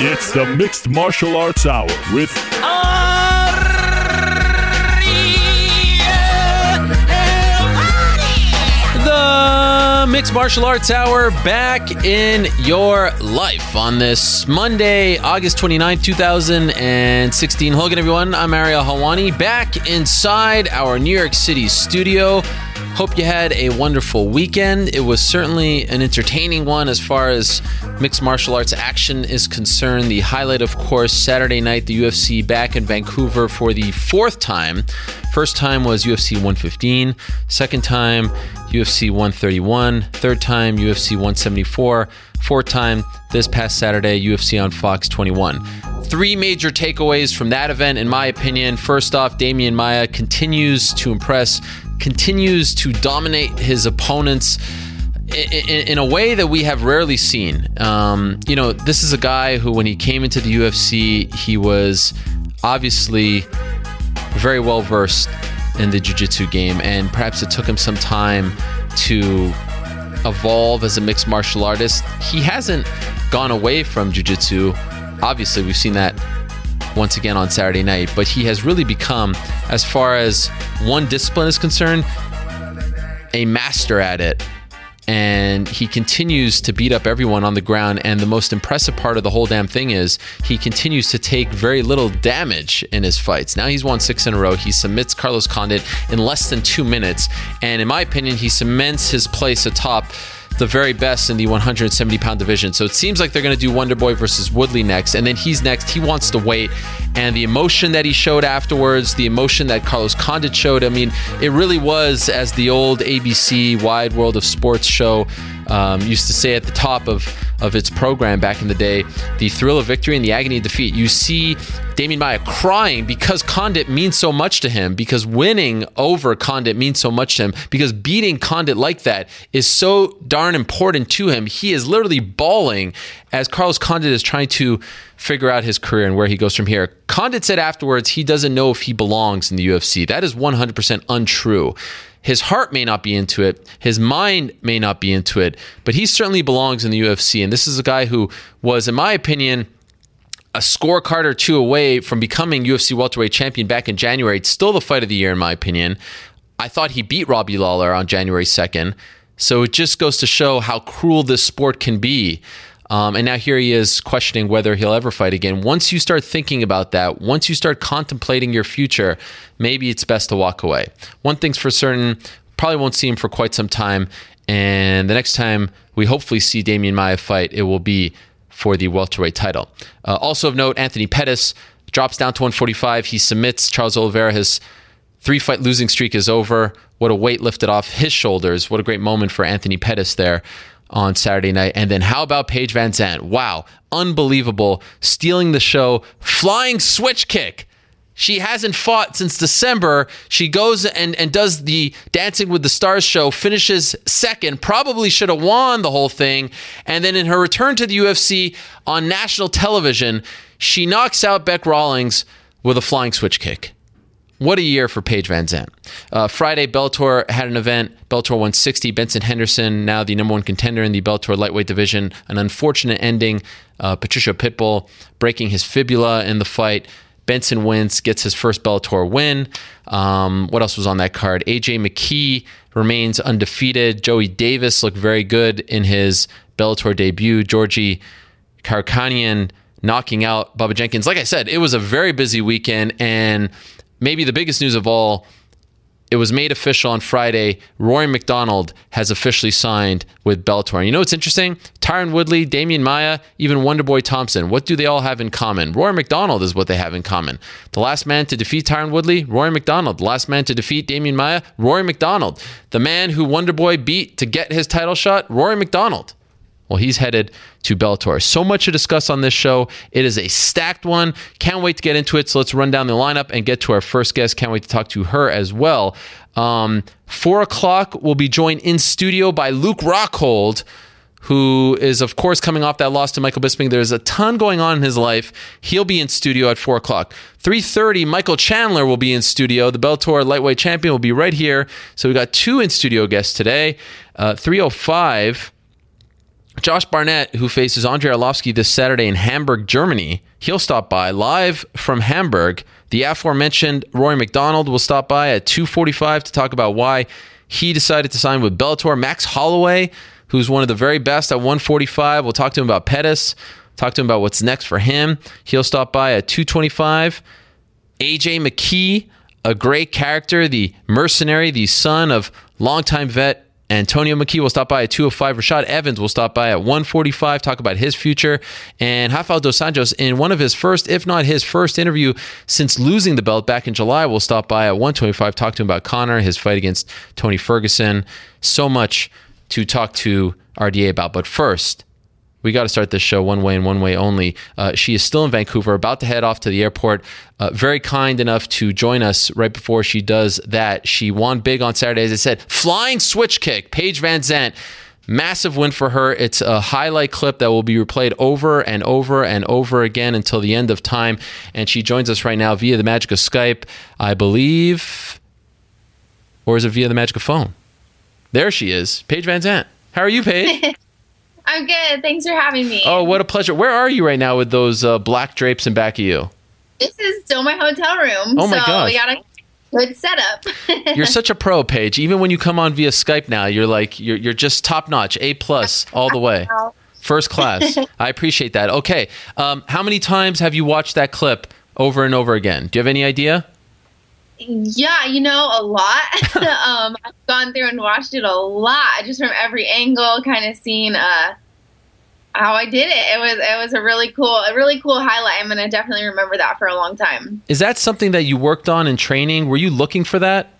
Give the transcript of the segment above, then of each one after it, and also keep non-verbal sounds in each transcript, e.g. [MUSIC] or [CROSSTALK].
It's the Mixed Martial Arts Hour with The Mixed Martial Arts Hour back in your life on this Monday, August 29th, 2016. Hello again, everyone. I'm Ariel Helwani back inside our New York City studio. Hope you had a wonderful weekend. It was certainly an entertaining one as far as mixed martial arts action is concerned. The highlight, of course, Saturday night, the UFC back in Vancouver for the fourth time. First time was UFC 115, second time UFC 131, third time UFC 174, fourth time this past Saturday UFC on Fox 21 three major takeaways from that event, in my opinion. First off, Damian Maia continues to impress, continues to dominate his opponents. In, a way that we have rarely seen. Um, you know, this is a guy who, when he came into the UFC, he was obviously very well versed in the jiu-jitsu game and perhaps it took him some time to evolve as a mixed martial artist he hasn't gone away from jiu-jitsu obviously we've seen that once again on saturday night but he has really become as far as one discipline is concerned a master at it and he continues to beat up everyone on the ground. And the most impressive part of the whole damn thing is he continues to take very little damage in his fights. Now he's won six in a row. He submits Carlos Condit in less than two minutes. And in my opinion, he cements his place atop the very best in the 170 pound division. So it seems like they're going to do Wonder Boy versus Woodley next, and then he's next. He wants to wait, and the emotion that he showed afterwards, the emotion that Carlos Condit showed. I mean, it really was as the old ABC Wide World of Sports show um, used to say at the top of of its program back in the day, the thrill of victory and the agony of defeat. You see Damian Maia crying because Condit means so much to him, because winning over Condit means so much to him, because beating Condit like that is so darn important to him. He is literally bawling as Carlos Condit is trying to figure out his career and where he goes from here. Condit said afterwards he doesn't know if he belongs in the UFC. That is 100% untrue. His heart may not be into it, his mind may not be into it, but he certainly belongs in the UFC. And this is a guy who was, in my opinion, a scorecard or two away from becoming UFC welterweight champion back in January. It's still the fight of the year, in my opinion. I thought he beat Robbie Lawler on January 2nd. So it just goes to show how cruel this sport can be. Um, and now here he is questioning whether he'll ever fight again. Once you start thinking about that, once you start contemplating your future, maybe it's best to walk away. One thing's for certain, probably won't see him for quite some time. And the next time we hopefully see Damian Maia fight, it will be for the welterweight title. Uh, also of note, Anthony Pettis drops down to 145. He submits Charles Oliveira. His three fight losing streak is over. What a weight lifted off his shoulders. What a great moment for Anthony Pettis there on Saturday night. And then how about Paige Van VanZant? Wow, unbelievable. Stealing the show, flying switch kick. She hasn't fought since December. She goes and, and does the Dancing with the Stars show, finishes second, probably should have won the whole thing. And then in her return to the UFC on national television, she knocks out Bec Rawlings with a flying switch kick. What a year for Paige VanZant. Uh, Friday, Bellator had an event. Bellator 160. Benson Henderson, now the number one contender in the Bellator lightweight division. An unfortunate ending. Uh, Patricio Pitbull breaking his fibula in the fight. Benson wins, gets his first Bellator win. Um, what else was on that card? AJ McKee remains undefeated. Joey Davis looked very good in his Bellator debut. Georgi Karakhanyan knocking out Bubba Jenkins. Like I said, it was a very busy weekend and maybe the biggest news of all, it was made official on Friday. Rory MacDonald has officially signed with Bellator. And you know what's interesting? Tyron Woodley, Damian Maia, even Wonderboy Thompson. What do they all have in common? Rory MacDonald is what they have in common. The last man to defeat Tyron Woodley, Rory MacDonald. The last man to defeat Damian Maia, Rory McDonald. The man who Wonderboy beat to get his title shot, Rory MacDonald. Well, he's headed to Bellator. So much to discuss on this show. It is a stacked one. Can't wait to get into it. So let's run down the lineup and get to our first guest. Can't wait to talk to her as well. Um, four o'clock, we'll be joined in studio by Luke Rockhold, who is, of course, coming off that loss to Michael Bisping. There's a ton going on in his life. He'll be in studio at four o'clock. Three thirty, Michael Chandler will be in studio. The Bellator lightweight champion will be right here. So we got two in studio guests today. Uh, Three o oh five. Josh Barnett, who faces Andrei Arlovsky this Saturday in Hamburg, Germany, he'll stop by live from Hamburg. The aforementioned Rory MacDonald will stop by at 2:45 to talk about why he decided to sign with Bellator. Max Holloway, who's one of the very best at 145, we'll talk to him about Pettis. Talk to him about what's next for him. He'll stop by at 225. AJ McKee, a great character, the mercenary, the son of longtime vet Antonio McKee will stop by at 205. Rashad Evans will stop by at 145, talk about his future. And Rafael Dos Anjos, in one of his first, if not his first interview since losing the belt back in July, will stop by at 125, talk to him about Conor, his fight against Tony Ferguson. So much to talk to RDA about. But first, we got to start this show one way and one way only. Uh, she is still in Vancouver, about to head off to the airport. Uh, very kind enough to join us right before she does that. She won big on Saturday, as I said, flying switch kick. Paige VanZant. massive win for her. It's a highlight clip that will be replayed over and over and over again until the end of time. And she joins us right now via the magic of Skype, I believe, or is it via the magic of phone? There she is, Paige VanZant. How are you, Paige? [LAUGHS] I'm good. Thanks for having me. Oh, what a pleasure. Where are you right now with those uh, black drapes in back of you? This is still my hotel room. Oh my so gosh. we got a good setup. [LAUGHS] You're such a pro, Paige. Even when you come on via Skype now, you're like you're you're just top notch, A plus all the way, first class. [LAUGHS] I appreciate that. Okay, um, how many times have you watched that clip over and over again? Do you have any idea? Yeah, you know, a lot. [LAUGHS] [LAUGHS] um, I've gone through and watched it a lot, just from every angle, kind of seeing uh, how I did it. It was it was a really cool, a really cool highlight. I'm gonna definitely remember that for a long time. Is that something that you worked on in training? Were you looking for that?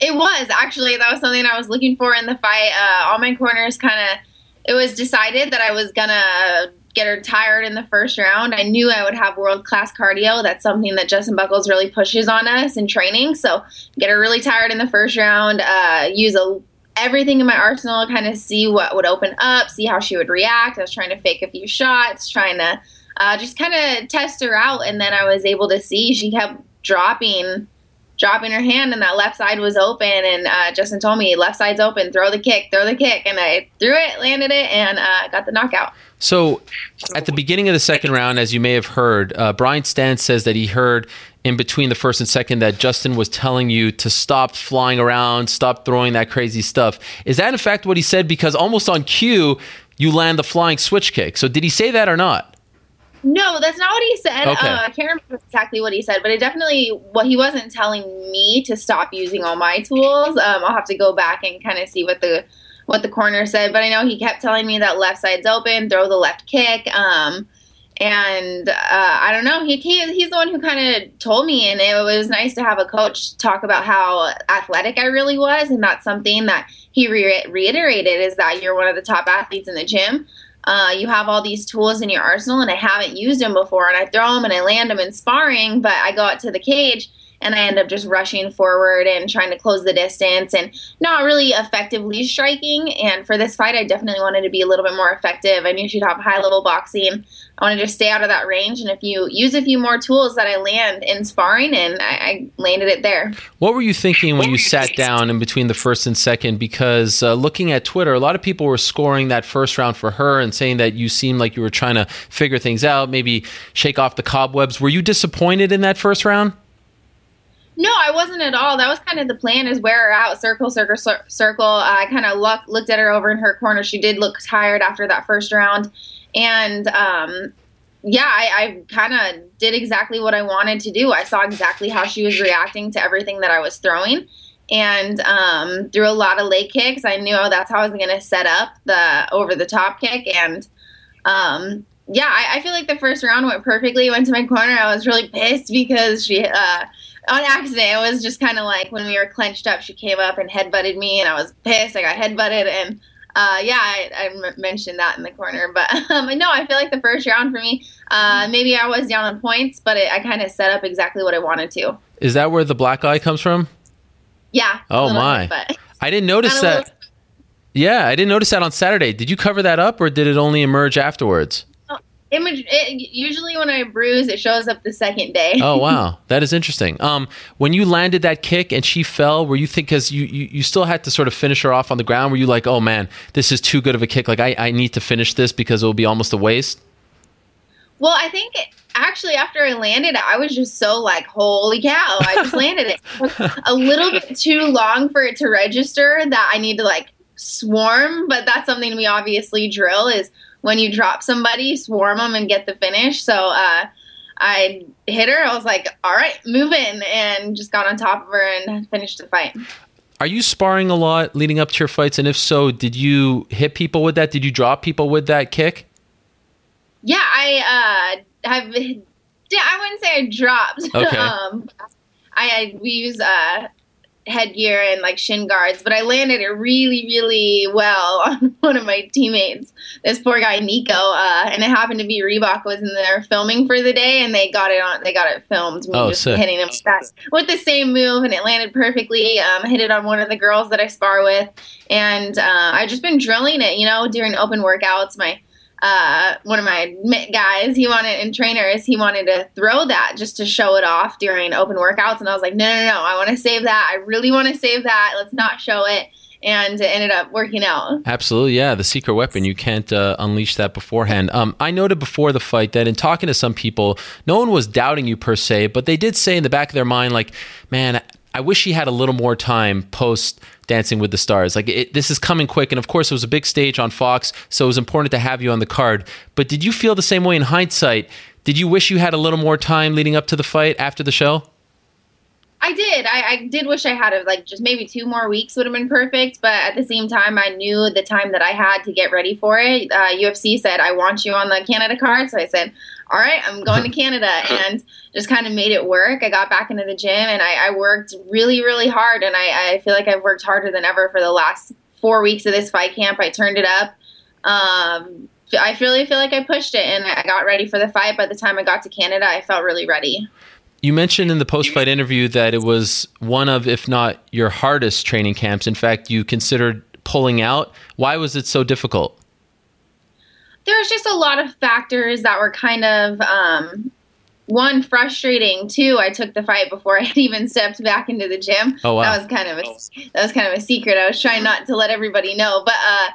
It was actually that was something I was looking for in the fight. Uh, all my corners kind of. It was decided that I was gonna get her tired in the first round. I knew I would have world class cardio. That's something that Justin Buchholz really pushes on us in training. So get her really tired in the first round. Uh, use a, everything in my arsenal, kind of see what would open up, see how she would react. I was trying to fake a few shots, trying to uh, just kind of test her out, and then I was able to see she kept dropping dropping her hand and that left side was open and uh, justin told me left side's open throw the kick throw the kick and i threw it landed it and uh, got the knockout So, at the beginning of the second round, as you may have heard, uh, Brian Stann says that he heard in between the first and second that Justin was telling you to stop flying around, stop throwing that crazy stuff. Is that in fact what he said? Because almost on cue, you land the flying switch kick. So, did he say that or not? No, that's not what he said. Okay. Uh, I can't remember exactly what he said, but it definitely what he wasn't telling me to stop using all my tools. Um, I'll have to go back and kind of see what the what the corner said, but I know he kept telling me that left side's open, throw the left kick. Um, and uh, I don't know, he, he he's the one who kind of told me, and it was nice to have a coach talk about how athletic I really was, and that's something that he re- reiterated is that you're one of the top athletes in the gym. Uh, you have all these tools in your arsenal, and I haven't used them before. And I throw them and I land them in sparring, but I go out to the cage and I end up just rushing forward and trying to close the distance and not really effectively striking. And for this fight, I definitely wanted to be a little bit more effective. I knew she'd have high level boxing. I wanted to stay out of that range, and if you use a few more tools that I land in sparring, and I, I landed it there. What were you thinking when you sat down in between the first and second? Because uh, looking at Twitter, a lot of people were scoring that first round for her and saying that you seemed like you were trying to figure things out, maybe shake off the cobwebs. Were you disappointed in that first round? No, I wasn't at all. That was kind of the plan: is wear her out, circle, circle, circle. I kind of look, looked at her over in her corner. She did look tired after that first round, and um, yeah, I, I kind of did exactly what I wanted to do. I saw exactly how she was reacting to everything that I was throwing, and um, threw a lot of leg kicks. I knew that's how I was going to set up the over the top kick, and um, yeah, I, I feel like the first round went perfectly. Went to my corner. I was really pissed because she. Uh, on accident. It was just kind of like when we were clenched up, she came up and headbutted me, and I was pissed. I got headbutted, and uh, yeah, I, mentioned that in the corner. But [LAUGHS] um, no, I feel like the first round for me, uh, maybe I was down on points, but it, I kind of set up exactly what I wanted to. Is that where the black eye comes from? Yeah. Oh, my. bit, I didn't notice that. Yeah, I didn't notice that on Saturday. Did you cover that up or did it only emerge afterwards? It, it, usually when I bruise, it shows up the second day. oh [LAUGHS] wow, that is interesting. Um, when you landed that kick and she fell, were you think because you, you you still had to sort of finish her off on the ground? Were you like, oh man, this is too good of a kick? Like I I need to finish this because it will be almost a waste. Well, I think actually after I landed, I was just so like, holy cow! I just landed it. [LAUGHS] a little bit too long for it to register that I need to like swarm, but that's something we obviously drill is when you drop somebody, swarm them and get the finish. So uh, I hit her. I was like, all right, move in, and just got on top of her and finished the fight. Are you sparring a lot leading up to your fights? And if so, did you hit people with that? Did you drop people with that kick? Yeah, I uh, have. I wouldn't say I dropped. Okay. [LAUGHS] um, I, I we use uh, headgear and like shin guards, but I landed it really, really well [LAUGHS] on one of my teammates. This poor guy Nico, uh, and it happened to be Reebok was in there filming for the day, and they got it on. They got it filmed. Me oh, just sick. hitting him with, that, with the same move, and it landed perfectly. Um, hit it on one of the girls that I spar with, and uh, I've just been drilling it. You know, during open workouts, my uh, one of my guys, he wanted and trainers, he wanted to throw that just to show it off during open workouts, and I was like, no, no, no, I want to save that. I really want to save that. Let's not show it. And it ended up working out. Absolutely, yeah. The secret weapon, you can't uh, unleash that beforehand. Um, I noted before the fight that in talking to some people, no one was doubting you per se, but they did say in the back of their mind, like, man, I wish he had a little more time post Dancing with the Stars. Like it, this is coming quick, and of course it was a big stage on Fox, so it was important to have you on the card. But did you feel the same way in hindsight? Did you wish you had a little more time leading up to the fight after the show? I did. I, I, did wish I had a, like just maybe two more weeks would have been perfect. But at the same time, I knew the time that I had to get ready for it. Uh, UFC said I want you on the Canada card, so I said, "All right, I'm going to [LAUGHS] Canada," and just kind of made it work. I got back into the gym and I, I worked really, really hard. And I, I, feel like I've worked harder than ever for the last four weeks of this fight camp. I turned it up. Um, I really feel like I pushed it and I got ready for the fight. By the time I got to Canada, I felt really ready. You mentioned in the post fight interview that it was one of, if not your hardest training camps. In fact, you considered pulling out. Why was it so difficult? There was just a lot of factors that were kind of um, one frustrating. Two, I took the fight before [LAUGHS] I had even stepped back into the gym. Oh wow, that was kind of a that was kind of a secret. I was trying not to let everybody know, but uh,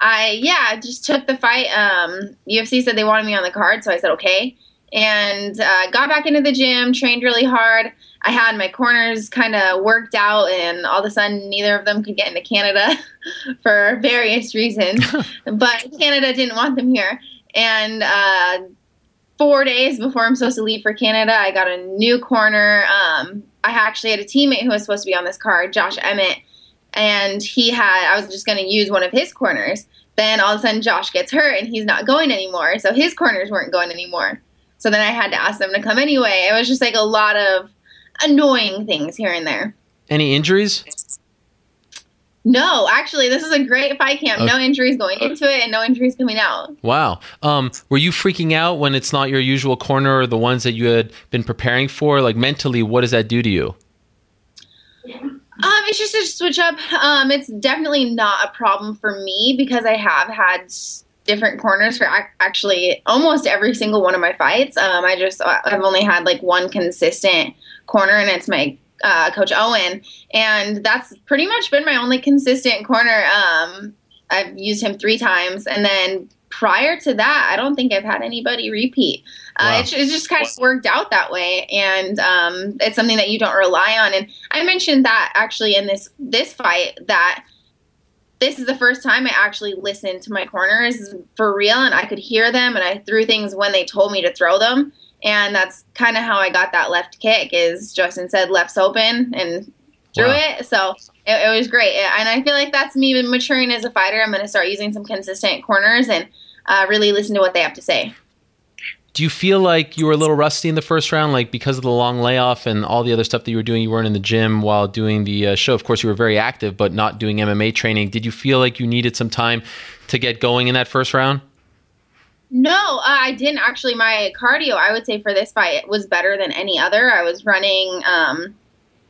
I yeah just took the fight. Um, UFC said they wanted me on the card, so I said okay and uh, got back into the gym, trained really hard. I had my corners kind of worked out, and all of a sudden, neither of them could get into Canada [LAUGHS] for various reasons. [LAUGHS] but Canada didn't want them here. And uh, four days before I'm supposed to leave for Canada, I got a new corner. Um, I actually had a teammate who was supposed to be on this card, Josh Emmett, and he had, I was just going to use one of his corners. Then all of a sudden, Josh gets hurt and he's not going anymore. So his corners weren't going anymore. So then I had to ask them to come anyway. It was just like a lot of annoying things here and there. Any injuries? No, actually, this is a great fight camp. Okay. No injuries going into it, and no injuries coming out. Wow. Um, were you freaking out when it's not your usual corner or the ones that you had been preparing for? Like mentally, what does that do to you? Um, it's just a switch up. Um, it's definitely not a problem for me because I have had different corners for actually almost every single one of my fights. Um, I just I've only had like one consistent corner, and it's my uh, coach Owen, and that's pretty much been my only consistent corner. Um, I've used him three times, and then prior to that, I don't think I've had anybody repeat. Uh, wow. Uh, it, it, just kind of worked out that way, and um, it's something that you don't rely on. And I mentioned that actually in this this fight that this is the first time I actually listened to my corners for real and I could hear them and I threw things when they told me to throw them. And that's kind of how I got that left kick is Justin said left's open and threw wow. it. So it, it, was great. And I feel like that's me maturing as a fighter. I'm going to start using some consistent corners and uh, really listen to what they have to say do you feel like you were a little rusty in the first round, like because of the long layoff and all the other stuff that you were doing? You weren't in the gym while doing the uh, show. Of course, you were very active, but not doing MMA training. Did you feel like you needed some time to get going in that first round? No, uh, I didn't actually. My cardio, I would say, for this fight was better than any other. I was running um,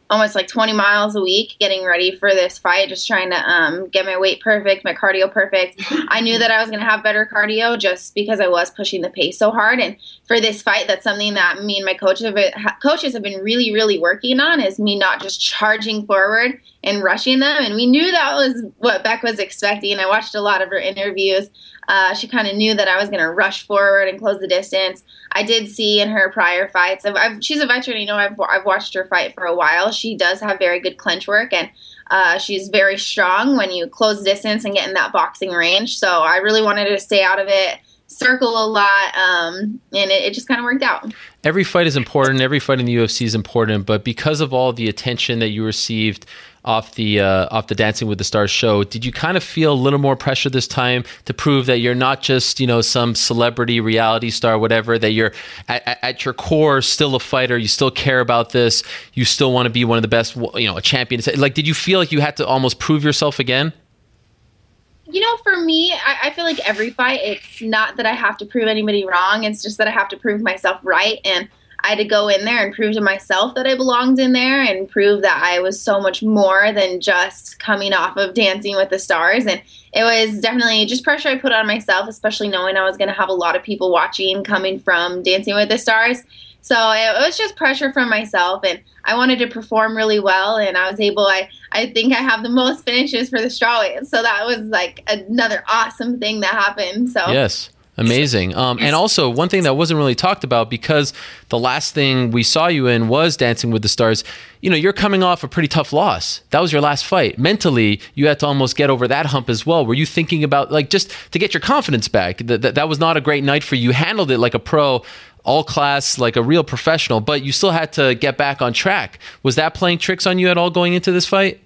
almost like 20 miles a week getting ready for this fight, just trying to um, get my weight perfect, my cardio perfect. I knew that I was going to have better cardio just because I was pushing the pace so hard. And for this fight, that's something that me and my coach have been, coaches have been really, really working on is me not just charging forward and rushing them. And we knew that was what Bec was expecting. I watched a lot of her interviews. Uh, she kind of knew that I was going to rush forward and close the distance. I did see in her prior fights. I've, I've, she's a veteran. You know, I've, I've watched her fight for a while. She does have very good clinch work, and uh, she's very strong when you close distance and get in that boxing range. So I really wanted to stay out of it circle a lot, um, and it, it just kind of worked out. Every fight is important. Every fight in the UFC is important, but because of all the attention that you received off the uh, off the Dancing with the Stars show, did you kind of feel a little more pressure this time to prove that you're not just you know some celebrity reality star, whatever? That you're at, at your core still a fighter. You still care about this. You still want to be one of the best. You know, a champion. Like, did you feel like you had to almost prove yourself again? You know, for me, I, I, feel like every fight, it's not that I have to prove anybody wrong. It's just that I have to prove myself right. And I had to go in there and prove to myself that I belonged in there and prove that I was so much more than just coming off of Dancing with the Stars. And it was definitely just pressure I put on myself, especially knowing I was going to have a lot of people watching coming from Dancing with the Stars. So it was just pressure from myself, and I wanted to perform really well, and I was able. I I think I have the most finishes for the strawweight, so that was like another awesome thing that happened. So yes. Amazing. Um, and also, one thing that wasn't really talked about because the last thing we saw you in was Dancing with the Stars. You know, you're coming off a pretty tough loss. That was your last fight. Mentally, you had to almost get over that hump as well. Were you thinking about, like, just to get your confidence back? That, that, that was not a great night for you. you handled it like a pro, all class, like a real professional, but you still had to get back on track. Was that playing tricks on you at all going into this fight?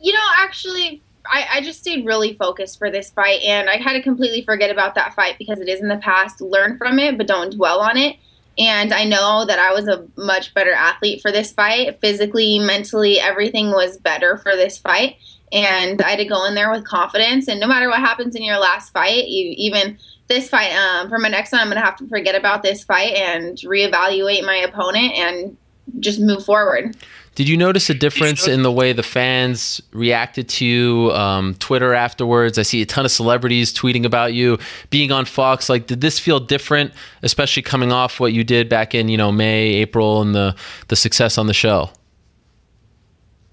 You know, actually, I, I, just stayed really focused for this fight, and I had to completely forget about that fight because it is in the past. Learn from it, but don't dwell on it. And I know that I was a much better athlete for this fight. Physically, mentally, everything was better for this fight. And I had to go in there with confidence. And no matter what happens in your last fight, you, even this fight, um, for my next one, I'm going to have to forget about this fight and reevaluate my opponent and just move forward. Did you notice a difference in the way the fans reacted to you? Um, Twitter afterwards, I see a ton of celebrities tweeting about you being on Fox. Like, did this feel different, especially coming off what you did back in you know May, April, and the the success on the show?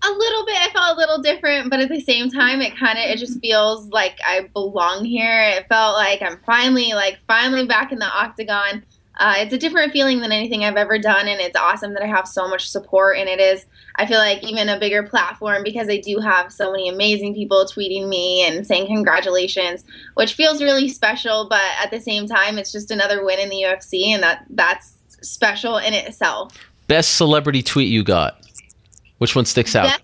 A little bit. I felt a little different, but at the same time, it kind of it just feels like I belong here. It felt like I'm finally like finally back in the octagon uh, it's a different feeling than anything I've ever done, and it's awesome that I have so much support. And it is, I feel like, even a bigger platform because I do have so many amazing people tweeting me and saying congratulations, which feels really special. But at the same time, it's just another win in the UFC, and that that's special in itself. Best celebrity tweet you got? Which one sticks out?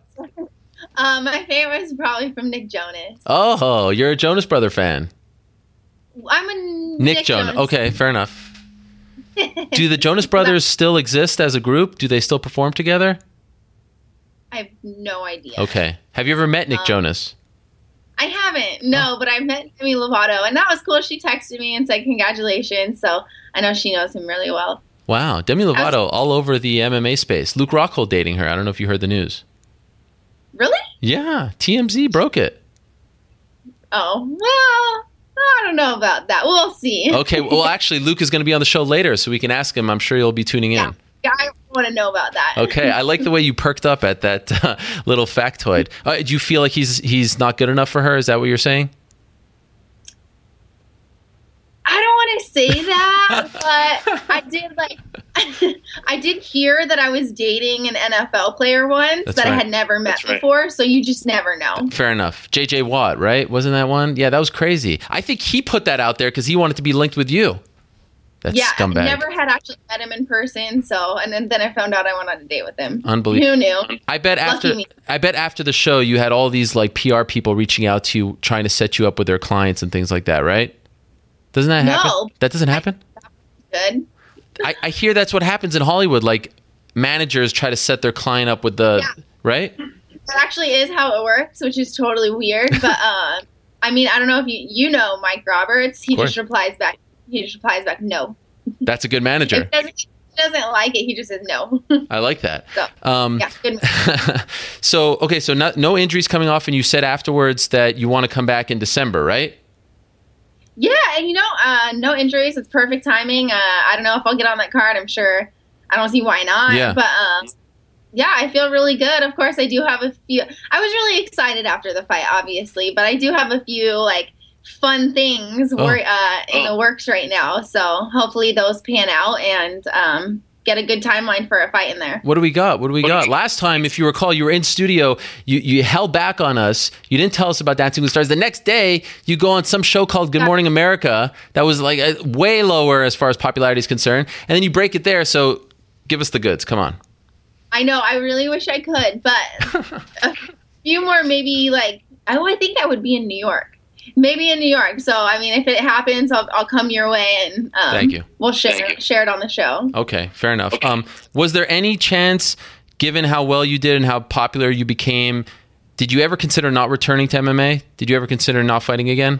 um, [LAUGHS] my favorite is probably from Nick Jonas. Oh, you're a Jonas Brother fan. I'm a Nick, Nick Jonas. Jonas. Okay, fair enough. [LAUGHS] Do the Jonas Brothers still exist as a group? Do they still perform together? I have no idea. Okay. Have you ever met Nick um, Jonas? I haven't. No, oh. but I met Demi Lovato, and that was cool. She texted me and said congratulations. So I know she knows him really well. Wow, Demi Lovato was- all over the MMA space. Luke Rockhold dating her. I don't know if you heard the news. Really? Yeah, TMZ broke it. Oh well, I don't know about that. We'll see. [LAUGHS] okay. Well, actually, Luke is going to be on the show later, so we can ask him. I'm sure you'll be tuning in. Yeah. Yeah, I want to know about that. [LAUGHS] okay, I like the way you perked up at that [LAUGHS] uh, little factoid. Uh, do you feel like he's he's not good enough for her? Is that what you're saying? I don't want to say [LAUGHS] that, but I did like [LAUGHS] I did hear that I was dating an NFL player once That's that right. I had never met That's before, right. so you just never know. Fair enough. JJ Watt, right? Wasn't that one? Yeah, that was crazy. I think he put that out there because he wanted to be linked with you. That's yeah, scumbag. I never had actually met him in person, so and then, then I found out I went on a date with him. Unbelievable. Who knew? I bet after I bet after the show you had all these like PR people reaching out to you trying to set you up with their clients and things like that, right? Doesn't that happen? No. That doesn't happen? Good. I, I hear that's what happens in Hollywood. Like managers try to set their client up with the yeah. right. That actually is how it works, which is totally weird. But uh, [LAUGHS] I mean, I don't know if you you know Mike Roberts. He just replies back. He just replies back, no. [LAUGHS] That's a good manager. doesn't like it. He just says no. [LAUGHS] I like that. So, Um, yeah, good. so okay, so not, no injuries coming off, and you said afterwards that you want to come back in December, right? Yeah, and you know, uh, no injuries. It's perfect timing. Uh, I don't know if I'll get on that card. I'm sure. I don't see why not. Yeah. But um, yeah, I feel really good. Of course, I do have a few. I was really excited after the fight, obviously, but I do have a few like fun things Oh. wor- uh, in the works right now. So hopefully those pan out and um, get a good timeline for a fight in there. What do we got? What do we got? Last time, if you recall, you were in studio. You you held back on us. You didn't tell us about Dancing with the Stars. The next day, you go on some show called Good Morning America. That was like uh, way lower as far as popularity is concerned, and then you break it there. So give us the goods. Come on. I know. I really wish I could, but [LAUGHS] a few more, maybe like oh, I think I would be in New York. Maybe in New York. So I mean, if it happens, I'll, I'll come your way and um, Thank you. We'll share share it on the show. Okay, fair enough. Um, was there any chance, given how well you did and how popular you became, did you ever consider not returning to MMA? Did you ever consider not fighting again?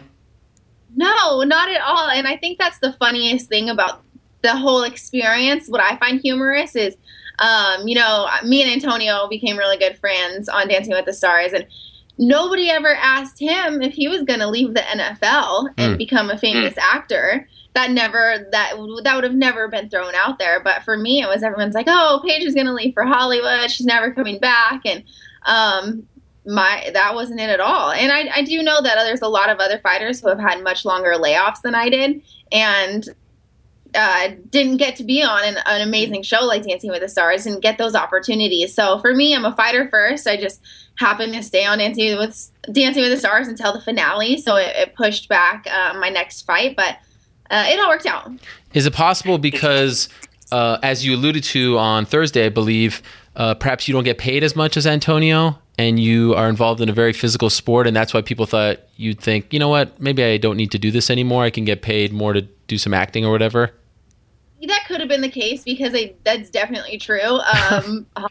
No, not at all. And I think that's the funniest thing about the whole experience. What I find humorous is, um, you know, me and Antonio became really good friends on Dancing with the Stars, and nobody ever asked him if he was going to leave the NFL and Mm. become a famous actor. That never that that would have never been thrown out there. But for me, it was everyone's like, "Oh, Paige is going to leave for Hollywood. She's never coming back," and um, my that wasn't it at all. And I, I do know that there's a lot of other fighters who have had much longer layoffs than I did, and uh, didn't get to be on an, an amazing show like Dancing with the Stars and get those opportunities. So for me, I'm a fighter first. I just happened to stay on Dancing with Dancing with the Stars until the finale, so it, it pushed back uh, my next fight, but uh, it all worked out. Is it possible because, uh, as you alluded to on Thursday, I believe, uh, perhaps you don't get paid as much as Antonio and you are involved in a very physical sport, and that's why people thought you'd think, you know what, maybe I don't need to do this anymore. I can get paid more to do some acting or whatever. That could have been the case because I, that's definitely true. Um, [LAUGHS]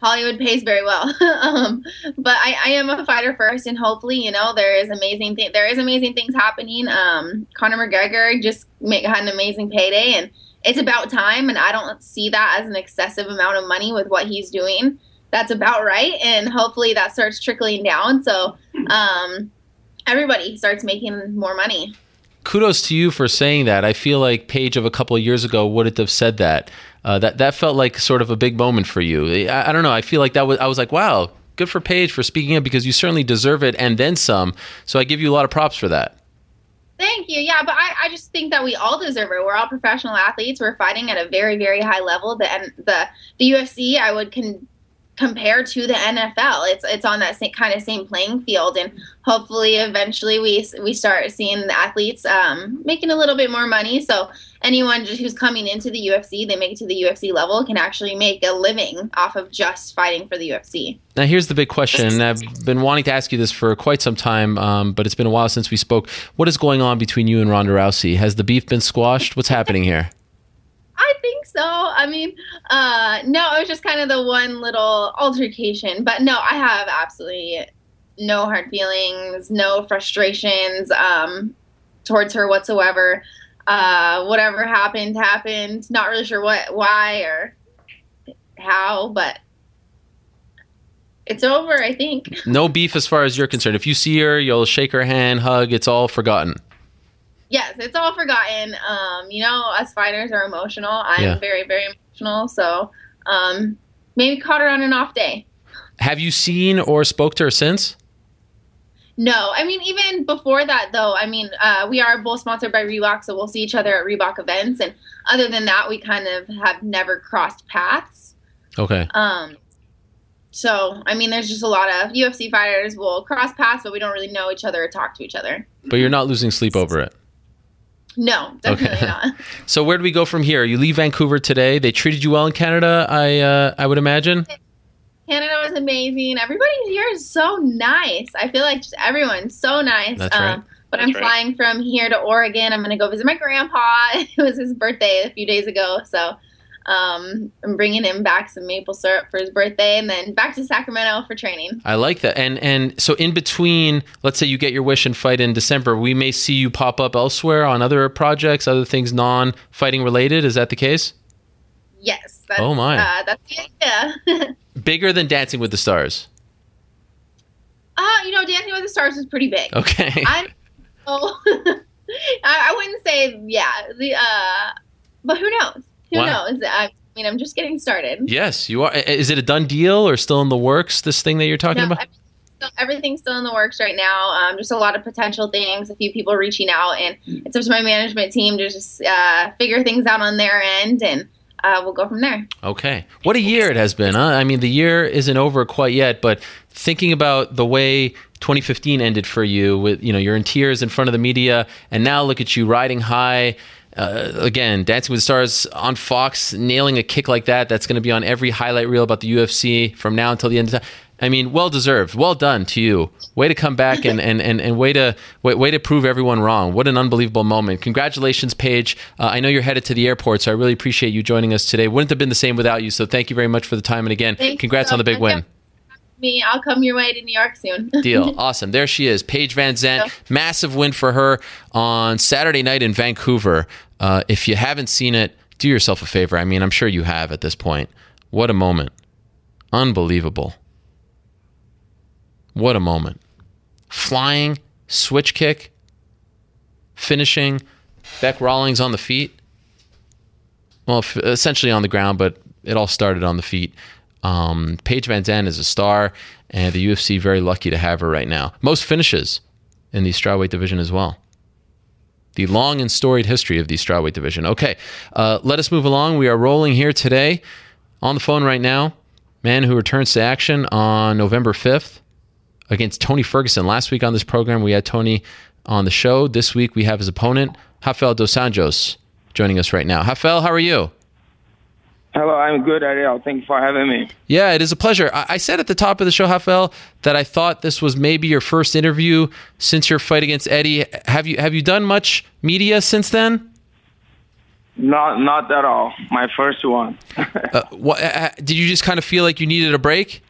Hollywood pays very well, [LAUGHS] um, but I, I am a fighter first, and hopefully, you know, there is amazing thing. There is amazing things happening. Um, Conor McGregor just make, had an amazing payday, and it's about time. And I don't see that as an excessive amount of money with what he's doing. That's about right, and hopefully that starts trickling down. So um, everybody starts making more money. Kudos to you for saying that. I feel like Paige of a couple of years ago wouldn't have said that. Uh, that that felt like sort of a big moment for you. I, I don't know. I feel like that was. I was like, wow, good for Paige for speaking up because you certainly deserve it and then some. So I give you a lot of props for that. Thank you. Yeah, but I, I just think that we all deserve it. We're all professional athletes. We're fighting at a very, very high level. The and the the UFC I would con- compare to the NFL. It's it's on that same kind of same playing field, and hopefully, eventually, we we start seeing the athletes um, making a little bit more money. So anyone just who's coming into the UFC, they make it to the UFC level, can actually make a living off of just fighting for the UFC. Now, here's the big question. and I've been wanting to ask you this for quite some time, um, but it's been a while since we spoke. What is going on between you and Ronda Rousey? Has the beef been squashed? What's happening here? I think so. I mean, uh, no, it was just kind of the one little altercation. But no, I have absolutely no hard feelings, no frustrations um, towards her whatsoever. Uh, whatever happened, happened. Not really sure what, why, or how, but it's over. I think. No beef as far as you're concerned. If you see her, you'll shake her hand, hug. It's all forgotten. Yes, it's all forgotten. Um, you know, us fighters are emotional. I'm Yeah. very, very emotional. So um, maybe caught her on an off day. Have you seen or spoke to her since? No, I mean even before that though. I mean, uh, we are both sponsored by Reebok, so we'll see each other at Reebok events. And other than that, we kind of have never crossed paths. Okay. Um, so I mean, there's just a lot of UFC fighters will cross paths, but we don't really know each other or talk to each other. But you're not losing sleep over it. No, definitely Okay. not. [LAUGHS] So where do we go from here? You leave Vancouver today. They treated you well in Canada, I uh, I would imagine. Canada was amazing. Everybody here is so nice. I feel like just everyone's so nice. That's right. But I'm right. flying from here to Oregon. I'm going to go visit my grandpa. [LAUGHS] It was his birthday a few days ago. So um, I'm bringing him back some maple syrup for his birthday and then back to Sacramento for training. I like that. And and so in between, let's say you get your wish and fight in December, we may see you pop up elsewhere on other projects, other things non-fighting related. Is that the case? Yes. That's, Oh, my. Uh, that's the idea. [LAUGHS] Bigger than Dancing with the Stars. uh, you know, Dancing with the Stars was pretty big. Okay. [LAUGHS] I oh, [LAUGHS] I, I wouldn't say yeah. The uh, but who knows? Who Wow. knows? I mean, I'm just getting started. yes, you are. Is it a done deal or still in the works? This thing that you're talking No, about? everything's still- everything's still in the works right now. Um, just a lot of potential things. A few people reaching out, and it's up to my management team to just uh, figure things out on their end, and uh, we'll go from there. Okay. What a year it has been, huh? I mean, the year isn't over quite yet, but thinking about the way 2015 ended for you with, you know, you're in tears in front of the media and now look at you riding high. Uh, again, Dancing with the Stars on Fox, nailing a kick like that. That's going to be on every highlight reel about the UFC from now until the end of time. I mean, well deserved. Well done to you. Way to come back and, and, and, and way to way, way to prove everyone wrong. What an unbelievable moment. Congratulations, Paige. Uh, I know you're headed to the airport, so I really appreciate you joining us today. Wouldn't have been the same without you. So thank you very much for the time. And again, Thank congrats you. on the big win. Me, I'll come your way to New York soon. [LAUGHS] Deal. Awesome. There she is. Paige VanZant. Massive win for her on Saturday night in Vancouver. Uh, if you haven't seen it, do yourself a favor. I mean, I'm sure you have at this point. What a moment. Unbelievable. What a moment. Flying, switch kick, finishing, Bec Rawlings on the feet. Well, f- essentially on the ground, but it all started on the feet. Um, Paige VanZant is a star, and the UFC very lucky to have her right now. Most finishes in the strawweight division as well. The long and storied history of the strawweight division. Okay, uh, let us move along. We are rolling here today on the phone right now. Man who returns to action on November 5th against Tony Ferguson. Last week on this program, we had Tony on the show. This week, we have his opponent, Rafael Dos Anjos, joining us right now. Rafael, how are you? Hello, I'm good, Ariel. Thank you for having me. Yeah, it is a pleasure. I, I said at the top of the show, Rafael, that I thought this was maybe your first interview since your fight against Eddie. Have you have you done much media since then? Not, not at all. My first one. [LAUGHS] Uh, what, uh, did you just kind of feel like you needed a break?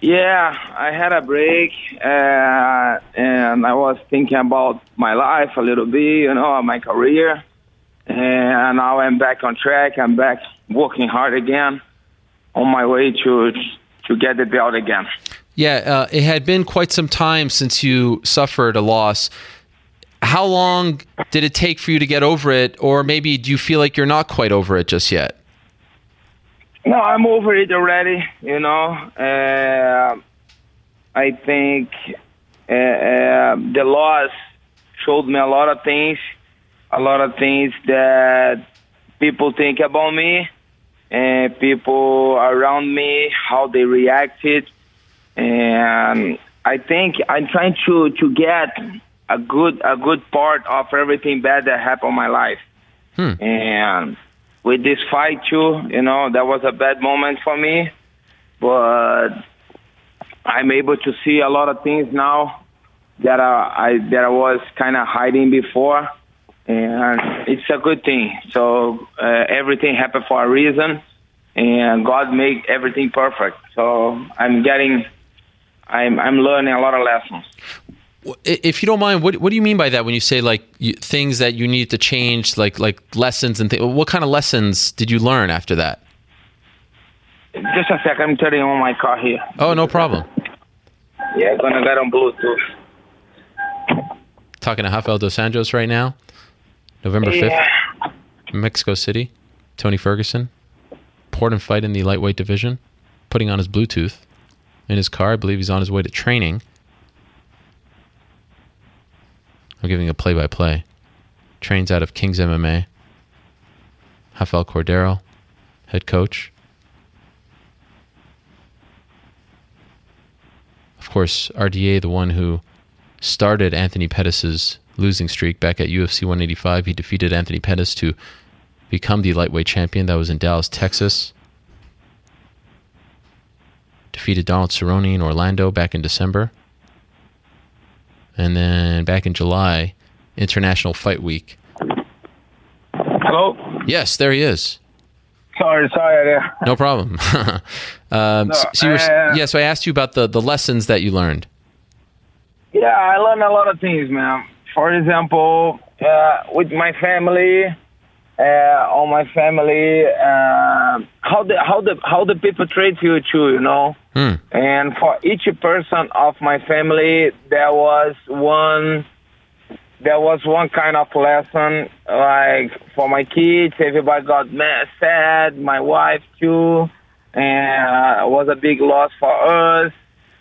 yeah, I had a break, uh, and I was thinking about my life a little bit, you know, my career, and now I'm back on track. I'm back working hard again, on my way to to get the belt again. Yeah, uh, it had been quite some time since you suffered a loss. How long did it take for you to get over it, or maybe do you feel like you're not quite over it just yet? No, I'm over it already. You know, uh, I think uh, uh, the loss showed me a lot of things, a lot of things that people think about me, and people around me how they reacted, and I think I'm trying to to get a good a good part of everything bad that happened in my life, hmm. and with this fight too, you know, that was a bad moment for me, but I'm able to see a lot of things now that I, I that I was kind of hiding before, and it's a good thing. So uh, everything happened for a reason, and God made everything perfect. So I'm getting, I'm I'm learning a lot of lessons. If you don't mind, what what do you mean by that when you say like you, things that you need to change, like like lessons and things? What kind of lessons did you learn after that? Just a second, I'm turning on my car here. Oh, no problem. Yeah, I'm gonna get on Bluetooth. Talking to Rafael Dos Anjos right now, November fifth, Yeah. Mexico City. Tony Ferguson, important fight in the lightweight division, putting on his Bluetooth in his car. I believe he's on his way to training. I'm giving a play-by-play. Trains out of Kings MMA. Rafael Cordero, head coach. Of course, RDA, the one who started Anthony Pettis's losing streak back at UFC 185. He defeated Anthony Pettis to become the lightweight champion. That was in Dallas, Texas. Defeated Donald Cerrone in Orlando back in December. And then back in July, International Fight Week. Hello. Yes, there he is. Sorry, sorry. No problem. [LAUGHS] um, No, so were, uh, yeah, so I asked you about the, the lessons that you learned. Yeah, I learned a lot of things, man. For example, uh, with my family, uh, on my family, uh, how the how the how the people treat you too, you know. Hmm. And for each person of my family, there was one there was one kind of lesson. Like for my kids, everybody got mad, sad. My wife too, and uh, it was a big loss for us,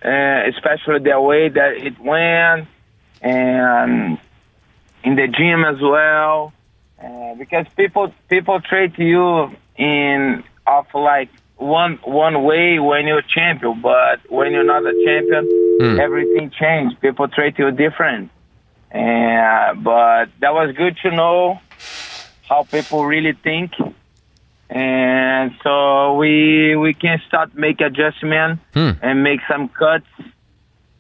uh, especially the way that it went, and in the gym as well. Uh, because people people treat you in of like one one way when you're champion, but when you're not a champion, Hmm. everything changed. People treat you different. And but that was good to know how people really think. And so we we can start make adjustment Hmm. and make some cuts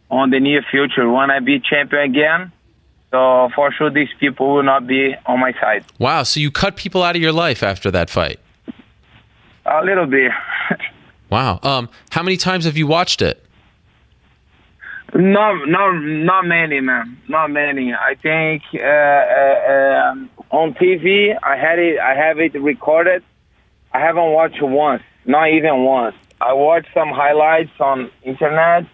on the near future when I be champion again. So for sure these people will not be on my side. Wow. So you cut people out of your life after that fight. A little bit. [LAUGHS] Wow. Um, how many times have you watched it? No, no, not many, man. Not many. I think uh, uh, um, on TV, I had it. I have it recorded. I haven't watched once, not even once. I watched some highlights on internet,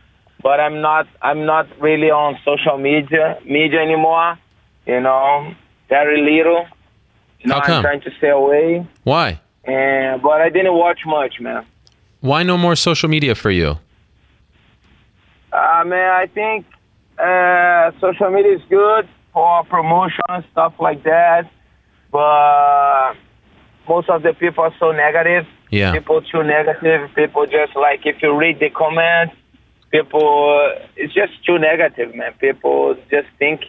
but I'm not. I'm not really on social media media anymore. You know, very little. You know, How come? I'm trying to stay away. Why? And but I didn't watch much, man. Why no more social media for you? Uh, man, I think uh, social media is good for promotion and stuff like that, but most of the people are so negative. Yeah. People too negative. People just like if you read the comments, people uh, it's just too negative, man. People just think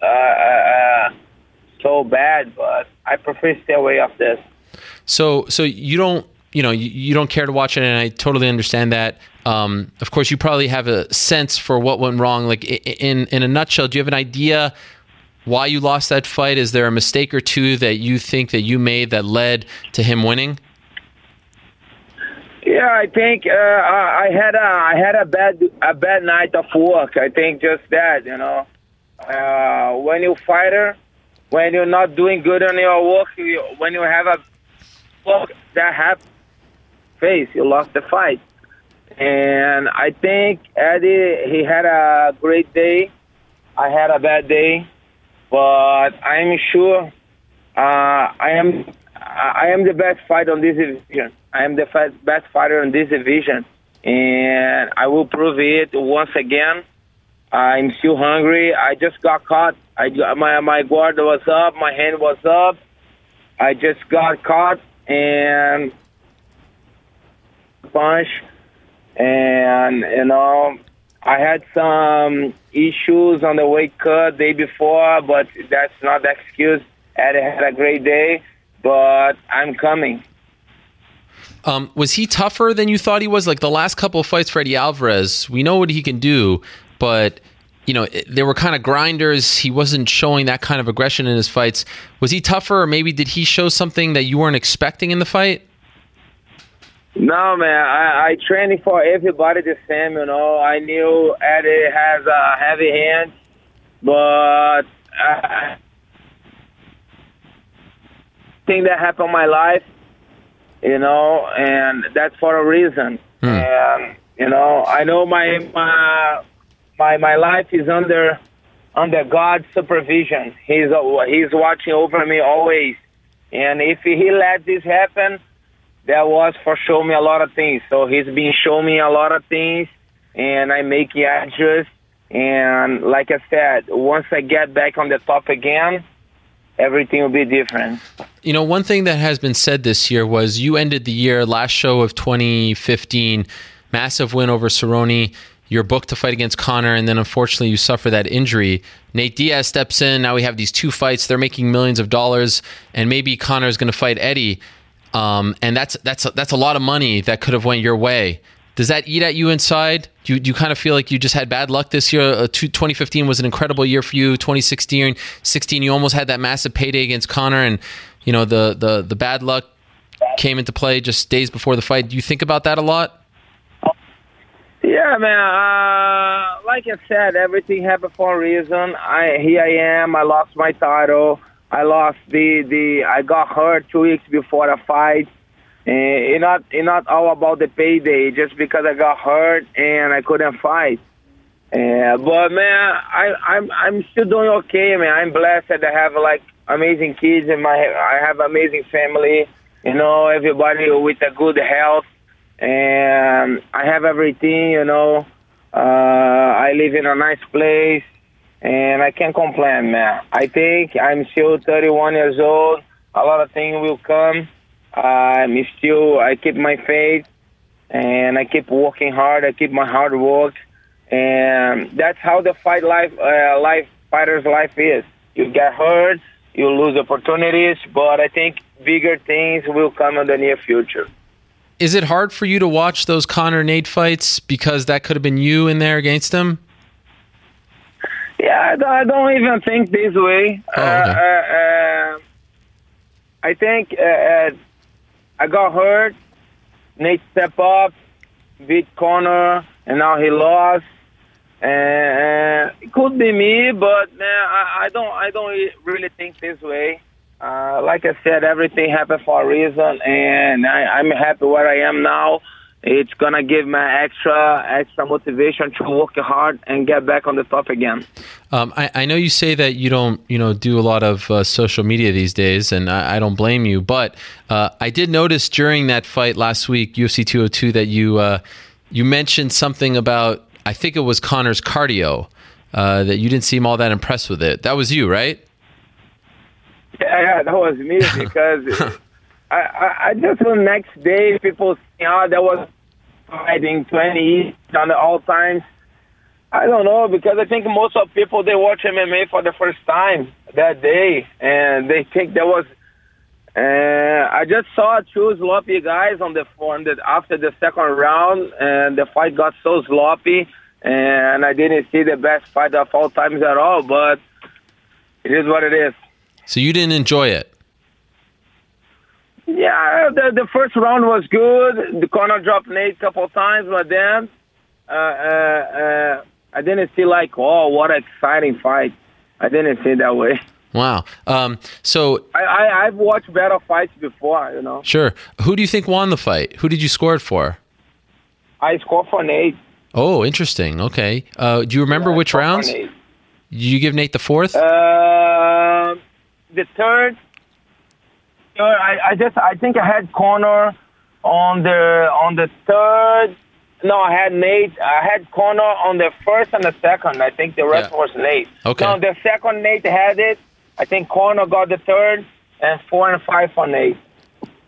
uh, uh, so bad, but I prefer stay away of this. So, so you don't, you know, you, you don't care to watch it, and I totally understand that. Um, of course, you probably have a sense for what went wrong. Like in in a nutshell, do you have an idea why you lost that fight? Is there a mistake or two that you think that you made that led to him winning? Yeah, I think uh, I had a I had a bad a bad night of work. I think just that, you know, uh, when you fighter, when you're not doing good on your work, you, when you have a work that have face, you lost the fight. And I think Eddie he had a great day. I had a bad day, but I'm sure uh, I am I am the best fighter on this division. I am the best fighter on this division, and I will prove it once again. I'm still hungry. I just got caught. I my my guard was up, my hand was up. I just got caught and punch, and you know I had some issues on the weight cut day before, but that's not the excuse. Eddie had a great day, but I'm coming. Um, was he tougher than you thought he was? Like the last couple of fights, Freddie Alvarez, we know what he can do, but you know they were kind of grinders. He wasn't showing that kind of aggression in his fights. Was he tougher, or maybe did he show something that you weren't expecting in the fight? No, man, I, I training for everybody the same, you know. I knew Eddie has a heavy hand, but I thing that happened in my life, you know, and that's for a reason. Hmm. And you know, I know my my my my life is under under God's supervision. He's he's watching over me always. And if he let this happen, that was for show me a lot of things. So he's been showing me a lot of things, and I make it adjust. And like I said, once I get back on the top again, everything will be different. You know, one thing that has been said this year was you ended the year last show of 2015, massive win over Cerrone. You're booked to fight against Conor, and then unfortunately you suffer that injury. Nate Diaz steps in. Now we have these two fights. They're making millions of dollars, and maybe Conor is going to fight Eddie, um, and that's that's that's a lot of money that could have went your way. Does that eat at you inside? Do you, do you kind of feel like you just had bad luck this year? Uh, two- 2015 was an incredible year for you. 2016, 16, you almost had that massive payday against Conor, and you know the the the bad luck came into play just days before the fight. Do you think about that a lot? Yeah, man. Uh, like I said, everything happened for a reason. I here I am. I lost my title. I lost the the I got hurt two weeks before the fight. And it's not it's not all about the payday, just because I got hurt and I couldn't fight. Uh, but man, I I'm I'm still doing okay, man. I'm blessed that I have like amazing kids and my I have amazing family. You know, everybody with a good health, and I have everything. You know, uh, I live in a nice place, and I can't complain, man. I think I'm still 31 years old. A lot of things will come. I'm still. I keep my faith, and I keep working hard. I keep my hard work, and that's how the fight life, uh, life fighter's life is. You get hurt, you lose opportunities, but I think bigger things will come in the near future. Is it hard for you to watch those Conor Nate fights because that could have been you in there against him? Yeah, I don't even think this way. Oh, okay. uh, uh, uh, I think uh, uh, I got hurt. Nate stepped up, beat Conor, and now he lost. And it could be me, but man, I, I don't, I don't really think this way. Uh, like I said, everything happened for a reason, and I, I'm happy where I am now. It's gonna give me extra, extra motivation to work hard and get back on the top again. Um, I, I, know you say that you don't, you know, do a lot of uh, social media these days, and I, I don't blame you. But uh, I did notice during that fight last week, UFC 202, that you uh, you mentioned something about I think it was Conor's cardio uh, that you didn't seem all that impressed with it. That was you, right? Yeah, yeah that was me [LAUGHS] because I, I, I just the next day people saying, oh, that was fighting 20 on the all times. I don't know because I think most of people they watch MMA for the first time that day and they think there was. Uh, I just saw two sloppy guys on the on the after the second round, and the fight got so sloppy, and I didn't see the best fight of all times at all. But it is what it is. So you didn't enjoy it. Yeah, the the first round was good. The Conor dropped Nate a couple times, but then uh, uh, uh, I didn't see like, oh, what an exciting fight. I didn't see it that way. Wow. Um, so I, I I've watched better fights before, you know. Sure. Who do you think won the fight? Who did you score it for? I scored for Nate. Oh, interesting. Okay. Uh, do you remember Yeah, which rounds? Did you give Nate the fourth? Uh, the third, uh, I, I just I think I had Conor on the on the third. No, I had Nate. I had Conor on the first and the second. I think the rest Yeah. was Nate. Okay. No, the second Nate had it. I think Conor got the third, and four and five for Nate.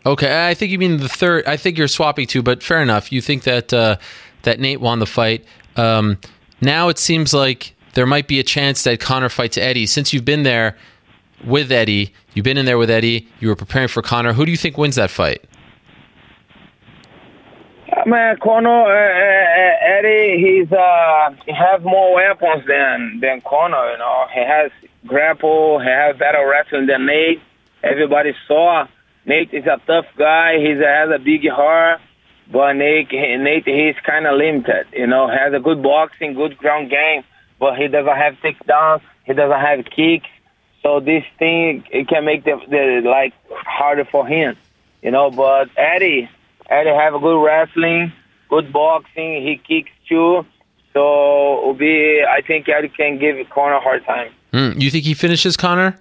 Okay, I think you mean the third. I think you're swapping two, but fair enough. You think that uh, that Nate won the fight. Um, now it seems like there might be a chance that Conor fights Eddie. Since you've been there with Eddie, you've been in there with Eddie. You were preparing for Conor. Who do you think wins that fight? Uh, Man, Conor, uh, uh, Eddie, he's uh, he has more weapons than than Conor. You know, he has grapple, he has better wrestling than Nate. Everybody saw Nate is a tough guy. He has a big heart, but Nate, Nate, he's kind of limited. You know, has a good boxing, good ground game, but he doesn't have takedowns. He doesn't have kicks. So this thing it can make the, the like harder for him. You know, but Eddie, Eddie have a good wrestling, good boxing. He kicks too. So it'll be. I think Eddie can give Conor a hard time. Hmm, you think he finishes Conor?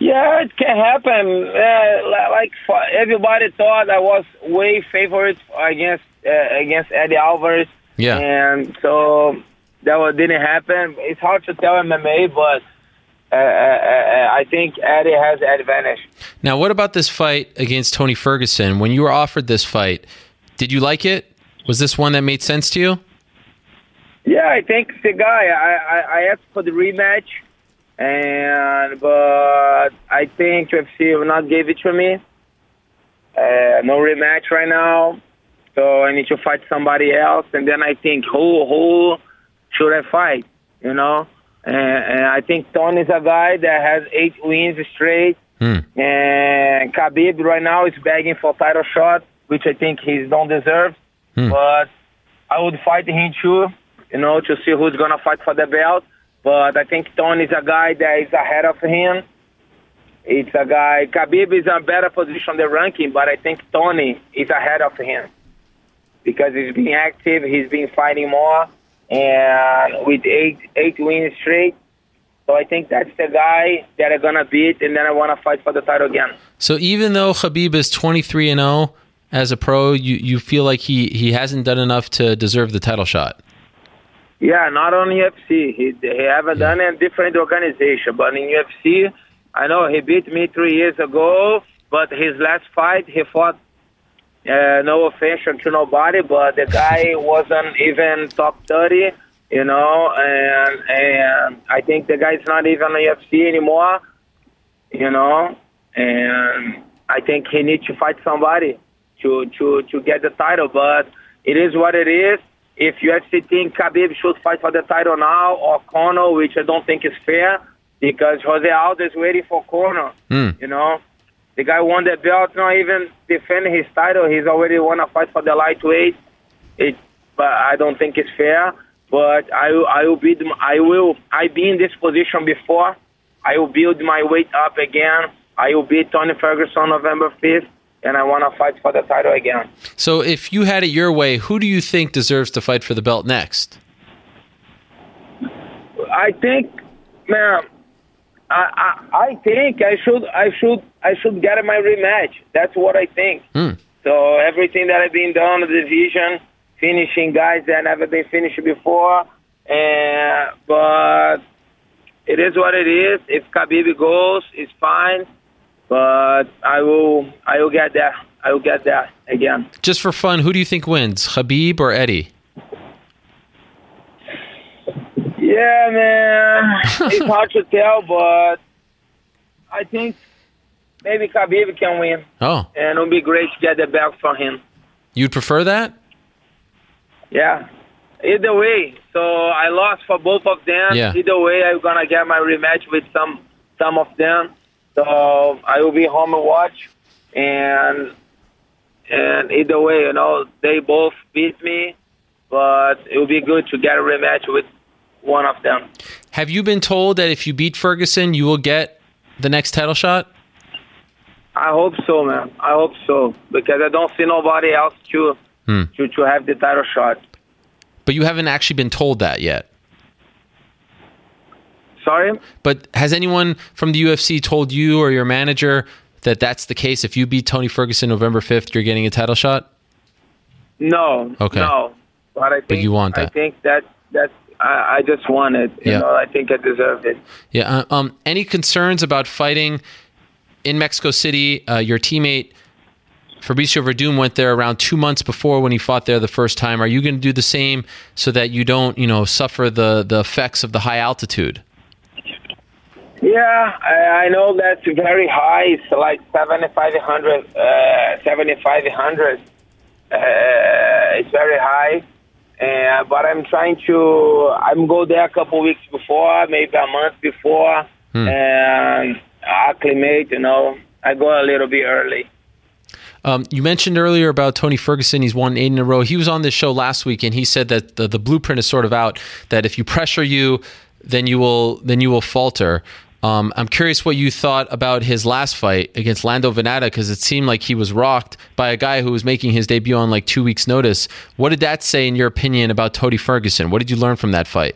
Yeah, it can happen. Uh, like everybody thought I was way favorite against uh, against Eddie Alvarez, Yeah. and so that didn't happen. It's hard to tell MMA, but uh, uh, uh, I think Eddie has advantage. Now, what about this fight against Tony Ferguson? When you were offered this fight, did you like it? Was this one that made sense to you? Yeah, I think the guy. I, I, I asked for the rematch, and but I think UFC will not give it to me. Uh, no rematch right now, so I need to fight somebody else. And then I think who who should I fight? You know, and, and I think Tony's a guy that has eight wins straight. Hmm. And Khabib right now is begging for title shot, which I think he don't deserve. Hmm. But I would fight him too, you know, to see who's gonna fight for the belt. but I think Tony is a guy that is ahead of him. It's a guy. Khabib is in a better position on the ranking, but I think Tony is ahead of him because he's been active, he's been fighting more, and with eight eight wins straight. So I think that's the guy that I'm gonna beat, and then I want to fight for the title again. So even though Khabib is 23 and 0 as a pro, you, you feel like he, he hasn't done enough to deserve the title shot. Yeah, not on UFC. He he haven't done it in different organization, but in UFC, I know he beat me three years ago. But his last fight, he fought. Uh, no offense to nobody, but the guy wasn't even top thirty, you know, and and I think the guy's not even UFC anymore, you know, and I think he needs to fight somebody to to to get the title. But it is what it is. If UFC think Khabib should fight for the title now or Conor, which I don't think is fair, because Jose Aldo is waiting for Conor. Mm. You know, the guy won the belt, not even defending his title. He's already won a fight for the lightweight. It, but I don't think it's fair. But I, I will be, I will, I be in this position before. I will build my weight up again. I will beat Tony Ferguson November fifth, and I want to fight for the title again. So if you had it your way, who do you think deserves to fight for the belt next? I think, man, I, I, I think I should, I should, I should get my rematch. That's what I think. Hmm. So everything that I've been done in the division, finishing guys that never been finished before, and but it is what it is. If Khabib goes, it's fine. But I will, I will get there. I will get there again. Just for fun, who do you think wins, Khabib or Eddie? Yeah, man, [LAUGHS] it's hard to tell, but I think maybe Khabib can win, Oh, and it'll be great to get the belt from him. you'd prefer that? Yeah. Either way, so I lost for both of them. Yeah. Either way, I'm gonna get my rematch with some some of them. So I will be home and watch, and and either way, you know, they both beat me, but it will be good to get a rematch with one of them. Have you been told that if you beat Ferguson, you will get the next title shot? I hope so, man. I hope so because I don't see nobody else to Hmm. to to have the title shot. But you haven't actually been told that yet. Sorry. But has anyone from the UFC told you or your manager that that's the case? If you beat Tony Ferguson November 5th, you're getting a title shot? No. Okay. No. But I think you want that. I think that that I, I just want it. You Yeah. know, I think I deserved it. Yeah. uh, Um, any concerns about fighting in Mexico City? Uh, your teammate Fabricio Werdum went there around two months before when he fought there the first time. Are you going to do the same so that you don't, you know, suffer the the effects of the high altitude? Yeah, I, I know that's very high. It's like 7,500, uh, 7,500. Uh, it's very high. Uh, but I'm trying to, I'm go there a couple weeks before, maybe a month before, and acclimate, you know. I go a little bit early. Um, you mentioned earlier about Tony Ferguson. He's won eight in a row. He was on this show last week, and he said that the, the blueprint is sort of out. That if you pressure you, then you will then you will falter. Um, I'm curious what you thought about his last fight against Lando Vannata because it seemed like he was rocked by a guy who was making his debut on like two weeks' notice. What did that say, in your opinion, about Tony Ferguson? What did you learn from that fight?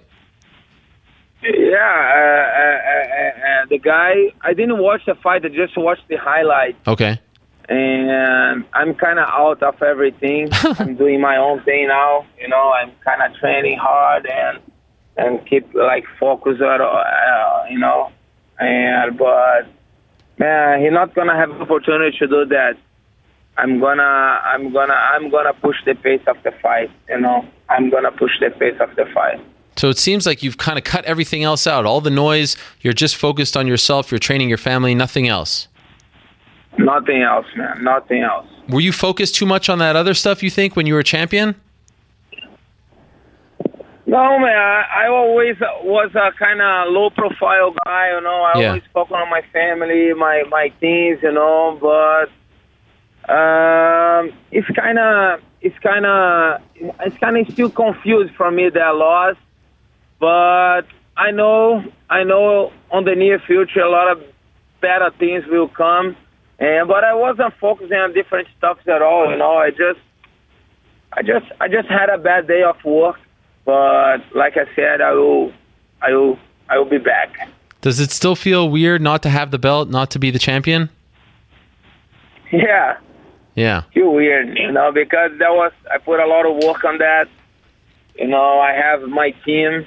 Yeah, uh, uh, uh, uh, the guy, I didn't watch the fight, I just watched the highlights. Okay. and I'm kind of out of everything. [LAUGHS] I'm doing my own thing now. You know, I'm kind of training hard and and keep like focus on, uh, you know. And but man, he's not gonna have opportunity to do that. I'm gonna, I'm gonna, I'm gonna push the pace of the fight. You know, I'm gonna push the pace of the fight. So it seems like you've kind of cut everything else out. All the noise. You're just focused on yourself. You're training your family. Nothing else. Nothing else, man. Nothing else. Were you focused too much on that other stuff? You think when you were champion? No, man. I, I always was a kind of low profile guy, you know. I Yeah. always focus on my family, my my teams, you know. But um, it's kind of it's kind of it's kind of still confused for me that loss. But I know, I know. On the near future, a lot of better things will come. And but I wasn't focusing on different stuff at all. You know, I just, I just, I just had a bad day of work. But like I said, I will, I will, I will be back. Does it still feel weird not to have the belt, not to be the champion? Yeah, Yeah. feel weird, you know, because that was I put a lot of work on that. You know, I have my team.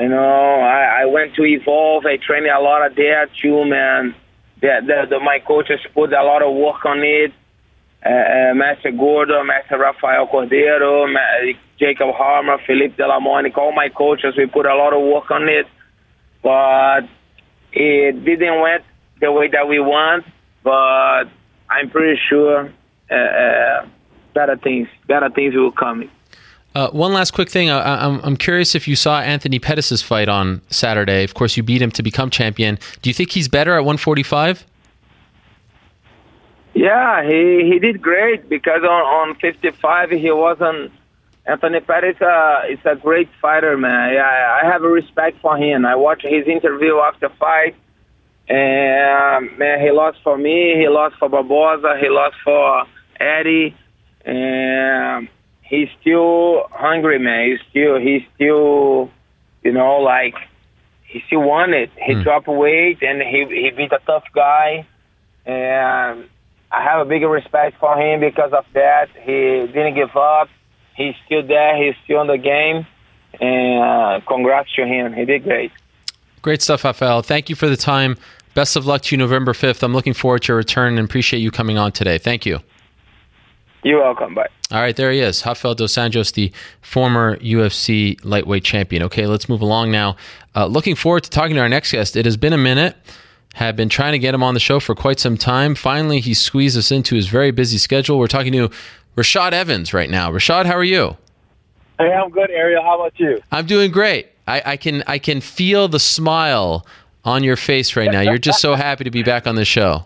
You know, I, I went to evolve. I trained a lot of there too, man. The, the, the my coaches put a lot of work on it. Uh, uh, Master Gordo, Master Rafael Cordeiro, Jacob Harmer, Felipe De La Monica, all my coaches, we put a lot of work on it. But it didn't went the way that we want. But I'm pretty sure uh, better things, better things will come. Uh, one last quick thing. I, I- I'm, I'm curious if you saw Anthony Pettis' fight on Saturday. Of course, you beat him to become champion. Do you think he's better at 145? Yeah, he he did great because on on 55 he wasn't. Anthony Pettis uh, is a great fighter, man. Yeah, I I have a respect for him. I watched his interview after fight, and um, man, he lost for me. He lost for Barboza. He lost for Eddie, and he's still hungry, man. He's still he's still, you know, like he still won it. He dropped weight and he he beat a tough guy, and I have a bigger respect for him because of that. He didn't give up. He's still there. He's still in the game. And uh, congrats to him. He did great. Great stuff, Rafael. Thank you for the time. Best of luck to you November 5th. I'm looking forward to your return and appreciate you coming on today. Thank you. You're welcome. Bye. All right, there he is, Rafael Dos Anjos, the former UFC lightweight champion. Okay, let's move along now. Uh, looking forward to talking to our next guest. It has been a minute. Have been trying to get him on the show for quite some time. Finally, he squeezed us into his very busy schedule. We're talking to Rashad Evans right now. Rashad, how are you? Hey, I'm good, Ariel. How about you? I'm doing great. I, I can I can feel the smile on your face right now. You're just so [LAUGHS] happy to be back on the show.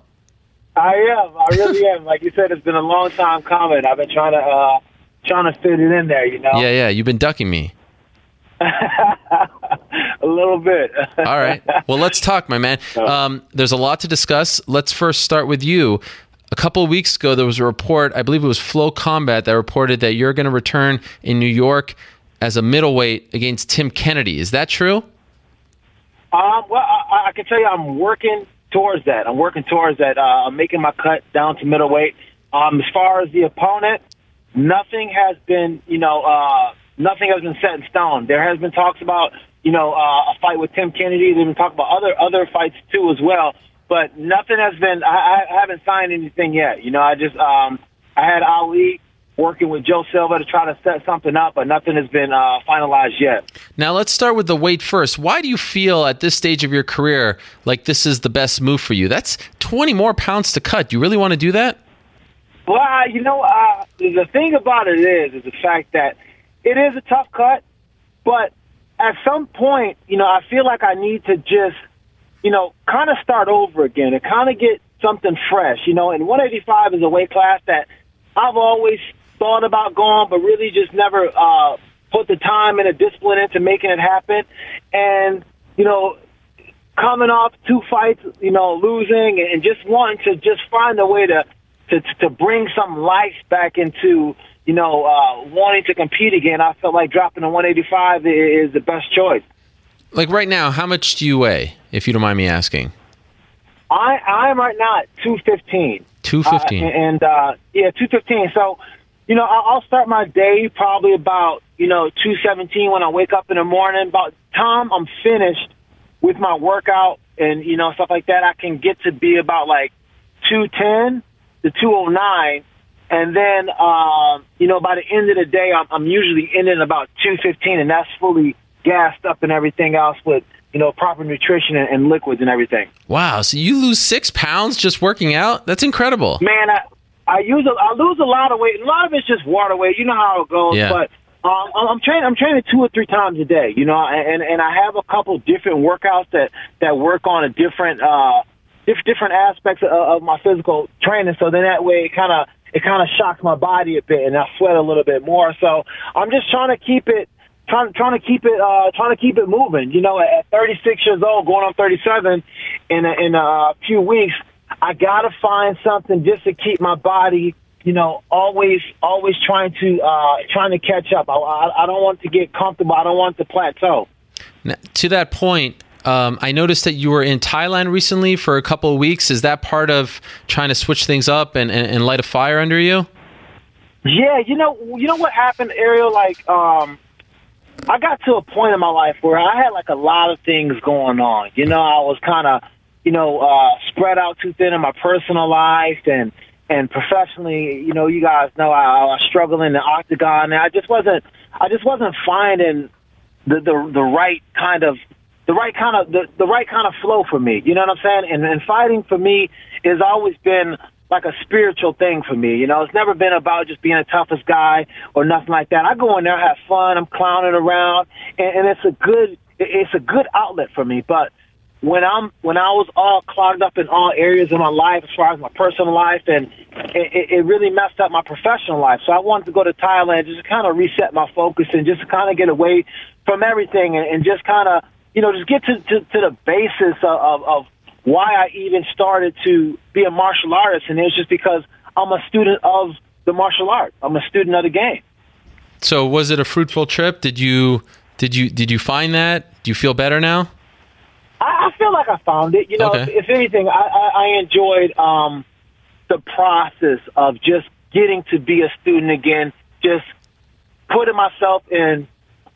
I am. I really am. Like you said, it's been a long time coming. I've been trying to uh trying to fit it in there, you know. Yeah, yeah. You've been ducking me. [LAUGHS] a little bit. All right. Well, let's talk, my man. [LAUGHS] Um, there's a lot to discuss. Let's first start with you. A couple of weeks ago, there was a report, I believe it was FloCombat, that reported that you're going to return in New York as a middleweight against Tim Kennedy. Is that true? Um, well, I, I can tell you, I'm working towards that. I'm working towards that. Uh, I'm making my cut down to middleweight. Um, as far as the opponent, nothing has been, you know, uh, nothing has been set in stone. There has been talks about, you know, uh, a fight with Tim Kennedy. There's been talk about other other fights too as well. But nothing has been. I, I haven't signed anything yet. You know, I just um, I had Ali working with Joe Silva to try to set something up, but nothing has been uh, finalized yet. Now, let's start with the weight first. Why do you feel at this stage of your career like this is the best move for you? That's 20 more pounds to cut. Do you really want to do that? Well, you know, uh, the thing about it is, is the fact that it is a tough cut, but at some point, you know, I feel like I need to just, you know, kind of start over again and kind of get something fresh, you know. And 185 is a weight class that I've always thought about going, but really just never uh, put the time and the discipline into making it happen. And you know, coming off two fights, you know, losing and just wanting to just find a way to to to bring some life back into you know uh, wanting to compete again. I felt like dropping to 185 is the best choice. Like right now, how much do you weigh, if you don't mind me asking? I I am right now at 215. 215. Uh, and uh, yeah, 215. So, you know, I'll, I'll start my day probably about, you know, 217 when I wake up in the morning. About time I'm finished with my workout and, you know, stuff like that, I can get to be about like 210 to 209. And then, um, you know, by the end of the day, I'm, I'm usually in at about 215, and that's fully gassed up and everything else with, you know, proper nutrition and, and liquids and everything. Wow, so you lose six pounds just working out? That's incredible. man, I I use a, I lose a lot of weight. A lot of it's just water weight. You know how it goes. Yeah. But um, I'm I'm training. I'm training two or three times a day. You know, and and I have a couple different workouts that that work on a different uh diff- different aspects of, of my physical training. So then that way it kind of it kind of shocks my body a bit, and I sweat a little bit more. So I'm just trying to keep it trying trying to keep it uh, trying to keep it moving. You know, at 36 years old, going on 37 in a, in a few weeks, I gotta find something just to keep my body. You know, always always trying to uh, trying to catch up. I, I, I don't want to get comfortable. I don't want to plateau. Now, to that point, um, I noticed that you were in Thailand recently for a couple of weeks. Is that part of trying to switch things up and, and, and light a fire under you? Yeah, you know, you know what happened, Ariel? Like, um, I got to a point in my life where I had like a lot of things going on. You know, I was kind of, you know, uh, spread out too thin in my personal life and and professionally. You know, you guys know I, I was struggling in the octagon, and I just wasn't, I just wasn't finding the the the right kind of the right kind of the, the right kind of flow for me. You know what I'm saying? And and fighting for me has always been like a spiritual thing for me. You know, it's never been about just being the toughest guy or nothing like that. I go in there, have fun, I'm clowning around, and, and it's a good it's a good outlet for me. But when I'm when I was all clogged up in all areas of my life, as far as my personal life, and it, it really messed up my professional life. So I wanted to go to Thailand just to kind of reset my focus and just kind of get away from everything and, and just kind of you know just get to, to, to the basis of, of, why I even started to be a martial artist, and it's just because I'm a student of the martial art. I'm a student of the game. So, was it a fruitful trip? Did you did you did you find that? Do you feel better now? I, I feel like I found it. You know, Okay. if, if anything, I, I, I enjoyed um, the process of just getting to be a student again. Just putting myself in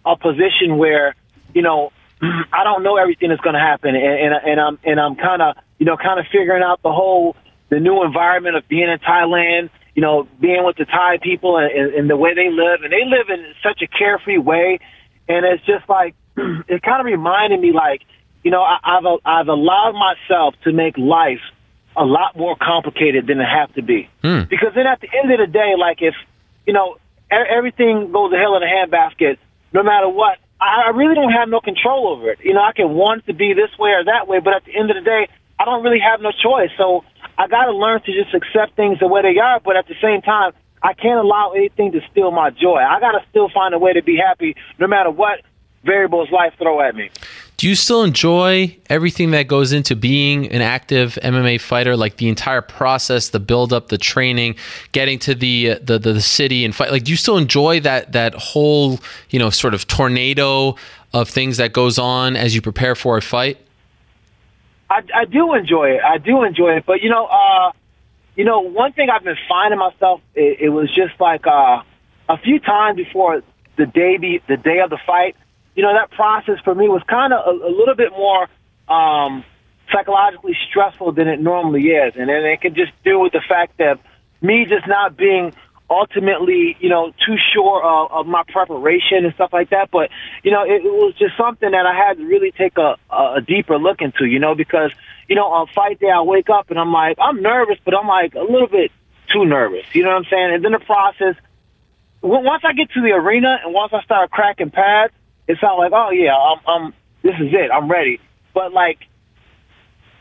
a position where, you know, I don't know everything that's going to happen, and, and and I'm and I'm kind of you know kind of figuring out the whole the new environment of being in Thailand. You know, being with the Thai people and, and, and the way they live, and they live in such a carefree way, and it's just like [CLEARS THROAT] it kind of reminded me like you know I, I've I've allowed myself to make life a lot more complicated than it have to be Hmm. because then at the end of the day, like if you know e- everything goes to hell in a handbasket, no matter what, I really don't have no control over it. You know, I can want to be this way or that way, but at the end of the day, I don't really have no choice. So I got to learn to just accept things the way they are, but at the same time, I can't allow anything to steal my joy. I got to still find a way to be happy no matter what variables life throw at me. Do you still enjoy everything that goes into being an active MMA fighter, like the entire process, the build up, the training, getting to the the the, the city and fight? Like, do you still enjoy that that whole you know sort of tornado of things that goes on as you prepare for a fight? I, I do enjoy it. I do enjoy it. But you know, uh, you know, one thing I've been finding myself, it, it was just like uh, a few times before the day be the day of the fight. You know, that process for me was kind of a, a little bit more um, psychologically stressful than it normally is, and then it could just do with the fact that me just not being ultimately, you know, too sure of, of my preparation and stuff like that. But you know, it, it was just something that I had to really take a, a deeper look into, you know, because you know, on fight day I wake up and I'm like, I'm nervous, but I'm like a little bit too nervous. You know what I'm saying? And then the process, once I get to the arena and once I start cracking pads, it's not like, oh yeah, I'm, I'm, this is it, I'm ready. But like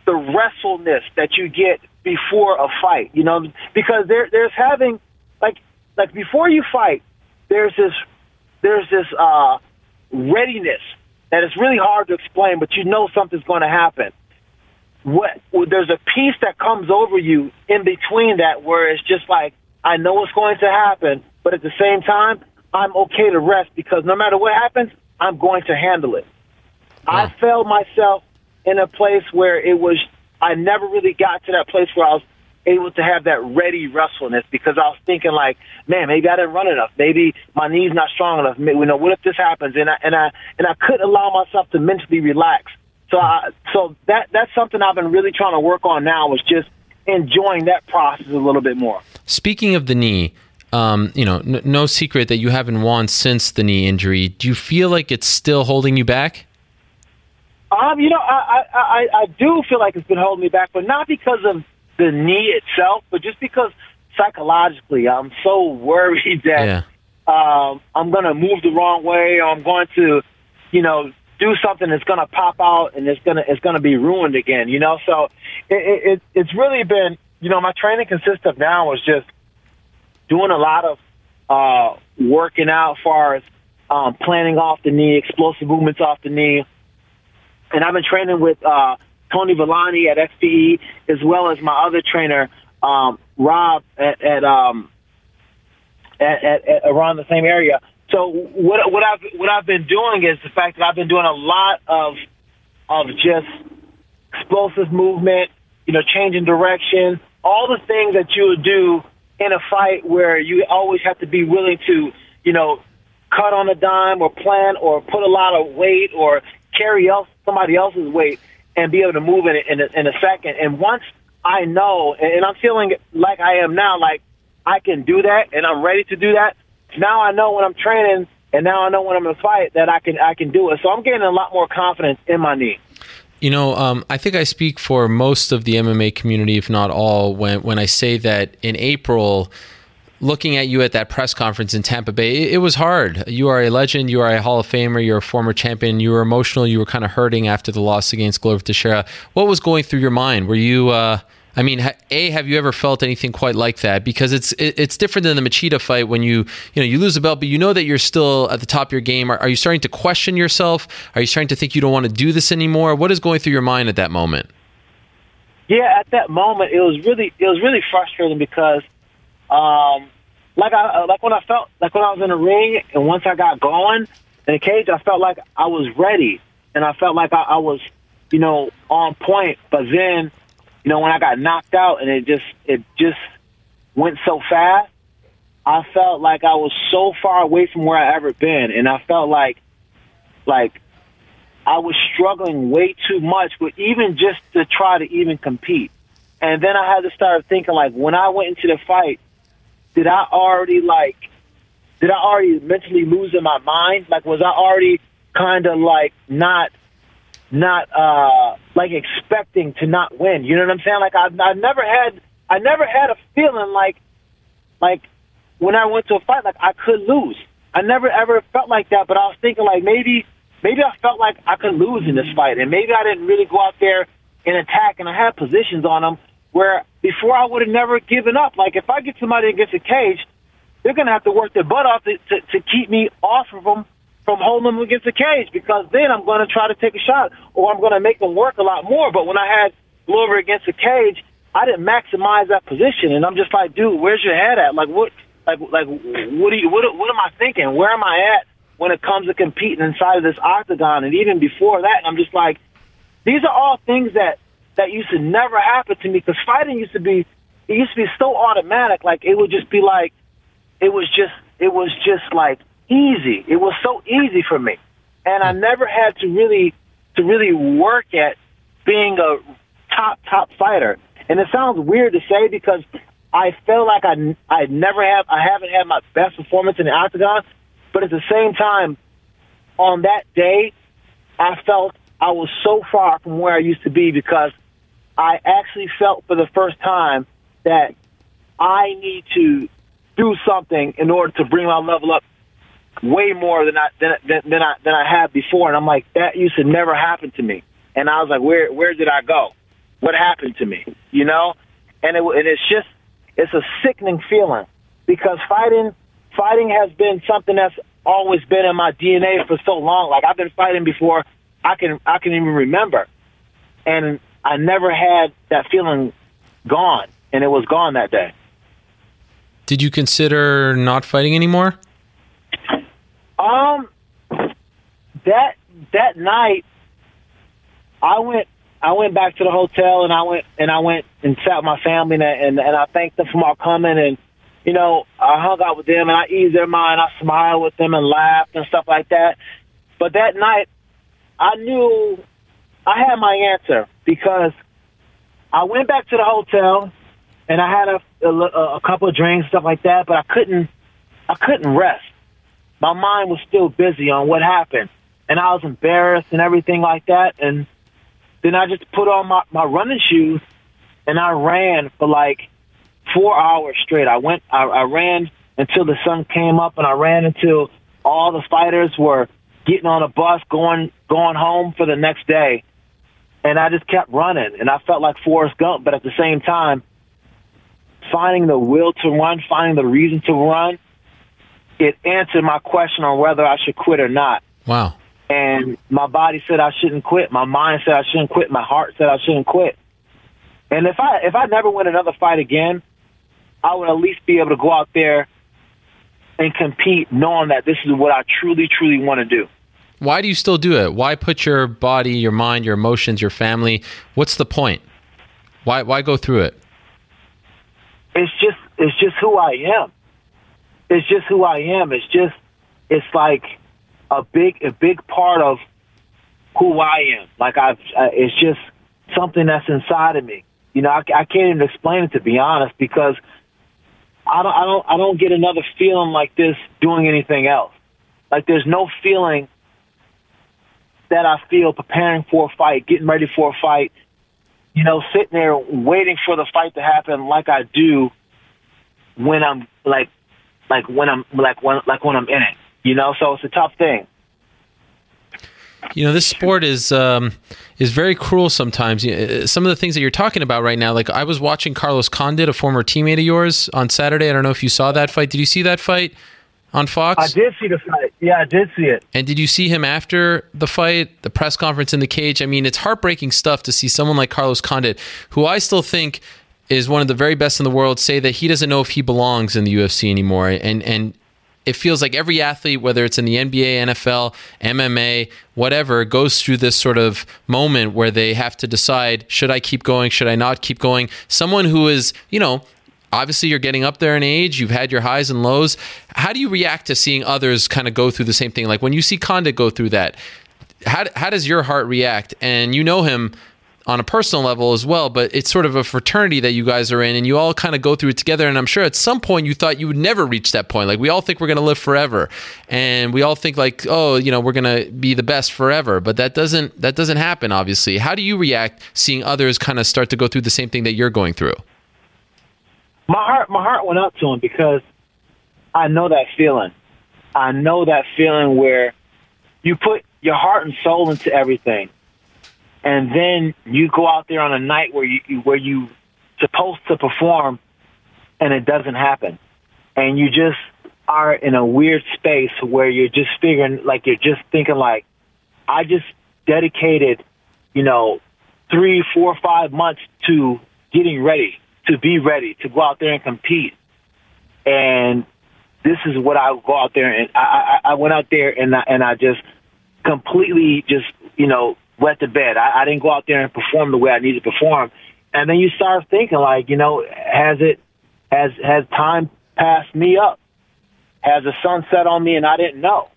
the restfulness that you get before a fight, you know, because there, there's having like, like before you fight, there's this, there's this uh, readiness that is really hard to explain, but you know something's going to happen. What there's a peace that comes over you in between that, where it's just like I know what's going to happen, but at the same time, I'm okay to rest because no matter what happens, I'm going to handle it. I felt myself in a place where it was I never really got to that place where I was able to have that ready restfulness because I was thinking like, man, maybe I didn't run enough. Maybe my knee's not strong enough. Maybe, you know, what if this happens? And I and I and I couldn't allow myself to mentally relax. So I so that that's something I've been really trying to work on now was just enjoying that process a little bit more. Speaking of the knee, um, you know, n- no secret that you haven't won since the knee injury. Do you feel like it's still holding you back? Um, you know, I, I, I, I do feel like it's been holding me back, but not because of the knee itself, but just because psychologically I'm so worried that Yeah. um, I'm going to move the wrong way or I'm going to, you know, do something that's going to pop out and it's going to it's going to be ruined again. You know, so it, it, it it's really been you know my training consists of now is just doing a lot of uh, working out, far as um, planning off the knee, explosive movements off the knee. And I've been training with uh, Tony Villani at XPE, as well as my other trainer, um, Rob, at, at, um, at, at, at around the same area. So what what I've what I've been doing is the fact that I've been doing a lot of of just explosive movement, you know, changing direction, all the things that you would do in a fight where you always have to be willing to, you know, cut on a dime or plan or put a lot of weight or carry else, somebody else's weight and be able to move in it in a, in a second. And once I know, and I'm feeling like I am now, like I can do that and I'm ready to do that. Now I know when I'm training and now I know when I'm in a fight that I can I can do it. So I'm getting a lot more confidence in my knee. You know, um, I think I speak for most of the MMA community, if not all, when when I say that in April looking at you at that press conference in Tampa Bay, it, it, was hard. You are a legend. You are a Hall of Famer. You're a former champion. You were emotional. You were kind of hurting after the loss against Glover Teixeira. What was going through your mind? Were you, uh, I mean, a have you ever felt anything quite like that? Because it's it's different than the Machida fight when you you know you lose a belt, but you know that you're still at the top of your game. Are, are you starting to question yourself? Are you starting to think you don't want to do this anymore? What is going through your mind at that moment? Yeah, at that moment, it was really it was really frustrating because um, like I like when I felt like when I was in the ring and once I got going in the cage, I felt like I was ready and I felt like I, I was, you know, on point. But then, you know, when I got knocked out and it just it just went so fast, I felt like I was so far away from where I ever been, and I felt like like I was struggling way too much with even just to try to even compete. And then I had to start thinking like when I went into the fight did I already like did I already mentally lose in my mind? Like was I already kind of like not not uh like expecting to not win? You know what I'm saying? Like I I never had I never had a feeling like like when I went to a fight like I could lose. I never ever felt like that, but I was thinking like maybe maybe I felt like I could lose in this fight and maybe I didn't really go out there and attack and I had positions on them where before I would have never given up. Like if I get somebody against a cage, they're to have to work their butt off to, to, to keep me off of them from holding them against the cage because then I'm going to try to take a shot or I'm going to make them work a lot more. But when I had Glover against the cage, I didn't maximize that position, and I'm just like, dude, where's your head at? Like what? Like like what do you what what am I thinking? Where am I at when it comes to competing inside of this octagon? And even before that, I'm just like, these are all things that that used to never happen to me because fighting used to be it used to be so automatic. Like it would just be like it was just it was just like easy. It was so easy for me, and I hmm. never had to really to really work at being a top top fighter. And it sounds weird to say because I feel like I I never have I haven't had my best performance in the octagon, but at the same time, on that day, I felt I was so far from where I used to be because I actually felt for the first time that I need to do something in order to bring my level up way more than I than, than, I than I had before. And I'm like, that used to never happen to me. And I was like, where where did I go? What happened to me? You know? And it and it's just it's a sickening feeling because fighting fighting has been something that's always been in my DNA for so long. Like I've been fighting before I can I can even remember. And I never had that feeling gone, and it was gone that day. Did you consider not fighting anymore? Um, that that night, I went I went back to the hotel and I went and I went and sat with my family and and, and I thanked them for all coming and you know I hung out with them and I eased their mind. I smiled with them and laughed and stuff like that. But that night, I knew I had my answer because I went back to the hotel and I had a, a, a couple of drinks, stuff like that, but I couldn't, I couldn't rest. My mind was still busy on what happened, and I was embarrassed and everything like that. And then I just put on my, my running shoes and I ran for like four hours straight. I went, I, I ran until the sun came up, and I ran until all the fighters were getting on a bus, going going home for the next day and I just kept running, and I felt like Forrest Gump, but at the same time, finding the will to run, finding the reason to run, it answered my question on whether I should quit or not. Wow. And my body said I shouldn't quit. My mind said I shouldn't quit. My heart said I shouldn't quit. And if I if I never win another fight again, I would at least be able to go out there and compete, knowing that this is what I truly, truly want to do. Why do you still do it? Why put your body, your mind, your emotions, your family? What's the point? Why why go through it? It's just it's just who I am. It's just who I am. It's just it's like a big a big part of who I am. Like I've uh, it's just something that's inside of me. You know, I, I can't even explain it to be honest because I don't I don't I don't get another feeling like this doing anything else. Like there's no feeling that I feel preparing for a fight, getting ready for a fight, you know, sitting there waiting for the fight to happen like I do when I'm like like when I'm like when like when I'm in it. You know, so it's a tough thing. You know, this sport is um, is very cruel sometimes. Some of the things that you're talking about right now, like I was watching Carlos Condit, a former teammate of yours, on Saturday. I don't know if you saw that fight. Did you see that fight on Fox? I did see the fight. Yeah, I did see it. And did you see him after the fight, the press conference in the cage? I mean, it's heartbreaking stuff to see someone like Carlos Condit, who I still think is one of the very best in the world, say that he doesn't know if he belongs in the UFC anymore. And and it feels like every athlete, whether it's in the NBA, NFL, MMA, whatever, goes through this sort of moment where they have to decide should I keep going? Should I not keep going? Someone who is, you know, obviously you're getting up there in age, you've had your highs and lows. How do you react to seeing others kind of go through the same thing? Like when you see Condit go through that, how, how does your heart react? And you know him on a personal level as well, but it's sort of a fraternity that you guys are in and you all kind of go through it together. And I'm sure at some point you thought you would never reach that point. Like we all think we're going to live forever and we all think like, oh, you know, we're going to be the best forever, but that doesn't, that doesn't happen, obviously. How do you react seeing others kind of start to go through the same thing that you're going through? My heart, my heart went up to him because I know that feeling. I know that feeling where you put your heart and soul into everything and then you go out there on a night where you where you supposed to perform and it doesn't happen. And you just are in a weird space where you're just figuring like you're just thinking like i just dedicated you know three four five months to getting ready to be ready to go out there and compete. And this is what i go out there and i i, I went out there and I, and i just completely just you know wet the bed. I, I didn't go out there and perform the way I needed to perform. And then you start thinking like, you know, has it, has, has time passed me up? Has the sun set on me and I didn't know?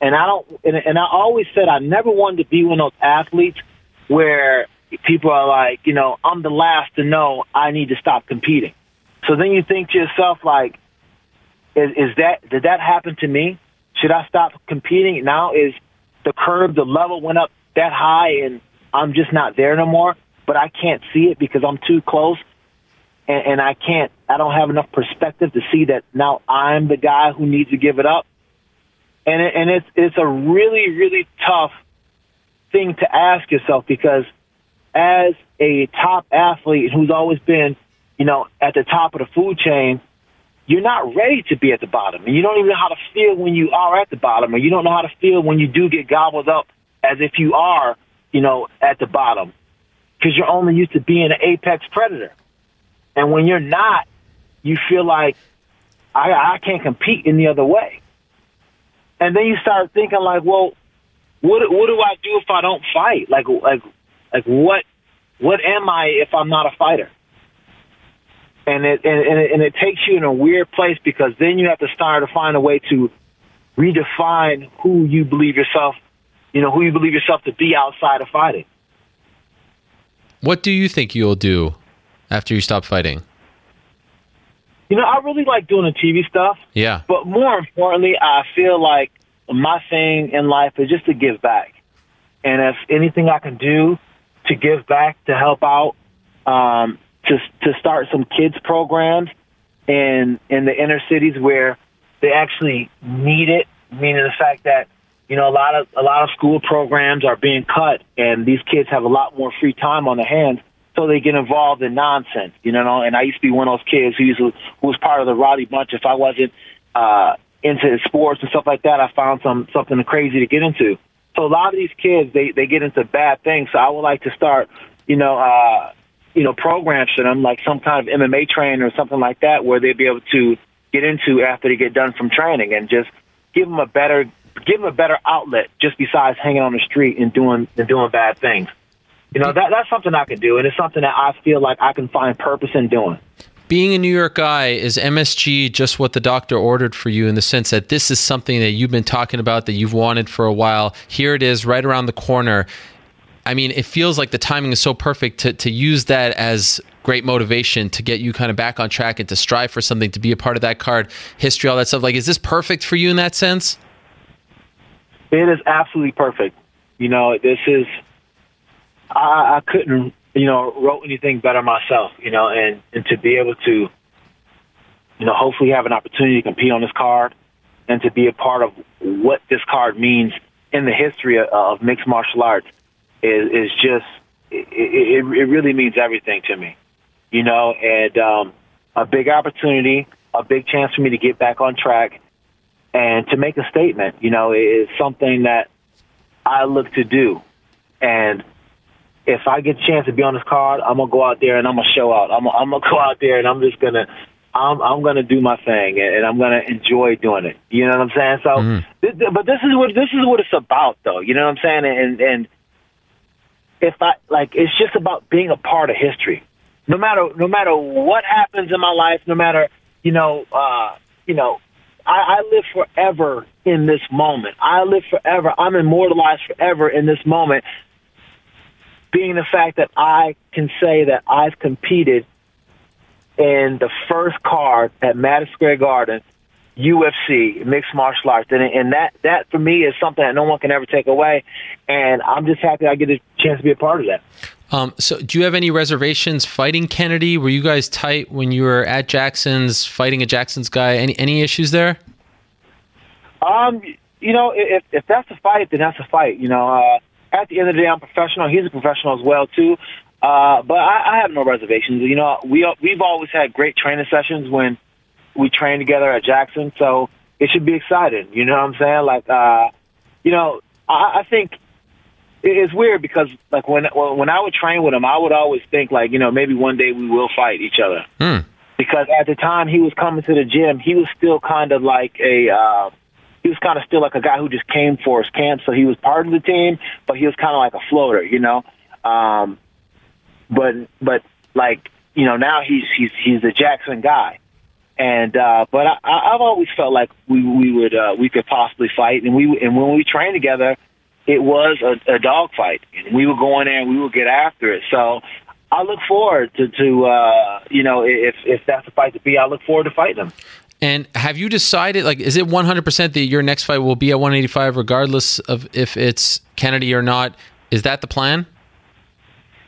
And I don't, and, and I always said I never wanted to be one of those athletes where people are like, you know, I'm the last to know I need to stop competing. So then you think to yourself like, is, is that, did that happen to me? Should I stop competing? Now is the curve, the level went up that high and I'm just not there no more, but I can't see it because I'm too close and, and I can't, I don't have enough perspective to see that now I'm the guy who needs to give it up. And, it, and it's, it's a really, really tough thing to ask yourself because as a top athlete who's always been, you know, at the top of the food chain, you're not ready to be at the bottom. And you don't even know how to feel when you are at the bottom, or you don't know how to feel when you do get gobbled up as if you are, you know, at the bottom because you're only used to being an apex predator. And when you're not, you feel like I, I can't compete any other way. And then you start thinking like, well, what what do I do if I don't fight? Like like like what what am I if I'm not a fighter? And it and, and it, and it takes you in a weird place because then you have to start to find a way to redefine who you believe yourself you know, who you believe yourself to be outside of fighting. What do you think you'll do after you stop fighting? You know, I really like doing the TV stuff. Yeah. But more importantly, I feel like my thing in life is just to give back. And if anything I can do to give back, to help out, um, to to start some kids programs in in the inner cities where they actually need it, meaning the fact that you know, a lot of a lot of school programs are being cut, and these kids have a lot more free time on their hands, so they get involved in nonsense. You know, and I used to be one of those kids who used to, who was part of the rowdy bunch. If I wasn't uh, into sports and stuff like that, I found some something crazy to get into. So a lot of these kids, they they get into bad things. So I would like to start, you know, uh, you know, programs for them, like some kind of MMA training or something like that, where they'd be able to get into after they get done from training, and just give them a better give them a better outlet, just besides hanging on the street and doing and doing bad things. You know, that that's something I could do, and it's something that I feel like I can find purpose in doing. Being a New York guy, is MSG just what the doctor ordered for you in the sense that this is something that you've been talking about that you've wanted for a while? Here it is, right around the corner. I mean, it feels like the timing is so perfect to, to use that as great motivation to get you kind of back on track and to strive for something, to be a part of that card, history, all that stuff. Like, is this perfect for you in that sense? It is absolutely perfect. You know, this is, I, I couldn't you know, wrote anything better myself, you know, and, and to be able to, you know, hopefully have an opportunity to compete on this card and to be a part of what this card means in the history of, mixed martial arts is, is just, it, it, it really means everything to me, you know, and um, a big opportunity, a big chance for me to get back on track and to make a statement, you know, is something that I look to do. And if I get a chance to be on this card, I'm gonna go out there and I'm gonna show out. I'm, I'm gonna [LAUGHS] go out there and I'm just gonna, I'm, I'm gonna do my thing and, I'm gonna enjoy doing it. You know what I'm saying? So, mm. this, but this is what this is what it's about, though. You know what I'm saying? And and if I like, it's just about being a part of history. No matter no matter what happens in my life, no matter you know, uh, you know, I, I live forever in this moment. I live forever. I'm immortalized forever in this moment being the fact that I can say that I've competed in the first card at Madison Square Garden, UFC, mixed martial arts. And, and that, that for me is something that no one can ever take away. And I'm just happy I get a chance to be a part of that. Um, so, do you have any reservations fighting Kennedy? Were you guys tight when you were at Jackson's fighting a Jackson's guy? Any any issues there? Um, you know, if if that's a fight, then that's a fight. You know, uh, at the end of the day, I'm professional. He's a professional as well too. Uh, but I, I have no reservations. You know, we we've always had great training sessions when we train together at Jackson, so it should be exciting. You know what I'm saying? Like, uh, you know, I, I think it's weird because like when when I would train with him, I would always think like, you know, maybe one day we will fight each other. Hmm. Because at the time he was coming to the gym, he was still kind of like a uh, he was kind of still like a guy who just came for his camp, so he was part of the team, but he was kind of like a floater, you know. Um, but but like you know now he's he's he's the Jackson guy, and uh, but I, I've always felt like we we would uh, we could possibly fight, and we and when we trained together, it was a, a dog fight, and we would go in there and we would get after it. So I look forward to to uh, you know if if that's a fight to be, I look forward to fighting him. And have you decided, like, is it 100% that your next fight will be at 185, regardless of if it's Kennedy or not? Is that the plan?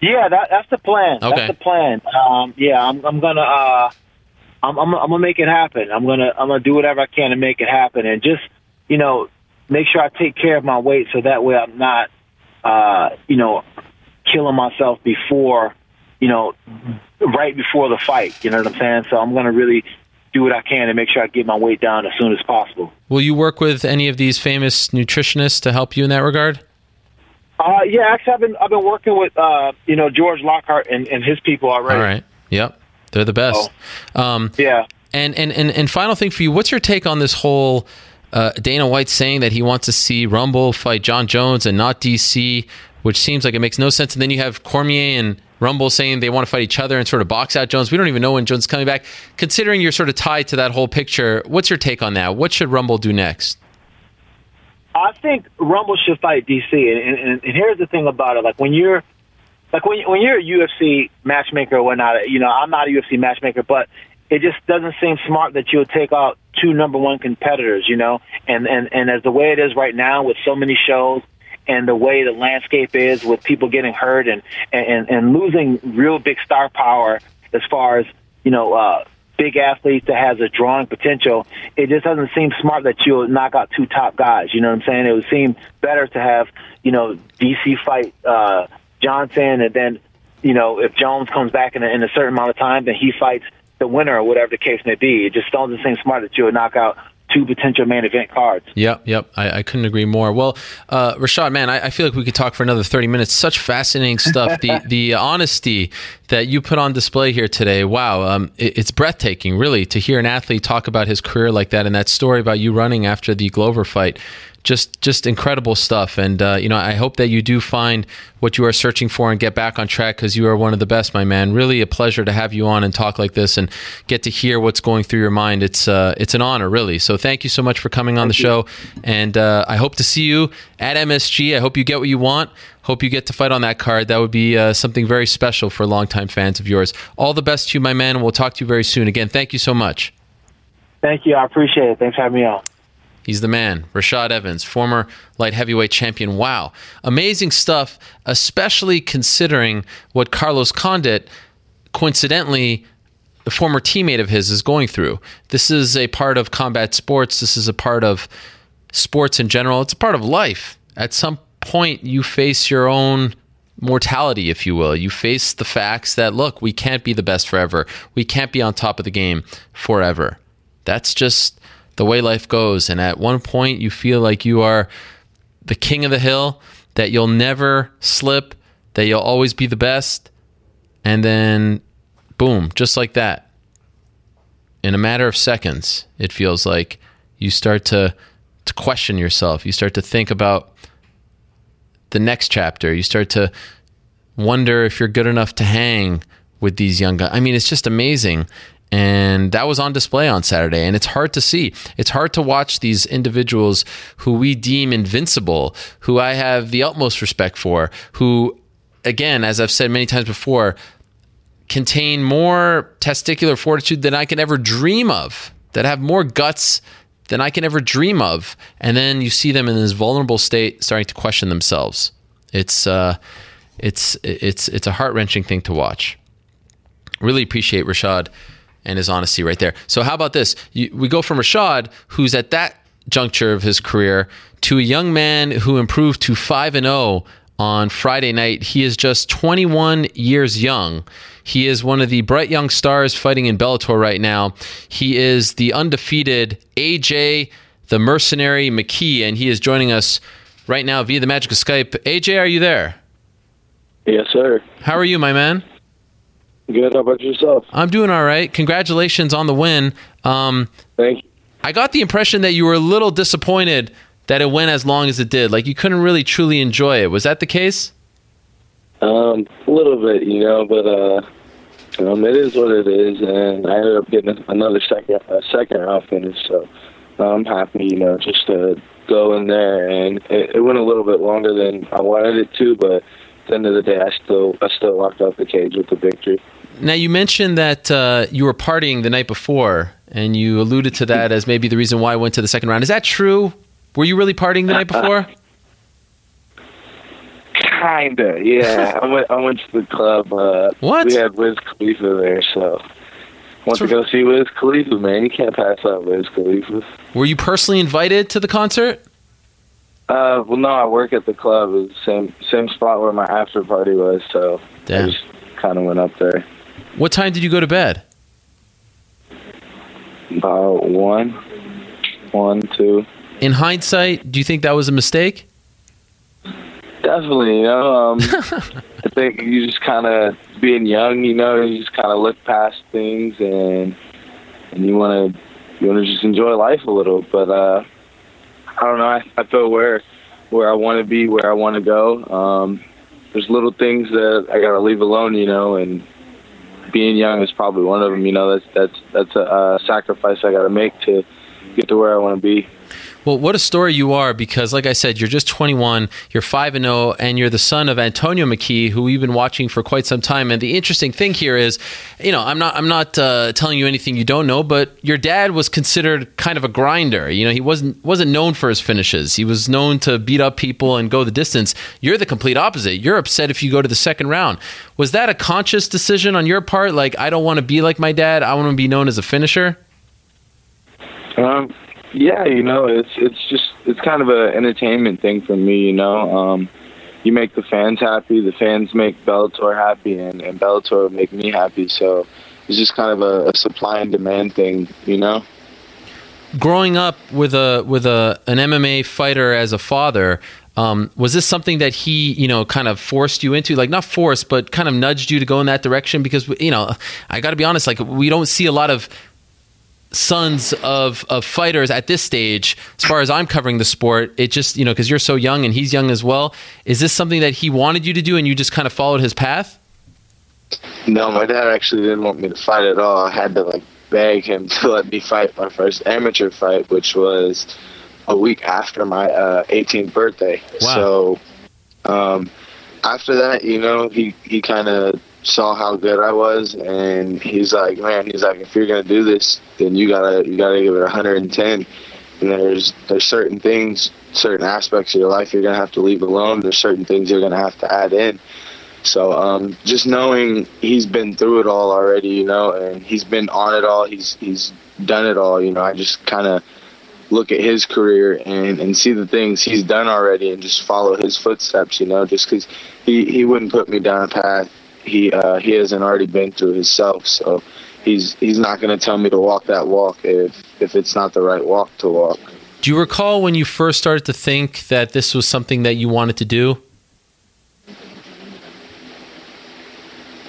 Yeah, that, that's the plan. Okay. That's the plan. Um, yeah, I'm, I'm gonna, uh, I'm, I'm, I'm gonna make it happen. I'm gonna, I'm gonna do whatever I can to make it happen, and just, you know, make sure I take care of my weight so that way I'm not, uh, you know, killing myself before, you know, right before the fight. You know what I'm saying? So I'm gonna really do what I can to make sure I get my weight down as soon as possible. Will you work with any of these famous nutritionists to help you in that regard? Uh, yeah, actually, I've been I've been working with uh, you know George Lockhart and, and his people already. All right. Yep, they're the best. Um, yeah. And, and and and final thing for you, what's your take on this whole uh, Dana White saying that he wants to see Rumble fight Jon Jones and not DC, which seems like it makes no sense. And then you have Cormier and Rumble saying they want to fight each other and sort of box out Jones. We don't even know when Jones is coming back. Considering you're sort of tied to that whole picture, what's your take on that? What should Rumble do next? I think Rumble should fight DC, and, and, and here's the thing about it: like when you're like when when you're a UFC matchmaker or whatnot, you know, I'm not a UFC matchmaker, but it just doesn't seem smart that you would take out two number one competitors, you know, and and and as the way it is right now with so many shows and the way the landscape is with people getting hurt and and and losing real big star power as far as you know uh big athletes that has a drawing potential it just doesn't seem smart that you'll knock out two top guys you know what i'm saying? It would seem better to have you know dc fight uh johnson and then you know if jones comes back in a, in a certain amount of time then he fights the winner or whatever the case may be it just doesn't seem smart that you would knock out two potential main event cards. Yep, yep. I, I couldn't agree more. Well, uh, Rashad, man, I, I, feel like we could talk for another thirty minutes. Such fascinating stuff. the [LAUGHS] the honesty that you put on display here today. Wow, um, it, it's breathtaking, really, to hear an athlete talk about his career like that, and that story about you running after the Glover fight just just incredible stuff. And uh, you know, I hope that you do find what you are searching for and get back on track because you are one of the best, my man. Really a pleasure to have you on and talk like this and get to hear what's going through your mind. It's uh, it's an honor, really. So thank you so much for coming on thank the show. And uh, I hope to see you at MSG. I hope you get what you want. Hope you get to fight on that card. That would be uh, something very special for longtime fans of yours. All the best to you, my man, we'll talk to you very soon. Again, thank you so much. Thank you. I appreciate it. Thanks for having me on. He's the man. Rashad Evans, former light heavyweight champion. Wow. Amazing stuff, especially considering what Carlos Condit, coincidentally, a former teammate of his, is going through. This is a part of combat sports. This is a part of sports in general. It's a part of life. At some point, you face your own mortality, if you will. You face the facts that, look, we can't be the best forever. We can't be on top of the game forever. That's just the way life goes. And at one point, you feel like you are the king of the hill, that you'll never slip, that you'll always be the best. And then, boom, just like that, in a matter of seconds, it feels like you start to, to question yourself. You start to think about the next chapter. You start to wonder if you're good enough to hang with these young guys. I mean, it's just amazing and that was on display on Saturday. And it's hard to see. It's hard to watch these individuals who we deem invincible, who I have the utmost respect for, who, again, as I've said many times before, contain more testicular fortitude than I can ever dream of, that have more guts than I can ever dream of. And then you see them in this vulnerable state starting to question themselves. It's, uh, it's, it's, it's a heart wrenching thing to watch. Really appreciate Rashad and his honesty right there. So how about this? You, we go from Rashad, who's at that juncture of his career, to a young man who improved to five and zero oh on Friday night. He is just 21 years young. He is one of the bright young stars fighting in Bellator right now. He is the undefeated AJ, the mercenary McKee, and he is joining us right now via the magic of Skype. AJ, are you there? Yes, sir. How are you, my man? Good. How about yourself? I'm doing all right. Congratulations on the win. Um, Thank you. I got the impression that you were a little disappointed that it went as long as it did. Like you couldn't really truly enjoy it. Was that the case? Um, a little bit, you know, but uh, um, it is what it is, and I ended up getting another second, a second round finish. So I'm happy, you know, just to go in there, and it, it went a little bit longer than I wanted it to, but at the end of the day, I still I still walked off the cage with the victory. Now, you mentioned that uh, you were partying the night before, and you alluded to that as maybe the reason why I went to the second round. Is that true? Were you really partying the night [LAUGHS] before? Kinda, yeah. I went. I went to the club. Uh, what? We had Wiz Khalifa there, so went so, to go see Wiz Khalifa. Man, you can't pass up Wiz Khalifa. Were you personally invited to the concert? Uh, well, no. I work at the club. It was the same same spot where my after party was, so Damn. I just kind of went up there. What time did you go to bed? About one, one, two. In hindsight, do you think that was a mistake? Definitely, you know. Um, [LAUGHS] I think you just kind of being young, you know, you just kind of look past things and and you want to you want to just enjoy life a little. But uh, I don't know. I, I feel where where I want to be, where I want to go. Um, there's little things that I got to leave alone, you know, and being young is probably one of them. You know, that's that's that's a, a sacrifice I got to make to get to where I want to be. Well, what a story you are because, like I said, you're just 21, you're 5 and 0, and you're the son of Antonio McKee, who we've been watching for quite some time. And the interesting thing here is, you know, I'm not I'm not uh, telling you anything you don't know, but your dad was considered kind of a grinder. You know, he wasn't wasn't known for his finishes. He was known to beat up people and go the distance. You're the complete opposite. You're upset if you go to the second round. Was that a conscious decision on your part? Like, I don't want to be like my dad. I want to be known as a finisher. Um, yeah, you know, it's it's just it's kind of an entertainment thing for me. You know, um, you make the fans happy, the fans make Bellator happy, and, and Bellator make me happy. So it's just kind of a, a supply and demand thing, you know. growing up with a with a an MMA fighter as a father, um, was this something that he, you know, kind of forced you into? Like not forced, but kind of nudged you to go in that direction? Because you know, I got to be honest, like we don't see a lot of sons of of fighters at this stage as far as i'm covering the sport it just you know because you're so young and he's young as well is this something that he wanted you to do and you just kind of followed his path No, my dad actually didn't want me to fight at all. I had to like beg him [LAUGHS] to let me fight my first amateur fight, which was a week after my uh, 18th birthday. Wow. So um, after that, you know, he he kind of saw how good I was, and he's like, man, he's like, if you're gonna do this, then you gotta you gotta give it 110. And there's there's certain things, certain aspects of your life you're gonna have to leave alone. There's certain things you're gonna have to add in. So um, just knowing he's been through it all already, you know, and he's been on it all. He's he's done it all. You know, I just kind of look at his career and, and see the things he's done already and just follow his footsteps. You know, just because he, he wouldn't put me down a path he uh, he hasn't already been through himself. So he's he's not going to tell me to walk that walk if if it's not the right walk to walk. do you recall when you first started to think that this was something that you wanted to do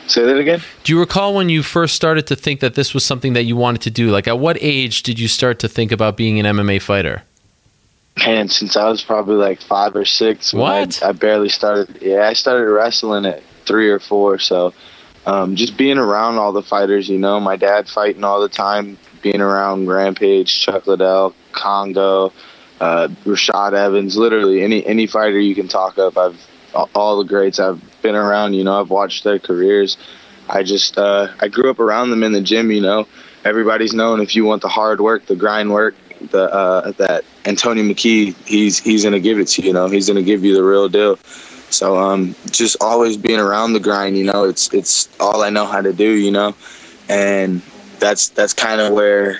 Say that again. do you recall when you first started to think that this was something that you wanted to do like at what age did you start to think about being an mma fighter Man, since I was probably like five or six, What? I, I barely started. Yeah, I started wrestling at three or four. So, um, just being around all the fighters, you know, my dad fighting all the time, being around Rampage, Chuck Liddell, Kongo, uh, Rashad Evans, literally any any fighter you can talk of. I've all the greats I've been around. You know, I've watched their careers. I just uh, I grew up around them in the gym. You know, everybody's known if you want the hard work, the grind work, the uh, that Antonio McKee, he's he's gonna give it to you. You know, he's gonna give you the real deal. So um, just always being around the grind. You know, it's it's all I know how to do. You know, and that's that's kind of where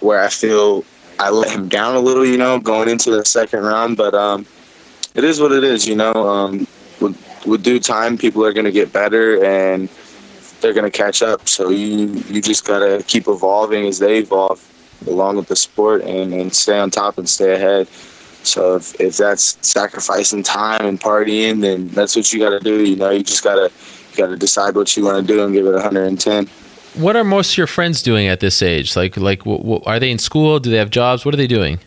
where I feel I let him down a little. You know, going into the second round, but um, it is what it is. You know, um, with with due time, people are gonna get better and they're gonna catch up. So you you just gotta keep evolving as they evolve along with the sport and, and stay on top and stay ahead. So if, if that's sacrificing time and partying, then that's what you got to do. You know, you just gotta you gotta decide what you want to do and give it 110. what are most of your friends doing at this age like like are they in school do they have jobs what are they doing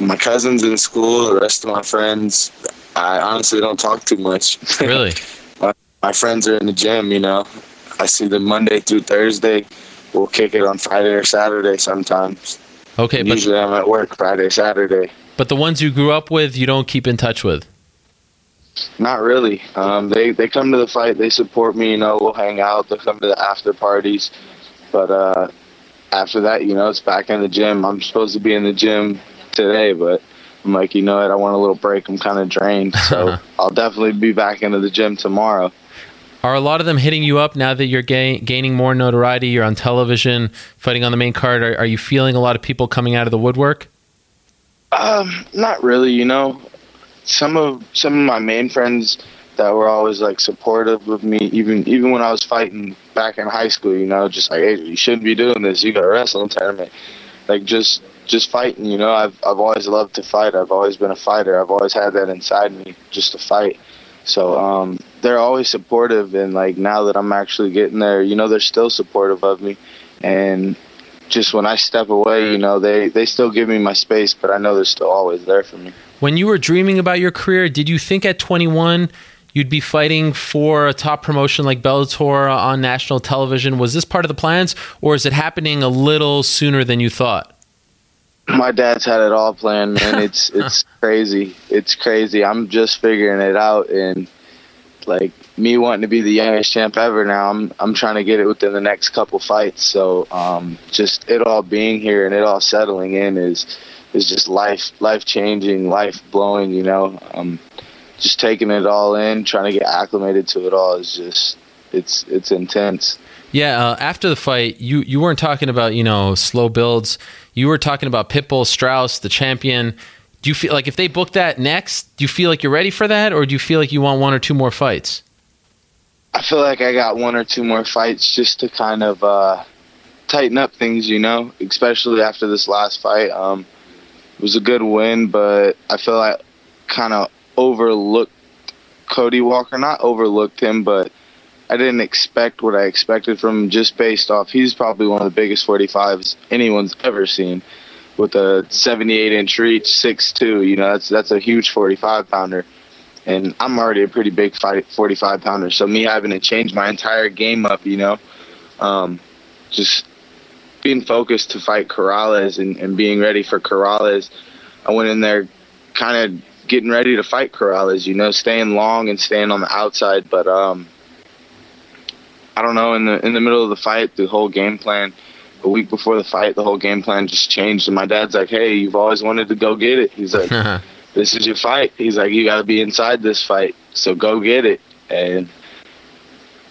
My cousins in school, the rest of my friends, I honestly don't talk too much. really [LAUGHS] my friends are in the gym. You know, I see them Monday through Thursday. We'll kick it on Friday or Saturday sometimes. okay but Usually I'm at work Friday, Saturday. But the ones you grew up with you don't keep in touch with Not really. Um, they they come to the fight. They support me. You know, we'll hang out. They'll come to the after parties. But uh, after that, you know, it's back in the gym. I'm supposed to be in the gym today, but I'm like, you know what? I want a little break. I'm kind of drained, so [LAUGHS] I'll definitely be back into the gym tomorrow. Are a lot of them hitting you up now that you're ga- gaining more notoriety? You're on television, fighting on the main card. Are, are you feeling a lot of people coming out of the woodwork? Um, not really. You know, some of some of my main friends that were always like supportive of me, even even when I was fighting back in high school. You know, just like, hey, you shouldn't be doing this. You got a wrestling tournament. Like just just fighting. You know, I've I've always loved to fight. I've always been a fighter. I've always had that inside me, just to fight. So um, they're always supportive, and like now that I'm actually getting there, you know, they're still supportive of me, and just when I step away, you know, they they still give me my space, but I know they're still always there for me. When you were dreaming about your career, did you think at 21 you'd be fighting for a top promotion like Bellator on national television? Was this part of the plans, or is it happening a little sooner than you thought? My dad's had it all planned, man. [LAUGHS] It's it's crazy. It's crazy. I'm just figuring it out, and like me wanting to be the youngest champ ever now, I'm I'm trying to get it within the next couple fights. So um, just it all being here and it all settling in is is just life life changing, life blowing. You know, um, just taking it all in, trying to get acclimated to it all is just it's it's intense. Yeah, uh, after the fight, you you weren't talking about you know slow builds. You were talking about Pitbull, Straus, the champion. Do you feel like if they book that next, do you feel like you're ready for that, or do you feel like you want one or two more fights? I feel like I got one or two more fights just to kind of uh, tighten up things, you know, especially after this last fight. Um, it was a good win, but I feel like kind of overlooked Cody Walker. Not overlooked him, but I didn't expect what I expected from him just based off. He's probably one of the biggest 45s anyone's ever seen, with a 78 inch reach, 6'2". You know, that's that's a huge 45 pounder, and I'm already a pretty big 45 pounder. So me having to change my entire game up, you know, um, just being focused to fight Corrales and, and being ready for Corrales. I went in there kind of getting ready to fight Corrales, you know, staying long and staying on the outside. But um, I don't know. In the in the middle of the fight, the whole game plan. A week before the fight, the whole game plan just changed. And my dad's like, "Hey, you've always wanted to go get it." He's like, [LAUGHS] "This is your fight." He's like, "You got to be inside this fight, so go get it." And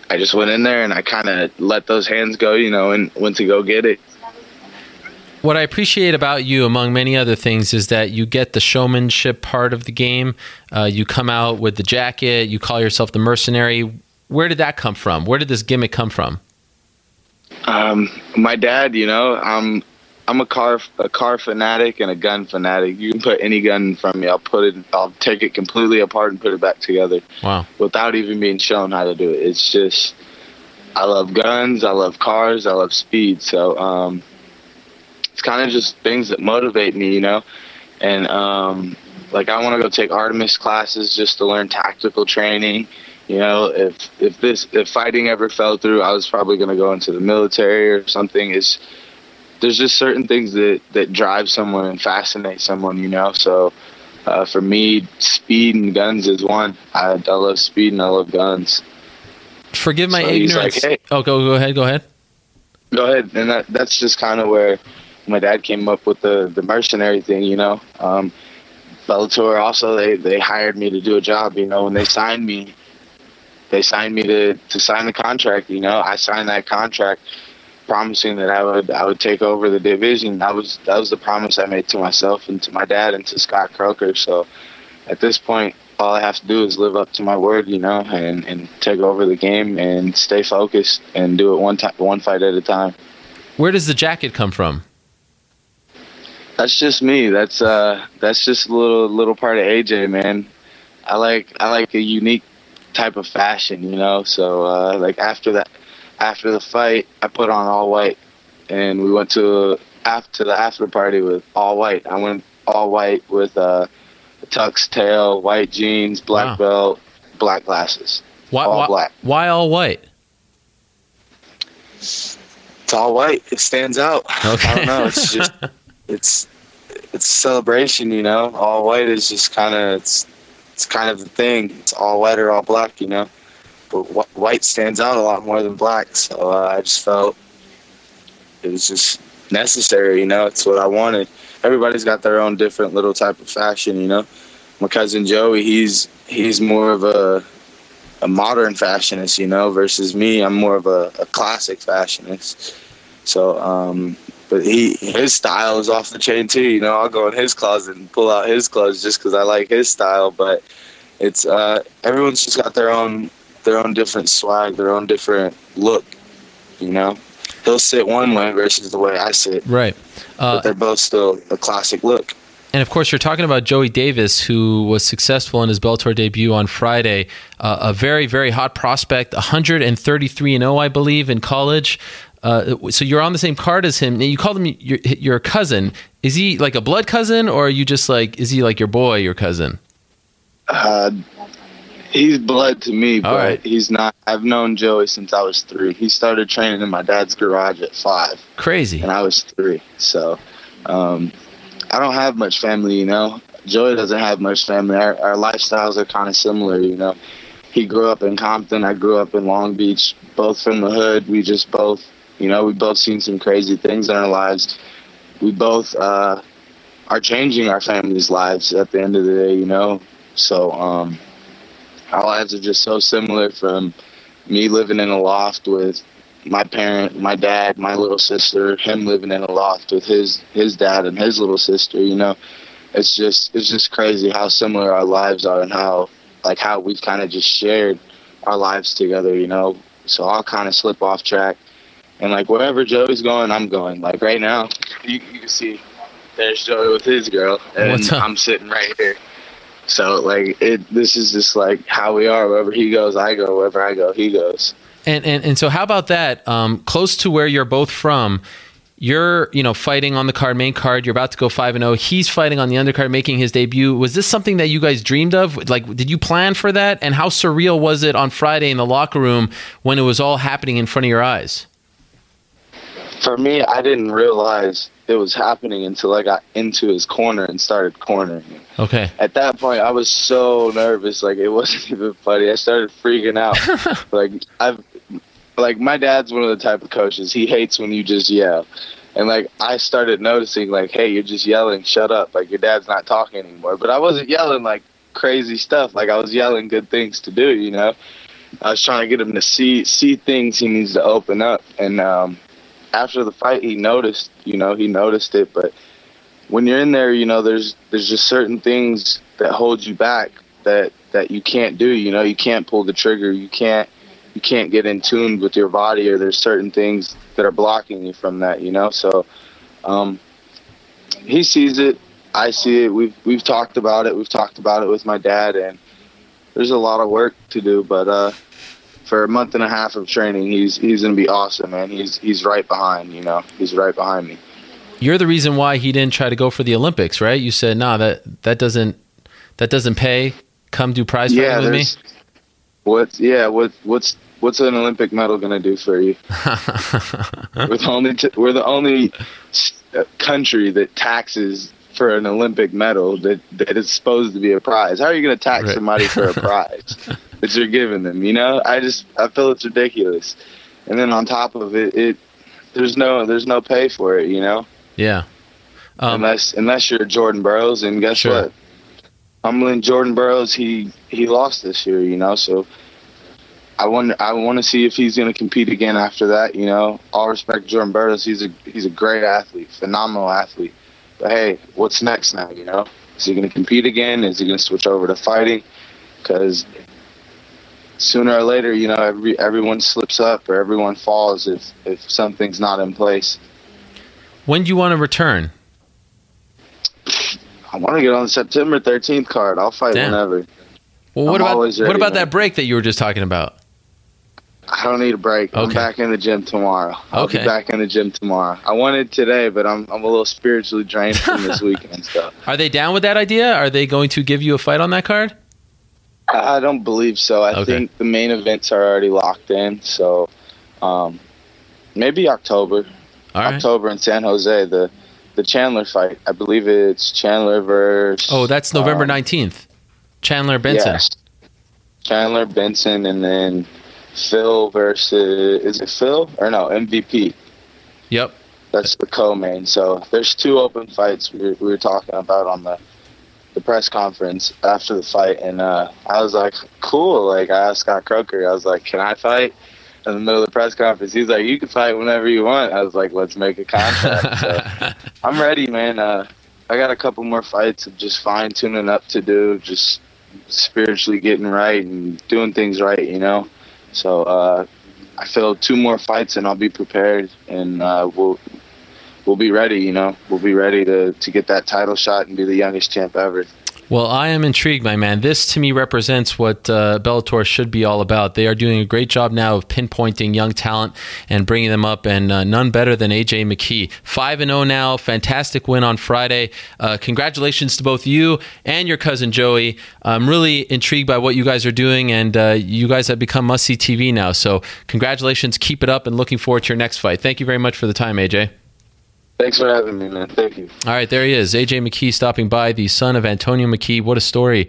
I just went in there and I kind of let those hands go, you know, and went to go get it. What I appreciate about you, among many other things, is that you get the showmanship part of the game. Uh, you come out with the jacket, you call yourself the mercenary. Where did that come from? Where did this gimmick come from? Um, my dad, you know, I'm I'm a car a car fanatic and a gun fanatic. You can put any gun in front of me, I'll put it, I'll take it completely apart and put it back together. Wow! Without even being shown how to do it. It's just I love guns, I love cars, I love speed. So um, it's kind of just things that motivate me, you know. And um, like I want to go take Artemis classes just to learn tactical training. You know, if if this if fighting ever fell through, I was probably going to go into the military or something. Is there's just certain things that that drive someone and fascinate someone, you know. So uh, for me, speed and guns is one. I, I love speed and I love guns. Forgive my so ignorance. Like, hey, oh, go go ahead. Go ahead. Go ahead. And that that's just kind of where my dad came up with the the mercenary thing, you know. Um, Bellator also they they hired me to do a job, you know. When they signed me, they signed me to to sign the contract. You know, I signed that contract promising that I would I would take over the division. That was that was the promise I made to myself and to my dad and to Scott Coker. So at this point, all I have to do is live up to my word, you know, and, and take over the game and stay focused and do it one time, one fight at a time. Where does the jacket come from? That's just me. That's uh, that's just a little little part of AJ, man. I like I like a unique type of fashion, you know. So uh, like after that after the fight, I put on all white, and we went to after the after party with all white. I went all white with uh, a tux tail, white jeans, black wow. belt, black glasses. Why, all why, black. Why all white? It's all white. It stands out. Okay. [LAUGHS] I don't know. It's just it's it's a celebration, you know. All white is just kind of it's it's kind of the thing. It's all white or all black, you know but white stands out a lot more than black. So uh, I just felt it was just necessary. You know, it's what I wanted. Everybody's got their own different little type of fashion. You know, my cousin Joey, he's he's more of a a modern fashionist. You know, versus me, I'm more of a, a classic fashionist. So, um, but he his style is off the chain too. You know, I'll go in his closet and pull out his clothes just because I like his style. But it's uh, everyone's just got their own their own different swag, their own different look. You know, he'll sit one way versus the way I sit. Right. Uh, but they're both still a classic look. And of course, you're talking about Joey Davis, who was successful in his Bellator debut on Friday. Uh, a very, very hot prospect, 133 and 0, I believe, in college. Uh, so you're on the same card as him. You call him your, your cousin. Is he like a blood cousin, or are you just like is he like your boy, your cousin? Uh, He's blood to me, but right. he's not. I've known Joey since I was three. He started training in my dad's garage at five. Crazy. And I was three. So um, I don't have much family, you know. Joey doesn't have much family. Our, our lifestyles are kind of similar, you know. He grew up in Compton. I grew up in Long Beach. Both from the hood. We just both, you know, we both seen some crazy things in our lives. We both uh, are changing our families' lives at the end of the day, you know. So um, our lives are just so similar from me living in a loft with my parent, my dad, my little sister, him living in a loft with his his dad and his little sister, you know. It's just it's just crazy how similar our lives are and how like how we've kind of just shared our lives together, you know. So I'll kind of slip off track And like wherever Joey's going, I'm going. Like right now, you, you can see there's Joey with his girl, and? I'm sitting right here. So like it, this is just like how we are. Wherever he goes, I go. Wherever I go, he goes. And and and so how about that? Um, close to where you're both from, you're you know fighting on the card, main card. You're about to go five and zero. He's fighting on the undercard, making his debut. Was this something that you guys dreamed of? Like, did you plan for that? And how surreal was it on Friday in the locker room when it was all happening in front of your eyes? For me, I didn't realize it was happening until I got into his corner and started cornering him. Okay. At that point, I was so nervous, like it [LAUGHS] wasn't even funny. I started freaking out. [LAUGHS] like I've, like my dad's one of the type of coaches. He hates when you just yell, and like I started noticing, like, hey, you're just yelling. Shut up. Like your dad's not talking anymore. But I wasn't yelling like crazy stuff. Like I was yelling good things to do. You know, I was trying to get him to see see things he needs to open up. And um, after the fight, he noticed. You know, he noticed it, but when you're in there, you know, there's there's just certain things that hold you back that that you can't do. You know, you can't pull the trigger. You can't you can't get in tune with your body, or there's certain things that are blocking you from that. You know, so um, he sees it. I see it. We've we've talked about it. We've talked about it with my dad, and there's a lot of work to do. But uh, for a month and a half of training, he's he's gonna be awesome, man. He's he's right behind. You know, he's right behind me. You're the reason why he didn't try to go for the Olympics, right? You said, "Nah, that that doesn't that doesn't pay. Come do prize fighting with me." What? Yeah. What? What's What's an Olympic medal gonna do for you? [LAUGHS] we're the only t- we're the only country that taxes for an Olympic medal that that is supposed to be a prize. How are you gonna tax Right. somebody for a [LAUGHS] prize that you're giving them? You know, I just I feel it's ridiculous. And then on top of it, it there's no there's no pay for it. You know, yeah. Um, unless unless you're Jordan Burroughs, and guess Sure. what? Humbling Jordan Burroughs, he he lost this year, you know. So I want I want to see if he's going to compete again after that. You know, all respect to Jordan Burroughs, he's a he's a great athlete, phenomenal athlete. But hey, what's next now? You know, is he going to compete again? Is he going to switch over to fighting? Because sooner or later, you know, every everyone slips up or everyone falls if if something's not in place. when do you want to return? I want to get on the September 13th card. I'll fight Damn. whenever. Well, what I'm about what about that break that you were just talking about? I don't need a break. I'm back in the gym tomorrow. I'll Okay. be back in the gym tomorrow. I wanted today, but I'm I'm a little spiritually drained from this [LAUGHS] weekend stuff. Are they down with that idea? Are they going to give you a fight on that card? I don't believe so. I Okay. think the main events are already locked in. So, um, maybe October. Right. October in San Jose. The the Chandler fight. I believe it's Chandler versus. Oh, that's November um, 19th. Chandler Benson. Yes. Chandler Benson, and then Phil versus is it Phil or no MVP? Yep. That's the co-main. So there's two open fights we were, we were talking about on the the press conference after the fight, and uh, I was like, cool. Like I asked Scott Coker, I was like, can I fight? In the middle of the press conference, he's like, "You can fight whenever you want." I was like, "Let's make a contract." [LAUGHS] so I'm ready, man. Uh, I got a couple more fights of just fine tuning up to do, just spiritually getting right and doing things right, you know. So uh, I feel two more fights and I'll be prepared, and uh, we'll we'll be ready. You know, we'll be ready to to get that title shot and be the youngest champ ever. Well, I am intrigued, my man. This to me represents what uh, Bellator should be all about. They are doing a great job now of pinpointing young talent and bringing them up, and uh, none better than AJ McKee. Five and zero now, fantastic win on Friday. Uh, congratulations to both you and your cousin Joey. I'm really intrigued by what you guys are doing, and uh, you guys have become must see TV now. So, congratulations, keep it up, and looking forward to your next fight. Thank you very much for the time, AJ. Thanks for having me, man. Thank you. All right, there he is, AJ McKee stopping by, the son of Antonio McKee. What a story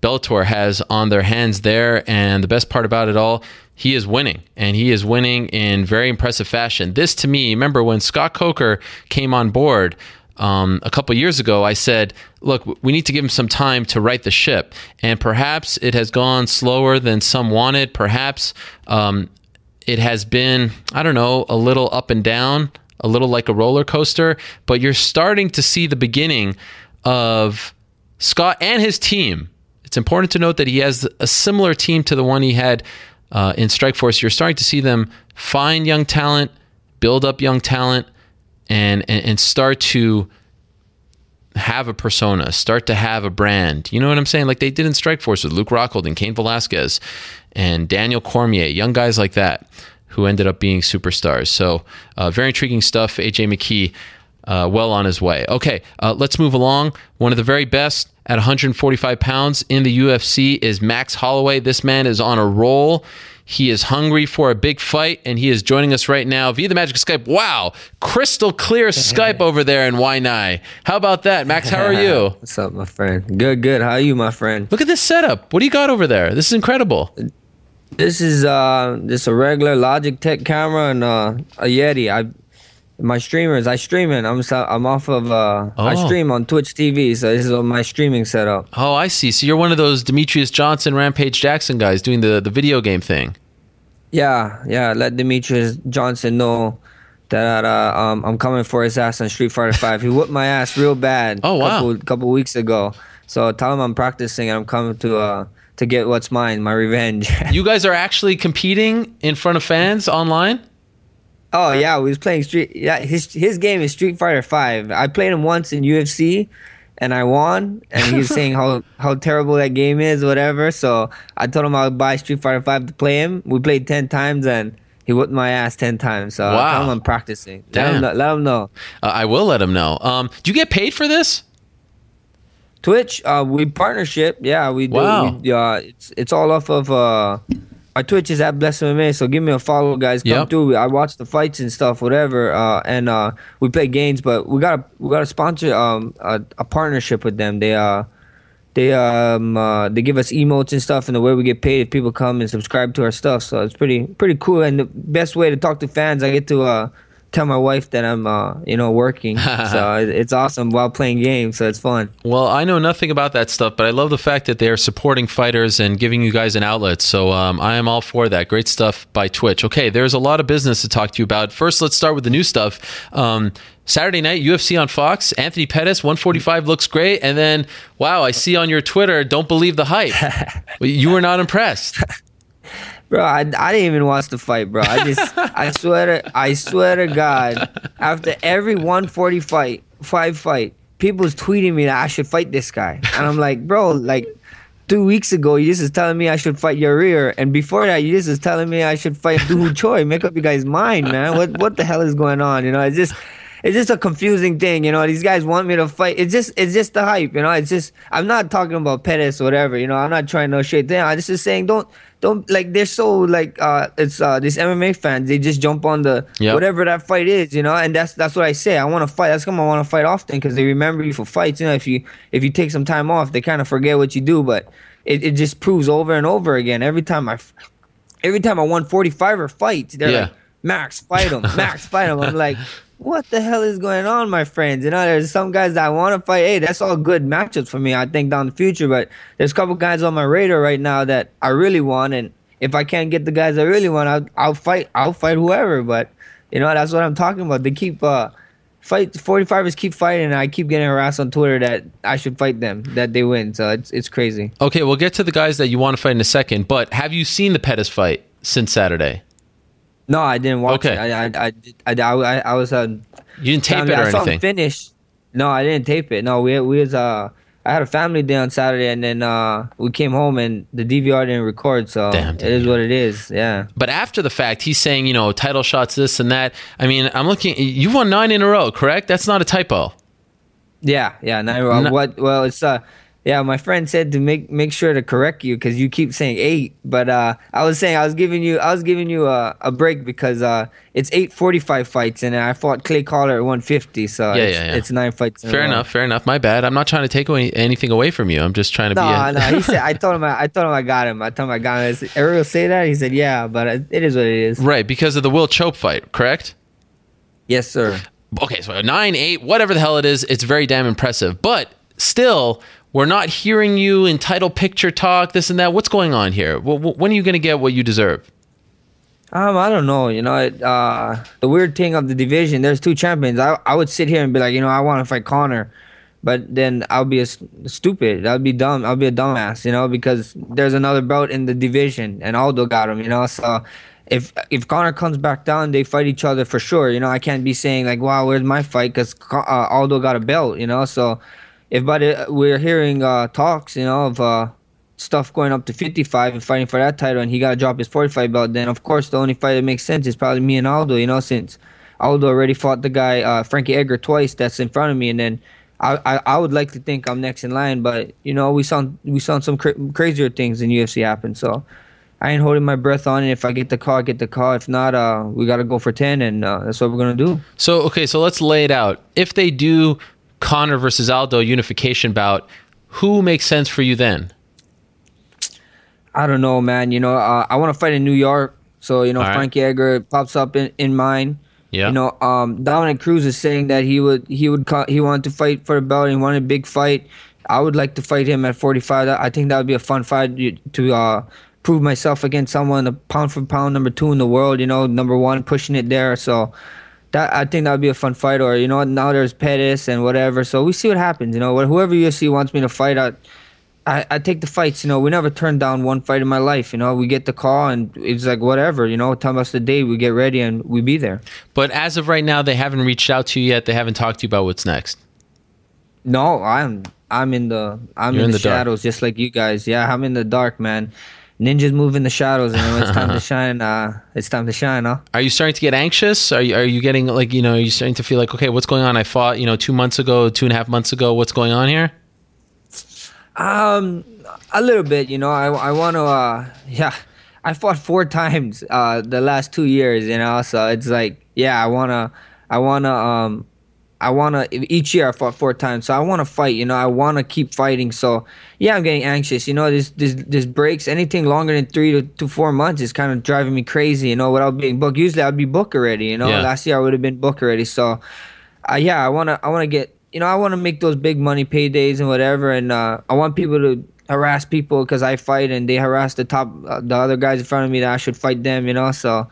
Bellator has on their hands there. And the best part about it all, he is winning, and he is winning in very impressive fashion. This to me, remember when Scott Coker came on board um, a couple years ago, I said, look, we need to give him some time to right the ship. And perhaps it has gone slower than some wanted. Perhaps um, it has been, I don't know, a little up and down, a little like a roller coaster, but you're starting to see the beginning of Scott and his team. It's important to note that he has a similar team to the one he had uh, in Strikeforce. You're starting to see them find young talent, build up young talent and, and, and start to have a persona, start to have a brand. You know what I'm saying? Like they did in Strikeforce with Luke Rockhold and Cain Velasquez and Daniel Cormier, young guys like that who ended up being superstars. So, uh, very intriguing stuff. AJ McKee, uh, well on his way. Okay, uh, let's move along. One of the very best at 145 pounds in the UFC is Max Holloway. This man is on a roll. He is hungry for a big fight, and he is joining us right now via the magic Skype. Wow, crystal clear [LAUGHS] Skype over there in Waianae. How about that, Max? How are you? [LAUGHS] What's up, my friend? Good, good. How are you, my friend? Look at this setup. What do you got over there? This is incredible. This is uh just a regular Logitech camera and uh, a Yeti. I my streamers, I stream in. I'm so, I'm off of uh I Oh. stream on Twitch TV, so this is my streaming setup. Oh, I see. So you're one of those Demetrious Johnson, Rampage Jackson guys doing the, the video game thing. Yeah, yeah. Let Demetrious Johnson know that uh, um, I'm coming for his ass on Street Fighter Five. he whooped my ass real bad. [LAUGHS] Oh, wow. Couple, couple weeks ago. So tell him I'm practicing and I'm coming to uh to get what's mine, my revenge. [LAUGHS] You guys are actually competing in front of fans online? Oh yeah, we was playing Street. Yeah, his his game is Street Fighter Five. I played him once in UFC, and I won. And he was [LAUGHS] saying how how terrible that game is, whatever. So I told him I would buy Street Fighter Five to play him. We played ten times, and he whipped my ass ten times. So I Wow. him I'm practicing. Let Damn. him, know, let him know. Uh, I will let him know. Um, do you get paid for this? Twitch, uh, we partnership. Yeah, we do. Wow. We, uh, it's it's all off of uh, my Twitch is at Blessed MMA. So give me a follow, guys. Come Yep. through. I watch the fights and stuff, whatever. Uh, and uh, we play games, but we got a we got a sponsor um a, a partnership with them. They uh they um uh, they give us emotes and stuff, and the way we get paid if people come and subscribe to our stuff. So it's pretty pretty cool. And the best way to talk to fans, I get to uh tell my wife that I'm uh you know working. [LAUGHS] so it's awesome while playing games. So it's fun. Well, I know nothing about that stuff, but I love the fact that they're supporting fighters and giving you guys an outlet. So um, I am all for that. Great stuff by Twitch. Okay, there's a lot of business to talk to you about. First, let's start with the new stuff. Um, Saturday night, UFC on Fox. Anthony Pettis, 145 looks great. And then, wow, I see on your Twitter, don't believe the hype. [LAUGHS] you were not impressed. [LAUGHS] Bro, I, I didn't even watch the fight, bro. I just [LAUGHS] I swear to I swear to God, after every 140 fight, five fight, people's tweeting me that I should fight this guy, and I'm like, bro, like two weeks ago you just was telling me I should fight Yair, and before that you just was telling me I should fight Dooho Choi. Make up your guys' mind, man. What what the hell is going on? You know, it's just. It's just a confusing thing, you know. These guys want me to fight. It's just, it's just the hype, you know. It's just, I'm not talking about Pettis or whatever, you know. I'm not trying to shit them. I'm just saying, don't, don't like. They're so like, uh, it's uh, these MMA fans. They just jump on the Yep. whatever that fight is, you know. And that's that's what I say. I want to fight. That's come I want to fight often because they remember you for fights. You know, if you if you take some time off, they kind of forget what you do. But it, it just proves over and over again. Every time I, every time I won 45 or fights, they're Yeah. like, Max, fight him. Max, fight him. I'm like, what the hell is going on, my friends? You know, there's some guys that want to fight. Hey, that's all good matchups for me, I think, down the future. But there's a couple guys on my radar right now that I really want. And if I can't get the guys I really want, I'll, I'll fight. I'll fight whoever. But, you know, that's what I'm talking about. They keep, uh, fight 45ers keep fighting and I keep getting harassed on Twitter that I should fight them, that they win. So it's, it's crazy. Okay, we'll get to the guys that you want to fight in a second, but have you seen the Pettis fight since Saturday? No, I didn't watch Okay. it. I, I, I, I, I, I was, uh, You didn't tape it or I saw anything? finish. No, I didn't tape it. No, we we was uh I had a family day on Saturday and then uh we came home and the DVR didn't record, so Damn it is what it is. Yeah. But after the fact, he's saying, you know, title shots, this and that. I mean, I'm looking. You won nine in a row, correct? That's not a typo. Yeah, yeah. Uh, No- what? Well, it's uh, yeah. My friend said to make make sure to correct you because you keep saying eight, but uh, I was saying I was giving you I was giving you a, a break because uh, it's eight forty five fights and I fought Clay Collard at one fifty, so Yeah, it's, yeah, yeah. it's nine fights. Fair enough. Fair enough. My bad. I'm not trying to take away anything away from you. I'm just trying to No, be. A, no. He said I [LAUGHS] told him I, I told him I got him. I told him I got him. I said, Ariel say that? He said yeah, but it, it is what it is. right because of the Will Chope fight, correct? Yes, sir. Okay, so nine, eight, whatever the hell it is, it's very damn impressive. But still, we're not hearing you in title picture talk, this and that. What's going on here? Wh- wh- When are you going to get what you deserve? Um, I don't know. You know, it, uh, the weird thing of the division, there's two champions. I I would sit here and be like, you know, I want to fight Conor, but then I'll be a stupid. I'll be dumb. I'll be a dumbass. You know, because there's another belt in the division, and Aldo got him. You know, so if if Conor comes back down, they fight each other for sure. You know, I can't be saying like, "Wow, where's my fight?" Because uh, Aldo got a belt. You know, so it, we're hearing uh, talks, you know, of uh, stuff going up to 55 and fighting for that title, and he got to drop his 45 belt, then of course the only fight that makes sense is probably me and Aldo. You know, since Aldo already fought the guy uh, Frankie Edgar twice that's in front of me, and then. I, I, would like to think I'm next in line, but you know we saw we saw some cra- crazier things in UFC happen. So I ain't holding my breath on it. If I get the call, I get the call. If not, uh, we got to go for 10, and uh, that's what we're going to do. So, okay, so let's lay it out. If they do Conor versus Aldo unification bout, who makes sense for you then? I don't know, man. You know, uh, I want to fight in New York. So, you know, All right. Frankie Edgar pops up in, in mine. Yeah. You know, um, Dominick Cruz is saying that he would he would co- he wanted to fight for the belt. He wanted a big fight. I would like to fight him at 45. I think that would be a fun fight to uh, prove myself against someone, a pound for pound number two in the world. You know, number one pushing it there. So that I think that would be a fun fight. Or you know, now there's Pettis and whatever. So we see what happens. You know, Wh- whoever UFC wants me to fight, I, I, I take the fights. You know, we never turned down one fight in my life. You know, we get the call and it's like whatever. You know, tell us the day, we get ready and we be there. But as of right now, they haven't reached out to you yet. They haven't talked to you about what's next. No, I'm I'm in the I'm in, in the, the shadows just like you guys. Yeah, I'm in the dark, man. Ninjas move in the shadows, and when it's time to [LAUGHS] shine, uh, it's time to shine, huh? Are you starting to get anxious? Are you, are you getting like, you know, are you starting to feel like, okay, what's going on? I fought, you know, two months ago, two and a half months ago. What's going on here? Um, a little bit, you know. I I want to, uh, [LAUGHS] yeah. I fought four times uh the last two years, you know. So it's like, yeah, I wanna, I wanna, um, I wanna. Each year I fought four times, so I wanna fight. You know, I wanna keep fighting. So yeah, I'm getting anxious. You know, this this this breaks. Anything longer than three to, to four months is kind of driving me crazy. You know, without being booked. Usually I'd be booked already. You know, Yeah. last year I would have been booked already. So uh, yeah, I wanna I wanna get you know I wanna make those big money paydays and whatever, and uh, I want people to harass people because I fight and they harass the top uh, the other guys in front of me that I should fight them, you know. So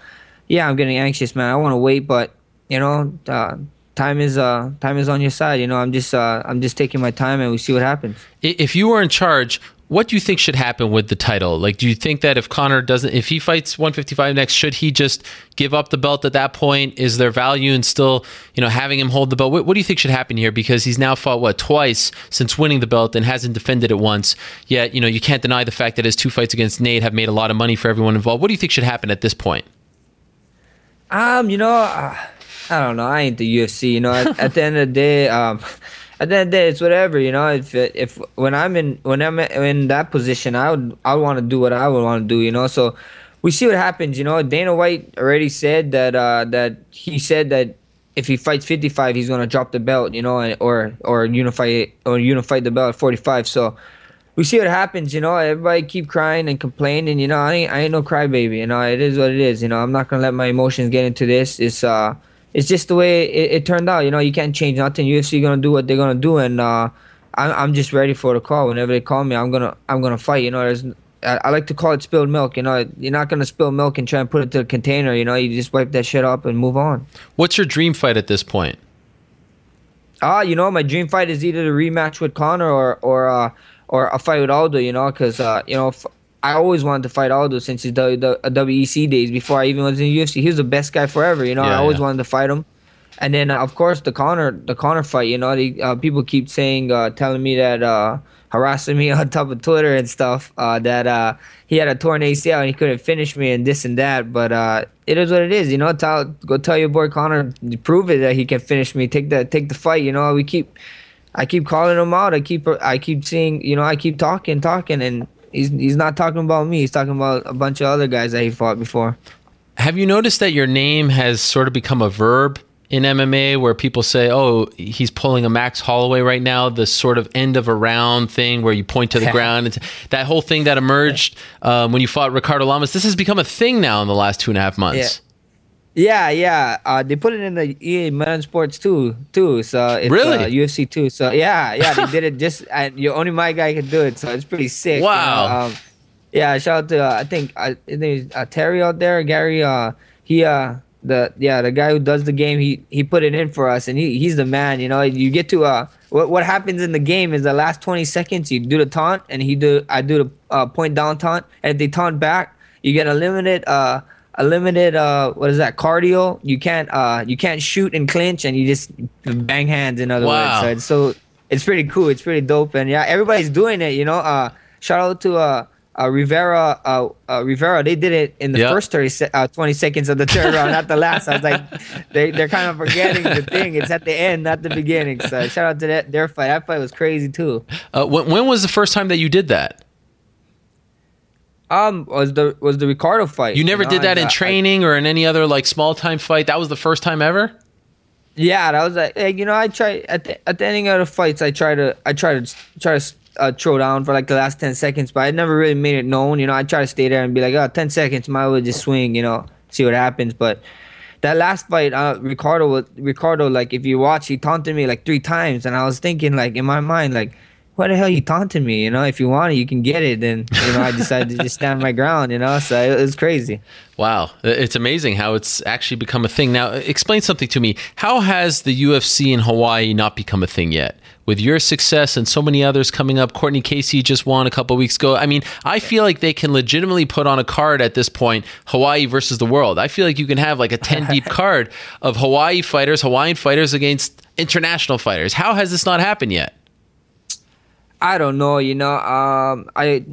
yeah, I'm getting anxious, man. I want to wait, but you know, uh, time is uh time is on your side. You know, I'm just uh I'm just taking my time and we see what happens. If you were in charge, what do you think should happen with the title? Like, do you think that if Conor doesn't, if he fights 155 next, should he just give up the belt at that point? Is there value in still, you know, having him hold the belt? What, what do you think should happen here? Because he's now fought what twice since winning the belt and hasn't defended it once. Yet, you know, you can't deny the fact that his two fights against Nate have made a lot of money for everyone involved. What do you think should happen at this point? Um, you know, uh, I don't know. I ain't the UFC. You know, at, at the end of the day, um, [LAUGHS] at the end of the day, it's whatever. You know, if if when I'm in when I'm in that position, I would I want to do what I would want to do. You know, so we see what happens. You know, Dana White already said that uh, that he said that if he fights 55, he's gonna drop the belt. You know, or or unify or unify the belt at 45. So we see what happens, you know. Everybody keep crying and complaining, you know. I ain't, I ain't no crybaby, you know. It is what it is, you know. I'm not gonna let my emotions get into this. It's uh, it's just the way it, it turned out, you know. You can't change nothing. UFC gonna do what they're gonna do, and uh, I'm I'm just ready for the call. Whenever they call me, I'm gonna I'm gonna fight, you know. There's I, I like to call it spilled milk, you know. You're not gonna spill milk and try and put it to a container, you know. You just wipe that shit up and move on. What's your dream fight at this point? Ah, you know, my dream fight is either the rematch with Conor or or uh, or a fight with Aldo. You know, because uh, you know f- I always wanted to fight Aldo since his WEC days before I even was in UFC. He was the best guy forever. You know, Yeah, I always yeah. wanted to fight him. And then uh, of course the Conor the Conor fight. You know, the, uh, people keep saying uh, telling me that uh, harassing me [LAUGHS] on top of Twitter and stuff uh, that uh, he had a torn ACL and he couldn't finish me and this and that. But uh, it is what it is. You know, tell go tell your boy Conor prove it that he can finish me. Take the take the fight. You know, we keep. I keep calling him out. I keep I keep seeing you know I keep talking talking and he's he's not talking about me. He's talking about a bunch of other guys that he fought before. Have you noticed that your name has sort of become a verb in MMA where people say, oh, he's pulling a Max Holloway right now, the sort of end of a round thing where you point to the ground? It's, that whole thing that emerged um, when you fought Ricardo Lamas, this has become a thing now in the last two and a half months. Yeah, yeah. Yeah. Uh, they put it in the EA Modern Sports too, too. So it's, Really? uh, UFC too. So yeah, yeah. They did it just. [LAUGHS] And you only my guy can do it. So it's pretty sick. you Wow. know, um, yeah. Shout out to uh, I think uh, his name is uh, Terry out there. Gary. Uh, he uh the yeah the guy who does the game. He he put it in for us, and he he's the man. You know, you get to uh what what happens in the game is the last twenty seconds you do the taunt, and he do I do the uh, point down taunt, and if they taunt back, you get a limited uh a limited uh what is that cardio. You can't uh you can't shoot and clinch, and you just bang hands. In other Wow. words, so it's, so it's pretty cool. It's pretty dope, and yeah, everybody's doing it. You know, uh, shout out to uh. Uh, Rivera, uh, uh, Rivera, they did it in the Yeah. first 30 se- uh, 20 seconds of the third round, not the last. I was like, [LAUGHS] they, they're kind of forgetting the thing. It's at the end, not the beginning. So shout out to that, their fight. That fight was crazy too. Uh, when, when was the first time that you did that? Um, was the was the Ricardo fight? You never know, did that and, in I- training or in any other like small time fight. That was the first time ever. Yeah, that was like, like, you know, I try at the at the ending of the fights, I try to I try to try to uh, throw down for like the last ten seconds, but I never really made it known. You know, I try to stay there and be like, oh, 10 seconds, might as well just swing. You know, see what happens. But that last fight, uh, Ricardo was Ricardo. Like, if you watch, he taunted me like three times, and I was thinking, like, in my mind, like. Why the hell you taunting me? You know, if you want it, you can get it. And you know, I decided to just stand my [LAUGHS] ground. You know, so it was crazy. Wow, it's amazing how it's actually become a thing. Now, explain something to me. How has the UFC in Hawaii not become a thing yet? With your success and so many others coming up, Courtney Casey just won a couple weeks ago. I mean, I feel like they can legitimately put on a card at this point Hawaii versus the world. I feel like you can have like a 10 [LAUGHS] deep card of Hawaii fighters, Hawaiian fighters against international fighters. How has this not happened yet? I don't know. You know, um, I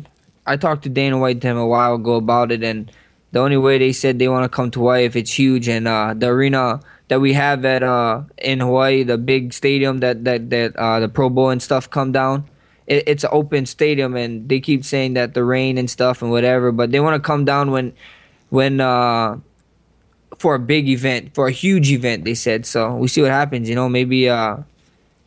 I talked to Dana White them a while ago about it, and the only way they said they want to come to Hawaii if it's huge, and uh, the arena that we have at uh, in Hawaii, the big stadium that that that uh, the Pro Bowl and stuff come down. It, it's an open stadium, and they keep saying that the rain and stuff and whatever, but they want to come down when when uh, for a big event, for a huge event. They said so. We see what happens. You know, maybe.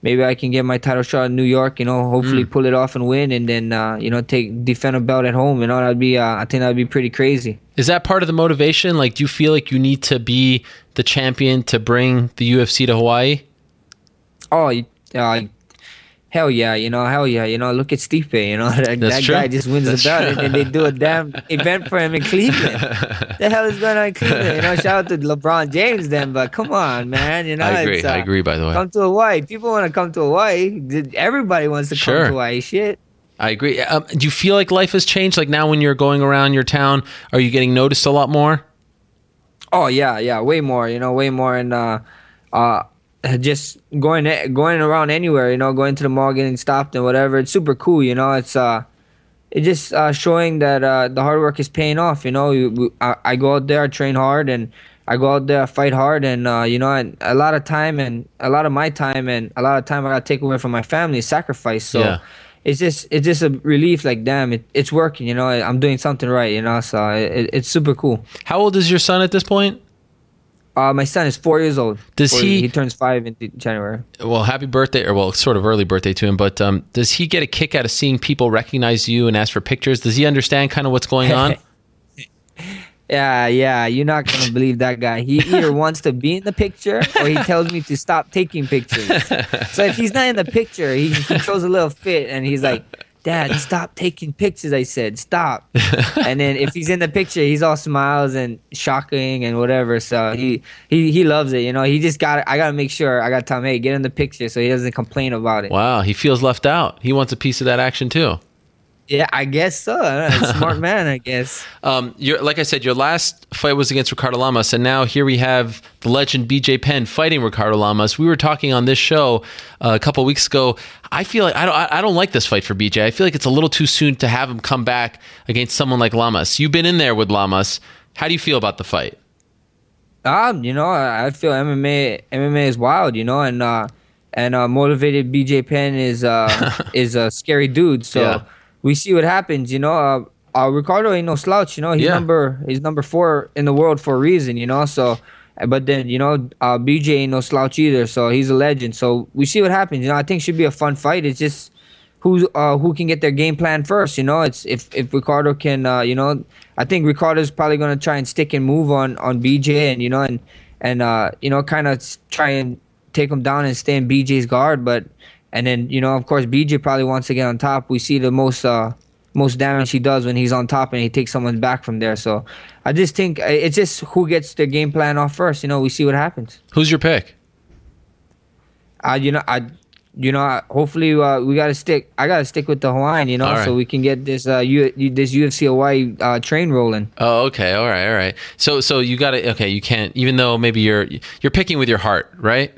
Maybe I can get my title shot in New York. You know, hopefully pull it off and win, and then uh, you know take defend a belt at home. You know, that'd be uh, I think that'd be pretty crazy. Is that part of the motivation? Like, do you feel like you need to be the champion to bring the UFC to Hawaii? Oh, uh, hell yeah! You know, hell yeah! You know, look at Stipe. You know, [LAUGHS] that, that guy just wins That's the belt, true. and they do a damn event for him in Cleveland. [LAUGHS] the hell is going on in Cleveland? You know, shout out to LeBron James then, but come on, man. You know, I agree. it's, uh, I agree, by the way. Come to Hawaii. People want to come to Hawaii. Everybody wants to Sure. come to Hawaii. Shit. I agree. Um, do you feel like life has changed? Like now, when you're going around your town, are you getting noticed a lot more? Oh yeah, yeah, way more. You know, way more, and uh, uh, just going going around anywhere. You know, going to the mall, getting stopped and whatever. It's super cool. You know, it's uh, it just uh, showing that uh, the hard work is paying off. You know, we- I, I go out there, I train hard, and I go out there, I fight hard, and uh, you know, and a lot of time and a lot of my time and a lot of time I got to take away from my family, sacrifice. So. Yeah. It's just it's just a relief, like damn, it, it's working. You know, I'm doing something right. You know, so it, it's super cool. How old is your son at this point? Uh, my son is four years old. Does he- He turns five in January. Well, happy birthday, or well, sort of early birthday to him. But um, does he get a kick out of seeing people recognize you and ask for pictures? Does he understand kind of what's going on? [LAUGHS] Yeah, yeah. You're not gonna believe that guy. He either [LAUGHS] wants to be in the picture or he tells me to stop taking pictures. [LAUGHS] So if he's not in the picture, he, he throws a little fit and he's like, "Dad, [LAUGHS] stop taking pictures." I said, "Stop." [LAUGHS] and then if he's in the picture, he's all smiles and shocking and whatever. So he he he loves it. You know, he just got. I gotta make sure. I gotta tell him, "Hey, get in the picture," so he doesn't complain about it. Wow, he feels left out. He wants a piece of that action too. Yeah, I guess so. Don't Smart [LAUGHS] man, I guess. Um, like I said, your last fight was against Ricardo Lamas, and now here we have the legend BJ Penn fighting Ricardo Lamas. We were talking on this show uh, a couple weeks ago. I feel like I don't, I don't like this fight for BJ. I feel like it's a little too soon to have him come back against someone like Lamas. You've been in there with Lamas. How do you feel about the fight? Um, you know, I I feel MMA MMA is wild, you know, and uh and uh motivated BJ Penn is uh [LAUGHS] is a scary dude. So Yeah. We see what happens, you know. Uh, uh Ricardo ain't no slouch, you know. He's Yeah. number he's number 4 in the world for a reason, you know. So but then, you know, uh BJ ain't no slouch either, so he's a legend. So we see what happens. You know, I think it should be a fun fight. It's just who uh who can get their game plan first, you know? It's if if Ricardo can uh you know, I think Ricardo's probably going to try and stick and move on on BJ and you know and and uh you know kind of try and take him down and stay in BJ's guard, but and then you know of course BJ probably wants to get on top. We see the most uh most damage he does when he's on top and he takes someone back from there. So I just think uh, it's just who gets their game plan off first. You know, we see what happens. Who's your pick? I you know I you know, I- hopefully uh, we gotta stick. I gotta stick with the Hawaiian, you know, right. so we can get this uh U, this UFC Hawaii uh, train rolling. Oh, okay. All right. All right. So, so you got to. Okay, you can't. Even though maybe you're you're picking with your heart, right?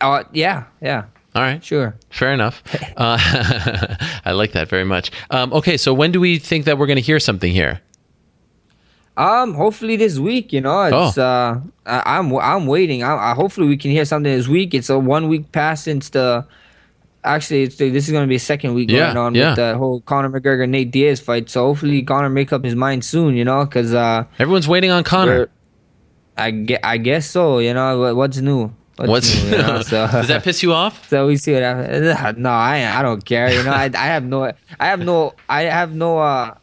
Uh, yeah, yeah, All right. sure. Fair enough. [LAUGHS] Uh, [LAUGHS] I like that very much. Um, okay, so when do we think that we're going to hear something here? Um, hopefully this week, you know, it's Oh. uh, I, I'm I'm waiting. I, I hopefully we can hear something this week. It's a one week pass since the. Actually, it's this is gonna be a second week Yeah, going on yeah. with the whole Conor McGregor Nate Diaz fight. So hopefully Conor make up his mind soon, you know, because uh, Everyone's waiting on Conor. I guess I guess so. You know, what, what's new? What's? You know? [LAUGHS] so, does that piss you off? [LAUGHS] So we see what happens. [LAUGHS] No, I I don't care. You know, I, I have no I have no I have no uh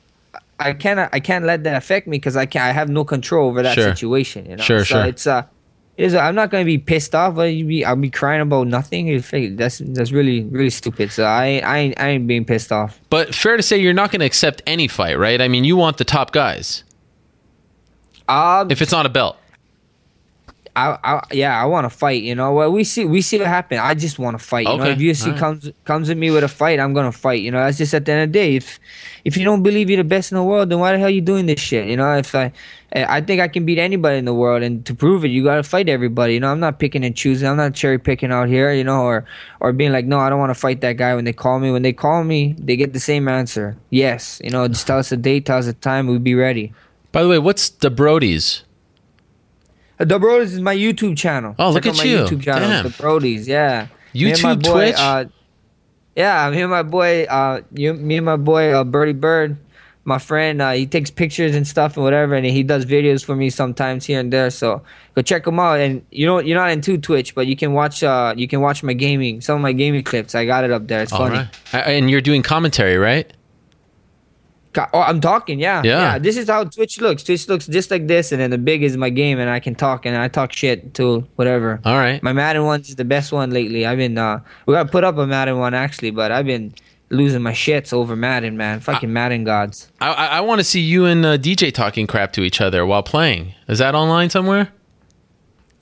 I can't I can't let that affect me because I can I have no control over that Sure. situation. You know, Sure, so sure. It's uh, it is. I'm not gonna be pissed off, but you be I'll be crying about nothing. That's that's really really stupid. So I I ain't, I ain't being pissed off. But fair to say, you're not going to accept any fight, right? I mean, you want the top guys Um, if it's not a belt. I, I yeah, I want to fight. You know, well, we see we see what happens. I just want to fight. You Okay, know, if UFC alright. comes comes at me with a fight, I'm gonna fight. You know, that's just at the end of the day. If if you don't believe you're the best in the world, then why the hell are you doing this shit? You know, if I I think I can beat anybody in the world, and to prove it, you gotta fight everybody. You know, I'm not picking and choosing. I'm not cherry picking out here. You know, or or being like, no, I don't want to fight that guy when they call me. When they call me, they get the same answer. Yes. You know, just tell us a date, tell us a time, we'll be ready. By the way, what's the Brodies? Uh, The Brodies is my YouTube channel. Oh, look at my you. YouTube channel. Damn. The Brodies, yeah. YouTube, boy, Twitch? Uh, yeah, me and my boy, uh, you, me and my boy, uh, Birdie Bird, my friend. Uh, he takes pictures and stuff and whatever, and he does videos for me sometimes here and there. So go check him out. And you know, you're not into Twitch, but you can watch. Uh, you can watch my gaming, some of my gaming clips. I got it up there. It's All funny. right. Uh, And you're doing commentary, right? Oh, I'm talking, yeah. Yeah. This is how Twitch looks. Twitch looks just like this, and then the big is my game, and I can talk, and I talk shit to whatever. All right. My Madden one is the best one lately. I've been uh we gotta put up a Madden one actually, but I've been losing my shits over Madden, man. Fucking Madden gods. I, I, I want to see you and uh, DJ talking crap to each other while playing. Is that online somewhere?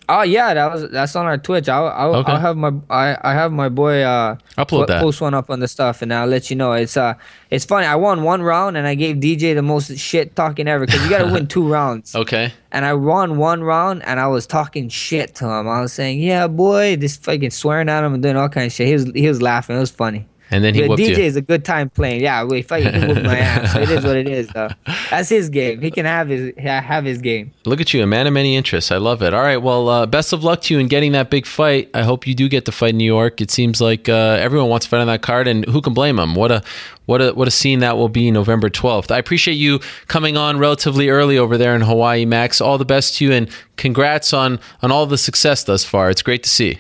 Oh yeah, that was that's on our Twitch. I'll I'll, Okay. I'll have my I, I have my boy uh Upload that. post one up on the stuff, and I'll let you know. It's uh it's funny. I won one round, and I gave DJ the most shit talking ever because you gotta win two rounds. [LAUGHS] Okay. And I won one round, and I was talking shit to him. I was saying, "Yeah, boy," this fucking swearing at him and doing all kind of shit. He was he was laughing. It was funny. And then he whooped DJ you. is a good time playing. Yeah, wait, fight, he my ass. So it is what it is, though. That's his game. He can have his have his game. Look at you, a man of many interests. I love it. All right. Well, uh, best of luck to you in getting that big fight. I hope you do get to fight in New York. It seems like uh, everyone wants to fight on that card, and who can blame them? What a what a what a scene that will be November twelfth. I appreciate you coming on relatively early over there in Hawaii, Max. All the best to you, and congrats on on all the success thus far. It's great to see.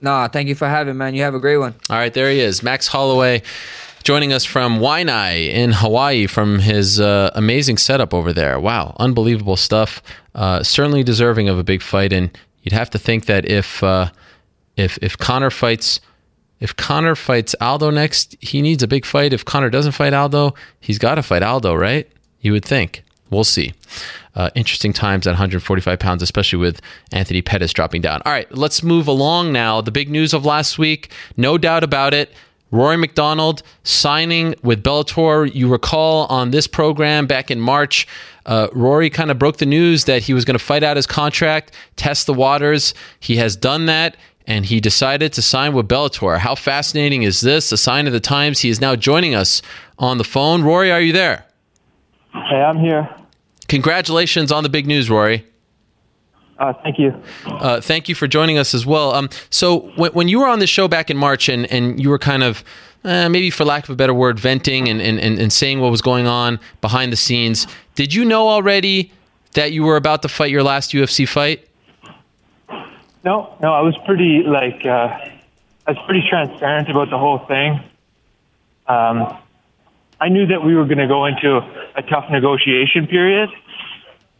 Nah, thank you for having, man. You have a great one. All right, there he is, Max Holloway, joining us from Waianae in Hawaii from his uh, amazing setup over there. Wow, unbelievable stuff. Uh, certainly deserving of a big fight, and you'd have to think that if uh, if if Conor fights. If Conor fights Aldo next, he needs a big fight. If Conor doesn't fight Aldo, he's got to fight Aldo, right? You would think. We'll see. Uh, interesting times at 145 pounds, especially with Anthony Pettis dropping down. All right, let's move along now. The big news of last week, no doubt about it. Rory MacDonald signing with Bellator. You recall on this program back in March, uh, Rory kind of broke the news that he was going to fight out his contract, test the waters. He has done that, and he decided to sign with Bellator. How fascinating is this? A sign of the times. He is now joining us on the phone. Rory, are you there? Hey, I'm here. Congratulations on the big news, Rory. Uh, thank you. Uh, thank you for joining us as well. Um, so when, when you were on the show back in March and, and you were kind of uh, maybe for lack of a better word venting and, and, and, and saying what was going on behind the scenes, did you know already that you were about to fight your last UFC fight? No, no, I was pretty like uh, I was pretty transparent about the whole thing. Um, I knew that we were going to go into a tough negotiation period,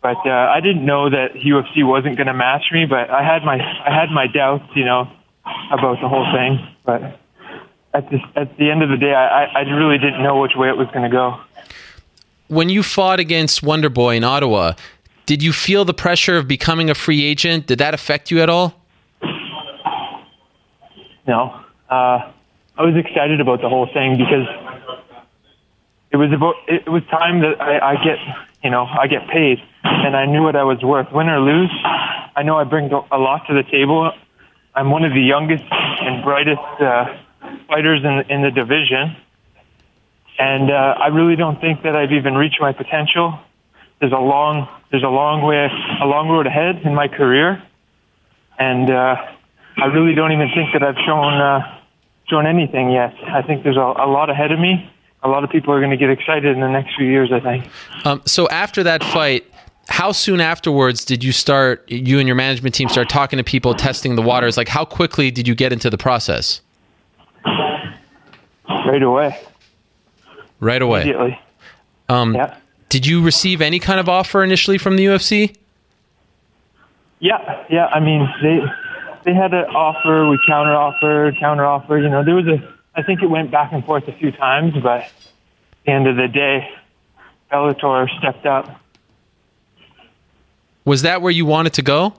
but uh, I didn't know that UFC wasn't going to match me. But I had my I had my doubts, you know, about the whole thing. But at the at the end of the day, I I really didn't know which way it was going to go. When you fought against Wonderboy in Ottawa, did you feel the pressure of becoming a free agent? Did that affect you at all? No, uh, I was excited about the whole thing because it was about it was time that I, I get you know I get paid, and I knew what I was worth. Win or lose, I know I bring a lot to the table. I'm one of the youngest and brightest uh, fighters in in the division, and uh, I really don't think that I've even reached my potential. There's a long there's a long way a long road ahead in my career, and uh, I really don't even think that I've shown uh, shown anything yet. I think there's a, a lot ahead of me. A lot of people are going to get excited in the next few years. I think. Um, so after that fight, how soon afterwards did you start? You and your management team start talking to people, testing the waters. Like, how quickly did you get into the process? Right away. Right away. Immediately. Um, Yeah. Did you receive any kind of offer initially from the UFC? Yeah, yeah. I mean, they they had an offer. We counter offer, counter offer. You know, there was a. I think it went back and forth a few times, but at the end of the day, Bellator stepped up. Was that where you wanted to go?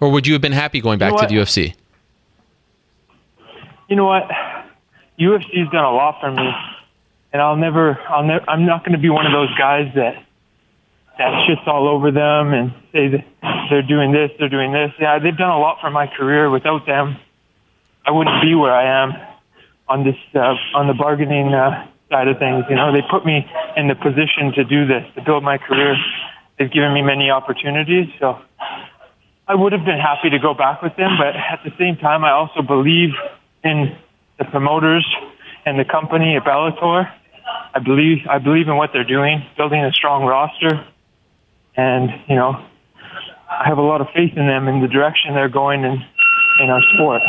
Or would you have been happy going back You know to the? UFC? You know what? UFC's done a lot for me, and I'll never. I'll never. I'm not going to be one of those guys that that shits all over them and say that they're doing this, they're doing this. Yeah, they've done a lot for my career. Without them, I wouldn't be where I am on this uh, on the bargaining uh, side of things. You know, they put me in the position to do this, to build my career. They've given me many opportunities, so I would have been happy to go back with them. But at the same time, I also believe in the promoters and the company at Bellator. I believe I believe in what they're doing, building a strong roster, and you know, I have a lot of faith in them in the direction they're going in in our sport.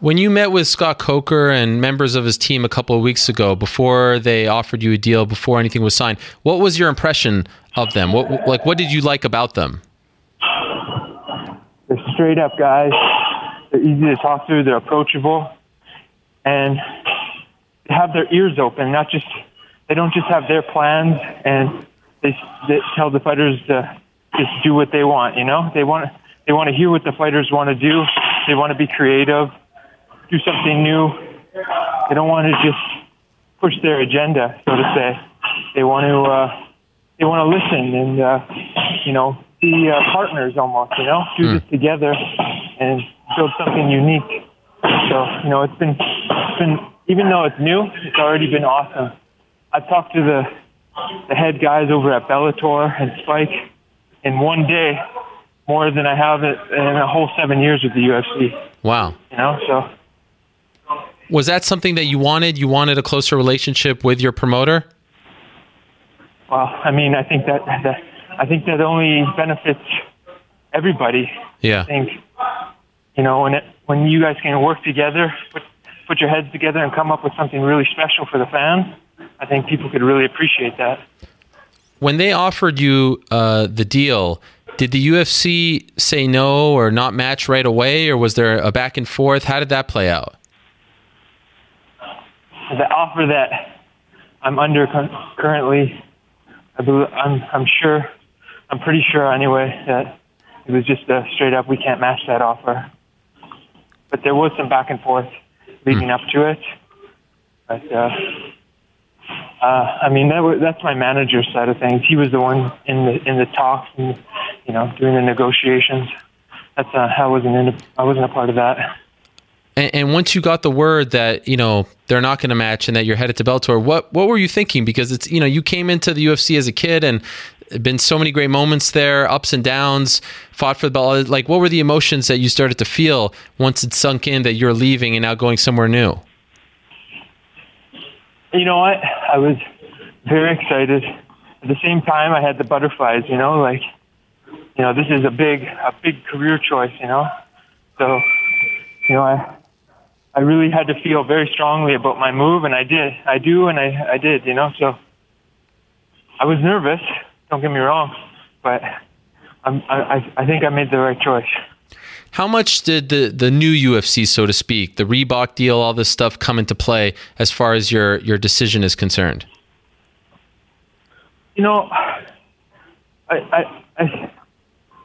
When you met with Scott Coker and members of his team a couple of weeks ago, before they offered you a deal, before anything was signed, what was your impression of them? What like what did you like about them? They're straight up guys. They're easy to talk to. They're approachable, and they have their ears open. Not just they don't just have their plans and they, they tell the fighters to just do what they want. You know, they want they want to hear what the fighters want to do. They want to be creative, do something new. They don't want to just push their agenda, so to say. They want to uh, they want to listen and uh, you know be uh, partners almost. You know, do this together and build something unique. So you know, it's been it's been even though it's new, it's already been awesome. I've talked to the the head guys over at Bellator and Spike in one day more than I have in a whole seven years with the UFC. Wow. You know, so Was that something that you wanted? You wanted a closer relationship with your promoter? well, I mean, I think that that I think that only benefits everybody. Yeah. I think you know when it, when you guys can work together, put put your heads together, and come up with something really special for the fans. I think people could really appreciate that. When they offered you uh, the deal, did the UFC say no or not match right away, or was there a back and forth? How did that play out? The offer that I'm under currently, I bel I'm I'm sure, I'm pretty sure anyway that it was just a straight up we can't match that offer. But there was some back and forth leading up to it. But uh, uh, I mean that was, that's my manager's side of things. He was the one in the in the talks and you know doing the negotiations. That's uh, I wasn't in. I wasn't a part of that. And, and once you got the word that you know they're not going to match and that you're headed to Bellator, what what were you thinking? Because it's you know you came into the UFC as a kid and been so many great moments there, ups and downs, fought for the belt. Like, what were the emotions that you started to feel once it sunk in that you're leaving and now going somewhere new? You know what? I was very excited. At the same time, I had the butterflies. You know, like you know, this is a big, a big career choice. You know, so you know, I I really had to feel very strongly about my move, and I did. I do, and I I did. You know, so I was nervous. Don't get me wrong, but I'm, I I think I made the right choice. How much did the the new UFC, so to speak, the Reebok deal, all this stuff come into play as far as your your decision is concerned? You know, I, I, I,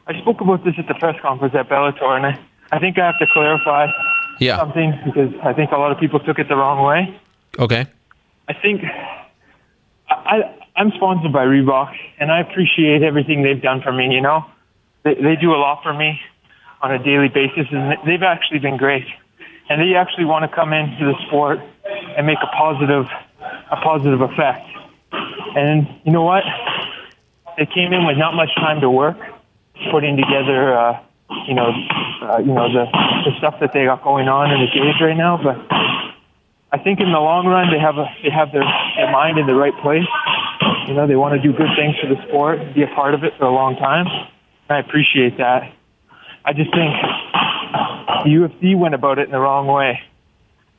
I spoke about this at the press conference at Bellator, and I, I think I have to clarify. Yeah. something because I think a lot of people took it the wrong way. Okay. I think I, I'm sponsored by Reebok, and I appreciate everything they've done for me. You know, they, they do a lot for me on a daily basis, and they've actually been great. And they actually want to come into the sport and make a positive, a positive effect. And you know what? They came in with not much time to work, putting together, uh, you know, uh, you know the, the stuff that they got going on in the cage right now. But I think in the long run, they have a, they have their, their mind in the right place. You know, they want to do good things for the sport, be a part of it for a long time. I appreciate that. I just think the UFC went about it in the wrong way.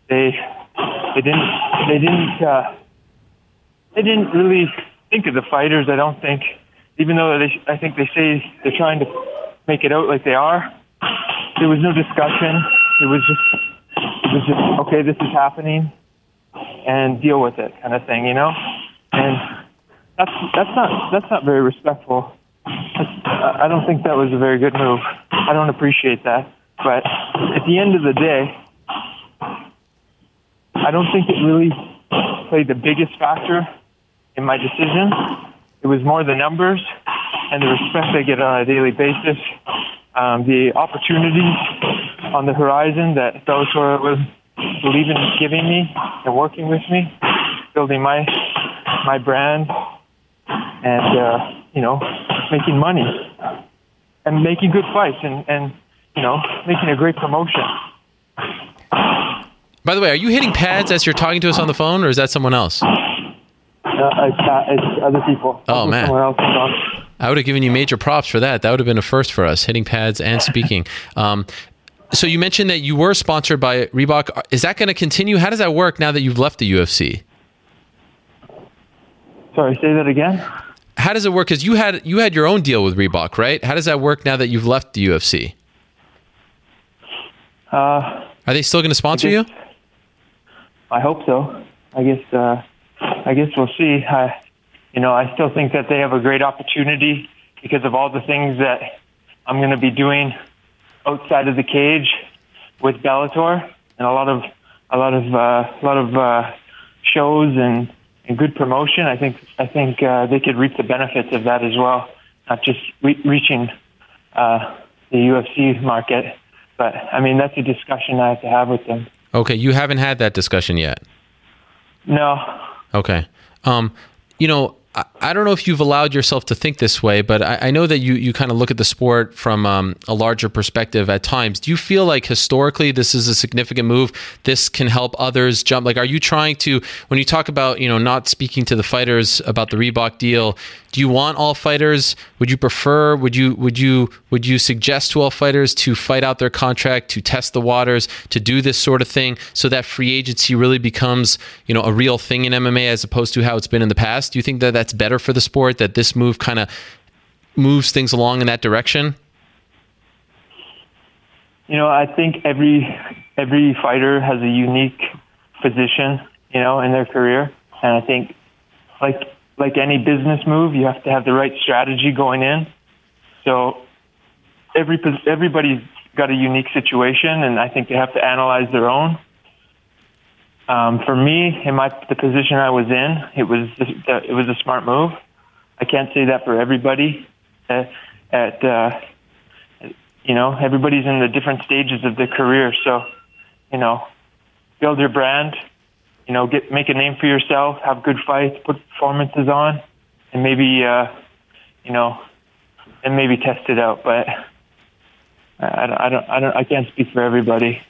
They they didn't they didn't uh, they didn't really think of the fighters. I don't think, even though they I think they say they're trying to make it out like they are. There was no discussion. It was just it was just okay. This is happening, and deal with it, kind of thing, you know. And that's that's not that's not very respectful. That's, I don't think that was a very good move. I don't appreciate that. But at the end of the day, I don't think it really played the biggest factor in my decision. It was more the numbers and the respect I get on a daily basis, um, the opportunities on the horizon that Bellator was believing in giving me and working with me, building my my brand, and uh, you know, making money and making good fights and and you know, making a great promotion. By the way, are you hitting pads as you're talking to us on the phone, or is that someone else? Uh, it's, uh, it's other people. Oh, man. Someone else is on. I would have given you major props for that. That would have been a first for us, hitting pads and speaking. Um, so you mentioned that you were sponsored by Reebok. Is that going to continue? How does that work now that you've left the UFC? Sorry, say that again. How does it work? Because you had you had your own deal with Reebok, right? How does that work now that you've left the UFC? Uh, Are they still going to sponsor you? I hope so. I guess. Uh, I guess we'll see. I, you know, I still think that they have a great opportunity because of all the things that I'm going to be doing outside of the cage with Bellator and a lot of a lot of uh, a lot of uh, shows and, and good promotion. I think I think uh, they could reap the benefits of that as well, not just re- reaching uh, the UFC market. But I mean, that's a discussion I have to have with them. Okay, you haven't had that discussion yet. No, Okay. Um, you know, I, don't know if you've allowed yourself to think this way, but I, I know that you, you kind of look at the sport from um, a larger perspective at times. Do you feel like historically this is a significant move? This can help others jump. Like, are you trying to, when you talk about, you know, not speaking to the fighters about the Reebok deal, do you want all fighters? Would you prefer? Would you would you would you suggest to all fighters to fight out their contract, to test the waters, to do this sort of thing, so that free agency really becomes you know a real thing in MMA as opposed to how it's been in the past? Do you think that that's better for the sport? That this move kind of moves things along in that direction? you know, I think every every fighter has a unique position, you know, in their career, and I think like like any business move, you have to have the right strategy going in. So every everybody's got a unique situation, and I think they have to analyze their own. Um, for me, in my the position I was in, it was it was a smart move. I can't say that for everybody. At, at uh, you know, everybody's in the different stages of their career, so you know, build your brand. You know, get make a name for yourself, have good fights, put performances on, and maybe uh, you know, and maybe test it out. But I don't, I don't, I don't, I can't speak for everybody.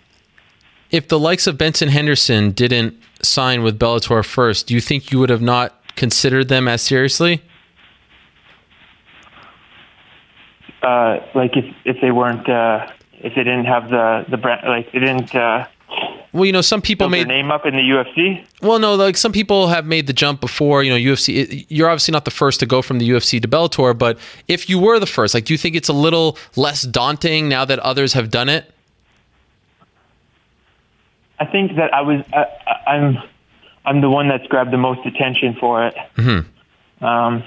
If the likes of Benson Henderson didn't sign with Bellator first, do you think you would have not considered them as seriously? Uh, like if if they weren't, uh, if they didn't have the the brand, like they didn't. Uh, Well, you know, some people made name up in the UFC. Well, no, like some people have made the jump before. You know, UFC. You're obviously not the first to go from the UFC to Bellator, but if you were the first, like, do you think it's a little less daunting now that others have done it? I think that I was, I, I- I'm, I'm the one that's grabbed the most attention for it. Mm-hmm. Um,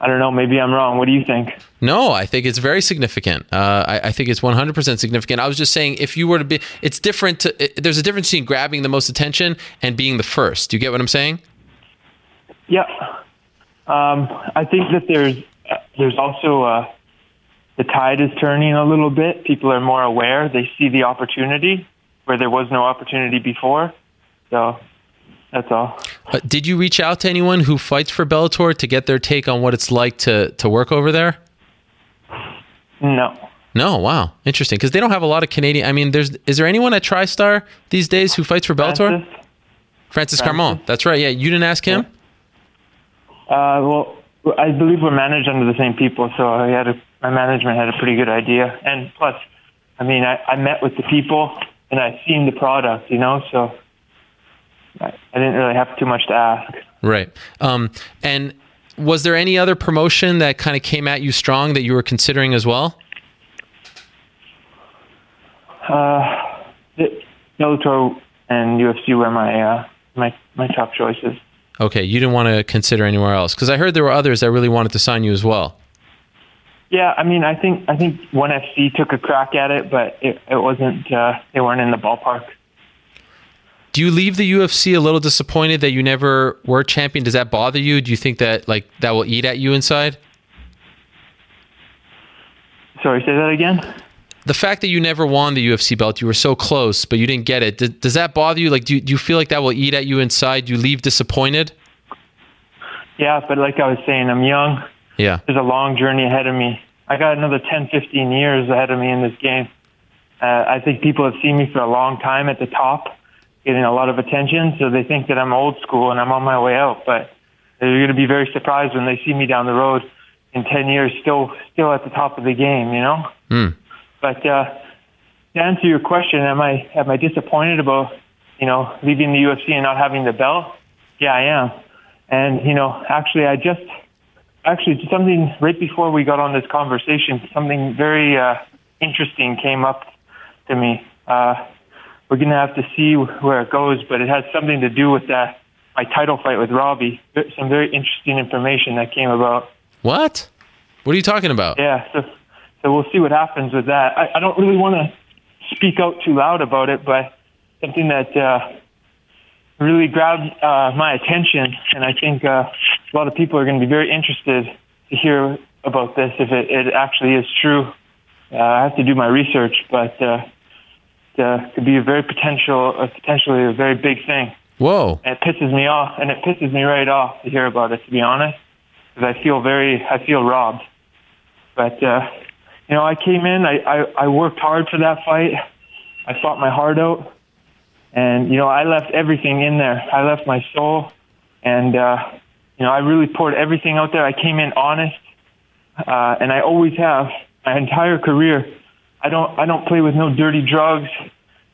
I don't know. Maybe I'm wrong. What do you think? No, I think it's very significant. Uh, I, I think it's 100% significant. I was just saying, if you were to be, it's different. To, it, there's a difference between grabbing the most attention and being the first. Do you get what I'm saying? Yeah. Um, I think that there's there's also uh, the tide is turning a little bit. People are more aware. They see the opportunity where there was no opportunity before. So that's all. Uh, did you reach out to anyone who fights for Bellator to get their take on what it's like to to work over there? No. No, wow, interesting. Because they don't have a lot of Canadian. I mean, there's is there anyone at TriStar these days who fights for Bellator? Francis? Francis, Francis. Carmont. That's right. Yeah, you didn't ask him. Uh, well, I believe we're managed under the same people, so I had a, my management had a pretty good idea. And plus, I mean, I, I met with the people and I seen the product, you know, so I, didn't really have too much to ask. Right. Um, and was there any other promotion that kind of came at you strong that you were considering as well? Uh, Bellator and UFC were my uh, my my top choices. Okay, you didn't want to consider anywhere else because I heard there were others that really wanted to sign you as well. Yeah, I mean, I think I think One FC took a crack at it, but it, it wasn't. Uh, they weren't in the ballpark. Do you leave the UFC a little disappointed that you never were champion? Does that bother you? Do you think that like that will eat at you inside? Sorry, say that again. The fact that you never won the UFC belt, you were so close, but you didn't get it. Does, does that bother you? Like, do you, do you feel like that will eat at you inside? Do you leave disappointed? Yeah, but like I was saying, I'm young. Yeah. There's a long journey ahead of me. I got another 10, 15 years ahead of me in this game. Uh, I think people have seen me for a long time at the top, getting a lot of attention, so they think that I'm old school and I'm on my way out. But they're going to be very surprised when they see me down the road in 10 years, still still at the top of the game. You know. Hmm. But uh, to answer your question, am I am I disappointed about you know leaving the UFC and not having the belt? Yeah, I am. And you know, actually, I just actually something right before we got on this conversation, something very uh, interesting came up to me. Uh, we're gonna have to see where it goes, but it has something to do with that my title fight with Robbie. Some very interesting information that came about. What? What are you talking about? Yeah, so so we'll see what happens with that. I, I don't really want to speak out too loud about it, but something that uh, really grabbed uh, my attention, and I think uh, a lot of people are going to be very interested to hear about this if it, it actually is true. Uh, I have to do my research, but uh, uh, could be a very potential, uh, potentially a very big thing. Whoa. And it pisses me off, and it pisses me right off to hear about it. To be honest, because I feel very, I feel robbed. But uh, you know, I came in, I, I, I worked hard for that fight. I fought my heart out, and you know, I left everything in there. I left my soul, and uh, you know, I really poured everything out there. I came in honest, uh, and I always have my entire career. I don't, I don't play with no dirty drugs,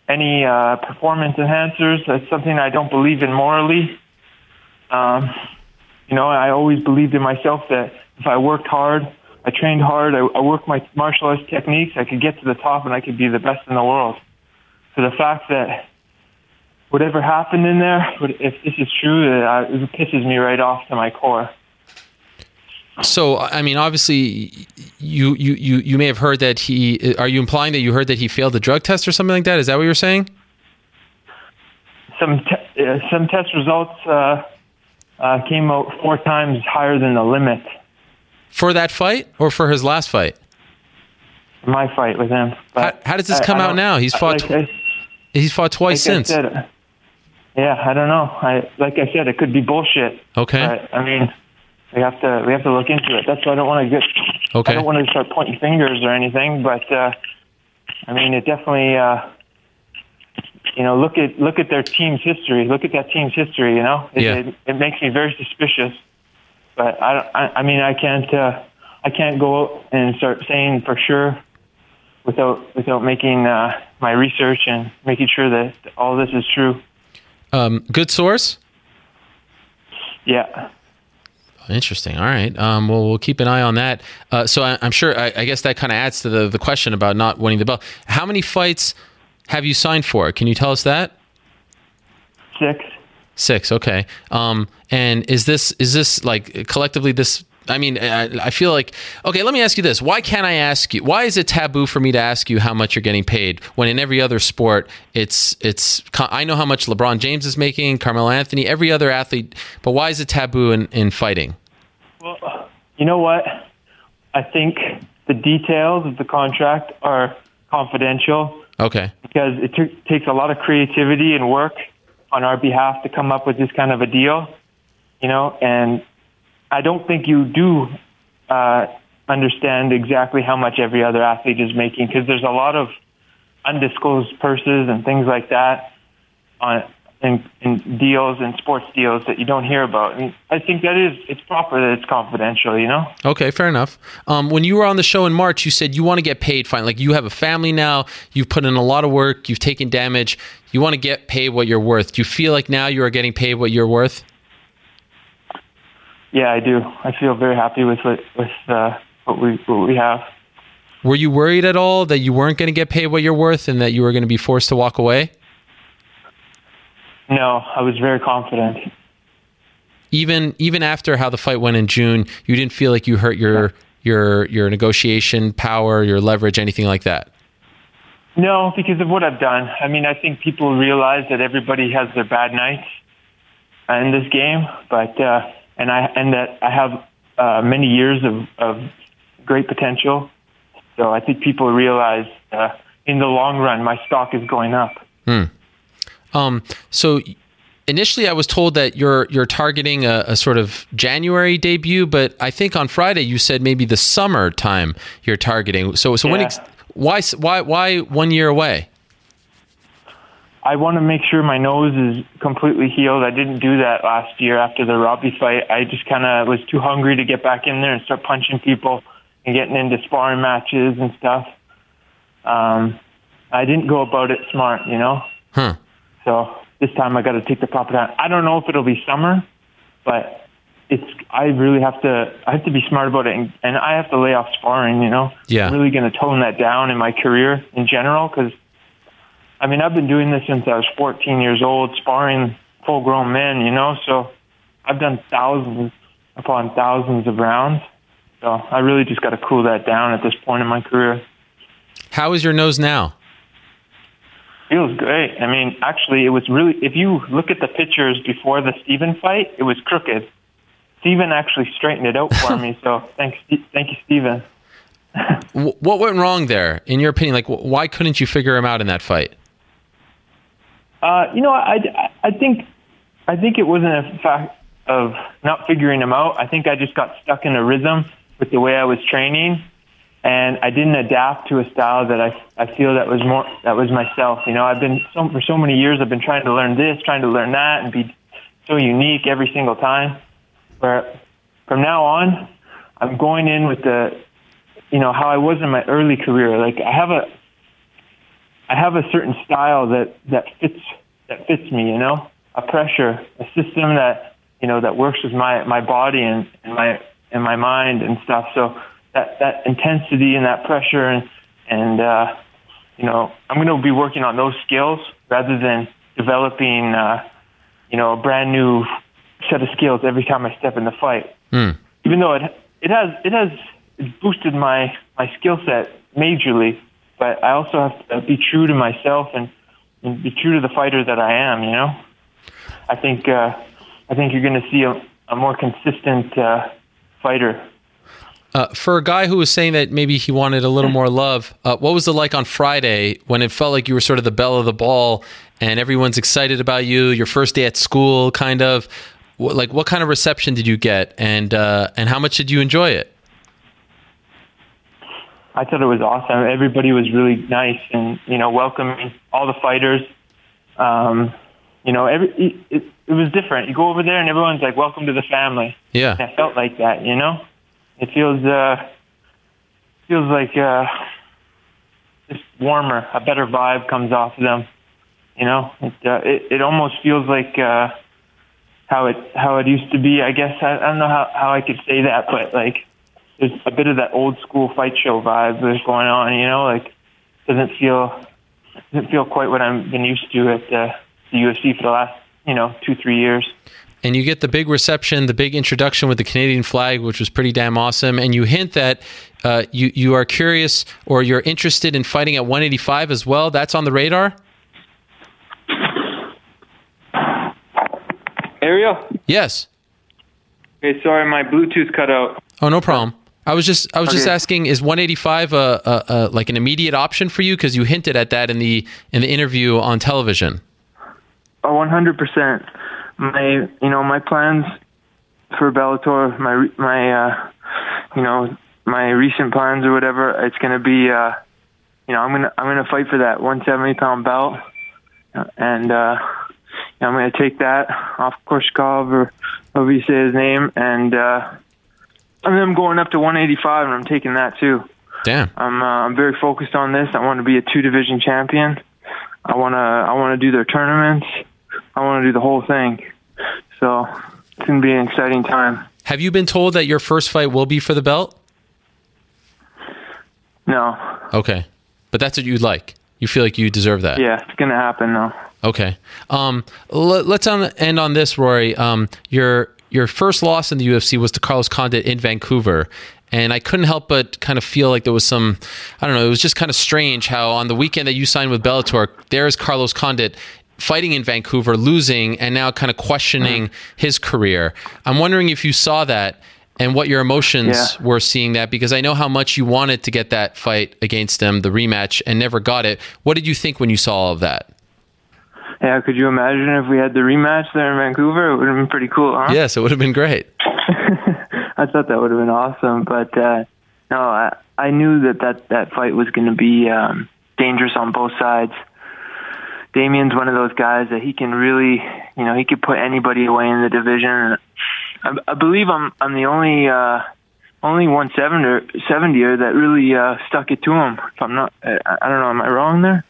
any uh, performance enhancers. That's something I don't believe in morally. Um, you know, I always believed in myself that if I worked hard, I trained hard, I, I worked my martial arts techniques, I could get to the top and I could be the best in the world. So the fact that whatever happened in there, if this is true, uh, it pisses me right off to my core. So, I mean, obviously, you, you, you, you may have heard that he. Are you implying that you heard that he failed the drug test or something like that? Is that what you're saying? Some te- uh, some test results uh, uh, came out four times higher than the limit. For that fight or for his last fight? My fight with him. How, how does this come I out now? He's fought. Like I- he's fought twice like since. said, yeah, I don't know. I like I said, it could be bullshit. Okay. I mean, we have to we have to look into it. That's why I don't want to get. Okay. I don't want to start pointing fingers or anything, but uh, I mean, it definitely. Uh, you know, look at look at their team's history. Look at that team's history. You know, it, Yeah. it, it makes me very suspicious. But I, don't, I, I mean, I can't uh, I can't go out and start saying for sure without without making uh, my research and making sure that all this is true. Um, good source. Yeah. Interesting. All right. Um, well, we'll keep an eye on that. Uh, so I, I'm sure. I, I guess that kind of adds to the the question about not winning the belt. How many fights have you signed for? Can you tell us that? Six. Six. Okay. Um, and is this is this like collectively this I mean, I, I feel like okay. Let me ask you this: Why can't I ask you? Why is it taboo for me to ask you how much you're getting paid when in every other sport it's it's? I know how much LeBron James is making, Carmelo Anthony, every other athlete. But why is it taboo in, in fighting? Well, you know what? I think the details of the contract are confidential Okay. because it t- takes a lot of creativity and work on our behalf to come up with this kind of a deal, you know, and I don't think you do uh, understand exactly how much every other athlete is making because there's a lot of undisclosed purses and things like that on in, in deals and sports deals that you don't hear about. And I think that is it's proper that it's confidential, you know. Okay, fair enough. Um, when you were on the show in March, you said you want to get paid fine. Like you have a family now, you've put in a lot of work, you've taken damage, you want to get paid what you're worth. Do you feel like now you are getting paid what you're worth? Yeah, I do. I feel very happy with what with uh, what we what we have. Were you worried at all that you weren't going to get paid what you're worth and that you were going to be forced to walk away? No, I was very confident. Even even after how the fight went in June, you didn't feel like you hurt your your your negotiation power, your leverage, anything like that. No, because of what I've done. I mean, I think people realize that everybody has their bad nights in this game, but uh, and I and that I have uh, many years of, of great potential. So I think people realize uh, in the long run, my stock is going up. Hmm. Um, so initially, I was told that you're you're targeting a, a sort of January debut, but I think on Friday you said maybe the summer time you're targeting. So so when ex- why why why one year away? I want to make sure my nose is completely healed. I didn't do that last year after the Robbie fight. I just kind of was too hungry to get back in there and start punching people and getting into sparring matches and stuff. Um, I didn't go about it smart, you know. Huh. So this time I got to take the proper time. I don't know if it'll be summer, but it's. I really have to. I have to be smart about it, and, and I have to lay off sparring. You know. Yeah. I'm really going to tone that down in my career in general because, I mean, I've been doing this since I was 14 years old, sparring full-grown men. You know, so I've done thousands upon thousands of rounds. So I really just got to cool that down at this point in my career. How is your nose now? Feels great. I mean, actually, it was really. If you look at the pictures before the Stephen fight, it was crooked. Stephen actually straightened it out for [LAUGHS] me. So thanks, thank you, Stephen. [LAUGHS] What went wrong there, in your opinion? Like, why couldn't you figure him out in that fight? Uh, you know, I, I, think, I think it wasn't a fact of not figuring them out. I think I just got stuck in a rhythm with the way I was training, and I didn't adapt to a style that I, I feel that was more that was myself. You know, I've been so, for so many years. I've been trying to learn this, trying to learn that, and be so unique every single time. Where from now on, I'm going in with the, you know, how I was in my early career. Like I have a, I have a certain style that that fits that fits me. You know, a pressure, a system that you know that works with my my body and, and my and my mind and stuff. So that that intensity and that pressure and and uh, you know I'm going to be working on those skills rather than developing uh, you know a brand new set of skills every time I step in the fight. Hmm. Even though it it has it has boosted my my skill set majorly, but I also have to be true to myself and, and be true to the fighter that I am. You know, I think uh, I think you're going to see a, a more consistent uh, fighter. Uh, for a guy who was saying that maybe he wanted a little more love, uh, what was it like on Friday when it felt like you were sort of the belle of the ball and everyone's excited about you, your first day at school, kind of? Like, what kind of reception did you get, and uh, and how much did you enjoy it? I thought it was awesome. Everybody was really nice and you know welcoming all the fighters. Um, you know, every it, it, it was different. You go over there and everyone's like, "Welcome to the family." Yeah. And I felt like that. You know, it feels uh, feels like uh, just warmer. A better vibe comes off of them. You know, it uh, it, it almost feels like uh, how it how it used to be. I guess I, I don't know how how I could say that, but like there's a bit of that old school fight show vibe that's going on. You know, like doesn't feel doesn't feel quite what I've been used to at uh, the UFC for the last you know two three years. and you get the big reception, the big introduction with the Canadian flag, which was pretty damn awesome. And you hint that uh, you you are curious or you're interested in fighting at 185 as well. That's on the radar. Ariel? Yes. Okay, sorry, my Bluetooth cut out. Oh, no problem. I was just I was just asking, is 185 a, a, a like an immediate option for you? Because you hinted at that in the in the interview on television. Oh, 100%. My, you know, my plans for Bellator, my, my, uh, you know, my recent plans or whatever, it's going to be, uh, you know, I'm going to, I'm going to fight for that 170 pound belt. And, uh, I'm going to take that off Koreshkov or however you say his name. And, uh, and I'm going up to 185 and I'm taking that too. Damn. I'm uh, I'm very focused on this. I want to be a two division champion. I want to I want to do their tournaments. I want to do the whole thing. So it's gonna be an exciting time. Have you been told that your first fight will be for the belt? No, Okay, but that's what you'd like. You feel like you deserve that. yeah, it's gonna happen though. Okay. Um, let, let's on, end on this, Rory. Um, your your first loss in the UFC was to Carlos Condit in Vancouver, and I couldn't help but kind of feel like there was some, I don't know, it was just kind of strange how on the weekend that you signed with Bellator, there's Carlos Condit fighting in Vancouver, losing, and now kind of questioning his career. I'm wondering if you saw that and what your emotions Yeah. were seeing that because I know how much you wanted to get that fight against him, the rematch, and never got it. What did you think when you saw all of that? Yeah, could you imagine if we had the rematch there in Vancouver? It would have been pretty cool, huh? Yes, it would have been great. [LAUGHS] I thought that would have been awesome, but uh, no, I, I knew that that, that fight was going to be um, dangerous on both sides. Damian's one of those guys that he can really, you know, he could put anybody away in the division. I, I believe I'm I'm the only uh, only 170er that really uh, stuck it to him. If I'm not, I, I don't know, am I wrong there?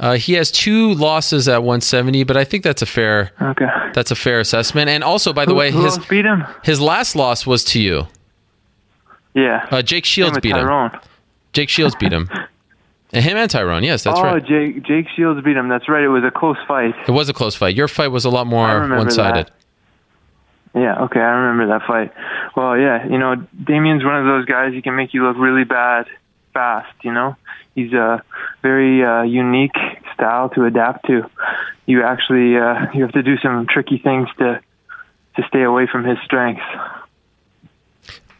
Uh, he has two losses at 170, but I think that's a fair Okay. that's a fair assessment. And also, by the Who- way, who his beat him? his last loss was to you. Yeah. Uh, Jake Shields with beat him. Jake Shields beat him. [LAUGHS] And him and Tyrone. Yes, that's oh, right. Jake Jake Shields beat him. That's right. It was a close fight. It was a close fight. Your fight was a lot more one-sided. that. Yeah, okay, I remember that fight. Well, yeah, you know, Damian's one of those guys he can make you look really bad fast, you know? He's a very uh, unique style to adapt to. You actually uh, you have to do some tricky things to to stay away from his strengths.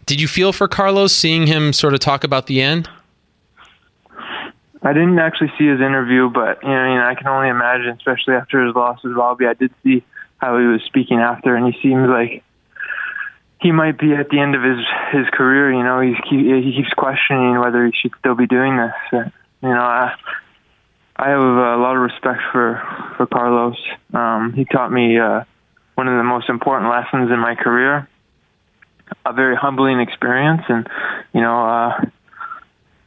Did you feel for Carlos seeing him sort of talk about the end? I didn't actually see his interview, but you know, you know, I can only imagine, especially after his loss with Robbie. I did see how he was speaking after, and he seemed like he might be at the end of his his career. You know, keep, he keeps questioning whether he should still be doing this. Uh, you know, I I have a lot of respect for for Carlos. Um, he taught me uh, one of the most important lessons in my career. A very humbling experience, and you know. Uh,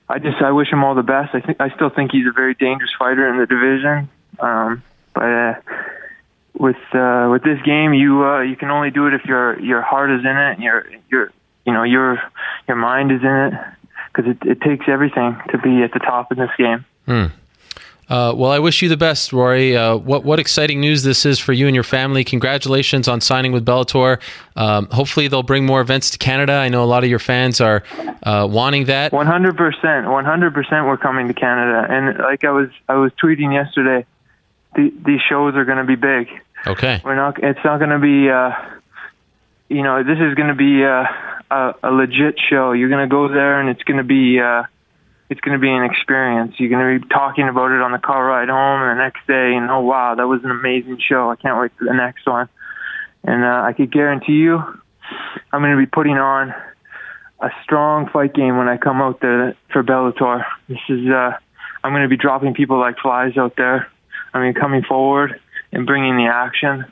I just I wish him all the best. I think I still think he's a very dangerous fighter in the division. Um, but uh, with uh, with this game, you uh, you can only do it if your your heart is in it, and your your you know your your mind is in it, because it, it takes everything to be at the top in this game. Uh, well, I wish you the best, Rory. Uh, what what exciting news this is for you and your family! Congratulations on signing with Bellator. Um, hopefully, they'll bring more events to Canada. I know a lot of your fans are uh, wanting that. One hundred percent, one hundred percent, we're coming to Canada, and like I was I was tweeting yesterday, the, these shows are going to be big. Okay. We're not. It's not going to be. Uh, you know, this is going to be uh, a, a legit show. You're going to go there, and it's going to be. Uh, it's going to be an experience. You're going to be talking about it on the car ride home, and the next day, and oh wow, that was an amazing show. I can't wait for the next one. And uh, I could guarantee you, I'm going to be putting on a strong fight game when I come out there for Bellator. This is. Uh, I'm going to be dropping people like flies out there. I mean, coming forward and bringing the action.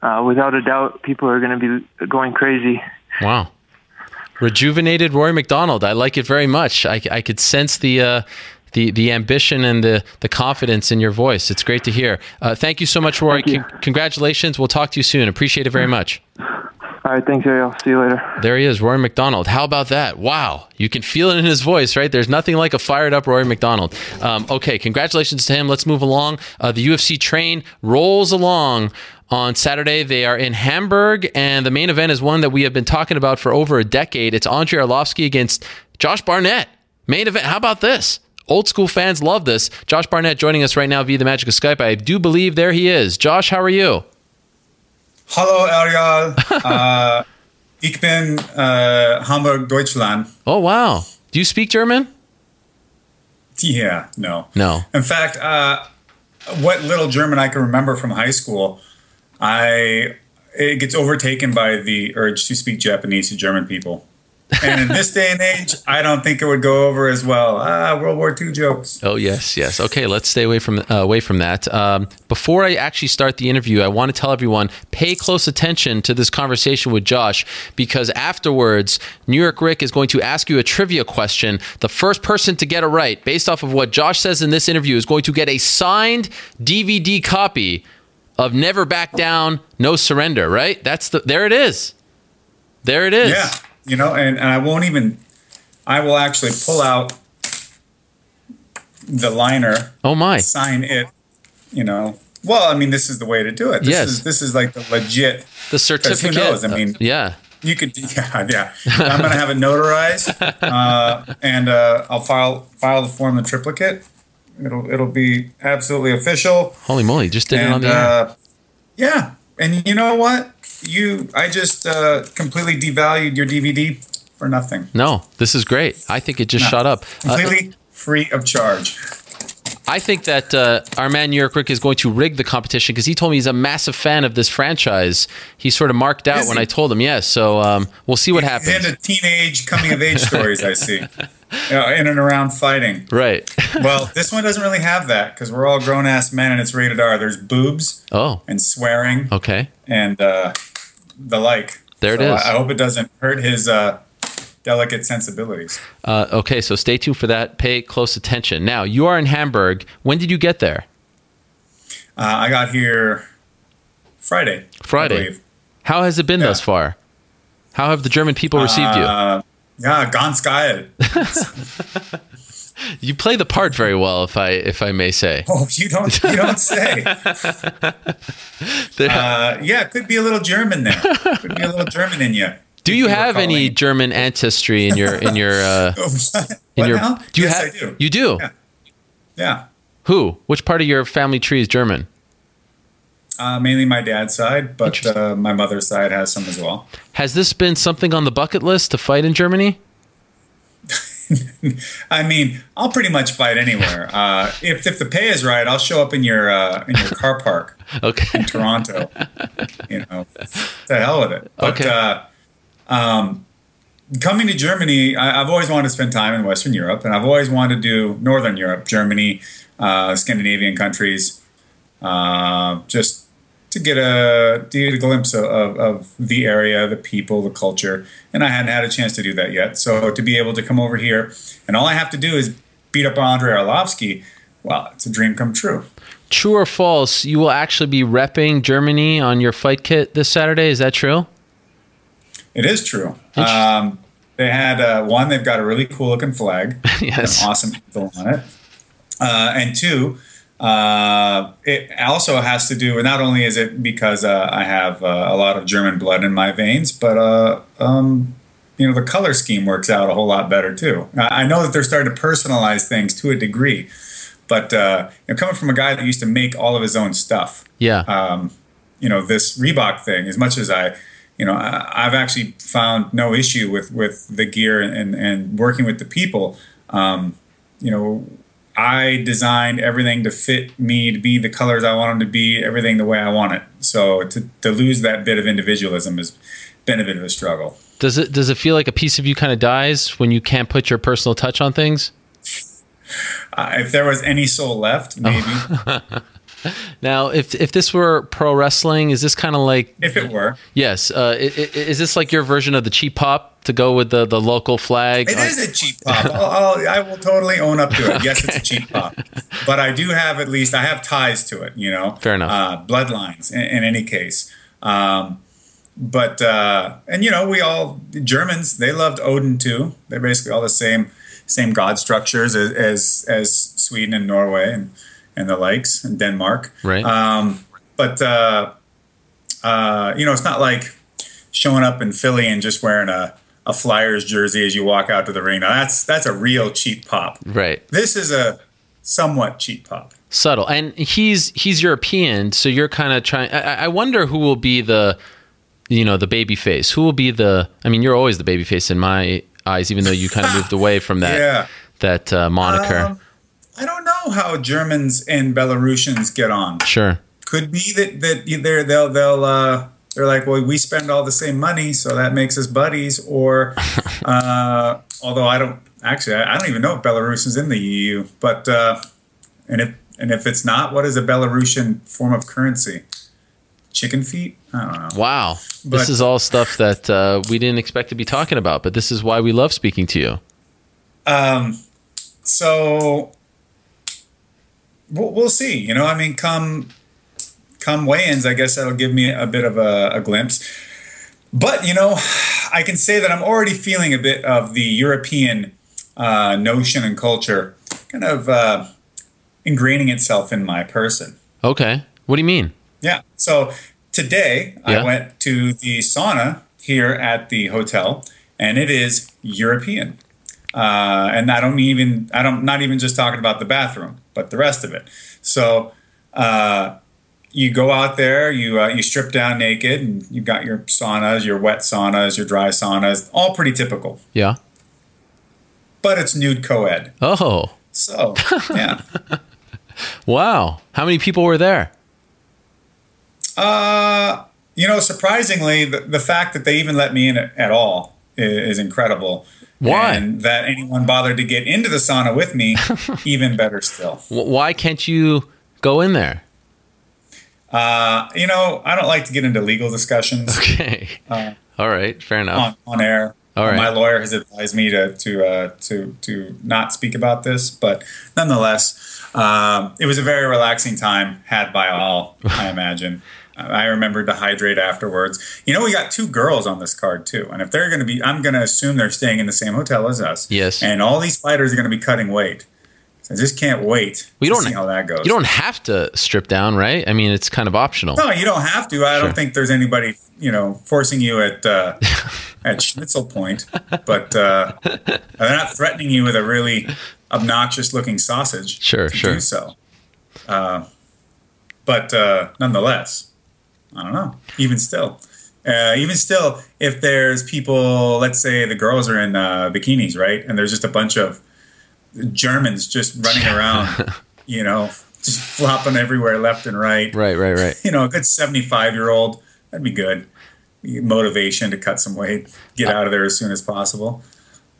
Uh, without a doubt, people are going to be going crazy. Wow. Rejuvenated Rory MacDonald. I like it very much. I, I could sense the. Uh, the, the ambition and the, the confidence in your voice. It's great to hear. Uh, thank you so much, Rory. Con- congratulations. We'll talk to you soon. Appreciate it very much. All right, thanks, Ariel. See you later. There he is, Rory MacDonald. How about that? Wow. You can feel it in his voice, right? There's nothing like a fired up Rory MacDonald. Um, okay, congratulations to him. Let's move along. Uh, the UFC train rolls along on Saturday. They are in Hamburg, and the main event is one that we have been talking about for over a decade. It's Andrei Arlovski against Josh Barnett. Main event. How about this? Old school fans love this. Josh Barnett joining us right now via the magic of Skype. I do believe there he is. Josh, how are you? Hallo Ariel. [LAUGHS] uh, ich bin uh, Hamburg, Deutschland. Oh, wow. Do you speak German? Yeah, no. No. In fact, uh, what little German I can remember from high school, I it gets overtaken by the urge to speak Japanese to German people. And in this day and age, I don't think it would go over as well. Ah, World War II jokes. Oh yes, yes. Okay, let's stay away from uh, away from that. Um, before I actually start the interview, I want to tell everyone pay close attention to this conversation with Josh because afterwards, New York Rick is going to ask you a trivia question. The first person to get it right, based off of what Josh says in this interview, is going to get a signed DVD copy of Never Back Down, No Surrender. Right? That's the there it is. There it is. Yeah, you know, and, and I won't even. I will actually pull out the liner, Oh my. sign it. You know, well, I mean, this is the way to do it. This Yes. is this is like the legit. The certificate. Who knows? I mean, yeah. You could, [LAUGHS] yeah, yeah. I'm gonna have it notarized, [LAUGHS] uh, and uh, I'll file file the form in triplicate. It'll it'll be absolutely official. Holy moly! Just did it on And the air. uh, yeah, and you know what? You, I just uh, completely devalued your DVD for nothing. No, this is great. I think it just No. shot up. Uh, Completely free of charge. I think that uh, our man New York Rick is going to rig the competition because he told me he's a massive fan of this franchise. He sort of marked out Is when he? I told him yes. So um, we'll see what happens. Into teenage coming of age stories, I see, [LAUGHS] you know, in and around fighting. Right. [LAUGHS] Well, this one doesn't really have that because we're all grown ass men and it's rated R. There's boobs oh. and swearing Okay. and uh, the like. There it So is. I, I hope it doesn't hurt his uh, delicate sensibilities. Uh, okay. So stay tuned for that. Pay close attention. Now you are in Hamburg. When did you get there? Uh, I got here Friday. Friday. How has it been thus far? How have the German people received you? Uh, yeah, ganz geil. [LAUGHS] You play the part very well, if I if I may say. Oh, you don't you don't say. [LAUGHS] Uh, yeah, could be a little German there. Could be a little German in you. do you have any German ancestry in your in your uh, [LAUGHS] in your? now? Do you yes, have? I do. You do. Yeah. Yeah. Who? Which part of your family tree is German? Uh, mainly my dad's side, but uh, my mother's side has some as well. Has this been something on the bucket list to fight in Germany? [LAUGHS] I mean, I'll pretty much fight anywhere. Uh, if if the pay is right, I'll show up in your uh, in your car park [LAUGHS] Okay. in Toronto. you know, the hell with it. But Okay. uh, um, coming to Germany, I, I've always wanted to spend time in Western Europe, and I've always wanted to do Northern Europe, Germany, uh, Scandinavian countries, uh, just to get a to get a glimpse of, of, of the area, the people, the culture. And I hadn't had a chance to do that yet. So to be able to come over here, and all I have to do is beat up Andrei Arlovski. Well, it's a dream come true. True or false? You will actually be repping Germany on your fight kit this Saturday. Is that true? It is true. Um, they had uh, one. They've got a really cool looking flag. [LAUGHS] Yes. an awesome on it. Uh, and two, uh, it also has to do with not only is it because uh, I have uh, a lot of German blood in my veins, but uh, um, you know the color scheme works out a whole lot better too. I know that they're starting to personalize things to a degree, but uh, you know, coming from a guy that used to make all of his own stuff, Yeah. um, you know this Reebok thing. As much as I, you know, I, I've actually found no issue with with the gear and and working with the people. Um, you know, I designed everything to fit me to be the colors I want them to be, everything the way I want it. So to to lose that bit of individualism has been a bit of a struggle. Does it does it feel like a piece of you kind of dies when you can't put your personal touch on things? Uh, if there was any soul left, maybe [LAUGHS] Now, if if this were pro wrestling, is this kind of like if it were. yes? Uh, is this like your version of the cheap pop to go with the the local flag? It is a cheap pop. [LAUGHS] I'll, I'll, I will totally own up to it. Yes, it's a cheap pop, but I do have at least I have ties to it. You know, Fair enough. Uh, bloodlines in, in any case. Um, but uh, and you know we all Germans they loved Odin too. They're basically all the same same god structures as as, as Sweden and Norway and and the likes and Denmark. Right. Um, but uh, uh, you know, it's not like showing up in Philly and just wearing a, a Flyers jersey as you walk out to the ring. Now that's that's a real cheap pop. Right. This is a somewhat cheap pop. Subtle. And he's he's European, so you're kind of trying. I, I wonder who will be the, you know, the baby face. Who will be the? I mean, you're always the baby face in my eyes, even though you kind of [LAUGHS] moved away from that Yeah. that uh, moniker. Um, know how Germans and Belarusians get on. sure. Could be that that they're they'll they'll uh, they're like, well, we spend all the same money, so that makes us buddies. Or, [LAUGHS] uh, although I don't actually, I I don't even know if Belarus is in the EU. But uh, and if and if it's not, what is a Belarusian form of currency? Chicken feet? I don't know. Wow. this is all stuff that uh, we didn't expect to be talking about, but this is why we love speaking to you. Um, so we'll, we'll see. You know, I mean, come come weigh-ins, I guess that'll give me a bit of a, a glimpse. But you know, I can say that I'm already feeling a bit of the European uh, notion and culture, kind of uh, ingraining itself in my person. Okay. What do you mean? Yeah. So today Yeah. I went to the sauna here at the hotel, and it is European. Uh, and I don't even I don't not even just talking about the bathroom, but the rest of it. So uh, you go out there, you uh, you strip down naked, and you've got your saunas, your wet saunas, your dry saunas, all pretty typical. Yeah. But it's nude co-ed. Oh. So yeah. [LAUGHS] Wow. How many people were there? Uh, you know, surprisingly, the, the fact that they even let me in at all is, is incredible. Why? And that anyone bothered to get into the sauna with me, [LAUGHS] even better still. Why can't you go in there? Uh, you know, I don't like to get into legal discussions [LAUGHS] Okay. Uh, All right. Fair enough. on, on air. All right. My lawyer has advised me to to uh, to to not speak about this, but nonetheless, um, it was a very relaxing time had by all. I [LAUGHS] imagine. I remembered to hydrate afterwards. You know, we got two girls on this card too, and if they're going to be, I'm going to assume they're staying in the same hotel as us. Yes. And all these fighters are going to be cutting weight. So I just can't wait. We don't- see how that goes. You don't have to strip down, right? I mean, it's kind of optional. No, you don't have to. I Sure. don't think there's anybody, you know, forcing you at uh, [LAUGHS] at Schnitzel Point, but uh, they're not threatening you with a really obnoxious looking sausage. Sure, to sure. Do so, uh, but uh, nonetheless, I don't know. Even still, uh, even still, if there's people, let's say the girls are in uh, bikinis, right, and there's just a bunch of Germans just running [LAUGHS] around, you know, just flopping everywhere, left and right Right, right, right. you know, a good 75 year old, that'd be good. Motivation to cut some weight, get out of there as soon as possible.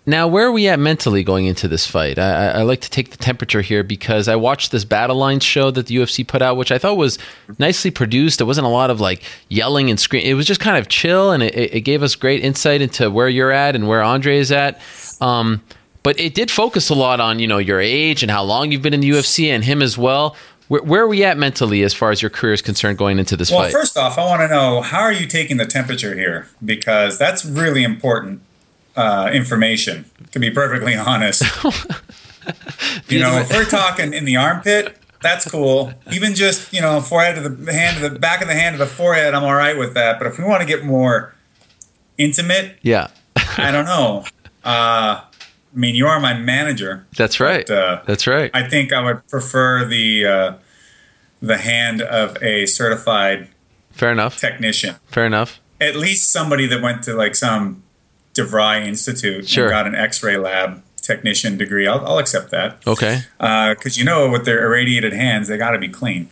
Now, where are we at mentally going into this fight? I, I, like to take the temperature here because I watched this Battle Lines show that the UFC put out, which I thought was nicely produced. There wasn't a lot of like yelling and screaming. It was just kind of chill, and it, it gave us great insight into where you're at and where Andre is at. Um, but it did focus a lot on you know your age and how long you've been in the UFC and him as well. Where, where are we at mentally as far as your career is concerned going into this fight? Well, fight? first off, I want to know how are you taking the temperature here? Because that's really important uh, information, to be perfectly [LAUGHS] honest. [LAUGHS] you know, if we're talking in the armpit, that's cool. Even just, you know, forehead to the hand to the back of the hand to the forehead, I'm all right with that. But if we want to get more intimate, yeah, I don't know. [LAUGHS] Uh, I mean, you are my manager. that's right. But, uh, that's right. I think I would prefer the uh, the hand of a certified Fair enough. technician. Fair enough. At least somebody that went to like some DeVry Institute Sure. and got an X-ray lab technician degree. I'll, I'll accept that Okay. because you know with their irradiated hands, they got to be clean.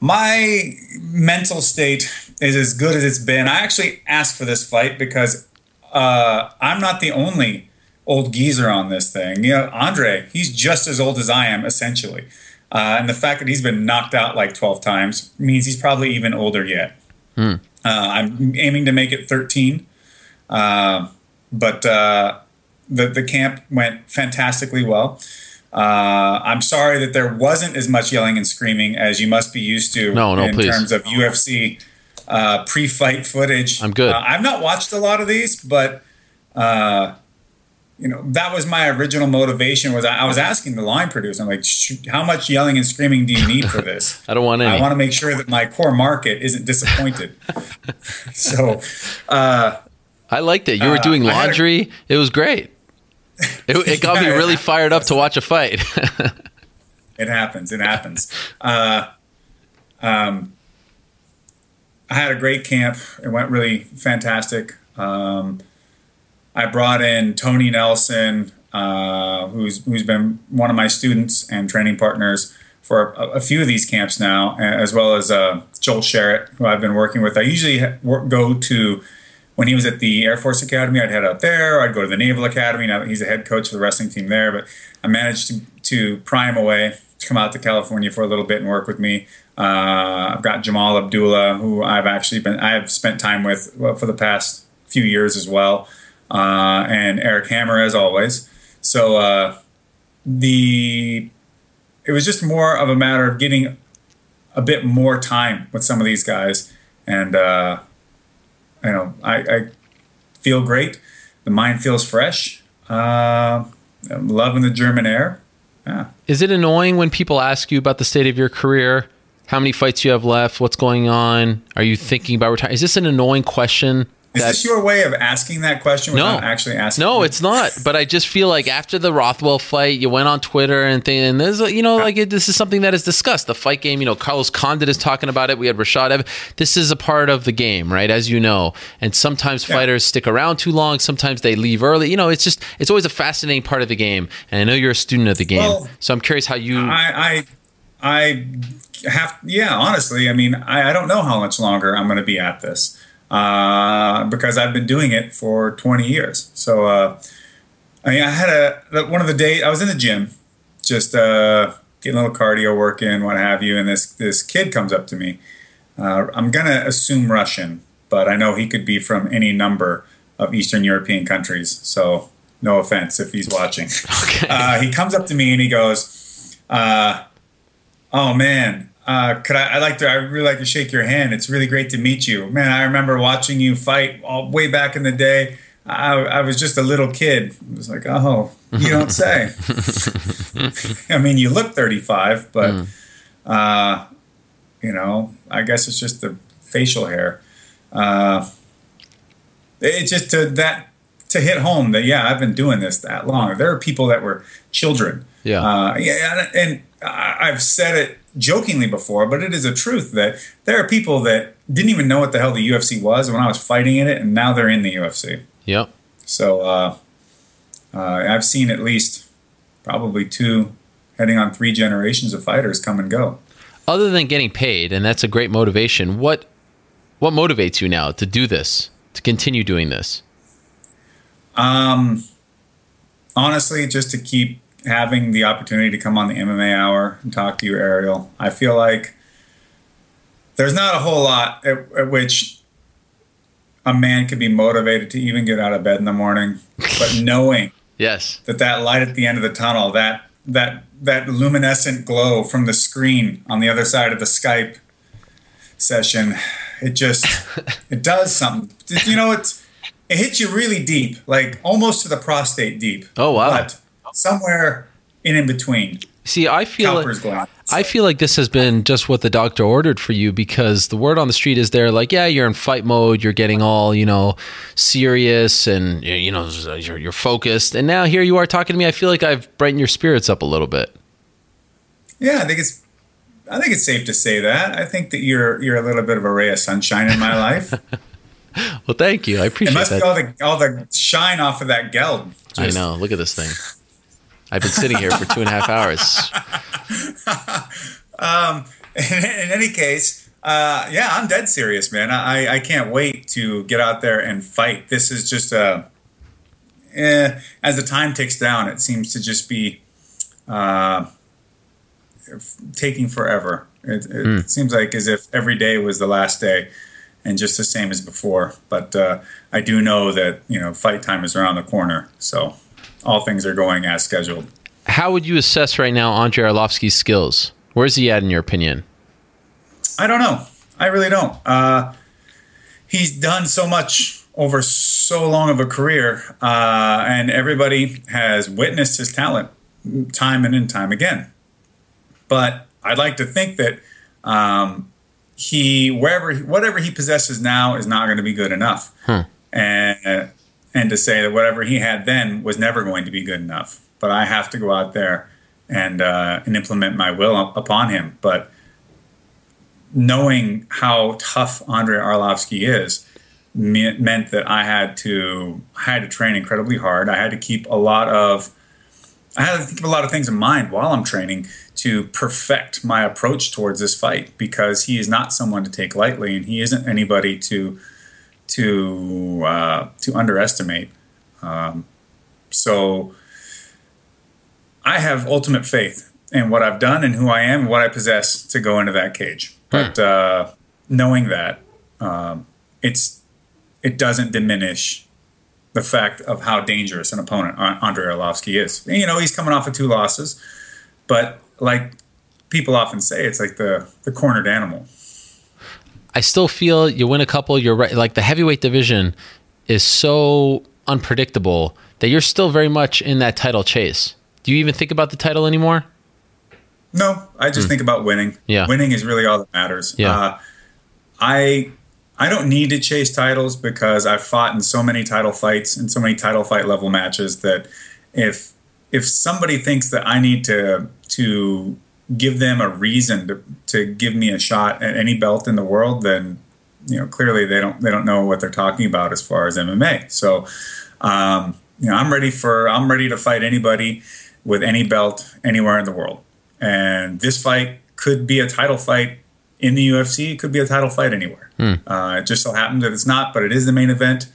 My mental state is as good as it's been. I actually asked for this fight because uh, I'm not the only old geezer on this thing. You know, Andre, he's just as old as I am, essentially. Uh, and the fact that he's been knocked out like 12 times means he's probably even older yet. Uh, I'm aiming to make it 13. Uh, but uh, the, the camp went fantastically well. Uh, I'm sorry that there wasn't as much yelling and screaming as you must be used to No, no, in please. terms of UFC uh, pre-fight footage. I'm good. Uh, I've not watched a lot of these, but uh, you know, that was my original motivation. Was I, I was asking the line producer, I'm like, how much yelling and screaming do you need for [LAUGHS] this? I don't want any. I want to make sure that my core market isn't disappointed. [LAUGHS] so, uh, I liked it. You were Uh, doing had a- laundry. it was great. [LAUGHS] It, it got me really fired up to watch a fight. [LAUGHS] It happens. It happens. Uh, um, I had a great camp. It went really fantastic. Um, I brought in Tony Nelson, uh, who's who's been one of my students and training partners for a, a few of these camps now, as well as uh, Joel Sharratt, who I've been working with. I usually ha- go to when he was at the Air Force Academy, I'd head out there. I'd go to the Naval Academy. Now he's a head coach for the wrestling team there, but I managed to, to pry him away to come out to California for a little bit and work with me. Uh, I've got Jamal Abdullah, who I've actually been I have spent time with for the past few years as well, uh, and Eric Hammer as always. So uh, the it was just more of a matter of getting a bit more time with some of these guys, and uh, you know I, I feel great. The mind feels fresh. Uh, I'm loving the German air. Yeah. Is it annoying when people ask you about the state of your career? How many fights you have left? What's going on? Are you thinking about retiring? Is this an annoying question? Is that- this your way of asking that question No. without actually asking? No, it's not. But I just feel like after the Rothwell fight, you went on Twitter and thing, and there's, you know, like it, this is something that is discussed. The fight game, you know, Carlos Condit is talking about it. We had Rashad. Ev- This is a part of the game, right? As you know, and sometimes Yeah. fighters stick around too long. Sometimes they leave early. You know, it's just it's always a fascinating part of the game. And I know you're a student of the game, Well, so I'm curious how you. I, I, I have, yeah, honestly, I mean, I, I don't know how much longer I'm going to be at this uh, because I've been doing it for 20 years. So, uh, I mean, I had a, one of the days, I was in the gym, just uh, getting a little cardio work in, what have you, and this, this kid comes up to me. Uh, I'm going to assume Russian, but I know he could be from any number of Eastern European countries. So, no offense if he's watching. [LAUGHS] Uh, he comes up to me and he goes, uh, "Oh man, uh, could I? I like to. I really like to shake your hand. It's really great to meet you, man. I remember watching you fight all, way back in the day. I, I was just a little kid. I was like, oh, you don't [LAUGHS] say. I mean, you look 35, but uh, you know, I guess it's just the facial hair. Uh, it's just to that to hit home that yeah, I've been doing this that long. There are people that were children. Yeah. Uh, yeah, and and I've said it jokingly before, but it is a truth that there are people that didn't even know what the hell the UFC was when I was fighting in it, and now they're in the UFC. Yep. So uh, uh, I've seen at least probably two, heading on three generations of fighters come and go. Other than getting paid, and that's a great motivation. What what motivates you now to do this? To continue doing this? Um, honestly, just to keep having the opportunity to come on the MMA Hour and talk to you, Ariel, I feel like there's not a whole lot at, at which a man could be motivated to even get out of bed in the morning, but [LAUGHS] knowing Yes. that that light at the end of the tunnel, that that that luminescent glow from the screen on the other side of the Skype session, it just [LAUGHS] it does something. You know, it's it hits you really deep, like almost to the prostate deep. Oh, wow. But somewhere in in between, See, I feel gland. I feel like this has been just what the doctor ordered for you because the word on the street is there like, yeah, you're in fight mode, you're getting all, you know, serious and you know, you're, you're focused. And now here you are talking to me. I feel like I've brightened your spirits up a little bit. Yeah, I think it's I think it's safe to say that. I think that you're you're a little bit of a ray of sunshine in my [LAUGHS] life. Well, thank you. I appreciate it must be that. all the all the shine off of that geld. I know. Look at this thing. [LAUGHS] I've been sitting here for two and a half hours. [LAUGHS] um, in, [LAUGHS] in any case, uh, yeah, I'm dead serious, man. I, I can't wait to get out there and fight. This is just a. Eh, as the time ticks down, it seems to just be uh, taking forever. It, it seems like as if every day was the last day, and just the same as before. But uh, I do know that you know fight time is around the corner, so all things are going as scheduled. How would you assess right now Andre Arlovski's skills? Where's he at in your opinion? I don't know. I really don't. Uh, he's done so much over so long of a career, uh, and everybody has witnessed his talent time and in time again. But I'd like to think that um, he, wherever, whatever he possesses now, is not going to be good enough, and and to say that whatever he had then was never going to be good enough. But I have to go out there and uh, and implement my will up- upon him. But knowing how tough Andre Arlovski is me- meant that I had to I had to train incredibly hard. I had to keep a lot of I had to keep a lot of things in mind while I'm training to perfect my approach towards this fight because he is not someone to take lightly, and he isn't anybody to to uh, to underestimate. Um, so I have ultimate faith in what I've done and who I am and what I possess to go into that cage. But uh, knowing that, um, it's it doesn't diminish the fact of how dangerous an opponent An- Andrei Arlovski is. You know, he's coming off of two losses, but like people often say, it's like the the cornered animal. I still feel you win a couple. You're right. Like the heavyweight division is so unpredictable that you're still very much in that title chase. Do you even think about the title anymore? No, I just think about winning. Yeah. winning is really all that matters. Yeah. Uh, I I don't need to chase titles because I've fought in so many title fights and so many title fight level matches that if if somebody thinks that I need to to give them a reason to, to give me a shot at any belt in the world, then you know clearly they don't they don't know what they're talking about as far as MMA. So um, you know I'm ready for I'm ready to fight anybody with any belt anywhere in the world. And this fight could be a title fight in the UFC. It could be a title fight anywhere. Uh, it just so happens that it's not, but it is the main event.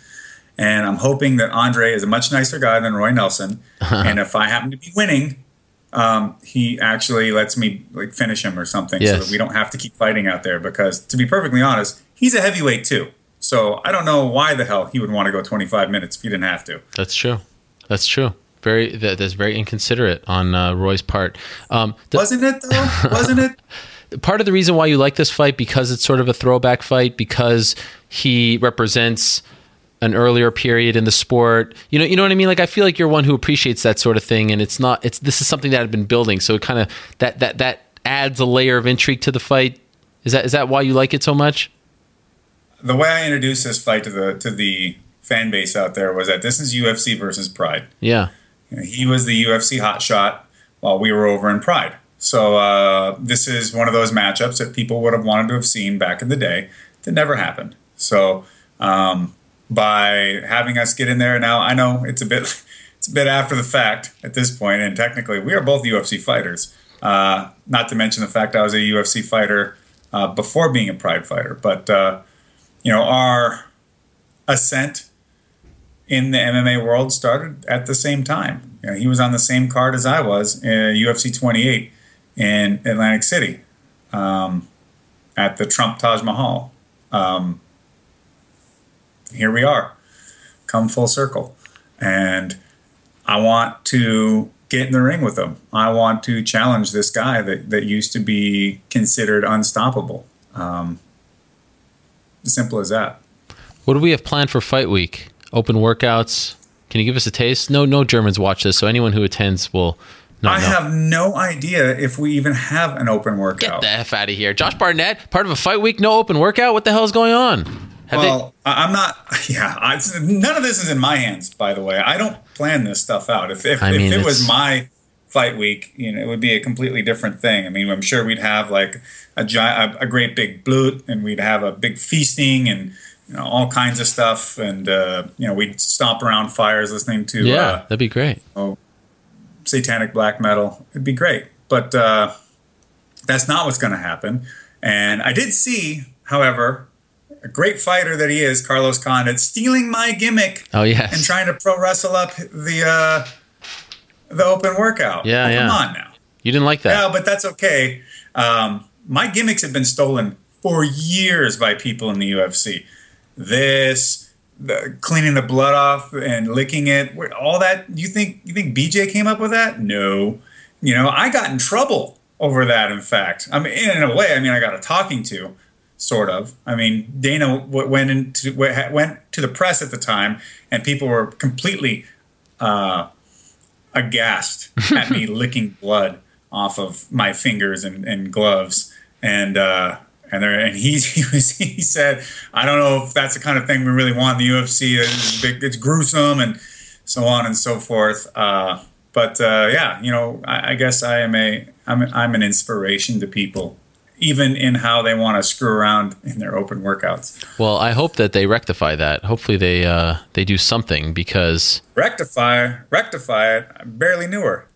And I'm hoping that Andre is a much nicer guy than Roy Nelson. [LAUGHS] and if I happen to be winning, um, he actually lets me like finish him or something, so that we don't have to keep fighting out there. Because to be perfectly honest, he's a heavyweight too. So I don't know why the hell he would want to go 25 minutes if he didn't have to. That's true. That's true. Very. That, that's very inconsiderate on uh, Roy's part. Um, the- Wasn't it though? [LAUGHS] Wasn't it? part of the reason why you like this fight because it's sort of a throwback fight because he represents an earlier period in the sport. You know, you know what I mean? Like I feel like you're one who appreciates that sort of thing and it's not it's this is something that had been building. So it kind of that that that adds a layer of intrigue to the fight. Is that is that why you like it so much? the way I introduced this fight to the to the fan base out there was that this is UFC versus Pride. Yeah. He was the UFC hotshot while we were over in Pride. So uh, this is one of those matchups that people would have wanted to have seen back in the day that never happened. So um, by having us get in there now, I know it's a bit [LAUGHS] it's a bit after the fact at this point, and technically we are both UFC fighters. Uh, not to mention the fact I was a UFC fighter uh, before being a Pride fighter, but uh, you know our ascent in the MMA world started at the same time. You know, he was on the same card as I was UFC 28 in Atlantic City um, at the Trump Taj Mahal. Um, here we are, come full circle. And I want to get in the ring with him. I want to challenge this guy that, that used to be considered unstoppable. Um, simple as that. What do we have planned for fight week? Open workouts. Can you give us a taste? No no Germans watch this, so anyone who attends will not I know. have no idea if we even have an open workout. Get the F out of here. Josh Barnett, part of a fight week, no open workout? What the hell is going on? Have well, I- I'm not. [LAUGHS] Yeah, I, none of this is in my hands. By the way, I don't plan this stuff out. If if, I mean, if it was my fight week, you know, it would be a completely different thing. I mean, I'm sure we'd have like a gi- a, a great big blut, and we'd have a big feasting and you know all kinds of stuff, and uh, you know we'd stomp around fires listening to? Yeah, uh, that'd be great. Oh, satanic black metal. It'd be great. But uh, that's not what's going to happen. And I did see, however, a great fighter that he is, Carlos Condit, stealing my gimmick Oh yes. and trying to pro wrestle up the uh, the open workout. Yeah, Oh, yeah. Come on now. you didn't like that. Yeah, but that's okay. Um, my gimmicks have been stolen for years by people in the UFC. This, the, cleaning the blood off and licking it, all that. You think you think BJ came up with that? No. You know, I got in trouble over that. In fact, I mean, in a way, I mean, I got a talking to sort of. I mean, Dana went into went to the press at the time, and people were completely uh, aghast [LAUGHS] at me licking blood off of my fingers and, and gloves, and uh, and there and he [LAUGHS] he was he said, I don't know if that's the kind of thing we really want in the UFC. It's, big, it's gruesome and so on and so forth. Uh, but uh, yeah, you know, I, I guess I am a I'm I'm an inspiration to people even in how they want to screw around in their open workouts. Well, I hope that they rectify that. Hopefully, they uh, they do something because Rectify, rectify it. I barely knew her.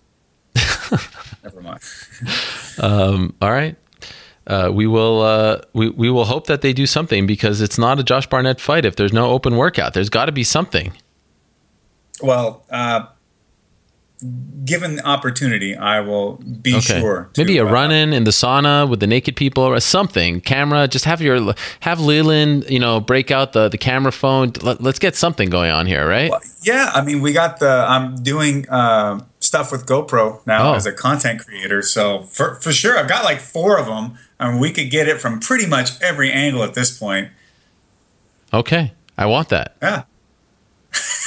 [LAUGHS] Never mind. um, all right. Uh, we will uh, we, we will hope that they do something because it's not a Josh Barnett fight if there's no open workout. There's got to be something. Well, uh, given the opportunity, I will be sure. To, Maybe a uh, run in in the sauna with the naked people or something. Camera, just have your have Leland, you know, break out the the camera phone. Let, us get something going on here, right? Well, yeah, I mean, we got the. I'm doing uh, stuff with GoPro now Oh. as a content creator, so for for sure, I've got like four of them, and we could get it from pretty much every angle at this point. Okay, I want that. Yeah. [LAUGHS]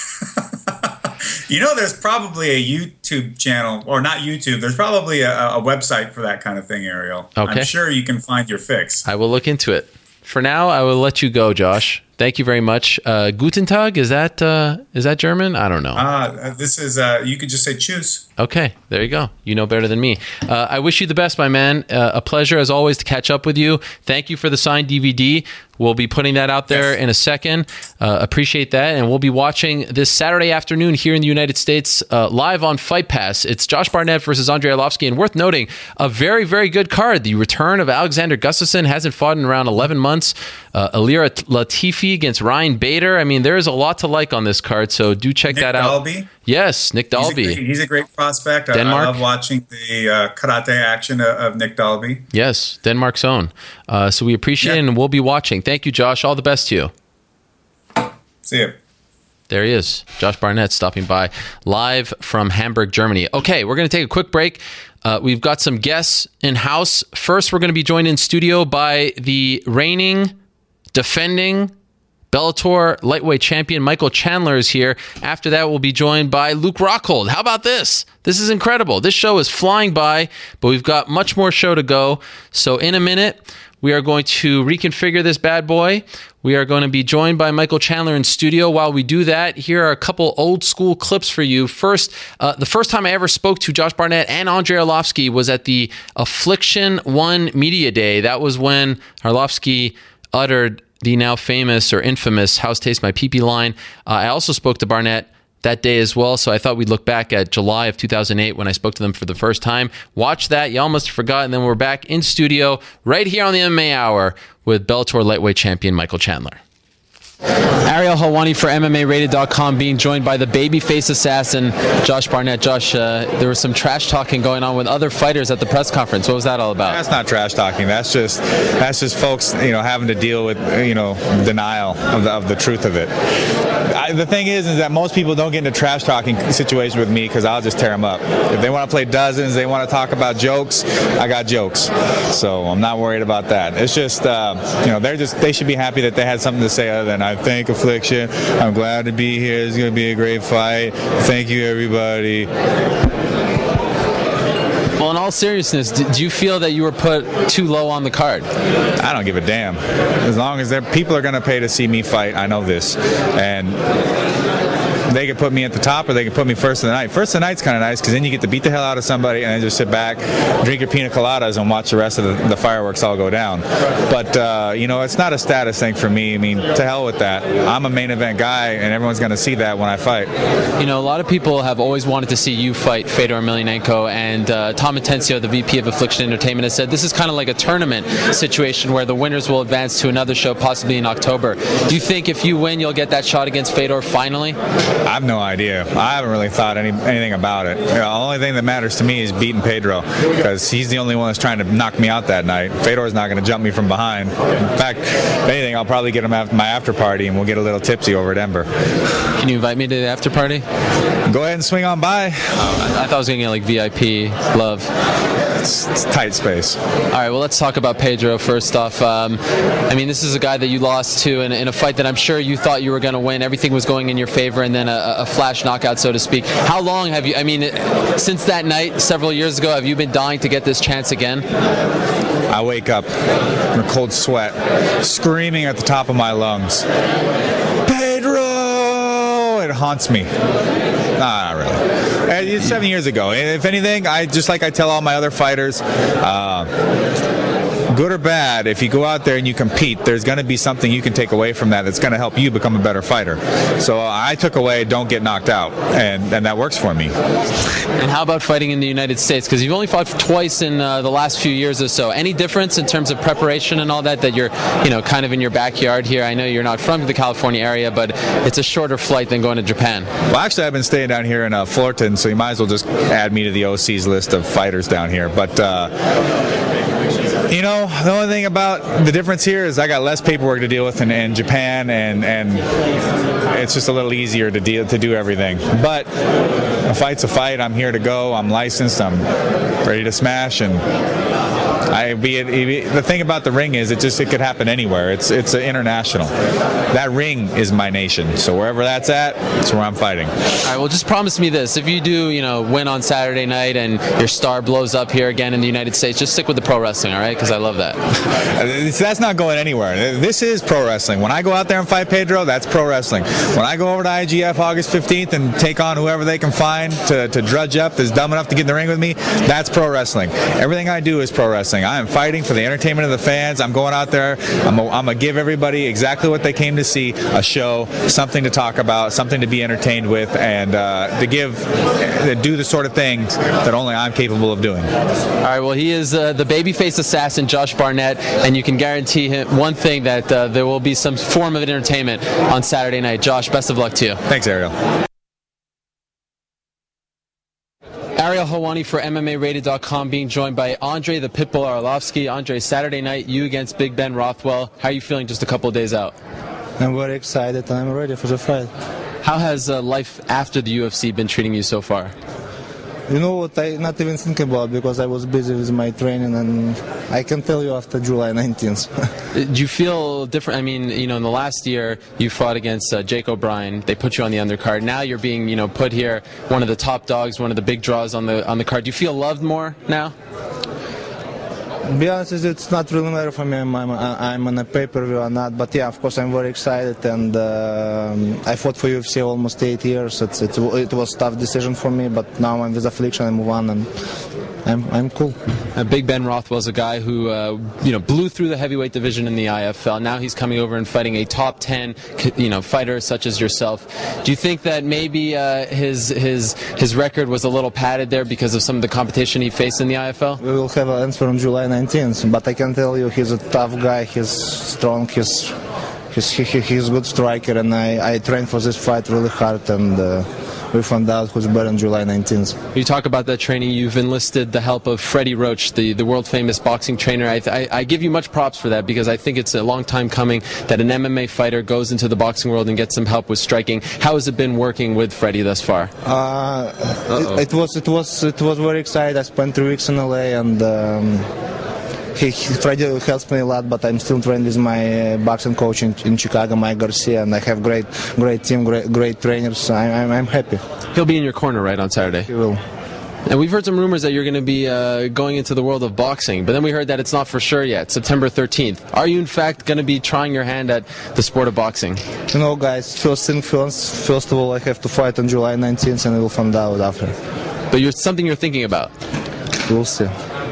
you know, there's probably a YouTube channel, or not YouTube. There's probably a, a website for that kind of thing, Ariel. Okay. I'm sure you can find your fix. I will look into it. For now, I will let you go, Josh. Thank you very much. Uh, Guten Tag is that uh, is that German? I don't know. Uh, this is. Uh, you could just say choose. Okay, there you go. You know better than me. Uh, I wish you the best, my man. Uh, a pleasure as always to catch up with you. Thank you for the signed DVD. We'll be putting that out there Yes. in a second. Uh, appreciate that, and we'll be watching this Saturday afternoon here in the United States uh, live on Fight Pass. It's Josh Barnett versus Andrei Arlovski, and worth noting, a very very good card. The return of Alexander Gustafsson hasn't fought in around 11 months. Uh, Ilir Latifi against Ryan Bader. I mean, there is a lot to like on this card, so do check Nick that out. Dalby. Yes, Nick He's a, Dalby. great, he's a great prospect. I, I love watching the uh, karate action of, of Nick Dalby. Yes, Denmark's own. Uh, so we appreciate it and we'll be watching. Thank you, Josh. All the best to you. See you. There he is, Josh Barnett stopping by live from Hamburg, Germany. Okay, we're going to take a quick break. Uh, we've got some guests in house. First, we're going to be joined in studio by the reigning, defending Bellator lightweight champion Michael Chandler is here. After that, we'll be joined by Luke Rockhold. How about this? This is incredible. This show is flying by, but we've got much more show to go. So, in a minute, we are going to reconfigure this bad boy. We are going to be joined by Michael Chandler in studio. While we do that, here are a couple old school clips for you. First, uh, the first time I ever spoke to Josh Barnett and Andrei Arlovski was at the Affliction One Media Day. That was when Arlovski uttered the now famous or infamous "House Taste My Pee Pee" line. Uh, I also spoke to Barnett that day as well, so I thought we'd look back at July of 2008 when I spoke to them for the first time. Watch that; you almost have forgotten. then we're back in studio right here on the MMA Hour with Bellator lightweight champion Michael Chandler. Ariel Helwani for MMARated.com being joined by the babyface assassin, Josh Barnett. Josh, uh, there was some trash talking going on with other fighters at the press conference. What was that all about? That's not trash talking. That's just that's just folks, you know, having to deal with you know denial of the, of the truth of it. I, the thing is, is that most people don't get into trash talking situations with me because I'll just tear them up. If they want to play dozens, they want to talk about jokes. I got jokes, so I'm not worried about that. It's just uh, you know they're just they should be happy that they had something to say other than I thank Affliction. I'm glad to be here. It's going to be a great fight. Thank you, everybody. Well, in all seriousness, do you feel that you were put too low on the card? I don't give a damn. As long as there people are going to pay to see me fight, I know this, and they could put me at the top or they could put me first of the night. First of the night's kind of nice because then you get to beat the hell out of somebody and then just sit back, drink your pina coladas, and watch the rest of the, the fireworks all go down. But uh, you know, it's not a status thing for me. I mean, to hell with that. I'm a main event guy, and everyone's going to see that when I fight. You know, a lot of people have always wanted to see you fight Fedor Emelianenko, and uh, Tom Atencio, the VP of Affliction Entertainment, has said this is kind of like a tournament situation where the winners will advance to another show, possibly in October. Do you think if you win, you'll get that shot against Fedor finally? I have no idea. I haven't really thought any, anything about it. The only thing that matters to me is beating Pedro because he's the only one that's trying to knock me out that night. Fedor's not going to jump me from behind. In fact, if anything, I'll probably get him after my after party and we'll get a little tipsy over at Ember. Can you invite me to the after party? Go ahead and swing on by. I thought I was going to get like VIP love. It's, tight space. All right, well, let's talk about Pedro first off. Um, I mean, this is a guy that you lost to in, in a fight that I'm sure you thought you were going to win. Everything was going in your favor, and then a, a flash knockout, so to speak. How long have you, I mean, since that night several years ago, have you been dying to get this chance again? I wake up in a cold sweat, screaming at the top of my lungs, Pedro! It haunts me. Nah, not really. Uh, seven years ago. And if anything, I just like I tell all my other fighters, uh, good or bad, if you go out there and you compete, there's going to be something you can take away from that that's going to help you become a better fighter. So I took away don't get knocked out, and, and that works for me. And how about fighting in the United States? Because you've only fought twice in uh, the last few years or so. Any difference in terms of preparation and all that? That you're, you know, kind of in your backyard here. I know you're not from the California area, but it's a shorter flight than going to Japan. Well, actually, I've been staying down here in uh, Fullerton, so you might as well just add me to the OC's list of fighters down here. But uh, you know, the only thing about the difference here is I got less paperwork to deal with in, in Japan, and and it's just a little easier to deal to do everything. But a fight's a fight. I'm here to go. I'm licensed. I'm ready to smash, and I be it, it- the thing about the ring is it just it could happen anywhere. It's it's international. That ring is my nation. So wherever that's at, that's where I'm fighting. All right, well, just promise me this: if you do, you know, win on Saturday night and your star blows up here again in the United States, just stick with the pro wrestling, all right? Because I love that. [LAUGHS] That's not going anywhere. This is pro wrestling. When I go out there and fight Pedro, that's pro wrestling. When I go over to IGF August 15th and take on whoever they can find to, to drudge up that's dumb enough to get in the ring with me, that's pro wrestling. Everything I do is pro wrestling. I am fighting for the entertainment of the fans. I'm going out there. I'm going to give everybody exactly what they came to see a show, something to talk about, something to be entertained with, and uh, to give, to do the sort of things that only I'm capable of doing. All right, well, he is uh, the babyface assassin, Josh Barnett, and you can guarantee him one thing that uh, there will be some form of entertainment on Saturday night. Josh, best of luck to you. Thanks, Ariel. Helwani for MMARated.com being joined by Andre the Pitbull Arlovski. Andre, Saturday night, you against Big Ben Rothwell. How are you feeling just a couple of days out? I'm very excited and I'm ready for the fight. How has uh, life after the UFC been treating you so far? You know what I not even think about because I was busy with my training and I can tell you after July 19th. [LAUGHS] Uh, Do you feel different? I mean, you know, in the last year you fought against uh, Jake O'Brien. They put you on the undercard. Now you're being, you know, put here, one of the top dogs, one of the big draws on the on the card. Do you feel loved more now? Be honest, it's not really matter for me. I'm, I'm, I'm on a pay-per-view or not, but yeah, of course, I'm very excited. And um I fought for UFC almost eight years. It's, it, it was tough decision for me, but now I'm with Affliction. I move on, and I'm, I'm cool. Uh, Big Ben Rothwell's a guy who, uh, you know, blew through the heavyweight division in the IFL. Now he's coming over and fighting a top 10, you know, fighter such as yourself. Do you think that maybe uh, his his his record was a little padded there because of some of the competition he faced in the IFL? We will have an answer on July 19th, but I can tell you he's a tough guy. He's strong. He's he's he, he- he's a good striker, and I, I trained for this fight really hard, and uh, we found out who's better on July 19th. You talk about that training. You've enlisted the help of Freddie Roach, the, the world famous boxing trainer. I, I, I give you much props for that because I think it's a long time coming that an MMA fighter goes into the boxing world and gets some help with striking. How has it been working with Freddie thus far? Uh, it, it was it was it was very exciting. I spent three weeks in LA, and um, he, he tried to help me a lot. But I'm still training with my uh, boxing coach in, in Chicago, Mike Garcia, and I have great great team, great great trainers. I, I'm I'm happy. He'll be in your corner, right, on Saturday? He will. And we've heard some rumors that you're going to be uh, going into the world of boxing, but then we heard that it's not for sure yet, September 13th. Are you, in fact, going to be trying your hand at the sport of boxing? You know, guys. First thing first. First of all, I have to fight on July 19th, and I will find out after. But you're something you're thinking about. We'll see.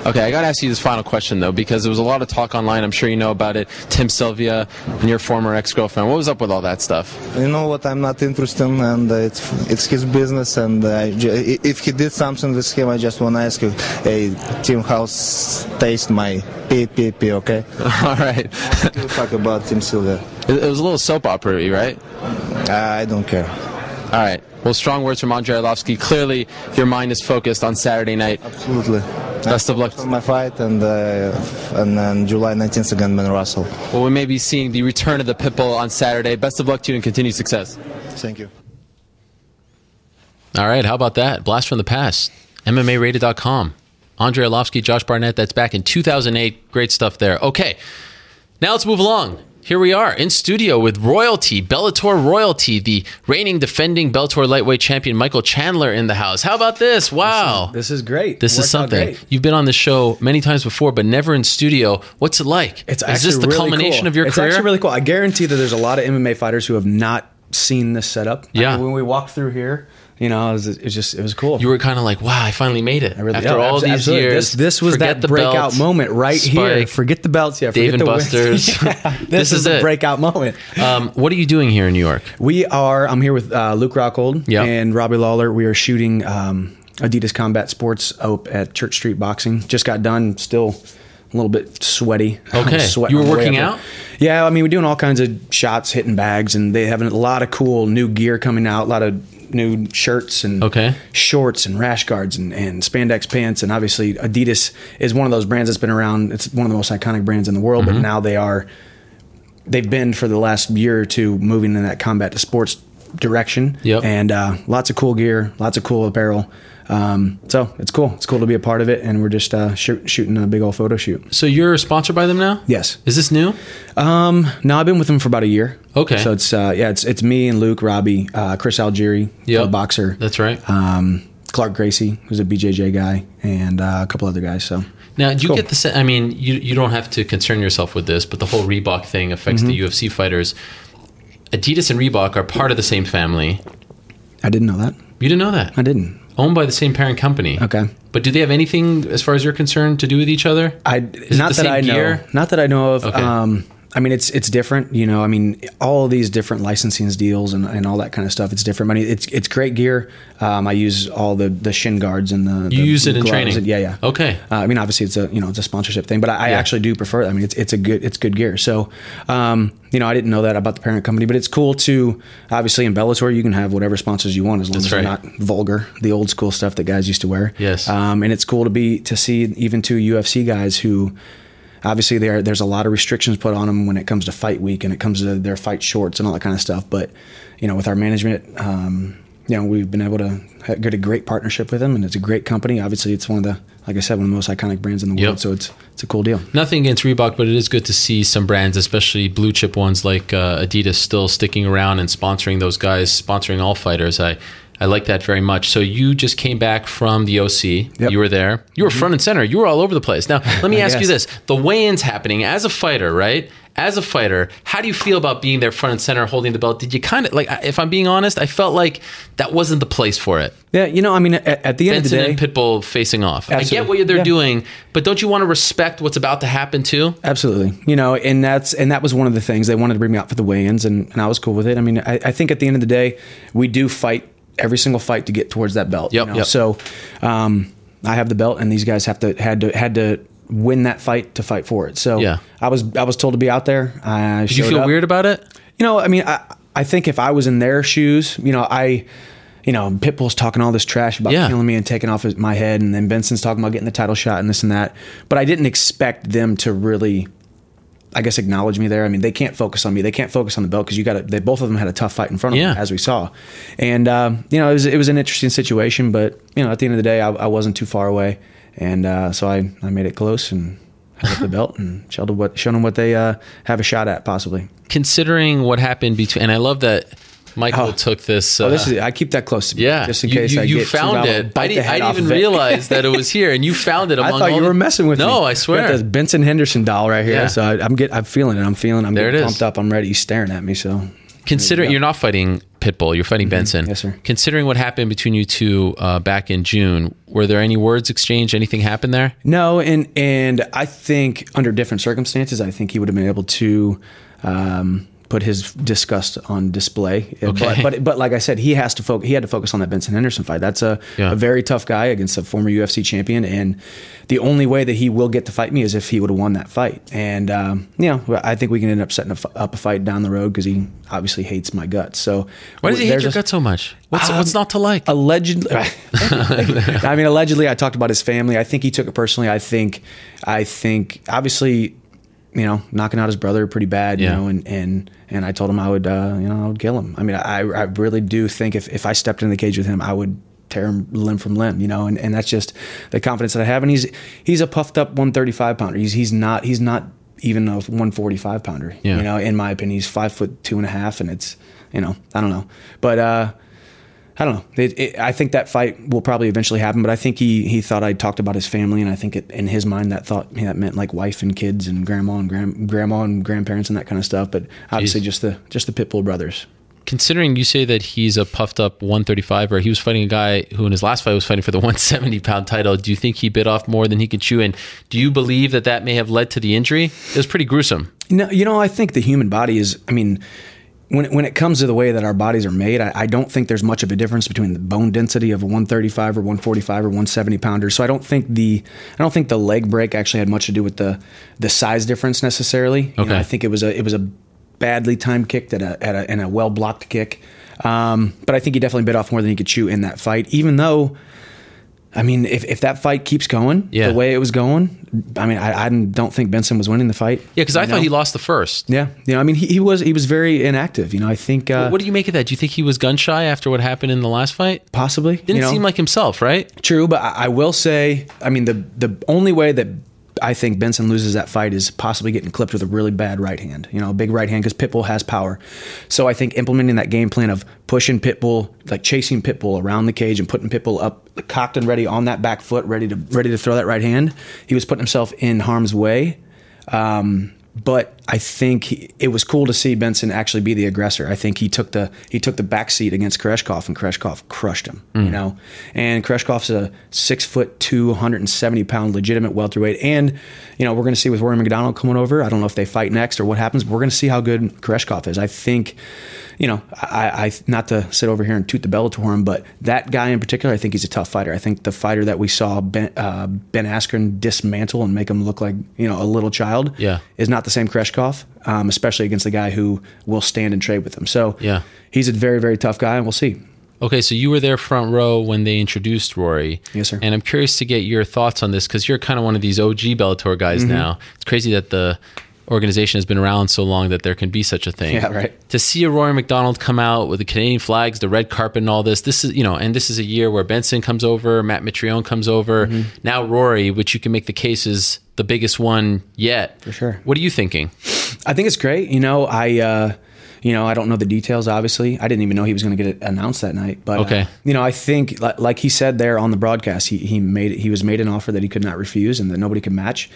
Okay, I got to ask you this final question though, because there was a lot of talk online. I'm sure you know about it. Tim Sylvia and your former ex-girlfriend. What was up with all that stuff? You know what? I'm not interested, and uh, it's it's his business. And uh, I ju- if he did something with him, I just want to ask you, hey, Tim, how's taste my pee pee pee? Okay. [LAUGHS] all right. We'll talk about Tim Sylvia. It, it was a little soap opera, right? I don't care. All right. Well, strong words from Andrei Arlovski. Clearly, your mind is focused on Saturday night. Absolutely. Best of luck. On my fight, and uh, and then July 19th again, Ben Russell. Well, we may be seeing the return of the Pitbull on Saturday. Best of luck to you and continued success. Thank you. All right, how about that? Blast from the past. MMArated.com. Andre Arlovski, Josh Barnett. That's back in 2008. Great stuff there. Okay, now let's move along. Here we are in studio with royalty, Bellator royalty, the reigning defending Bellator lightweight champion Michael Chandler in the house. How about this? Wow. This is great. This is something. You've been on the show many times before, but never in studio. What's it like? It's is actually this the really culmination cool. of your it's career? actually really cool. I guarantee that there's a lot of MMA fighters who have not seen this setup. I Yeah. mean, when we walk through here, you know, it was, it was just it was cool. you were kind of like, wow, I finally made it. Really- After yeah, all these absolutely. years. This, this was that the breakout belts, moment right here. Forget the belts. Yeah, Dave forget and the Buster's. [LAUGHS] Yeah, [LAUGHS] this, This is, is the breakout moment. Um, what are you doing here in New York? We are. I'm here with uh, Luke Rockhold Yeah. and Robbie Lawler. We are shooting um, Adidas Combat Sports Ope at Church Street Boxing. Just got done. Still a little bit sweaty. [LAUGHS] Okay. You were on the way working out? Yeah, I mean, we're doing all kinds of shots, hitting bags, and they have a lot of cool new gear coming out. A lot of new shirts and Okay. shorts and rash guards and, and spandex pants. And obviously, Adidas is one of those brands that's been around. It's one of the most iconic brands in the world, Mm-hmm. but now they are they've been for the last year or two moving in that combat to sports direction. Yep. And uh, lots of cool gear, lots of cool apparel. Um, so it's cool. It's cool to be a part of it, and we're just uh, shoot, shooting a big old photo shoot. So you're sponsored by them now? Yes. Is this new? Um, no, I've been with them for about a year. Okay. So it's uh, yeah, it's it's me and Luke, Robbie, uh, Chris Algieri, Yep. boxer. That's right. Um, Clark Gracie, who's a BJJ guy, and uh, a couple other guys. So Now, do you Cool. get the? se- I mean, you you don't have to concern yourself with this, but the whole Reebok thing affects the Mm-hmm. UFC fighters. Adidas and Reebok are part of the same family. I didn't know that. You didn't know that? I didn't. Owned by the same parent company. Okay. But do they have anything, as far as you're concerned, to do with each other? I it not that I know. Not that I know of. Okay. Um, I mean, it's it's different. You know, I mean, all these different licensing deals and, and all that kind of stuff. It's different. I mean, it's it's great gear. Um, I use all the the shin guards and the. You the use it in training? and- yeah, yeah. Okay. Uh, I mean, obviously, it's a you know it's a sponsorship thing, but I, I Yeah. actually do prefer. it. I mean, it's it's a good it's good gear. So, um, you know, I didn't know that about the parent company, but it's cool to obviously in Bellator you can have whatever sponsors you want as long That's as they're not vulgar, the old school stuff that guys used to wear. Yes. Um, and it's cool to be to see even two UFC guys who obviously there there's a lot of restrictions put on them when it comes to fight week and it comes to their fight shorts and all that kind of stuff. But you know, with our management, um, you know, we've been able to get a great partnership with them, and it's a great company. Obviously, it's one of the like I said, one of the most iconic brands in the Yep. world. So it's it's a cool deal. Nothing against Reebok, but it is good to see some brands, especially blue chip ones like uh, Adidas, still sticking around and sponsoring those guys, sponsoring all fighters. I, I like that very much. So you just came back from the OC. Yep. You were there. You were front and center. You were all over the place. Now, let me [LAUGHS] ask you this: the weigh-ins happening as a fighter, right? As a fighter, how do you feel about being there front and center, holding the belt? Did you kind of like? If I'm being honest, I felt like that wasn't the place for it. Yeah, you know, I mean, at, at the end Benson of the and day, Pitbull facing off. I get what they're Yeah. doing, but don't you want to respect what's about to happen too? Absolutely. You know, and that's and that was one of the things they wanted to bring me out for the weigh-ins, and, and I was cool with it. I mean, I, I think at the end of the day, we do fight every single fight to get towards that belt. Yep, you know? yep. So, um, I have the belt, and these guys have to had to had to win that fight to fight for it. So, Yeah. I was I was told to be out there. I Did you feel weird about it? You know, I mean, I I think if I was in their shoes, you know, I. You know, Pitbull's talking all this trash about Yeah. killing me and taking off his, my head, and then Benson's talking about getting the title shot and this and that. But I didn't expect them to really I guess acknowledge me there. I mean, they can't focus on me. They can't focus on the belt because you got. They both of them had a tough fight in front of Yeah. them, as we saw. And um, you know, it was it was an interesting situation, but you know, at the end of the day, I, I wasn't too far away, and uh, so I I made it close and held up the belt and showed them what showed them what they uh, have a shot at possibly. Considering what happened between, and I love that Michael Oh. took this. Uh, oh, this is I keep that close to me, yeah, just in you, case you, I you get found it. I, didn't, I didn't it. realize that it was here, and you [LAUGHS] found it. I thought you were the- messing with me. No, I Got swear. this Benson Henderson doll right here. Yeah. So I, I'm get I'm feeling it. I'm feeling. I'm There getting pumped up. I'm ready. He's staring at me. So Considering you're not fighting Pitbull, you're fighting Benson. Mm-hmm. Yes, sir. Considering what happened between you two uh, back in June, were there any words exchanged? Anything happened there? No, and and I think under different circumstances, I think he would have been able to um, put his disgust on display. Okay. But, but but like I said, he has to focus. He had to focus on that Benson Henderson fight. That's a, Yeah. a very tough guy against a former UFC champion, and the only way that he will get to fight me is if he would have won that fight. And um, you know, I think we can end up setting a up a fight down the road because he obviously hates my guts. So Why does he hate your a- gut so much? What's Um, what's not to like? allegedly [LAUGHS] i mean allegedly i talked about his family i think he took it personally i think i think obviously you know knocking out his brother pretty bad you know and and and i told him i would uh you know i would kill him i mean i i really do think if if i stepped in the cage with him i would tear him limb from limb, you know, and, and that's just the confidence that I have. And he's he's a puffed up 135 pounder. He's he's not he's not even a 145 pounder. Yeah. You know, in my opinion, he's five foot two and a half, and it's you know I don't know, but uh, I don't know. It, it, I think that fight will probably eventually happen, but I think he he thought I talked about his family, and I think it, in his mind that thought that meant like wife and kids and grandma and grand, grandma and grandparents and that kind of stuff. But obviously, Jeez. just the just the Pitbull brothers. Considering you say that he's a puffed up 135, or he was fighting a guy who in his last fight was fighting for the [LAUGHS] 170 pound title, do you think he bit off more than he could chew? And do you believe that that may have led to the injury? It was pretty gruesome. No, you know, I think the human body is. I mean, when when it comes to the way that our bodies are made, I, I don't think there's much of a difference between the bone density of a 135 or 145 or 170 pounder. So I don't think the I don't think the leg break actually had much to do with the the size difference necessarily. You know, Okay. I think it was a it was a badly timed kick at a at a and a well blocked kick. Um, but I think he definitely bit off more than he could chew in that fight, even though. I mean, if, if that fight keeps going Yeah. the way it was going, I mean, I, I don't think Benson was winning the fight. Yeah, because I You thought know? he lost the first. Yeah, you know, I mean, he, he was he was very inactive. You know, I think uh, what do you make of that? Do you think he was gun shy after what happened in the last fight? possibly Didn't you know, seem like himself, right? true, but I, I will say, I mean, the the only way that I think Benson loses that fight is possibly getting clipped with a really bad right hand. You know, a big right hand because Pitbull has power. So I think implementing that game plan of pushing Pitbull, like chasing Pitbull around the cage and putting Pitbull up, cocked and ready on that back foot, ready to ready to throw that right hand. He was putting himself in harm's way. Um, but I think he, it was cool to see Benson actually be the aggressor. I think he took the he took the back seat against Koreshkov, and Koreshkov crushed him. You know, and Koreshkov's a six foot two, 170 pound legitimate welterweight. And you know, we're going to see with Rory MacDonald coming over. I don't know if they fight next or what happens. But we're going to see how good Koreshkov is. I think, you know, I, I not to sit over here and toot the Bellator horn, but that guy in particular, I think he's a tough fighter. I think the fighter that we saw Ben, uh, ben Askren dismantle and make him look like you know a little child Yeah. is not the same Koreshkov, um, especially against the guy who will stand and trade with him. So Yeah. he's a very, very tough guy, and we'll see. Okay, so you were there front row when they introduced Rory. Yes, sir. And I'm curious to get your thoughts on this because you're kind of one of these OG Bellator guys Mm-hmm. now. It's crazy that the organization has been around so long that there can be such a thing. Yeah, right. To see a Rory MacDonald come out with the Canadian flags, the red carpet, and all this, this is you know, and this is a year where Benson comes over, Matt Mitrione comes over, Mm-hmm. now Rory, which you can make the case is the biggest one yet. For sure. What are you thinking? I think it's great. You know, I, uh, you know, I don't know the details. Obviously, I didn't even know he was going to get it announced that night. But uh, Okay. you know, I think li- like he said there on the broadcast, he he made he was made an offer that he could not refuse and that nobody could match.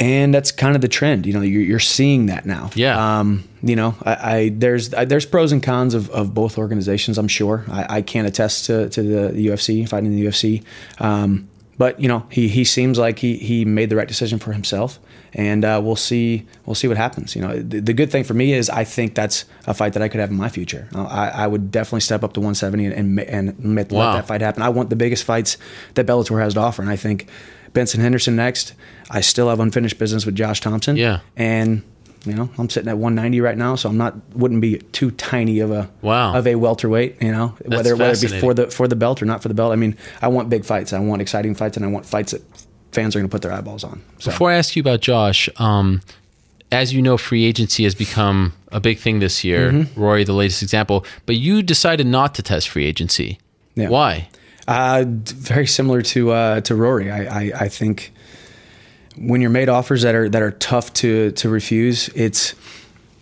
And that's kind of the trend. You know, you're, you're seeing that now. Yeah. Um, you know, I, I there's I, there's pros and cons of, of both organizations. I'm sure. I, I can't attest to, to the UFC fighting the UFC. Um, but you know, he he seems like he he made the right decision for himself, and uh, we'll see we'll see what happens. You know, the, the good thing for me is I think that's a fight that I could have in my future. Uh, I, I would definitely step up to 170 and and, and let, Wow. let that fight happen. I want the biggest fights that Bellator has to offer, and I think Benson Henderson next. I still have unfinished business with Josh Thompson. Yeah. and you know I'm sitting at 190 right now, so I'm not wouldn't be too tiny of a Wow. of a welterweight. You know, whether whether it be for the for the belt or not for the belt. I mean, I want big fights. I want exciting fights, and I want fights that fans are going to put their eyeballs on. So. Before I ask you about Josh, um, as you know, free agency has become a big thing this year. Mm-hmm. Rory, the latest example, but you decided not to test free agency. Yeah. Why? Uh, very similar to uh, to Rory. I, I, I think when you're made offers that are that are tough to to refuse, it's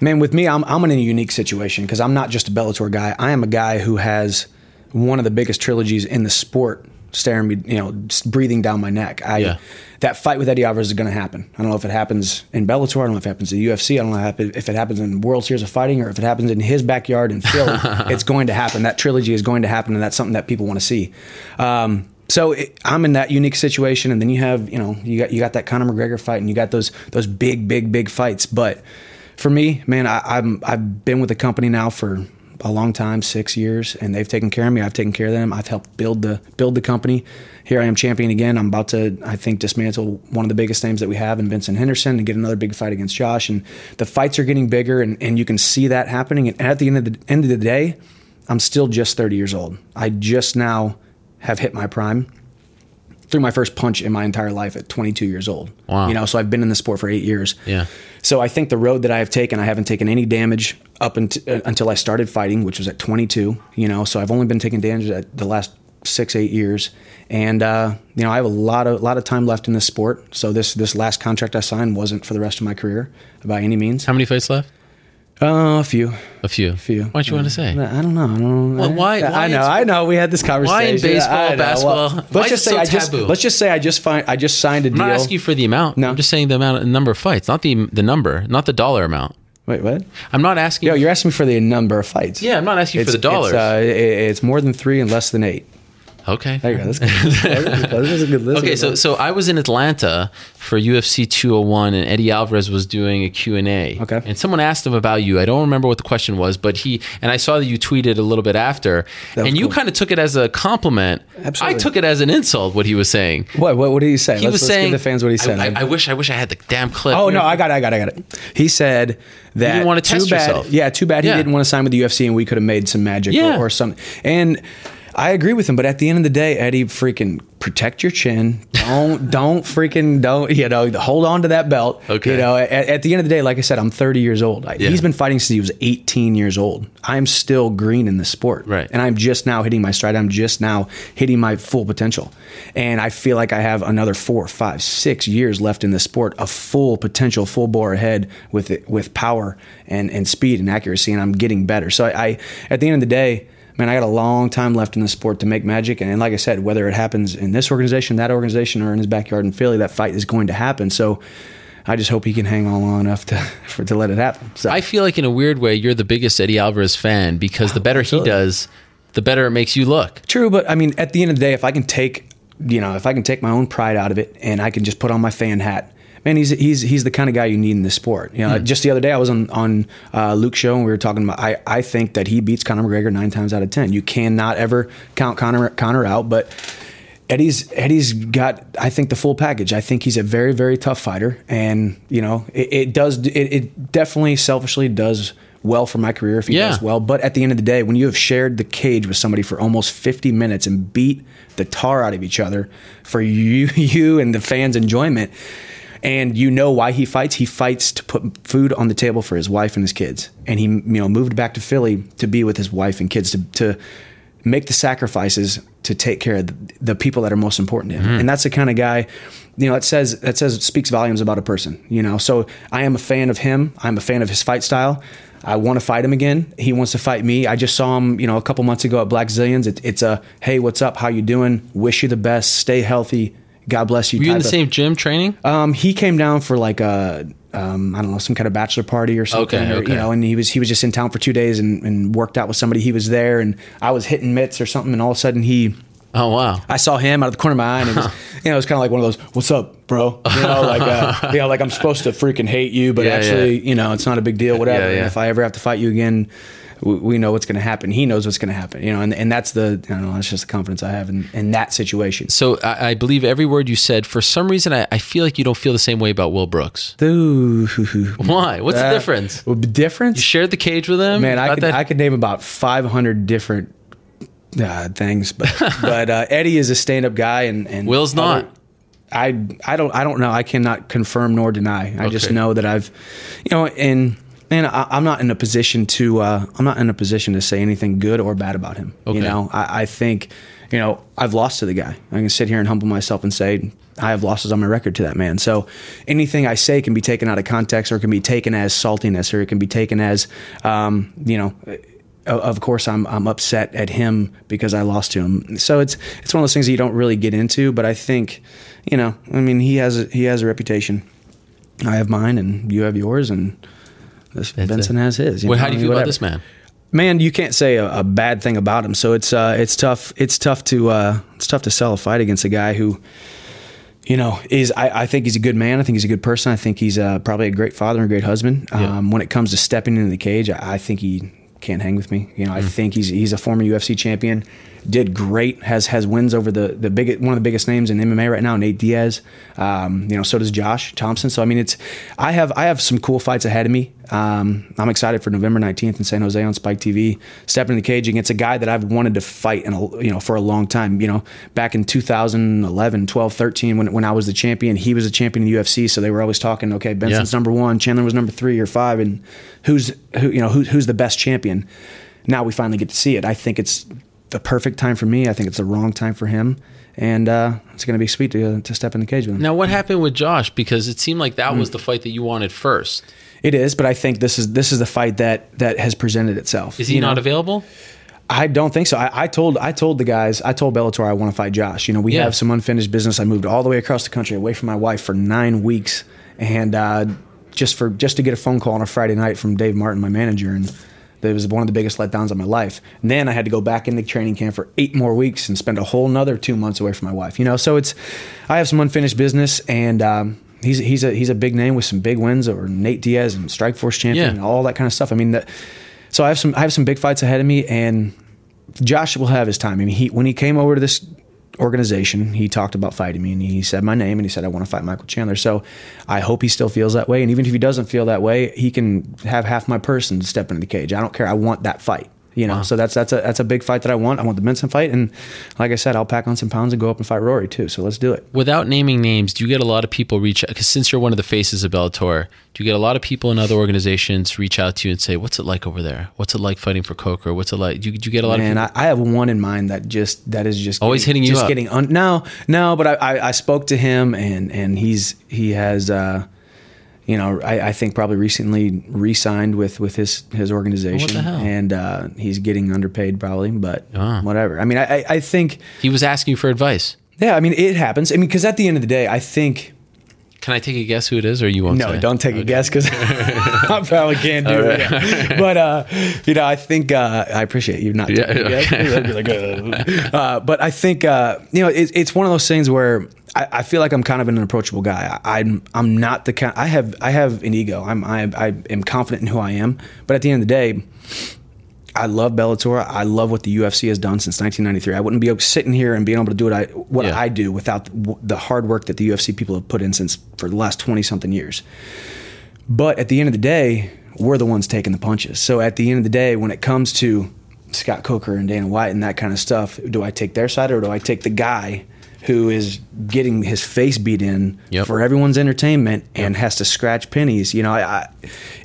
man. With me, I'm I'm in a unique situation because I'm not just a Bellator guy. I am a guy who has one of the biggest trilogies in the sport staring me, you know, breathing down my neck. I Yeah. that fight with Eddie Alvarez is going to happen. I don't know if it happens in Bellator. I don't know if it happens in the UFC. I don't know if it- if it happens in World Series of Fighting or if it happens in his backyard in Philly. [LAUGHS] it's going to happen. That trilogy is going to happen, and that's something that people want to see. Um, so it, I'm in that unique situation, and then you have you know you got you got that Conor McGregor fight, and you got those those big big big fights. But for me, man, I, I'm I've been with the company now for a long time, six years, and they've taken care of me. I've taken care of them. I've helped build the build the company. Here I am, champion again. I'm about to, I think, dismantle one of the biggest names that we have in Benson Henderson and get another big fight against Josh. And the fights are getting bigger, and, and you can see that happening. And at the end of the end of the day, I'm still just 30 years old. I just now have hit my prime threw my first punch in my entire life at 22 years old. Wow. You know, so I've been in the sport for eight years. Yeah. So I think the road that I have taken, I haven't taken any damage up unt- uh, until I started fighting, which was at 22. You know, so I've only been taking damage at the last six, eight years, and uh, you know I have a lot of lot of time left in this sport. So this this last contract I signed wasn't for the rest of my career by any means. How many fights left? Uh, a few. A few. A few. Why'd you want to say? I don't know. I don't know. Well, why- I, why I know. I know. We had this conversation. Why in baseball, basketball? Well, let's just say so I just taboo? let's just say I just find I just signed a I'm deal. I'm not asking you for the amount. No. I'm just saying the amount, the number of fights, not the the number, not the dollar amount. Wait, what? I'm not asking. Yo, you're asking me for the number of fights. Yeah, I'm not asking you for the dollars. It's, uh, it's more than three and less than eight. Okay. There you go. That's good. [LAUGHS] A good list. Okay, so so I was in Atlanta for UFC 201, and Eddie Alvarez was doing a Q and A. Okay, and someone asked him about you. I don't remember what the question was, but he and I saw that you tweeted a little bit after, and you cool. kind of took it as a compliment. Absolutely. I took it as an insult. What he was saying. What what, what did he say? He let's, was let's saying the fans what he said. I, I, I wish I wish I had the damn clip. Oh no, I got it, I got it, I got it. He said that You didn't wanna too test bad, yourself. Yeah, too bad he Yeah. didn't want to sign with the UFC and we could have made some magic Yeah. or, or something. And I agree with him, but at the end of the day, Eddie, freaking protect your chin. Don't [LAUGHS] don't freaking don't you know hold on to that belt. Okay. You know, at, at the end of the day, like I said, I'm 30 years old. I, Yeah. He's been fighting since he was 18 years old. I'm still green in the sport, Right. And I'm just now hitting my stride. I'm just now hitting my full potential, and I feel like I have another four, five, six years left in the sport of full potential, full bore ahead with it, with power and and speed and accuracy, and I'm getting better. So I, I at the end of the day man, I got a long time left in the sport to make magic. And, like I said, whether it happens in this organization, that organization, or in his backyard in Philly, that fight is going to happen. So I just hope he can hang on long enough to [LAUGHS] for to let it happen. So I feel like in a weird way, you're the biggest Eddie Alvarez fan because the better he does, the better it makes you look. True, but I mean, at the end of the day, if I can take, you know, if I can take my own pride out of it, and I can just put on my fan hat, man, he's he's he's the kind of guy you need in this sport. You know, Hmm. just the other day I was on on uh, Luke's show and we were talking about. I I think that he beats Conor McGregor nine times out of ten. You cannot ever count Conor Conor out, but. Eddie's Eddie's got I think the full package. I think he's a very very tough fighter, and you know it, it does it, it definitely selfishly does well for my career if he Yeah. does well. But at the end of the day, when you have shared the cage with somebody for almost 50 minutes and beat the tar out of each other for you, [LAUGHS] you and the fans' enjoyment, and you know why he fights, he fights to put food on the table for his wife and his kids. And he, you know, moved back to Philly to be with his wife and kids to, to make the sacrifices to take care of the, people that are most important to him. Mhm. And that's the kind of guy, you know, that says that says speaks volumes about a person. You know, so I am a fan of him. I'm a fan of his fight style. I want to fight him again. He wants to fight me. I just saw him, you know, a couple months ago at Blackzilians. It, it's a hey, what's up? How you doing? Wish you the best. Stay healthy. God bless you. Were you in the of- same gym training? um, he came down for like a um, I don't know some kind of bachelor party or something, Okay, or, okay. you know, and he was he was just in town for two days and, and worked out with somebody. He was there, and I was hitting mitts or something, and all of a sudden he. Oh wow! I saw him out of the corner of my eye, and it was, [LAUGHS] you know, it was kind of like one of those, "What's up, bro?" You know, like, uh, [LAUGHS] you know, like I'm supposed to freaking hate you, but Yeah, actually, you know, it's not a big deal, whatever. Yeah, yeah. And if I ever have to fight you again, we, we know what's going to happen. He knows what's going to happen, you know, and, and that's the, I don't know, that's just the confidence I have in, in that situation. So I, I believe every word you said. For some reason, I, I feel like you don't feel the same way about Will Brooks. Ooh. Why? What's the Uh, difference? Difference? You shared the cage with him. Man, I could, that- I could name about 500 different uh, things, but [LAUGHS] but uh, Eddie is a stand-up guy, and, and Will's not. I I don't I don't know. I cannot confirm nor deny. I just know that I've, you know, and and I, I'm not in a position to uh, I'm not in a position to say anything good or bad about him. Okay. You know, I, I think, you know, I've lost to the guy. I can sit here and humble myself and say I have losses on my record to that man. So anything I say can be taken out of context or can be taken as saltiness or it can be taken as, um, you know. Of course, I'm I'm upset at him because I lost to him. So it's it's one of those things that you don't really get into. But I think, you know, I mean, he has a, he has a reputation. I have mine, and you have yours, and this Benson it. has his. you Well, know, how do you feel about this man? Man, you can't say a, a bad thing about him. So it's uh, it's tough. It's tough to uh, it's tough to sell a fight against a guy who, you know, is I, I think he's a good man. I think he's a good person. I think he's uh, probably a great father and a great husband. Um, when it comes to stepping into the cage, I, I think he can't hang with me. You know, I Mm. think he's he's a former UFC champion. Did great. Has has wins over the the big one of the biggest names in MMA right now, Nate Diaz. Um, you know, so does Josh Thompson. So I mean, it's I have I have some cool fights ahead of me. Um, I'm excited for November 19th in San Jose on Spike TV. Stepping in the cage against a guy that I've wanted to fight in a, you know for a long time. You know, back in 2011, 12, 13, when when I was the champion, he was a champion in the UFC. So they were always talking, okay, Benson's Yeah. number one, Chandler was number three or five, and who's who you know who, who's the best champion. Now we finally get to see it. I think it's the perfect time for me. I think it's the wrong time for him, and uh, it's going to be sweet to to step in the cage with him. Now, what happened with Josh? Because it seemed like that Hmm. was the fight that you wanted first. It is, but I think this is this is the fight that that has presented itself. Is he You know? not available? I don't think so. I, I told I told the guys I told Bellator I want to fight Josh. You know we Yeah. have some unfinished business. I moved all the way across the country away from my wife for nine weeks, and uh, just for just to get a phone call on a Friday night from Dave Martin, my manager, and that was one of the biggest letdowns of my life. And then I had to go back into training camp for eight more weeks and spend a whole another two months away from my wife. You know, so it's I have some unfinished business, and um, he's he's a he's a big name with some big wins over Nate Diaz and Strikeforce champion Yeah. and all that kind of stuff. I mean, that, so I have some I have some big fights ahead of me, and Josh will have his time. I mean, he when he came over to this organization, he talked about fighting me, and he said my name, and he said I want to fight Michael Chandler. So I hope he still feels that way, and even if he doesn't feel that way, he can have half my person to step into the cage. I don't care. I want that fight. You know, so that's that's a that's a big fight that I want. I want the Benson fight, and like I said, I'll pack on some pounds and go up and fight Rory too. So let's do it. Without naming names, do you get a lot of people reach? Because since you're one of the faces of Bellator, do you get a lot of people in other organizations reach out to you and say, "What's it like over there? What's it like fighting for Coker? What's it like?" Do you, do you get a lot Man, of people? I, I have one in mind that just that is just Always getting- hitting you just up. Getting un, no, no, but I, I I spoke to him and and he's he has uh, you know I, I think probably recently re-signed with with his his organization hell? and uh, he's getting underpaid probably, but Ah. whatever. I mean, I I- think he was asking you for advice. Yeah, I mean it happens. I mean, because at the end of the day, I think. Can I take a guess who it is, or you won't? No, say? don't take a guess because [LAUGHS] I probably can't do All it. [LAUGHS] But uh, you know, I think uh, I appreciate you not. Yeah, taking a guess. okay. [LAUGHS] Like, uh, but I think uh, you know it, it's one of those things where I, I feel like I'm kind of an approachable guy. I, I'm I'm not the kind. I have I have an ego. I'm I, I am confident in who I am. But at the end of the day. I love Bellator. I love what the UFC has done since 1993. I wouldn't be sitting here and being able to do what I what Yeah. I do without the, the hard work that the UFC people have put in since for the last 20 something years. But at the end of the day, we're the ones taking the punches. So at the end of the day, when it comes to Scott Coker and Dana White and that kind of stuff, do I take their side or do I take the guy who is getting his face beat in for everyone's entertainment and has to scratch pennies? You know, I, I,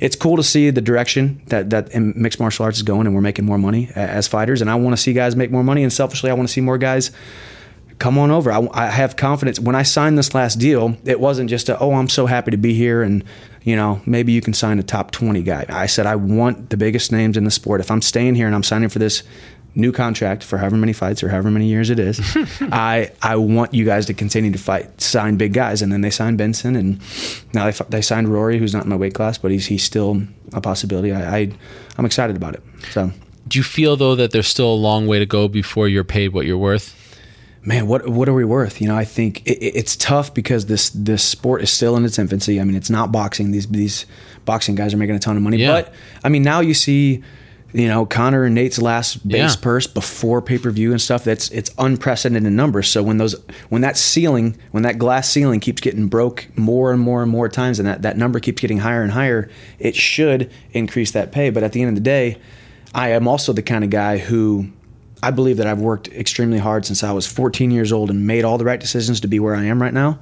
it's cool to see the direction that that mixed martial arts is going, and we're making more money as fighters. And I want to see guys make more money. And selfishly, I want to see more guys come on over. I, I have confidence. When I signed this last deal, it wasn't just a, oh, I'm so happy to be here and, you know, maybe you can sign a top 20 guy. I said, I want the biggest names in the sport. If I'm staying here and I'm signing for this new contract for however many fights or however many years it is, [LAUGHS] I, I want you guys to continue to fight, sign big guys. And then they signed Benson and now they, they signed Rory, who's not in my weight class, but he's, he's still a possibility. I, I, I'm excited about it. So. Do you feel though that there's still a long way to go before you're paid what you're worth? man, what what are we worth? You know, I think it- it's tough because this this sport is still in its infancy. I mean, it's not boxing. These these boxing guys are making a ton of money, Yeah. but I mean, now you see. You know, Conor and Nate's last base Yeah. purse before pay per view and stuff. That's it's unprecedented in numbers. So when those when that ceiling, when that glass ceiling keeps getting broke more and more and more times, and that that number keeps getting higher and higher, it should increase that pay. But at the end of the day, I am also the kind of guy who I believe that I've worked extremely hard since I was 14 years old and made all the right decisions to be where I am right now.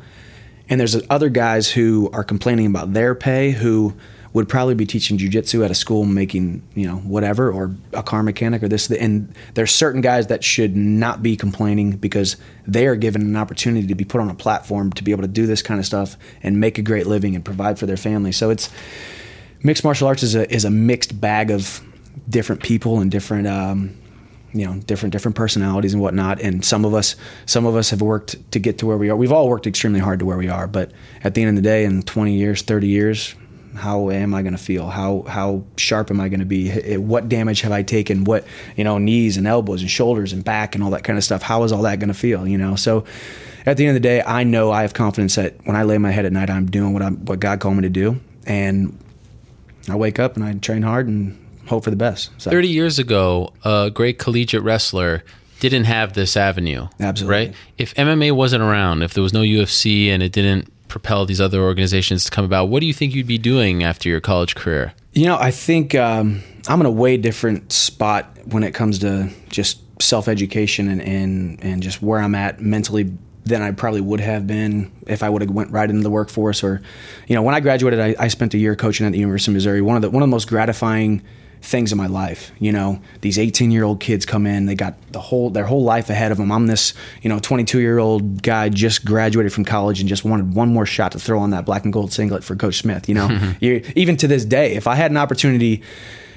And there's other guys who are complaining about their pay who would probably be teaching jujitsu at a school making, you know, whatever, or a car mechanic or this. And there's certain guys that should not be complaining because they are given an opportunity to be put on a platform to be able to do this kind of stuff and make a great living and provide for their family. So it's mixed martial arts is a, is a mixed bag of different people and different, um, you know different different personalities and whatnot and some of us some of us have worked to get to where we are we've all worked extremely hard to where we are but at the end of the day in 20 years 30 years how am i going to feel how how sharp am i going to be eh, what damage have i taken what you know knees and elbows and shoulders and back and all that kind of stuff how is all that going to feel you know so at the end of the day i know i have confidence that when i lay my head at night i'm doing what i'm what god called me to do and i wake up and i train hard and hope for the best so 30 years ago, a great collegiate wrestler didn't have this avenue. Absolutely. Right? If MMA wasn't around, if there was no UFC and it didn't propel these other organizations to come about, what do you think you'd be doing after your college career? You know, I think um, I'm in a way different spot when it comes to just self education and, and and just where I'm at mentally than I probably would have been if I would have went right into the workforce. Or, you know, when I graduated, I, I spent a year coaching at the University of Missouri. One of the one of the most gratifying things in my life. You know, these 18 year old kids come in, they got the whole their whole life ahead of them. I'm this, you know, 22 year old guy just graduated from college and just wanted one more shot to throw on that black and gold singlet for Coach Smith. You know, [LAUGHS] you, even to this day, if I had an opportunity.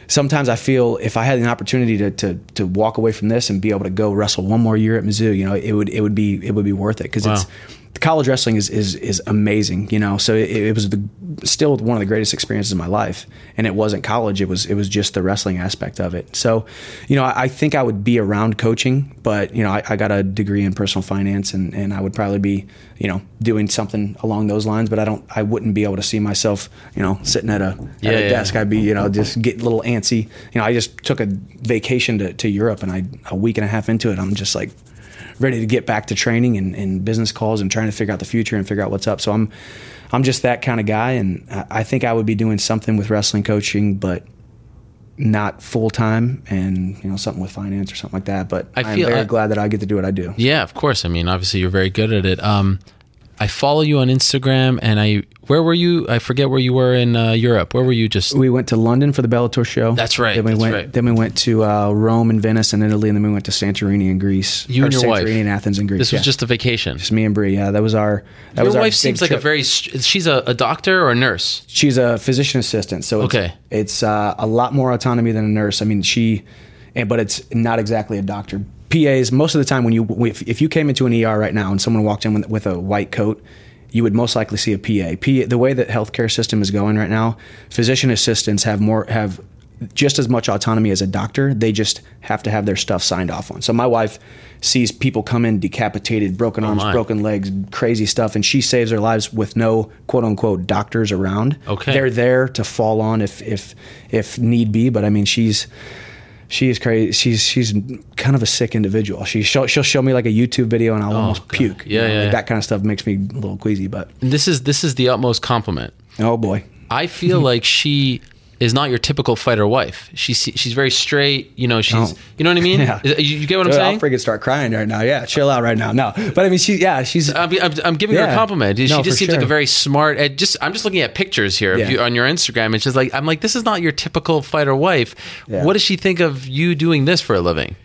Sometimes I feel if I had an opportunity to, to to walk away from this and be able to go wrestle one more year at Mizzou, you know, it would it would be it would be worth it because Wow. it's the college wrestling is is is amazing, you know. So it, it was the, still one of the greatest experiences of my life, and it wasn't college; it was it was just the wrestling aspect of it. So, you know, I, I think I would be around coaching, but you know, I, I got a degree in personal finance, and and I would probably be, you know, doing something along those lines. But I don't, I wouldn't be able to see myself, you know, sitting at a Yeah, at a yeah. desk. I'd be, you know, just get a little antsy. You know, I just took a vacation to, to Europe, and I a week and a half into it, I'm just like ready to get back to training and, and business calls and trying to figure out the future and figure out what's up. So I'm I'm just that kind of guy, and I, think I would be doing something with wrestling coaching, but not full time, and you know something with finance or something like that. But I I'm feel- very I- glad that I get to do what I do. Yeah, of course. I mean, obviously, you're very good at it. Um, I follow you on Instagram, and I where were you? I forget where you were in uh, Europe. Where were you? Just We went to London for the Bellator show. That's right, Then we that's went. right. Then we went to uh, Rome and Venice and Italy, and then we went to Santorini in Greece. you and your Santorini wife. and Athens in Greece. This was yeah. just a vacation. just me and Brie. Yeah, that was our. That your was wife seems like a very. She's a, a doctor or a nurse. She's a physician assistant, so it's, Okay. it's uh, a lot more autonomy than a nurse. I mean, she, but it's not exactly a doctor. PAs most of the time when you if, if you came into an ER right now and someone walked in with, with a white coat, you would most likely see a PA. PA. The way that healthcare system is going right now, physician assistants have more have just as much autonomy as a doctor. They just have to have their stuff signed off on. So my wife sees people come in decapitated, broken oh, arms, Oh broken legs, crazy stuff, and she saves their lives with no quote unquote doctors around. Okay. They're there to fall on if if if need be, but I mean she's she is crazy. She's she's kind of a sick individual. She she'll, she'll show me like a YouTube video and I'll oh, almost puke. you Oh, Yeah, know, yeah, like yeah. That kind of stuff makes me a little queasy, but this is this is the utmost compliment. oh boy. I feel [LAUGHS] like she is not your typical fighter wife. She's she's very straight. You know, she's Oh. you know what I mean. [LAUGHS] Yeah. Is- You, you get what I'm saying? I'll freaking start crying right now. Yeah, chill out right now. No, but I mean, she, yeah, she's. I'm, I'm, I'm giving her a Yeah. compliment. She No, just seems like a very smart. Just I'm just looking at pictures here of Yeah. you on your Instagram. It's just like I'm like this is not your typical fighter wife. Yeah. What does she think of you doing this for a living?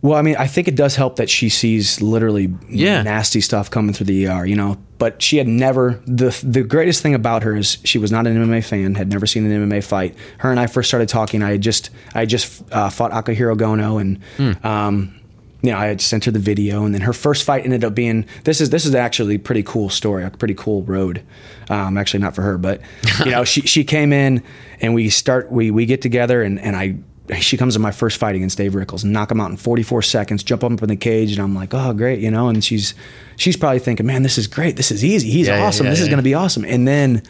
Well, I mean, I think it does help that she sees literally Yeah. nasty stuff coming through the ER, you know. But she had never the the greatest thing about her is she was not an MMA fan, had never seen an MMA fight. Her and I first started talking. I had just I had just uh, fought Akihiro Gono, and um, you know I had sent her the video, and then her first fight ended up being this is this is actually a pretty cool story, a pretty cool road. Um, actually, not for her, but you [LAUGHS] know she she came in and we start we we get together, and and I she comes in my first fight against Dave Rickels, knock him out in 44 seconds, jump him up in the cage, and I'm like, oh, great, you know. And she's she's probably thinking, man, this is great, this is easy, he's Yeah, yeah, awesome, yeah, this is going to be awesome. And then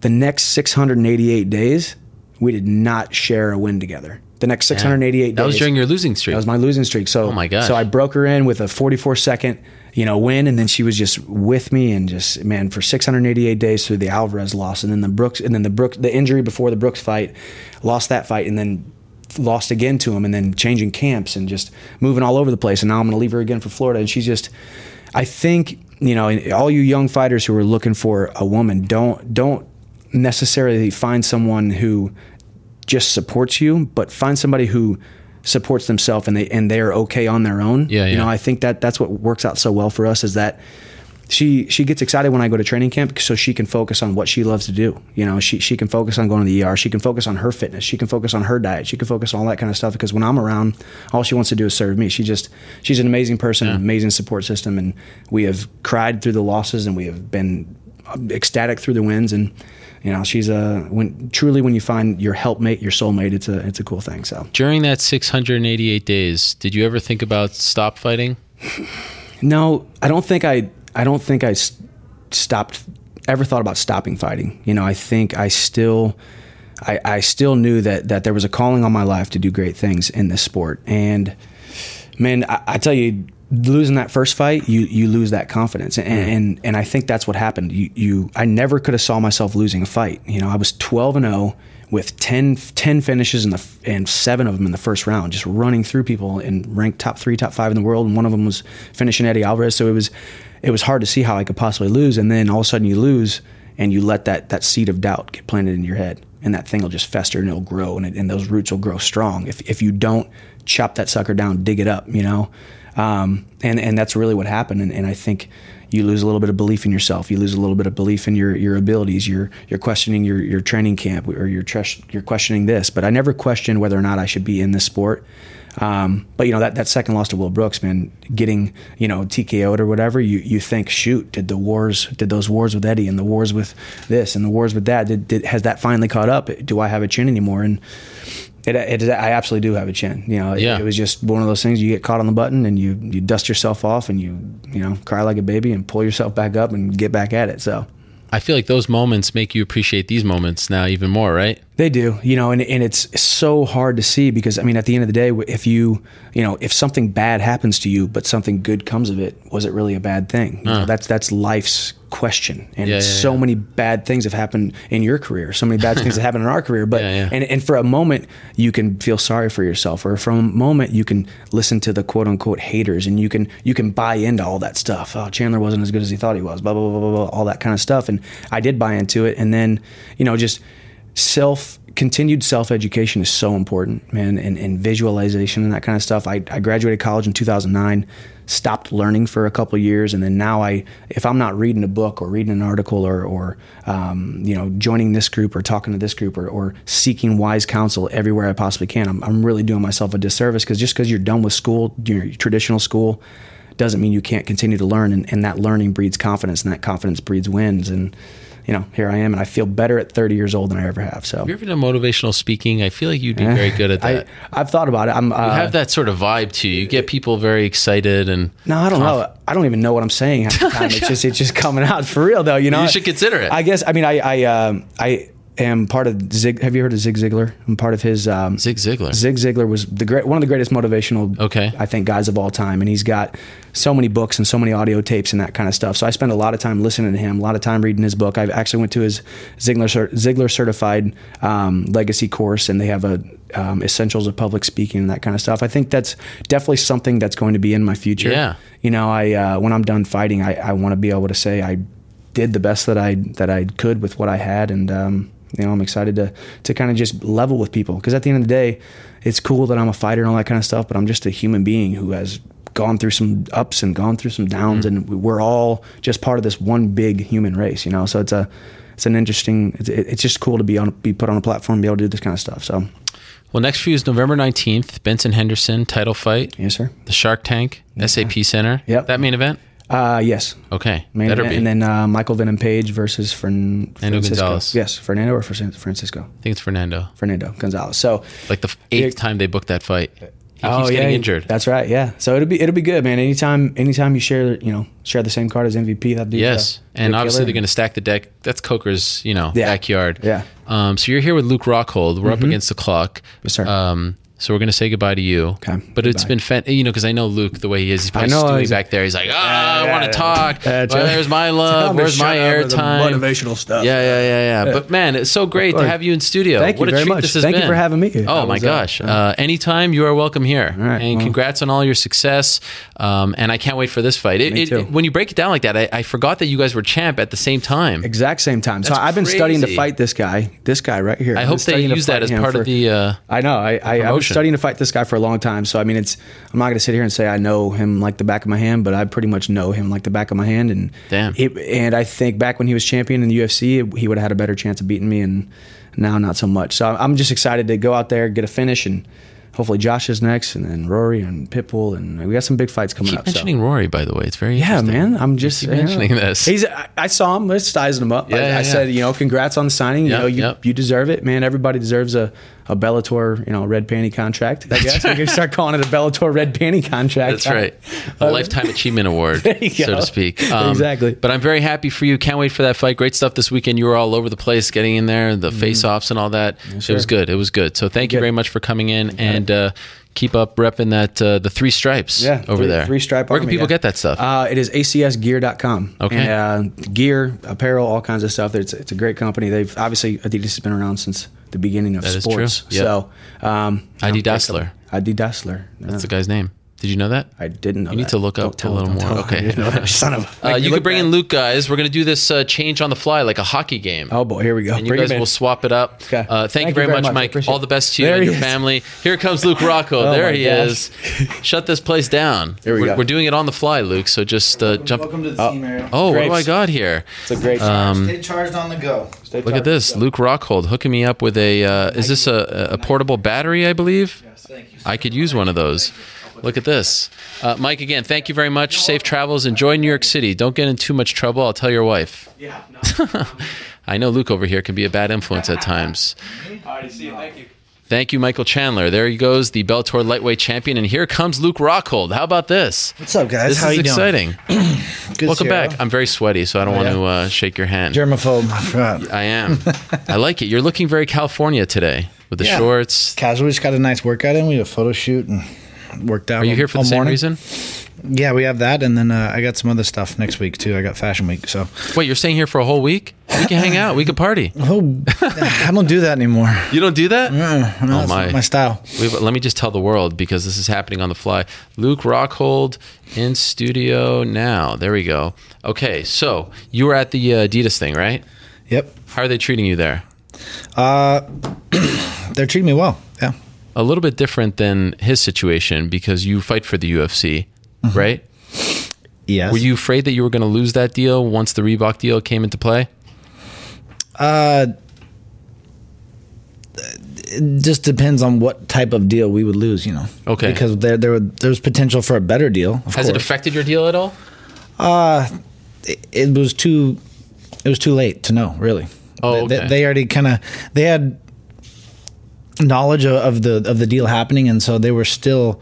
the next 688 days, we did not share a win together. The next 688 That was days- during your losing streak. that was my losing streak. So, Oh my gosh. So I broke her in with a 44 second, you know, win, and then she was just with me and just man for 688 days through the Alvarez loss, and then the Brooks, and then the Brooks, the injury before the Brooks fight, lost that fight, and then lost again to him, and then changing camps and just moving all over the place. And now I'm going to leave her again for Florida, and she's just, I think, you know, all you young fighters who are looking for a woman, don't don't necessarily find someone who just supports you, but find somebody who supports themselves and they and they are okay on their own. Yeah, yeah. You know, I think that that's what works out so well for us is that she she gets excited when I go to training camp so she can focus on what she loves to do. You know, she she can focus on going to the ER. She can focus on her fitness. She can focus on her diet. She can focus on all that kind of stuff because when I'm around, all she wants to do is serve me. She just she's an amazing person, an amazing support system, and we have cried through the losses and we have been ecstatic through the wins and. You know, she's a when truly when you find your helpmate, your soulmate, it's a it's a cool thing. So During that 688 days, did you ever think about stop fighting? [LAUGHS] No, I don't think I. I don't think I stopped. Ever thought about stopping fighting? You know, I think I still. I, I still knew that that there was a calling on my life to do great things in this sport, and man, I, I tell you, losing that first fight, you you lose that confidence, and mm-hmm. and, and I think that's what happened. You you, I never could have saw myself losing a fight. You know, I was twelve and zero with 10, 10 finishes in the and seven of them in the first round, just running through people and ranked top three, top five in the world, and one of them was finishing Eddie Alvarez. So it was it was hard to see how I could possibly lose, and then all of a sudden you lose. and you let that that seed of doubt get planted in your head, and that thing will just fester and it'll grow, and, it, and those roots will grow strong. If if you don't chop that sucker down, dig it up, you know, um, and and that's really what happened. And, and I think you lose a little bit of belief in yourself. You lose a little bit of belief in your your abilities. You're you're questioning your your training camp, or you're tres- you're questioning this. But I never questioned whether or not I should be in this sport. Um, but you know that, that second loss to Will Brooks, man, getting you know TKO'd or whatever, you you think, shoot, did the wars, did those wars with Eddie and the wars with this and the wars with that, did, did has that finally caught up? Do I have a chin anymore? And it, it, I absolutely do have a chin. You know, Yeah. it, was just one of those things. You get caught on the button and you you dust yourself off and you you know cry like a baby and pull yourself back up and get back at it. So I feel like those moments make you appreciate these moments now even more, right? They do, you know, and, and it's so hard to see because I mean, at the end of the day, if you, you know, if something bad happens to you, but something good comes of it, was it really a bad thing? You know, Uh. that's that's life's question, and Yeah, yeah, so many bad things have happened in your career, so many bad things have happened in our career. But and and for a moment, you can feel sorry for yourself, or for a moment, you can listen to the quote unquote haters, and you can you can buy into all that stuff. Oh, Chandler wasn't as good as he thought he was, blah blah blah blah blah, all that kind of stuff, and I did buy into it, and then you know just self continued self education is so important man and, and visualization and that kind of stuff. I, I graduated college in 2009 stopped learning for a couple years and then now i if i'm not reading a book or reading an article or, or um, you know joining this group or talking to this group or, or seeking wise counsel everywhere i possibly can i'm, I'm really doing myself a disservice because just because you're done with school your traditional school doesn't mean you can't continue to learn and, and that learning breeds confidence and that confidence breeds wins and you know here i am and i feel better at 30 years old than i ever have so Have you ever done motivational speaking? I feel like you'd be very good at that. I, I've thought about it. I'm. Uh, you have that sort of vibe to you. You get people very excited and No, I don't know. I don't even know what I'm saying half the [LAUGHS] time. It's just it's just coming out for real though. You know, You should consider it. I guess. I mean, I I um, I am part of Zig. Have you heard of Zig Ziglar? I'm part of his. Um, Zig Ziglar. Zig Ziglar was the great one of the greatest motivational. Okay. I think guys of all time, and he's got so many books and so many audio tapes and that kind of stuff. So I spend a lot of time listening to him, a lot of time reading his book. I actually went to his Ziglar Ziglar certified um, legacy course, and they have a um, essentials of public speaking and that kind of stuff. I think that's definitely something that's going to be in my future. Yeah. You know, I uh, when I'm done fighting, I, I want to be able to say I did the best that I that I could with what I had, and um, you know, I'm excited to to kind of just level with people because at the end of the day, it's cool that I'm a fighter and all that kind of stuff, but I'm just a human being who has gone through some ups and gone through some downs, mm-hmm. and we're all just part of this one big human race, you know. So it's a it's an interesting. It's, it's just cool to be on be put on a platform and be able to do this kind of stuff. So Well, next for you is November 19th, Benson Henderson title fight. Yes, sir. The Shark Tank, SAP Center. Yep. That main event? Uh, yes. Okay. Main event, be. and then uh, Michael Venom Page versus Fern- Fernando Francisco. Gonzalez. Yes, Fernando or Francisco. I think it's Fernando. Fernando Gonzalez. So Like the eighth time they booked that fight. He oh keeps yeah, injured. That's right. Yeah. So it'll be it'll be good, man. Anytime anytime you share you know share the same card as MVP, that'd be Yes, uh, and obviously killer. they're going to stack the deck. That's Coker's, you know, Yeah. backyard. Yeah. Um, so you're here with Luke Rockhold. We're up Mhm. against the clock. Yes, sir. Um, so we're going to say goodbye to you. Okay. But it's been, fan- you know, because I know Luke the way he is. He's probably I know, he's- back there. He's like, ah, I want to yeah. talk. Yeah, Well, there's my love. Where's my airtime? motivational stuff. Yeah, yeah, yeah, yeah. Yeah. But man, it's so great to have you in studio. thank you what a very treat much. Thank you for having me. Oh That my uh, gosh! Uh, anytime you are welcome here, right, and well. congrats on all your success. Um, and I can't wait for this fight. It, it- too. when you break it down like that, I, I forgot that you guys were champ at the same time. exact same time. So I've been studying to fight this guy, this guy right here. I hope they use that as part of the. Uh, I know. I, I I've been studying to fight this guy for a long time. So I mean, it's I'm not going to sit here and say I know him like the back of my hand, but I pretty much know him like the back of my hand. And Damn. it, and I think back when he was champion in the UFC, he would have had a better chance of beating me, and now not so much. So I'm just excited to go out there, get a finish, and hopefully Josh is next, and then Rory and Pitbull, and we got some big fights coming keep up. so. mentioning Rory, by the way. It's very Yeah, man. I'm just you mentioning this. He's. I, I saw him. Let's sizing him up. Yeah, I, yeah, I yeah. said, you know, congrats on the signing. You know, you yep. you deserve it, man. Everybody deserves a, a Bellator, you know, red panty contract. I guess we can start calling it a Bellator red panty contract. That's right. A lifetime achievement award, [LAUGHS] so go. to speak. [LAUGHS] Um, Exactly. But I'm very happy for you. Can't wait for that fight. Great stuff this weekend. You were all over the place, getting in there, the face-offs and all that. It was Mm-hmm. good. It was good. So thank you very much for coming in and uh, keep up repping that uh, the three stripes Yeah, over three, there. Three stripe. Where can Army, people yeah. get that stuff? Uh, it is acsgear.com. Okay. And, uh, gear, apparel, all kinds of stuff. It's, it's a great company. They've obviously Adidas has been around since the beginning of That is true. sports. Yep. So, um, know, Dassler. Adi Dassler. That's the guy's name. Did you know that? I didn't know You need to look Don't up a little more. Okay. didn't know that. Son of a- [LAUGHS] Uh, you look could bring in. Luke, guys. We're going to do this uh, change on the fly like a hockey game. Oh boy, here we go. And you Bring guys him in. will swap it up. Okay. Uh, thank, Thank you very, you very much, much. I Mike. appreciate All it. the best to you There and he your is. family. Here comes Luke Rocco. [LAUGHS] Oh there my he gosh. is. Shut this place down. [LAUGHS] Here we are go. We're doing it on the fly, Luke. So just uh, jump. welcome to the oh. team, Ariel. Oh, what do I Grapes. got here? It's a great. Um, Stay charged on the go. Look at this, Luke Rockhold hooking me up with a. Uh, is this a, a portable battery? I believe. Yes, thank you. I could use one of those. Look at this, uh, Mike. Again, thank you very much. Safe travels. Enjoy New York City. Don't get in too much trouble. I'll tell your wife. Yeah. [LAUGHS] I know Luke over here can be a bad influence at times. All right, see you. Thank you, Thank you, Michael Chandler. There he goes, the Bellator lightweight champion, and here comes Luke Rockhold. How about this? What's up, guys? This How is you exciting. doing? [CLEARS THROAT] Good Welcome to see back. I'm very sweaty, so I don't Oh, want yeah? to uh, shake your hand. Germaphobe. I forgot. I am. [LAUGHS] I like it. You're looking very California today with the Yeah. shorts. Casual. We just got a nice workout in. We had a photo shoot and worked out. Are you all- here for the same morning. reason? Yeah, we have that, and then uh, I got some other stuff next week too. I got Fashion Week, so Wait, you're staying here for a whole week? We can hang out. We can party. [LAUGHS] oh, I don't do that anymore. You don't do that? No, Oh, my. my style. We've, let me just tell the world because this is happening on the fly. Luke Rockhold in studio now. There we go. Okay, so you were at the uh, Adidas thing, right? Yep. How are they treating you there? Uh, [CLEARS THROAT] they're treating me well. A little bit different than his situation because you fight for the UFC, right? Yes. Were you afraid that you were going to lose that deal once the Reebok deal came into play? Uh, it just depends on what type of deal we would lose, you know. Okay. Because there there there's potential for a better deal. Has it affected your deal at all? Uh, it, it was too it was too late to know, really. Oh, They- okay. they, already kind of they had knowledge of, of the of the deal happening, and so they were still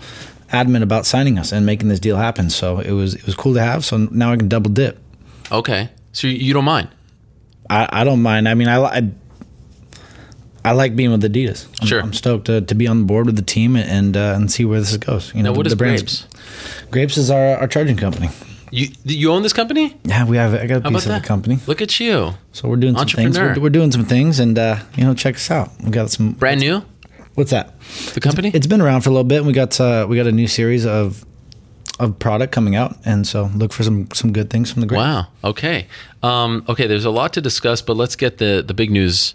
adamant about signing us and making this deal happen. So it was it was cool to have. So now I can double dip. Okay. So you- you don't mind? I, I don't mind. I mean, I, I I like being with Adidas. I'm, Sure. I'm stoked to, to be on board with the team and uh, and see where this goes. You know, Now, what the, is the Grapes? Grapes is our, our charging company. You you own this company? Yeah, we have. I got a piece of the company. Look at you. So we're doing some things. We're, we're doing some things, and uh, you know, check us out. We got some Brand new? What's that? The company? It's been around for a little bit. And we got uh, we got a new series of of product coming out, and so look for some some good things from the grapes. Wow. Okay. Um, okay. There's a lot to discuss, but let's get the the big news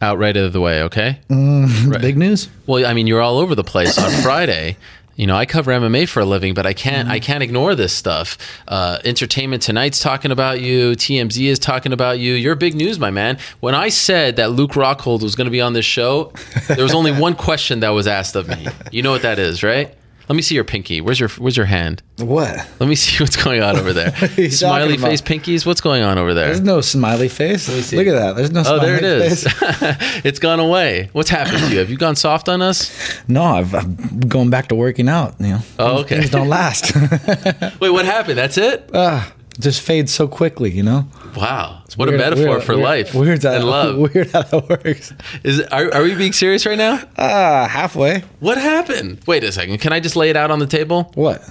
out right out of the way. Okay. Mm, [LAUGHS] Right. Big news. Well, I mean, you're all over the place on [COUGHS] Friday. You know, I cover MMA for a living, but I can't. I can't ignore this stuff. Uh, Entertainment Tonight's talking about you. TMZ is talking about you. You're big news, my man. When I said that Luke Rockhold was going to be on this show, there was only [LAUGHS] one question that was asked of me. You know what that is, right? Let me see your pinky. Where's your Where's your hand? What? Let me see [LAUGHS] what's going on over there. [LAUGHS] Smiley face pinkies. What's going on over there? There's no smiley face. see. Look at that. There's no. Oh, there it is. [LAUGHS] It's gone away. What's happened to you? Have you gone soft on us? No, I've, I'm going back to working out. You know. Oh, okay. Things don't last. Wait, what happened? That's it? Ah. Just fades so quickly. You know. Wow. What a metaphor weird- for weird- life Weird how, and love. [LAUGHS] Weird how that works. Is are, are we being serious right now? Ah, halfway. What happened? Wait a second. Can I just lay it out on the table? What?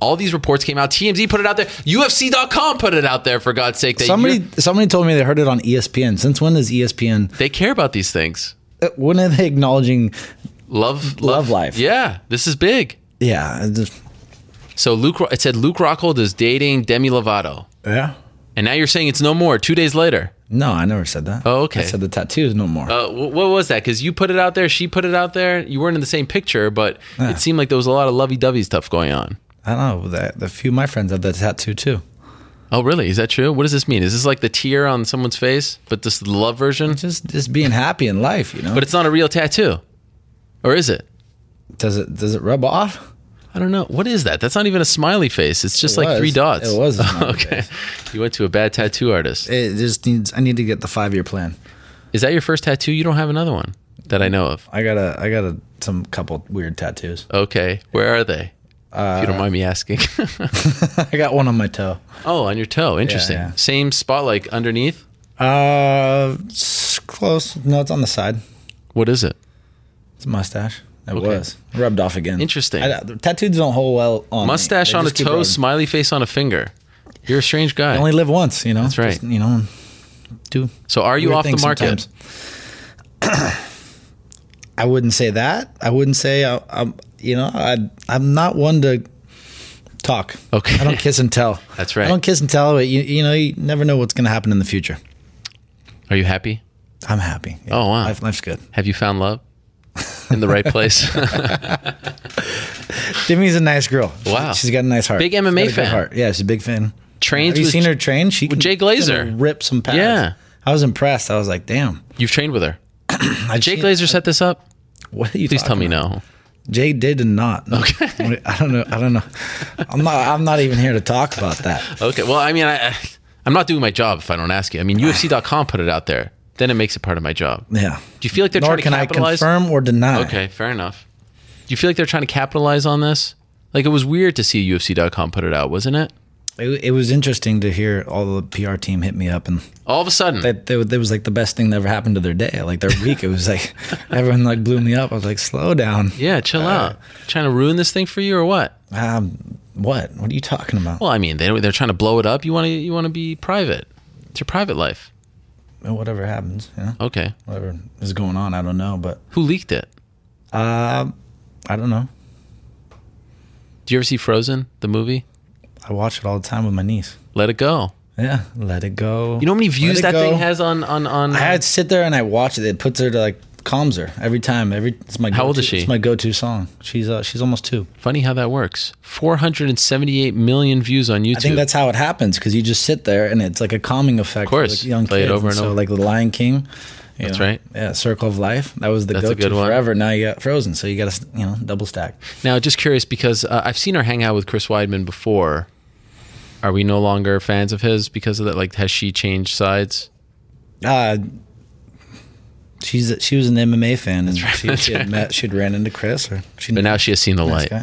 All these reports came out. TMZ put it out there. UFC.com put it out there, for God's sake. That Somebody you're- somebody told me they heard it on ESPN. Since when is ESPN? They care about these things. uh, When are they acknowledging? Love, Love life. Yeah, this is big. Yeah. just- So Luke, it said Luke Rockhold is dating Demi Lovato, yeah. and now you're saying it's no more. Two days later. No, I never said that. Oh, okay. I said the tattoo is no more. Uh, wh- what was that? Because you put it out there, she put it out there. You weren't in the same picture, but it seemed like there was a lot of lovey-dovey stuff going on. I don't know. The, the few of my friends have that tattoo too. Oh, really? Is that true? What does this mean? Is this like the tear on someone's face, but this the love version? Just just being happy in life, you know. But it's not a real tattoo, or is it? does it does it rub off? I don't know. What is that? That's not even a smiley face. It's just It like was. three dots. It was [LAUGHS] okay. You went to a bad tattoo artist. It just needs. I need to get the five year plan. Is that your first tattoo? You don't have another one that I know of. I got a I got a some couple weird tattoos. Okay. Where are they? if you don't mind me asking. [LAUGHS] I got one on my toe. oh, on your toe. Interesting. yeah. Same spot, like underneath. Uh, close. No, it's on the side. What is it? It's a mustache. It Okay. was rubbed off again. Interesting. I, the tattoos don't hold well on. Mustache on a toe, rubbing. smiley face on a finger. You're a strange guy. I only live once, you know. That's right. Just, you know, do. so are you off the market? [CLEARS THROAT] I wouldn't say that. I wouldn't say I, I'm. you know, I I'm not one to talk. Okay. I don't kiss and tell. [LAUGHS] That's right. I don't kiss and tell, but you you know, you never know what's going to happen in the future. Are you happy? I'm happy. Yeah. Oh wow, Life, life's good. Have you found love in the right place? [LAUGHS] [LAUGHS] Demi's a nice girl. Wow. she's got a nice heart. Big MMA fan. Heart. Yeah, she's a big fan. Trains Have you seen her train? She with can- Jay Glazer. rip some pads. Yeah. I was impressed. I was like, damn. You've trained with her. [CLEARS THROAT] Jay Glazer set this up. What are you Please tell me about? no. Jay did and not. No. Okay. [LAUGHS] I don't know. I don't know. I'm not. I'm not even here to talk about that. Okay. Well, I mean, I- I'm not doing my job if I don't ask you. I mean, [SIGHS] UFC.com put it out there. Then it makes it part of my job. Yeah. Do you feel like they're Nor trying to capitalize? can I confirm or deny. Okay, fair enough. Do you feel like they're trying to capitalize on this? Like it was weird to see UFC.com put it out, wasn't it? It, it was interesting to hear all the PR team hit me up and all of a sudden that that was like the best thing that ever happened to their day, like their week. It was like [LAUGHS] everyone like blew me up. I was like, slow down. Yeah, chill out. Trying to ruin this thing for you or what? Um, what? What are you talking about? Well, I mean, they they're trying to blow it up. You want to you want to be private. It's your private life. Whatever happens, you know. Okay. Whatever is going on, I don't know, but Who leaked it? um, I don't know. Do you ever see Frozen, the movie? I watch it all the time with my niece. Let it go. Yeah, let it go. You know how many views that thing has on on on? I had to sit there and I watch it. It puts her to like calms her every time. Every it's my How old is she? It's my go-to song. She's uh, she's almost two. Funny how that works. 478 million views on YouTube. I think that's how it happens because you just sit there and it's like a calming effect. Of course. for, like, young Play it over and so over. like the Lion King. That's know, right. Yeah, Circle of Life. That was the That's go-to forever. Now you got Frozen, so you got to you know double stack. Now, just curious because uh, I've seen her hang out with Chris Weidman before. Are we no longer fans of his because of that? Like, has she changed sides? Uh, she's she was an MMA fan and she, she had right. met she'd ran into Chris or she But now she has seen the light. [LAUGHS]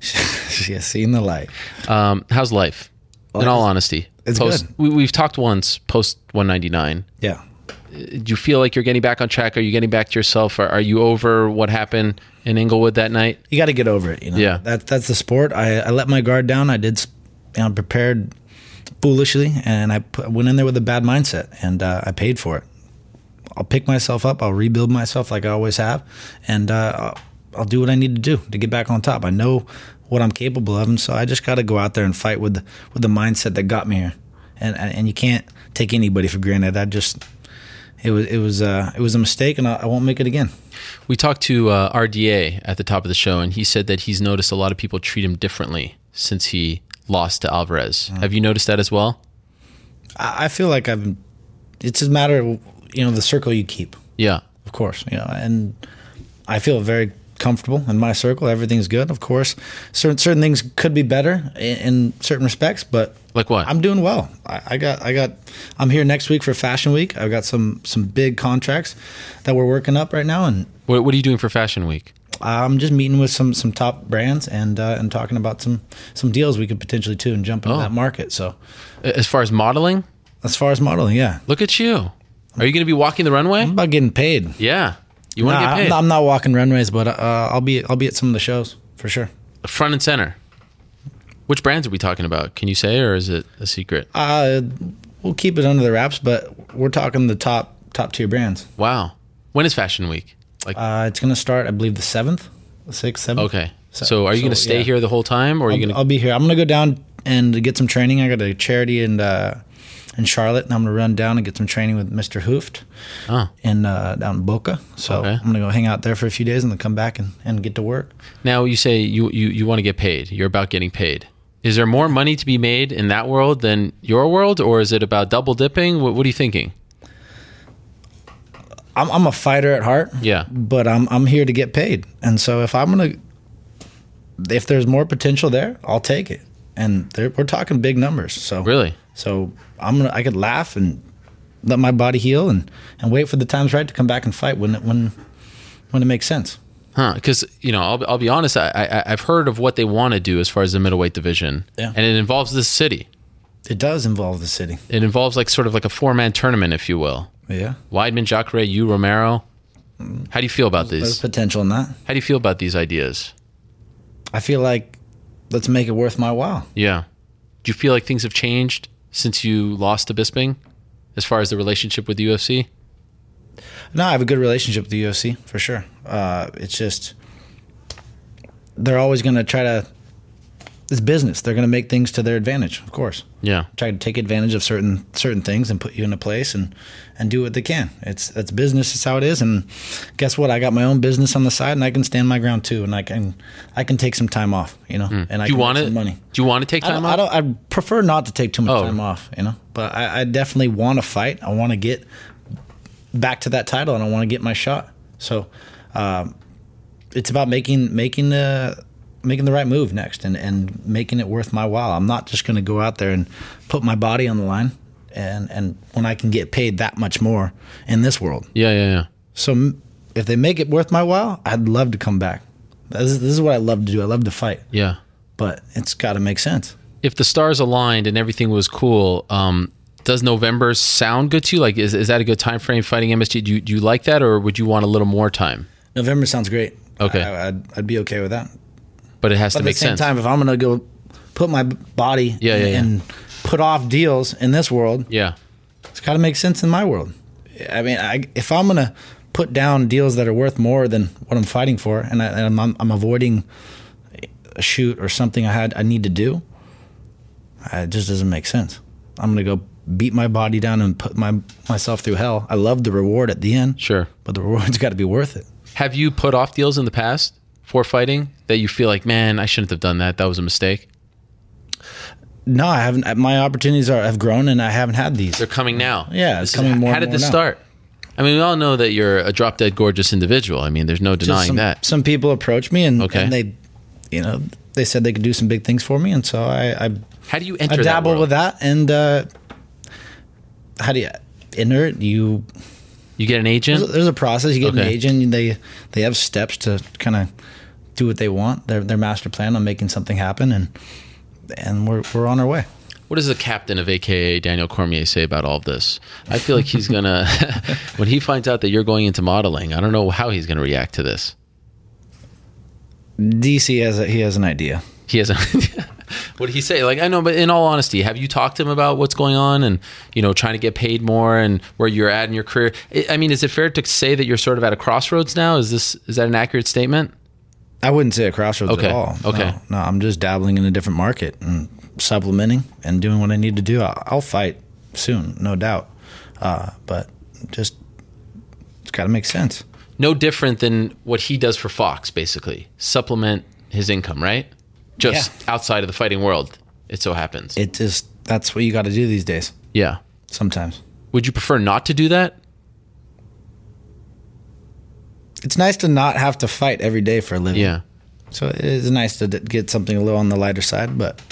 She, she has seen the light. Um, how's life? In all honesty, it's post, good. We, we've talked once post 199. Yeah. Do you feel like you're getting back on track? Are you getting back to yourself? Or are you over what happened in Inglewood that night? you got to get over it. You know, Yeah. that that's the sport. I, I let my guard down. I did, you know, prepared foolishly, and I put, went in there with a bad mindset, and uh, I paid for it. I'll pick myself up. I'll rebuild myself like I always have, and uh, I'll, I'll do what I need to do to get back on top. I know what I'm capable of, and so I just got to go out there and fight with the, with the mindset that got me here. And and and you can't take anybody for granted. I just it was it was uh, it was a mistake, and I, I won't make it again. We talked to uh, RDA at the top of the show, and he said that he's noticed a lot of people treat him differently since he lost to Alvarez. Mm. Have you noticed that as well? I I feel like I've. It's a matter of you know the circle you keep, Yeah. of course. You know, and I feel very comfortable in my circle. Everything's good, of course. Certain certain things could be better in, in certain respects, but Like what? I'm doing well. I, I got I got. I'm here next week for Fashion Week. I've got some some big contracts that we're working up right now, and What, what are you doing for Fashion Week? I'm just meeting with some some top brands and uh, and talking about some some deals we could potentially do and jump into Oh. that market. So As far as modeling, as far as modeling, yeah, look at you. Are you going to be walking the runway? I'm about getting paid. Yeah. You want to Nah, get paid? I'm, not walking runways, but uh, I'll be I'll be at some of the shows for sure. Front and center. Which brands are we talking about? Can you say, or is it a secret? Uh, we'll keep it under the wraps, but we're talking the top top tier brands. Wow. When is Fashion Week? Like, Uh, it's gonna start, I believe, the seventh, the sixth, seventh. okay. So, are you going to stay yeah. here the whole time, or are you going to? I'll be here. I'm gonna go down and get some training. I got a charity and uh, in Charlotte, and I'm gonna run down and get some training with Mr. Hooft Oh. in uh, down in Boca. So Okay. I'm gonna go hang out there for a few days and then come back and, and get to work. Now you say you, you, you want to get paid. You're about getting paid. Is there more money to be made in that world than your world, or is it about double dipping? What, what are you thinking? I'm, I'm a fighter at heart. Yeah. but I'm I'm here to get paid, and so if I'm gonna, if there's more potential there, I'll take it. And we're talking big numbers. So Really? So I'm gonna I could laugh and let my body heal and and wait for the times right to come back and fight when it when when it makes sense. Huh? Because you know, I'll, I'll be honest. I, I I've heard of what they want to do as far as the middleweight division, Yeah. and it involves this city. It does involve the city. It involves like sort of like a four man tournament, if you will. Yeah, Weidman, Jacare, you, Romero. How do you feel about there's these? potential in that. How do you feel about these ideas? I feel like let's make it worth my while. Yeah. Do you feel like things have changed since you lost to Bisping, as far as the relationship with the UFC? No, I have a good relationship with the UFC for sure. Uh, it's just they're always going to try to. It's business. They're going to make things to their advantage, of course. Yeah. Try to take advantage of certain certain things and put you in a place and and do what they can. It's it's business. It's how it is. And guess what? I got my own business on the side, and I can stand my ground too. And I can I can take some time off. You know, and I do you can want some money. Do you want to take I time don't, off? I don't. I prefer not to take too much Oh. time off. You know, but I, I definitely want to fight. I want to get back to that title, and I want to get my shot. So, um, it's about making making the making the right move next, and and making it worth my while. I'm not just going to go out there and put my body on the line, and and when I can get paid that much more in this world. Yeah, yeah, yeah. So if they make it worth my while, I'd love to come back. This is, this is what I love to do. I love to fight, Yeah. but it's got to make sense. If the stars aligned and everything was cool, um, does November sound good to you? Like, is, is that a good time frame fighting MSG? Do you, do you like that, or would you want a little more time? November sounds great. Okay. I, I'd, I'd be okay with that. But it has But to at make the same sense. time, if I'm going to go put my body Yeah, yeah, yeah. and put off deals in this world, yeah. it's got to make sense in my world. I mean, I, if I'm going to put down deals that are worth more than what I'm fighting for, and, I, and I'm, I'm avoiding a shoot or something I had I need to do, it just doesn't make sense. I'm going to go beat my body down and put my myself through hell. I love the reward at the end, Sure. but the reward's got to be worth it. Have you put off deals in the past for fighting that you feel like, man, I shouldn't have done that. That was a mistake? No, I haven't. My opportunities are have grown, and I haven't had these. They're coming now. Yeah, This it's is- coming more How did more this now. start? I mean, we all know that you're a drop dead gorgeous individual. I mean, there's no denying some, that. Some people approach me and, Okay. and they, you know, they said they could do some big things for me, and so I, I How do you enter that dabble world? with that. And uh, how do you enter it? You You get an agent? there's, there's a process. You get an agent. and They they have steps to kind of do what they want. Their their master plan on making something happen, and and we're we're on our way. What does the captain of AKA Daniel Cormier say about all of this? I feel like he's gonna [LAUGHS] when he finds out that you're going into modeling. I don't know how he's gonna react to this. DC has a, he has an idea. He has an idea. [LAUGHS] what did he say? Like I know, but in all honesty, have you talked to him about what's going on and you know trying to get paid more and where you're at in your career? I I mean, is it fair to say that you're sort of at a crossroads now? Is this is that an accurate statement? I wouldn't say a crossroads Okay. at all. Okay. No, no, I'm just dabbling in a different market and supplementing and doing what I need to do. I'll, I'll fight soon, no doubt. Uh, but just it's got to make sense. No different than what he does for Fox, basically supplement his income, right? Just outside of the fighting world, it so happens. It just that's what you got to do these days. yeah. Sometimes Would you prefer not to do that? It's nice to not have to fight every day for a living. Yeah. So it is nice to get something a little on the lighter side, but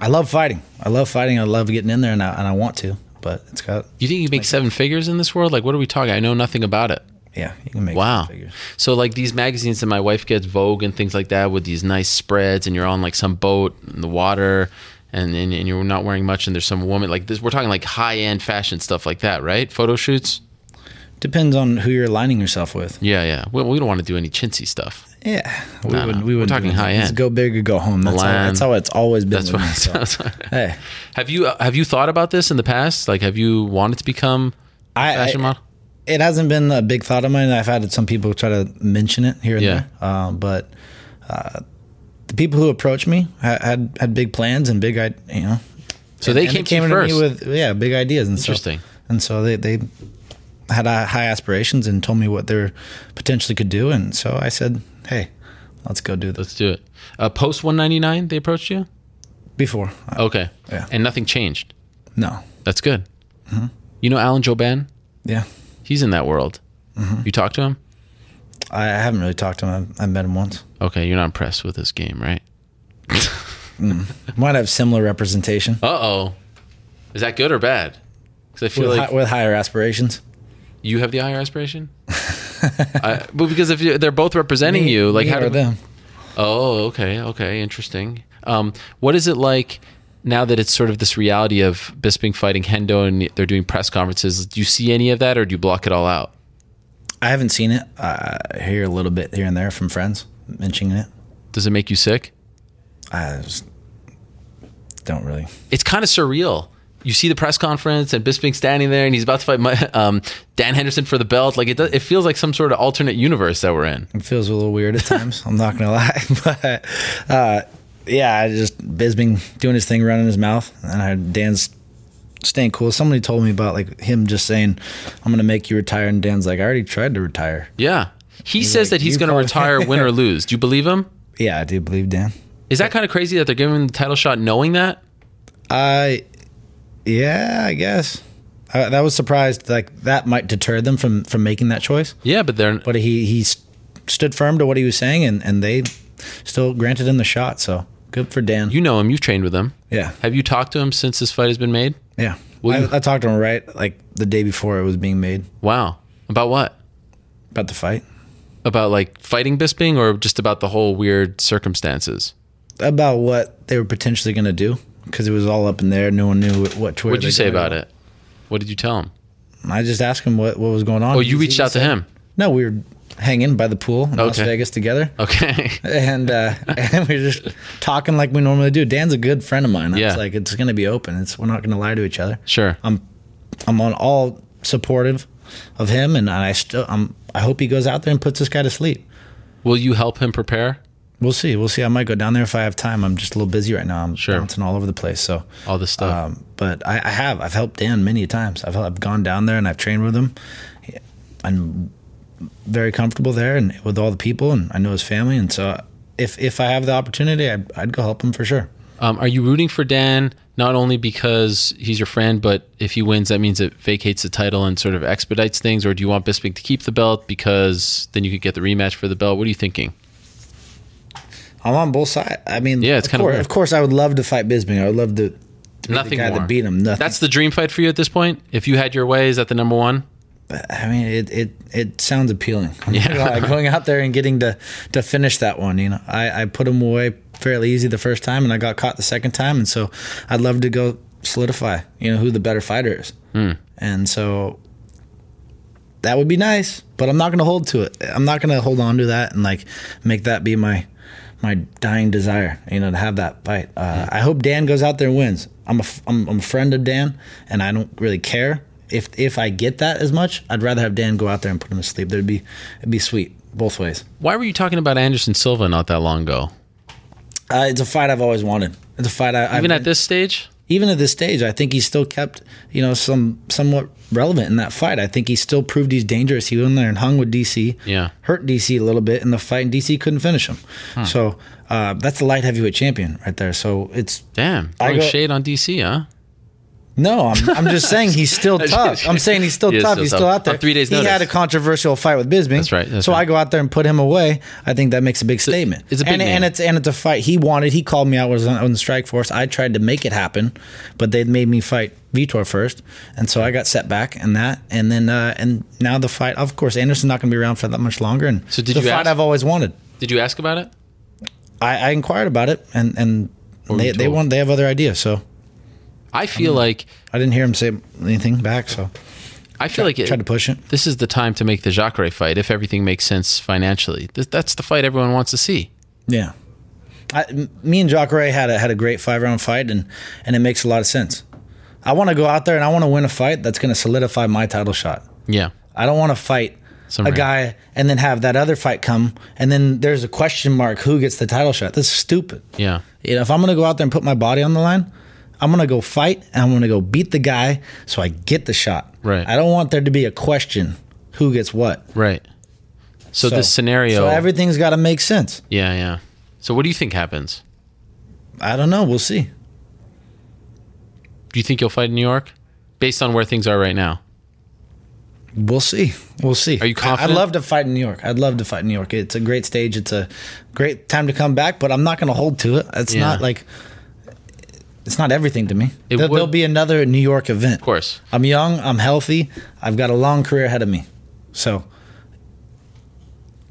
I love fighting. I love fighting. I love getting in there, and I, and I want to. But it's got You think you make seven figures in this world? Like, what are we talking? I know nothing about it. yeah, you can make Wow. seven figures. So like these magazines that my wife gets, Vogue and things like that, with these nice spreads, and you're on like some boat in the water, and and, and you're not wearing much, and there's some woman like this. We're talking like high end fashion stuff like that, right? Photo shoots. Depends on who you're aligning yourself with. Yeah, yeah. We, we don't want to do any chintzy stuff. Yeah, we No, would. no. We We're would talking high end. Go big or go home. That's, how, that's how it's always been. That's what. me, so. That's [LAUGHS] what Hey, have you have you thought about this in the past? Like, have you wanted to become a I, fashion I model? it hasn't been a big thought of mine. I've had some people try to mention it here and Yeah. there, um, but uh, the people who approached me had had, had big plans and big, you know. So and- they came to you first. me with yeah, big ideas and Interesting. So, and so they they had high aspirations and told me what they potentially could do, and so I said, hey, let's go do this. Let's do it. Uh, Post 199, they approached you. Before, Okay. Yeah. And nothing changed. no, That's good. Mm-hmm. You know Alan Jouban? yeah, He's in that world. Mm-hmm. You talk to him? I haven't really talked to him. I've, I've met him once. Okay, you're not impressed with this game, right? [LAUGHS] Might have similar representation Uh oh. Is that good or bad? Because I feel with, like hi- with higher aspirations. You have the higher aspiration. [LAUGHS] I, but because if you, they're both representing Me- you, like how do them? Oh, okay, okay, interesting. Um, what is it like now that it's sort of this reality of Bisping fighting Hendo and they're doing press conferences? Do you see any of that, or do you block it all out? I haven't seen it. Uh, I hear a little bit here and there from friends mentioning it. Does it make you sick? I just don't really. It's kind of surreal you see the press conference and Bisping standing there and he's about to fight my, [LAUGHS] um, Dan Henderson for the belt. Like it, does, it feels like some sort of alternate universe that we're in. It feels a little weird at times. I'm not gonna [LAUGHS] lie, [LAUGHS] but uh, yeah, I just Bisping doing his thing, running his mouth, and I, Dan's staying cool. Somebody told me about like him just saying, "I'm gonna make you retire," and Dan's like, "I already tried to retire." Yeah, he He's says like, that he's going to probably- retire, win or lose. Do you believe him? Yeah, I do believe Dan. Is that kind of crazy that they're giving him the title shot knowing that? I, yeah, I guess. I, that was surprised. Like that might deter them from from making that choice. Yeah, but they're. But he he stood firm to what he was saying, and and they still granted him the shot. So good for Dan. You know him. You've trained with him. Yeah. Have you talked to him since this fight has been made? Yeah. Will I, you- I talked to him right like the day before it was being made. Wow. About what? About the fight. About like fighting Bisping or just about the whole weird circumstances? About what they were potentially going to do because it was all up in there. No one knew what. what What'd you say about it? What did you tell him? I just asked him what, what was going on. Oh, you reached he out to him? No, we were hanging by the pool in Las Vegas together. Okay. [LAUGHS] and uh, [LAUGHS] and we were just talking like we normally do. Dan's a good friend of mine. I Yeah. was like, it's going to be open. It's we're not going to lie to each other. Sure. I'm I'm on all supportive of him, and I still I'm I hope he goes out there and puts this guy to sleep. Will you help him prepare? We'll see. We'll see. I might go down there if I have time. I'm just a little busy right now. I'm bouncing all over the place. So all this stuff. Um, but I, I have. I've helped Dan many times. I've I've gone down there and I've trained with him. I'm very comfortable there and with all the people, and I know his family. And so if if I have the opportunity, I'd, I'd go help him for sure. Um, are you rooting for Dan not only because he's your friend, but if he wins, that means it vacates the title and sort of expedites things? Or do you want Bisping to keep the belt because then you could get the rematch for the belt? What are you thinking? I'm on both sides. I mean, Yeah, it's of kinda course, weird. of course, I would love to fight Bisping. I would love to, to Nothing the guy more. that beat him. Nothing. That's the dream fight for you at this point. If you had your way, is that the number one? I mean, it it, it sounds appealing. [LAUGHS] Yeah, like going out there and getting to to finish that one. You know, I I put him away fairly easy the first time, and I got caught the second time, and so I'd love to go solidify. You know, who the better fighter is, Hmm. and so that would be nice. But I'm not going to hold to it. I'm not going to hold on to that and like make that be my my dying desire. You know, to have that fight. Uh, I hope Dan goes out there and wins. I'm a f- I'm, I'm a friend of Dan, and I don't really care if if I get that as much. I'd rather have Dan go out there and put him to sleep. That'd be it'd be sweet both ways. Why were you talking about Anderson Silva not that long ago? Uh, it's a fight I've always wanted. It's a fight I Even I've at this stage? Even at this stage, I think he's still kept, you know, some somewhat relevant in that fight. I think he still proved he's dangerous. He went in there and hung with DC, Yeah. hurt DC a little bit in the fight, and DC couldn't finish him. Huh. So uh, that's the light heavyweight champion right there. So it's Damn. I Throwing go- shade on DC, huh? No, I'm, I'm just saying he's still [LAUGHS] tough. I'm saying he's still He is tough. still he's tough. still out there. On three days' he notice. had a controversial fight with Bisping. That's right, that's so right. I go out there and put him away. I think that makes a big statement. it's a big and, name. and it's and it's a fight he wanted. He called me out. Was on, on the Strikeforce. I tried to make it happen, but they made me fight Vitor first, and so I got set back and that. And then uh, and now the fight. Of course, Anderson's not going to be around for that much longer. And So did the you fight ask- I've always wanted. Did you ask about it? I, I inquired about it, and and were they you they told? want they have other ideas. So I feel like I didn't hear him say anything back. So I feel like it, tried to push it. This is the time to make the Jacare fight if everything makes sense financially. Th- That's the fight everyone wants to see. Yeah. I, me and Jacare had a had a great five round fight, and and it makes a lot of sense. I want to go out there and I want to win a fight that's going to solidify my title shot. Yeah. I don't want to fight Some a guy and then have that other fight come, and then there's a question mark who gets the title shot. That's stupid. Yeah. You know, if I'm going to go out there and put my body on the line, I'm going to go fight and I'm going to go beat the guy so I get the shot. Right. I don't want there to be a question who gets what. Right. So, this scenario. So everything's got to make sense. yeah, yeah. So what do you think happens? I don't know. We'll see. Do you think you'll fight in New York, based on where things are right now? We'll see. We'll see. Are you confident? I'd love to fight in New York. I'd love to fight in New York. It's a great stage. It's a great time to come back, but I'm not going to hold to it. It's Yeah. not like it's not everything to me. It there, there'll be another New York event. Of course. I'm young. I'm healthy. I've got a long career ahead of me. So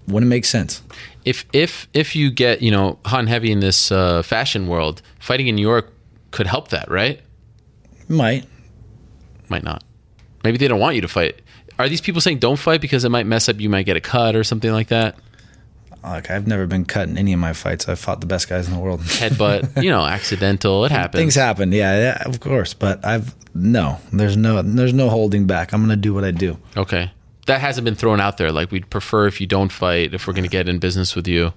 wouldn't make sense. If if if you get you know hot and heavy in this uh, fashion world, fighting in New York could help that, right? Might. Might not. Maybe they don't want you to fight. Are these people saying don't fight because it might mess up? You might get a cut or something like that. Like I've never been cut in any of my fights. I've fought the best guys in the world. [LAUGHS] Headbutt, you know, accidental. It happens. Things happen. Yeah, yeah, of course. But I've no. There's no. There's no holding back. I'm gonna do what I do. Okay. That hasn't been thrown out there. Like we'd prefer if you don't fight if we're going to get in business with you.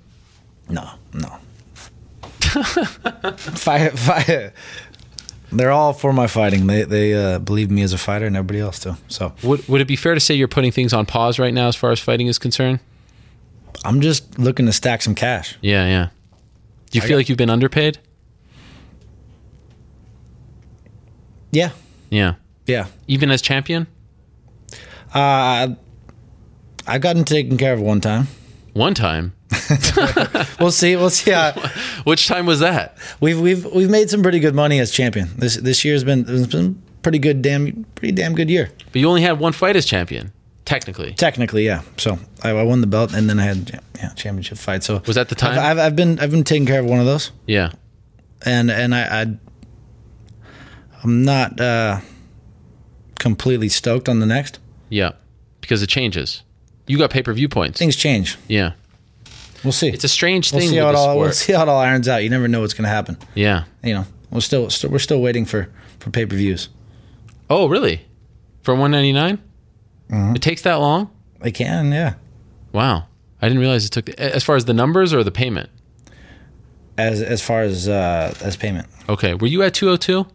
No, no. fight, fight. They're all for my fighting. They they uh, believe me as a fighter, and everybody else too. So Would would it be fair to say you're putting things on pause right now as far as fighting is concerned? I'm just looking to stack some cash. Yeah, yeah. Do you I feel got- like you've been underpaid? Yeah, Yeah. yeah. Even as champion? Uh, I've gotten taken care of one time. One time. [LAUGHS] [LAUGHS] We'll see. We'll see. How, [LAUGHS] Which time was that? we've we've we've made some pretty good money as champion. This this year's been it's been pretty good. Damn, pretty damn good year. But you only had one fight as champion, technically. Technically, yeah. So I, I won the belt, and then I had yeah championship fight. So Was that the time? I've, I've, I've been I've been taking care of one of those, Yeah. and and I, I I'm not uh, completely stoked on the next. Yeah. Because it changes. You got pay per view points. Things change. Yeah. We'll see. It's a strange thing. we'll see with how it all sport. we'll see how it all irons out. You never know what's going to happen. Yeah. You know, we're still, still we're still waiting for for pay per views. Oh, really? For 199? Mm-hmm. It takes that long? They can, yeah. Wow. I didn't realize it took as far as the numbers or the payment. As as far as uh, as payment, Okay. Were you at 202?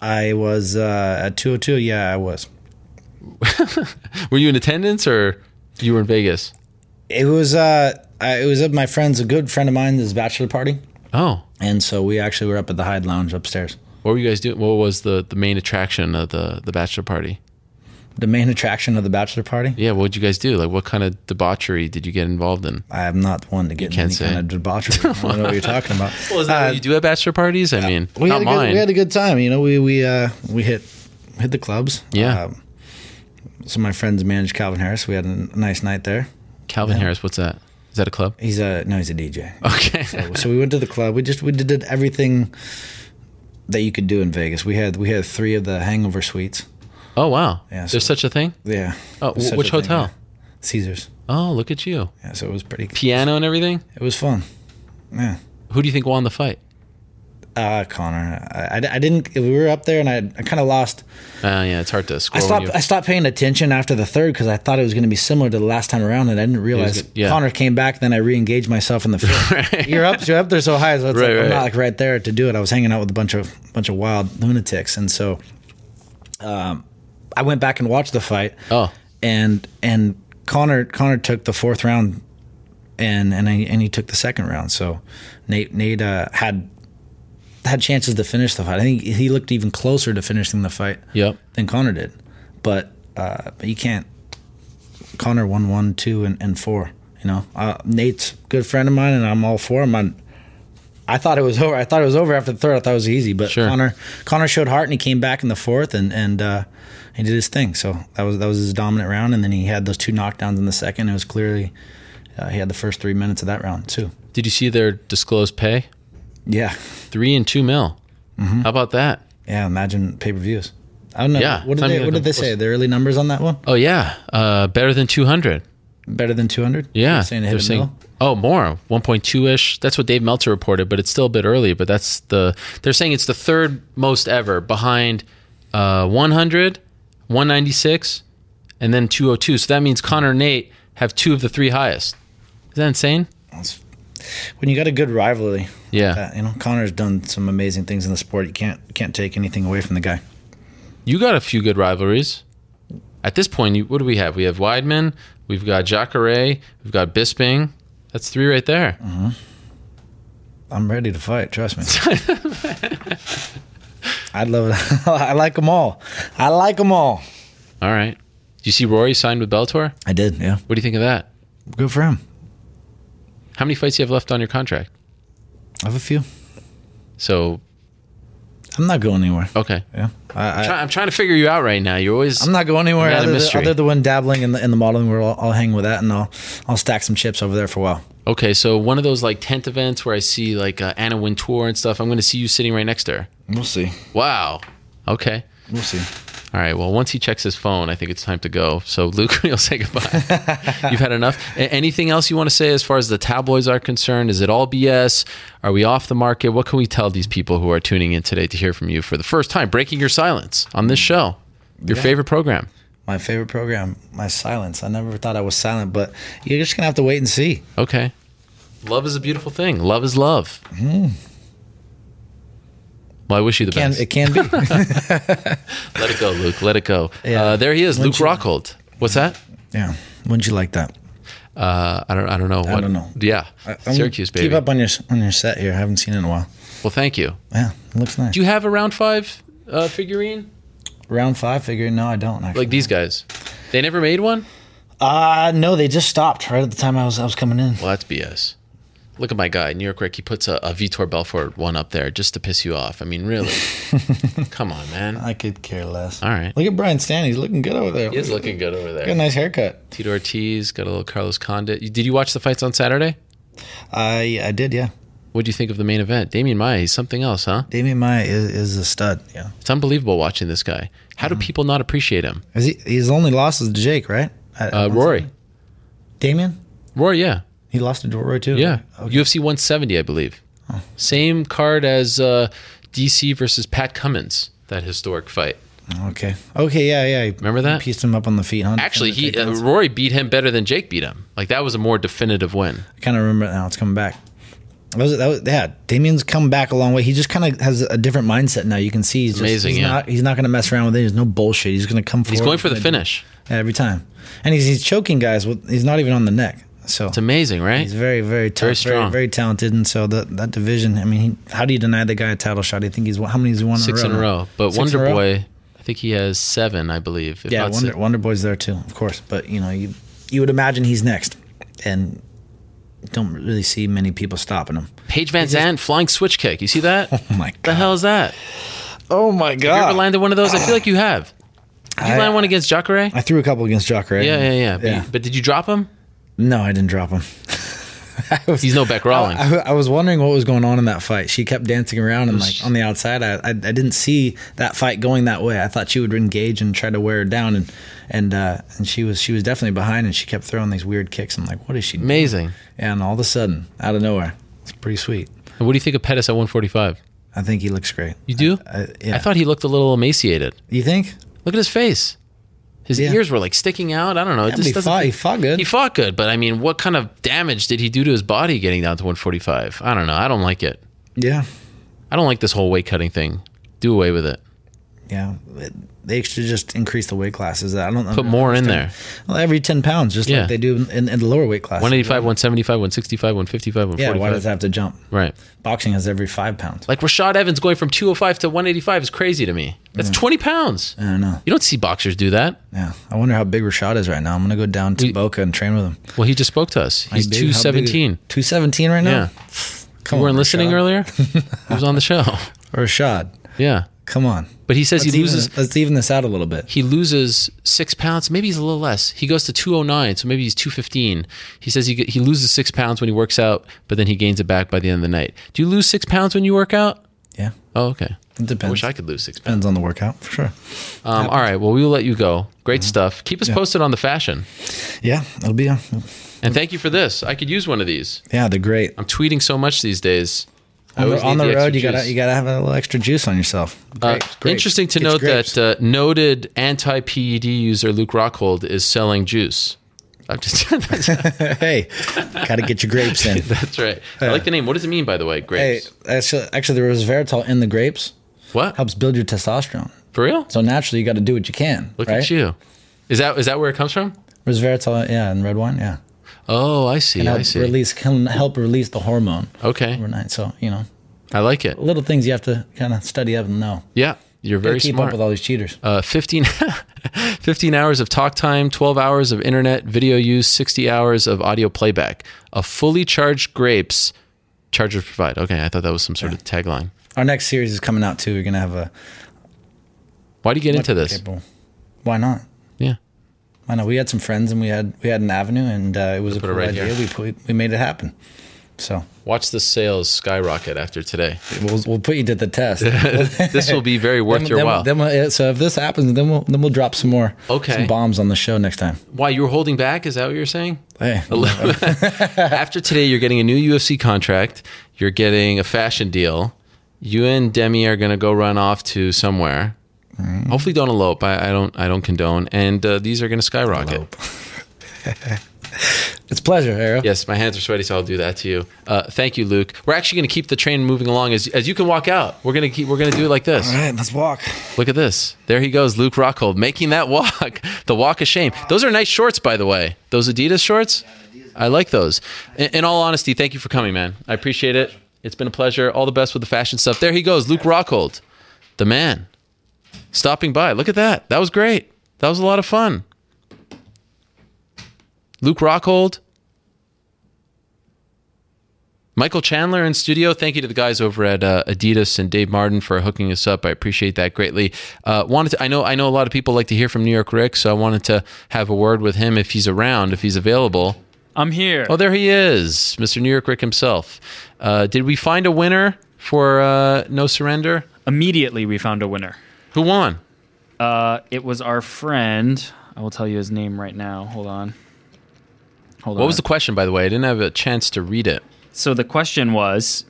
I was uh, at two hundred two. Yeah, I was. [LAUGHS] Were you in attendance or you were in Vegas? It was uh, I, it was at my friend's a good friend of mine. His bachelor party, Oh. and so we actually were up at the Hyde Lounge upstairs. What were you guys doing? What was the, the main attraction of the, the bachelor party? The main attraction of the bachelor party. Yeah, what did you guys do? Like, what kind of debauchery did you get involved in? I am not one to get any say. kind of debauchery. I don't know what you're talking about. [LAUGHS] Well, is that Uh, what you do at bachelor parties? I mean, we not had a good, mine. we had a good time. You know, we we uh, we hit hit the clubs. Yeah. So my friends managed Calvin Harris. We had a nice night there. Calvin Harris, what's that? Is that a club? He's a no, he's a DJ. Okay. So, so we went to the club. We just we did everything that you could do in Vegas. We had we had three of the Hangover suites. Oh, wow. Yeah, There's such a thing? Yeah. Oh, such which a thing, hotel? yeah. Caesars. Oh, look at you. Yeah, so it was pretty. Piano and everything? It was fun. Yeah. Who do you think won the fight? Uh, Conor. I, I, I didn't. We were up there, and I, I kind of lost. Uh, yeah, it's hard to I stopped. I stopped paying attention after the third because I thought it was going to be similar to the last time around, and I didn't realize yeah. Conor came back. Then I re-engaged myself in the fifth. [LAUGHS] You're up. You're up there so high, so it's Right, like I'm not like right there to do it. I was hanging out with a bunch of bunch of wild lunatics, and so um, I went back and watched the fight. Oh, and and Conor Conor took the fourth round, and and he, and he took the second round. So Nate Nate uh, had had chances to finish the fight. I think he looked even closer to finishing the fight. Yep. Than Conor did, but uh, but you can't. Conor won one, two, and, and four. You know, uh, Nate's a good friend of mine, and I'm all for him. i I thought it was over. I thought it was over after the third. I thought it was easy, but Sure. Conor Conor showed heart, and he came back in the fourth, and and uh, he did his thing. So that was that was his dominant round, and then he had those two knockdowns in the second. It was clearly uh, he had the first three minutes of that round too. Did you see their disclosed pay? Yeah, Three and two mil. Mm-hmm. How about that? yeah. Imagine pay per views. I don't know. Yeah, what did they What did they say? The early numbers on that one? Oh yeah, uh, better than two hundred. Better than two hundred? Yeah, They're saying they hit a mil? oh more, one point two ish. That's what Dave Meltzer reported, but it's still a bit early. But that's the they're saying it's the third most ever, behind uh, 100, 196, and then 202. So that means Conor and Nate have two of the three highest. Is that insane? when you got a good rivalry. Yeah. uh, you know, Conor's done some amazing things in the sport. You can't you can't take anything away from the guy. You got a few good rivalries. At this point, you, what do we have? We have Weidman, we've got Jacare, we've got Bisping. That's three right there. I'm ready to fight. Trust me. [LAUGHS] I'd love it. [LAUGHS] I like them all. I like them all. All right. Do you see Rory signed with Bellator? I did. Yeah. What do you think of that? Good for him. How many fights do you have left on your contract? I have a few. So I'm not going anywhere. okay. Yeah. I, I, Try- I'm trying to figure you out right now. You're always. I'm not going anywhere other than, mystery. other than dabbling in the in the modeling world. I'll, I'll hang with that and I'll I'll stack some chips over there for a while. Okay, so one of those like tent events where I see like uh, Anna Wintour and stuff. I'm going to see you sitting right next to her. We'll see. Wow. Okay. We'll see. All right. Well, once he checks his phone, I think it's time to go. So, Luke, [LAUGHS] you'll say goodbye. You've had enough. Anything else you want to say as far as the tabloids are concerned? Is it all BS? Are we off the market? What can we tell these people who are tuning in today to hear from you for the first time, breaking your silence on this show, your Yeah. favorite program? My favorite program, my silence. I never thought I was silent, but you're just gonna have to wait and see. Okay. Love is a beautiful thing. Love is love. Well, I wish you the Can, best. it can be. [LAUGHS] [LAUGHS] Let it go, Luke. Let it go. Yeah. Uh, there he is, Wouldn't Luke you- Rockhold. What's that? yeah. Wouldn't you like that? Uh, I don't. I don't know. I don't know. Yeah, I- Syracuse baby. Keep up on your on your set here. I haven't seen it in a while. Well, thank you. Yeah, it looks nice. Do you have a round five uh, figurine Round five figure? No, I don't actually. like these guys? They never made one. Uh no, they just stopped right at the time I was I was coming in. Well, that's BS. Look at my guy, New York Rick. He puts a, a Vitor Belfort one up there just to piss you off. I mean, really? [LAUGHS] Come on, man. I could care less. All right. Look at Brian Stann. He's looking good over there. He is looking good over there. Got a nice haircut. Tito Ortiz got a little Carlos Condit. Did you watch the fights on Saturday? I I did, yeah. What do you think of the main event? Damian Maia, he's something else, huh? Damian Maia is, is a stud. Yeah. It's unbelievable watching this guy. How Mm-hmm. do people not appreciate him? Is he? His only loss is to Jake, right? At- Uh, Rory. Damian. Rory, yeah. He lost to Rory too. Yeah. UFC 170, I believe. Same card as uh, DC versus Pat Cummins, that historic fight. Okay. Okay. Yeah. Yeah. He Remember that? pieced him up on the feet. Huh? Actually, he uh, Rory beat him better than Jake beat him. Like that was a more definitive win. I kind of remember it now. It's coming back. That was, that was, yeah, Damian's come back a long way. He just kind of has a different mindset now. You can see he's just, Amazing, He's yeah. not. He's not going to mess around with it. There's no bullshit. He's going to come forward. He's going for the finish. Every time, and he's, he's choking guys. With he's not even on the neck. So It's amazing, right? he's very, very tough, Very very, strong. very, talented. And so that that division. I mean, he, how do you deny the guy a title shot? I think he's how many has he won? Six in in a a row? row. But Six a Wonder row? Boy, I think he has seven, I believe. if Yeah, Wonder. Wonder Boy's there too, of course. But you know, you you would imagine he's next, and don't really see many people stopping him. Paige VanZant flying switch kick. You see that? [LAUGHS] Oh my god! the hell is that? Oh my Have you ever landed one of those? I feel like you have. Did you I- land one against Jacare? I threw a couple against Jacare. Yeah, yeah, yeah. But, yeah. but did you drop him? No, I didn't drop him. [LAUGHS] He's no Bec Rawling. I, I was wondering what was going on in that fight. She kept dancing around and like on the outside. I, I I didn't see that fight going that way. I thought she would engage and try to wear her down, and and uh, and she was she was definitely behind, and she kept throwing these weird kicks. I'm like, what is she? doing? Amazing. And all of a sudden, out of nowhere, it's pretty sweet. And what do you think of Pettis at 145? I think he looks great. You do? I, yeah. I thought he looked a little emaciated. You think? Look at his face. His Yeah. ears were like sticking out. I don't know. It Yeah, just he doesn't. fought- he fought good. He fought good, but I mean, what kind of damage did he do to his body getting down to 145? I don't know. I don't like it. Yeah, I don't like this whole weight cutting thing. Do away with it. Yeah. They should just increase the weight classes. I don't know. Put more in there. Well, every ten pounds, just Yeah. like they do in, in the lower weight classes. 185, 175, 165, 155, Yeah, why does it have to jump? Right. Boxing has every five pounds. Like Rashad Evans going from 205 to 185 is crazy to me. That's 20 pounds. I don't know. You don't see boxers do that. Yeah, I wonder how big Rashad is right now. I'm gonna go down to Boca and train with him. Well, he just spoke to us. He's big is- 217. 217 right now. Yeah. Come you weren't listening Rashad. earlier? [LAUGHS] he was on the show. Rashad, Yeah. come on. But he says Let's he loses. Even, let's even this out a little bit. he loses six pounds. Maybe he's a little less. He goes to 209, so maybe he's 215. He says he, he loses six pounds when he works out, but then he gains it back by the end of the night. Do you lose six pounds when you work out? Yeah, Oh, okay. it depends. I wish I could lose six pounds. Depends on the workout for sure. Um, all right. Well, we will let you go. Great stuff. Keep us Yeah. posted on the fashion. Yeah, it'll be. A, And thank you for this. I could use one of these. yeah, they're great. I'm tweeting so much these days. On the, on need the road, you gotta juice. you gotta have a little extra juice on yourself. Uh, Grapes, grapes. interesting to It's note grapes. that uh, noted anti PED user Luke Rockhold is selling juice. I'm just. [LAUGHS] [LAUGHS] hey, gotta get your grapes in. [LAUGHS] that's right. I like the name. What does it mean, by the way? Hey, Grapes. actually, actually, there was Veritol in the grapes. What? Helps build your testosterone. For real? So naturally, you got to do what you can. Look right? at you. Is that is that where it comes from? Resveratrol, yeah, and red wine, yeah. Oh, I see. Help I see. release can help release the hormone Okay, overnight. So you know, I like it. little things you have to kind of study up and know. Yeah, you're very keep smart. up with all these cheaters. uh, 15, [LAUGHS] 15 hours of talk time, 12 hours of internet video use, 60 hours of audio playback. A fully charged grapes, chargers provide. Okay, I thought that was some sort of tagline. Our next series is coming out too. We're gonna have a. Why do you get into this? Why not? I know we had some friends and we had we had an avenue and uh, it was a cool right idea. here. We put, we made it happen. So watch the sales skyrocket after today. We'll, we'll put you to the test. [LAUGHS] this will be very worth Then- your then- while. then we'll- so if this happens, then we'll then we'll drop some more Okay. some bombs on the show next time. Why you were holding back? Is that what you're saying? Hey, [LAUGHS] [LAUGHS] After today, you're getting a new UFC contract. You're getting a fashion deal. You and Demi are going to go run off to somewhere. Mm-hmm. Hopefully, don't elope. I, I don't. I don't condone. And uh, these are going to skyrocket. [LAUGHS] it's a pleasure, Ariel. Yes, my hands are sweaty, so I'll do that to you. Uh, thank you, Luke. We're actually going to keep the train moving along as as you can walk out. We're going to keep. We're going to do it like this. All right, let's walk. Look at this. There he goes, Luke Rockhold, making that walk. [LAUGHS] the walk of shame. Those are nice shorts, by the way. Those Adidas shorts. I like those. In, in all honesty, thank you for coming, man. I appreciate it. It's been a pleasure. All the best with the fashion stuff. There he goes, Luke Rockhold, the man, stopping by. Look at that. That was great. That was a lot of fun. Luke Rockhold. Michael Chandler in studio. Thank you to the guys over at uh, Adidas and Dave Martin for hooking us up. I appreciate that greatly. Uh, wanted to, I know I know a lot of people like to hear from New York Rick, so I wanted to have a word with him if he's around, if he's available. I'm here. Oh, there he is, Mr. New York Rick himself. Uh, did we find a winner for uh, No Surrender? Immediately, we found a winner. Who won? Uh, it was our friend. I will tell you his name right now. Hold on. Hold What on. was the question, by the way? I didn't have a chance to read it. So the question was,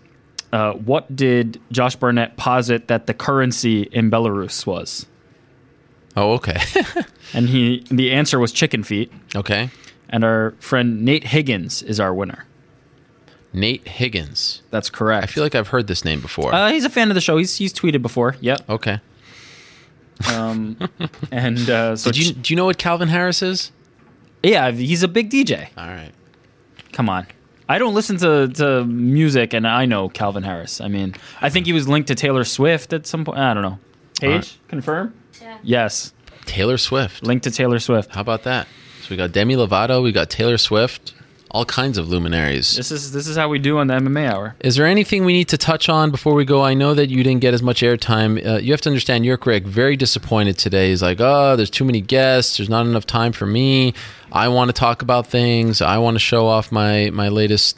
uh, what did Josh Barnett posit that the currency in Belarus was? Oh, okay. [LAUGHS] and he, the answer was chicken feet. Okay. And our friend Nate Higgins is our winner. Nate Higgins. That's correct. I feel like I've heard this name before. Uh, he's a fan of the show. He's he's tweeted before. Yep. okay. Um, [LAUGHS] and uh, so Did you, do you know what Calvin Harris is? Yeah, he's a big DJ. All right. Come on. I don't listen to, to music, and I know Calvin Harris. I mean, I think he was linked to Taylor Swift at some point. I don't know. Paige, Alright. confirm? Yes. Taylor Swift. Linked to Taylor Swift. How about that? So we got Demi Lovato, we got Taylor Swift, all kinds of luminaries. This is this is how we do on the MMA hour. Is there anything we need to touch on before we go? I know that you didn't get as much airtime. Uh, you have to understand, you're correct. Very disappointed today. He's like, oh, there's too many guests. There's not enough time for me. I want to talk about things. I want to show off my my latest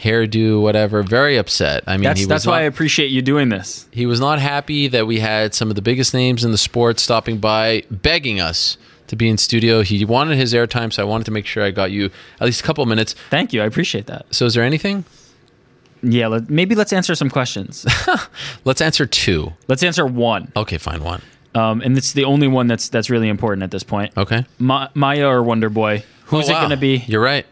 hairdo, whatever. Very upset. I mean, that's he was that's why I appreciate you doing this. he was not happy that we had some of the biggest names in the sport stopping by, begging us to be in studio. He wanted his airtime, so I wanted to make sure I got you at least a couple minutes. Thank you. I appreciate that. So, is there anything? Yeah, let, maybe let's answer some questions. [LAUGHS] Let's answer two. let's answer one. Okay, fine, one. Um, and it's the only one that's that's really important at this point. Okay. Ma- Maia or Wonder Boy? Who's Oh, it going to be? You're right.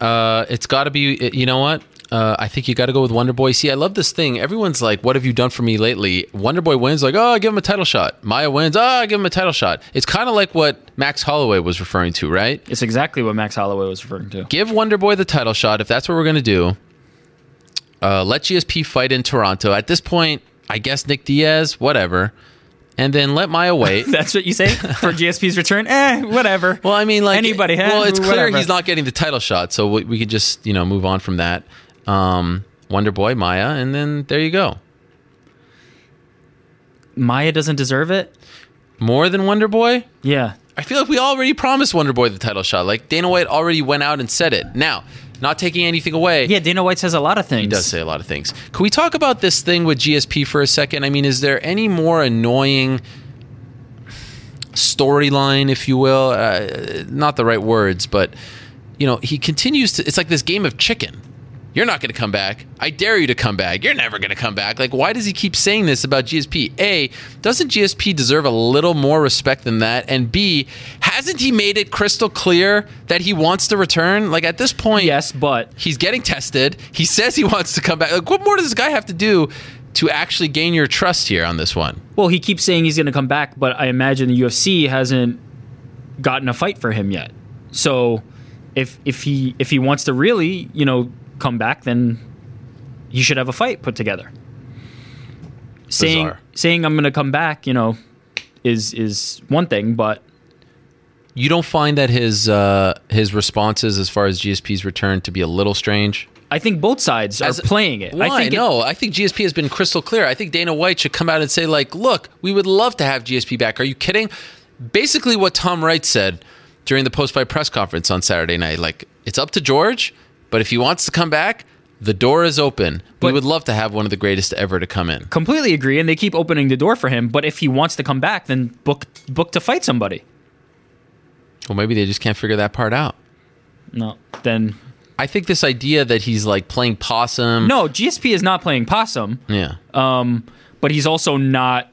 Uh, it's got to be. You know what? Uh, I think you got to go with Wonder Boy. See, I love this thing. Everyone's like, "What have you done for me lately?" Wonder Boy wins, like, "Oh, I give him a title shot." Maia wins, "Oh, I give him a title shot." It's kind of like what Max Holloway was referring to, right? It's exactly what Max Holloway was referring to. Give Wonder Boy the title shot if that's what we're gonna do. Uh, let GSP fight in Toronto. At this point, I guess Nick Diaz, whatever, and then let Maia [LAUGHS] wait. That's what you say for GSP's return? Eh, whatever. Well, I mean, like Anybody? Well, it's clear Whatever. he's not getting the title shot, so we, we could just you know move on from that. Um, Wonder Boy, Maia, and then there you go. Maia doesn't deserve it. More than Wonder Boy? Yeah. I feel like we already promised Wonder Boy the title shot. Like Dana White already went out and said it. Now, not taking anything away. Yeah, Dana White says a lot of things. He does say a lot of things. Can we talk about this thing with GSP for a second? I mean, is there any more annoying storyline, if you will? Uh, not the right words, but you know, he continues to. It's like this game of chicken. You're not going to come back. I dare you to come back. You're never going to come back. Like, why does he keep saying this about GSP? A, doesn't GSP deserve a little more respect than that? And B, hasn't he made it crystal clear that he wants to return? Like, at this point, yes, but he's getting tested. He says he wants to come back. Like, what more does this guy have to do to actually gain your trust here on this one? Well, he keeps saying he's going to come back, but I imagine the UFC hasn't gotten a fight for him yet. So, if if he if he wants to really, you know, come back, then you should have a fight put together. Saying Bizarre. saying I'm going to come back, you know, is is one thing, but You don't find that his uh, his responses as far as GSP's return to be a little strange? I think both sides As- are playing it. Why? I think it- no, I think GSP has been crystal clear. I think Dana White should come out and say, like, look, we would love to have GSP back. Are you kidding? Basically, what Tom Wright said during the post fight press conference on Saturday night. Like, it's up to George, but if he wants to come back, The door is open. we would love to have one of the greatest ever to come in. Completely agree, and they keep opening the door for him. But if he wants to come back, then book book to fight somebody. Well, maybe they just can't figure that part out. No, then I think this idea that he's like playing possum. no. GSP is not playing possum. Yeah. Um, but he's also not.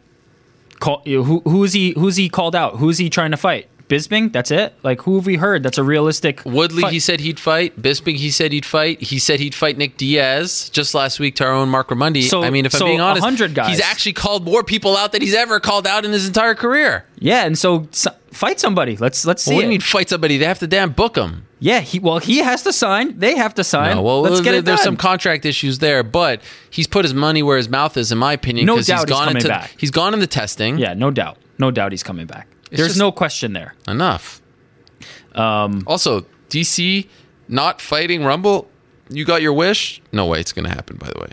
Call, who who's he? Who's he called out? Who's he trying to fight? Bisping? That's it. Like who have we heard? That's a realistic. Woodley, fight? he said he'd fight. Bisping, he said he'd fight. He said he'd fight Nick Diaz just last week to our own Marc Raimondi. So- I mean, if so I'm being honest, 100 guys. he's actually called more people out than he's ever called out in his entire career. Yeah, and so, so fight somebody. Let's let's see. Well, what do you mean fight somebody? They have to damn book him. Yeah, he well he has to sign. They have to sign. No, well, let's get there- it there's some contract issues there, but he's put his money where his mouth is, in my opinion. No doubt he's gone coming into back. he's gone into testing. Yeah, no doubt, no doubt he's coming back. It's There's no question there. Enough. Um, also, DC not fighting Rumble. You got your wish? No way, it's going to happen. By the way.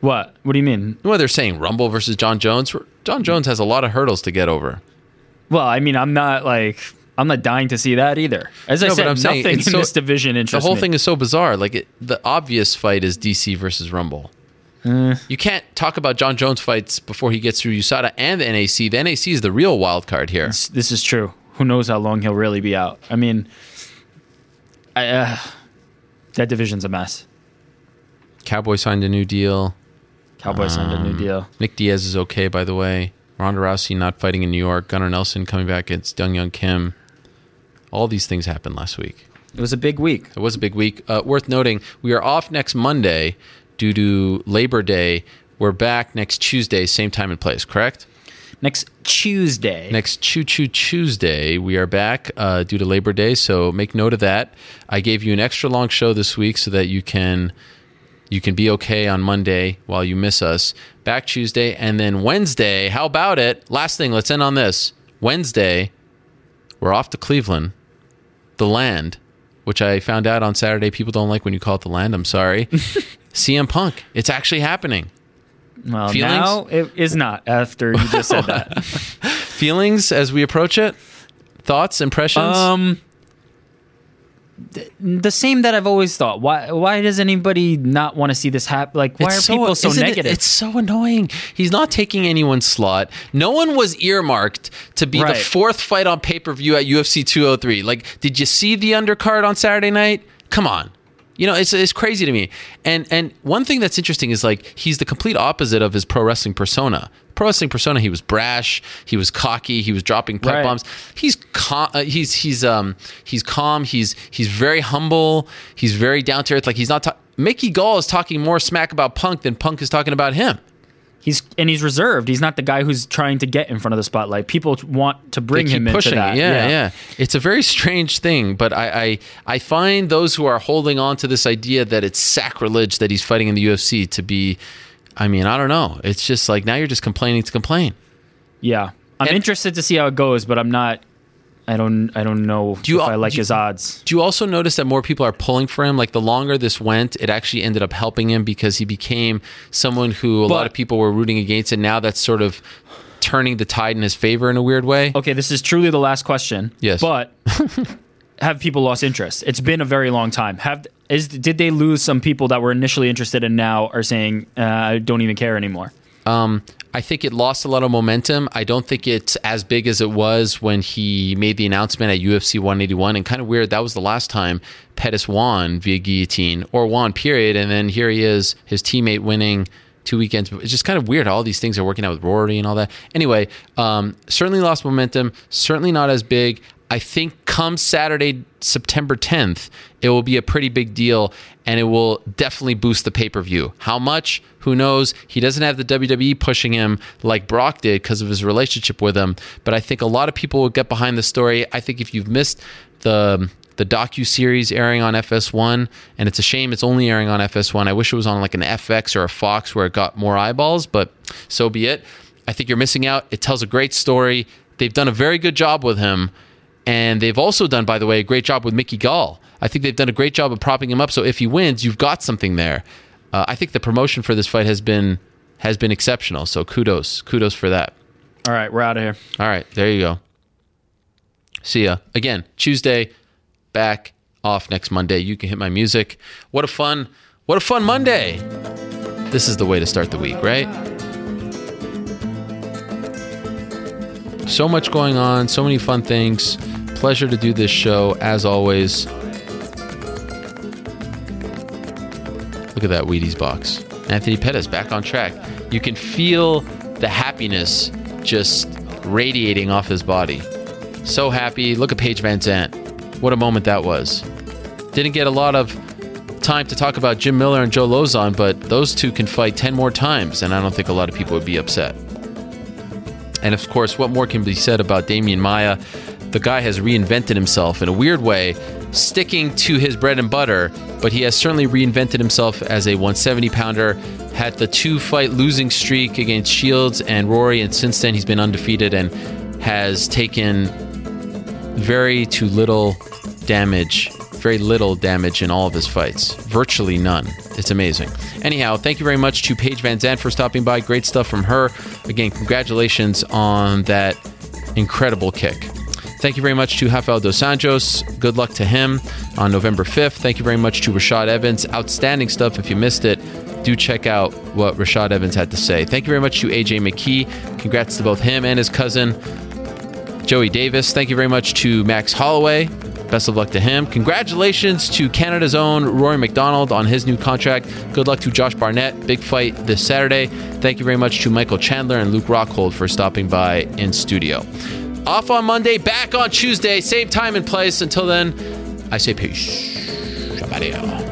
What? What do you mean? Well, they're saying Rumble versus Jon Jones. Jon Jones has a lot of hurdles to get over. Well, I mean, I'm not like I'm not dying to see that either. As I No, but said, I'm nothing in so- this division The whole me. thing is so bizarre. Like it, the obvious fight is DC versus Rumble. Eh. You can't talk about Jon Jones fights before he gets through USADA and the NAC. The NAC is the real wild card here. This, this is true. Who knows how long he'll really be out? I mean, I, uh, that division's a mess. Cowboy signed a new deal. Cowboy signed a new Um, deal. Nick Diaz is okay, by the way. Ronda Rousey not fighting in New York. Gunnar Nelson coming back against Dong Young Kim. All these things happened last week. It was a big week. It was a big week. Uh, worth noting, we are off next Monday due to Labor Day. We're back next Tuesday, same time and place, correct? Next Tuesday. Next Choo Choo Tuesday, we are back uh, due to Labor Day. So make note of that. I gave you an extra long show this week so that you can you can be okay on Monday while you miss us. Back Tuesday and then Wednesday. How about it? Last thing, let's end on this. Wednesday, we're off to Cleveland, the land, which I found out on Saturday. People don't like when you call it the land. I'm sorry. [LAUGHS] CM Punk. It's actually happening. Well, Feelings? now it is not after you just said that. [LAUGHS] Feelings as we approach it? Thoughts, impressions? Um, the same that I've always thought. Why? Why does anybody not want to see this happen? Like, why It's are people so isn't it- negative? it's so annoying. He's not taking anyone's slot. No one was earmarked to be Right. the fourth fight on pay per view at UFC 203. Like, did you see the undercard on Saturday night? Come on. You know, it's, it's crazy to me. And and one thing that's interesting is like he's the complete opposite of his pro wrestling persona. Pro wrestling persona, he was brash, he was cocky, he was dropping pep Right. bombs. He's uh, he's he's um he's calm. He's he's very humble. He's very down to earth. Like he's not. Ta- Mickey Gall is talking more smack about Punk than Punk is talking about him. He's and he's reserved. He's not the guy who's trying to get in front of the spotlight. People want to bring him into pushing that. it. Yeah, yeah, It's a very strange thing, but I, I I find those who are holding on to this idea that it's sacrilege that he's fighting in the UFC to be. I mean, I don't know. It's just like now you're just complaining to complain. Yeah. I'm interested to see how it goes, but I'm not. I don't. I don't know you if I like do you- his odds. Do you also notice that more people are pulling for him? Like the longer this went, it actually ended up helping him because he became someone who a lot of people were rooting against, and now that's sort of turning the tide in his favor in a weird way. Okay, this is truly the last question. Yes. But [LAUGHS] have people lost interest? It's been a very long time. Have is did they lose some people that were initially interested and now are saying uh, I don't even care anymore? Um, I think it lost a lot of momentum. I don't think it's as big as it was when he made the announcement at UFC 181. And kind of weird, that was the last time Pettis won via guillotine or won, period. And then here he is, his teammate winning two weekends. It's just kind of weird how all these things are working out with Rory and all that. Anyway, um, certainly lost momentum, certainly not as big. I think come Saturday, September 10th, it will be a pretty big deal and it will definitely boost the pay per view. How much? Who knows? He doesn't have the WWE pushing him like Brock did because of his relationship with him. But I think a lot of people will get behind the story. I think if you've missed the the docu series airing on FS1, and it's a shame it's only airing on FS1. I wish it was on like an FX or a Fox where it got more eyeballs, but so be it. I think you're missing out. It tells a great story. They've done a very good job with him. And they've also done, by the way, a great job with Mickey Gall. I think they've done a great job of propping him up. So if he wins, you've got something there. Uh, I think the promotion for this fight has been has been exceptional. So kudos, kudos for that. All right, we're out of here. All right, there you go. See ya again Tuesday. Back off next Monday. You can hit my music. What a fun, what a fun Monday. This is the way to start the week, right? So much going on, so many fun things. Pleasure to do this show as always. Look at that Wheaties box. Anthony Pettis back on track. You can feel the happiness just radiating off his body. So happy. Look at Paige Van. What a moment that was. Didn't get a lot of time to talk about Jim Miller and Joe Lauzon, but those two can fight 10 more times, and I don't think a lot of people would be upset. And of course, what more can be said about Damian Maia? The guy has reinvented himself in a weird way, sticking to his bread and butter, but he has certainly reinvented himself as a 170 pounder. Had the two fight losing streak against Shields and Rory, and since then he's been undefeated and has taken very too little damage, very little damage in all of his fights. Virtually none. It's amazing. Anyhow, thank you very much to Paige VanZant for stopping by. Great stuff from her. Again, congratulations on that incredible kick. Thank you very much to Rafael Dos Anjos. Good luck to him on November 5th. Thank you very much to Rashad Evans. Outstanding stuff. If you missed it, do check out what Rashad Evans had to say. Thank you very much to AJ McKee. Congrats to both him and his cousin, Joey Davis. Thank you very much to Max Holloway. Best of luck to him. Congratulations to Canada's own Rory MacDonald on his new contract. Good luck to Josh Barnett. Big fight this Saturday. Thank you very much to Michael Chandler and Luke Rockhold for stopping by in studio. Off on Monday, back on Tuesday, same time and place. Until then, I say peace. Shabbat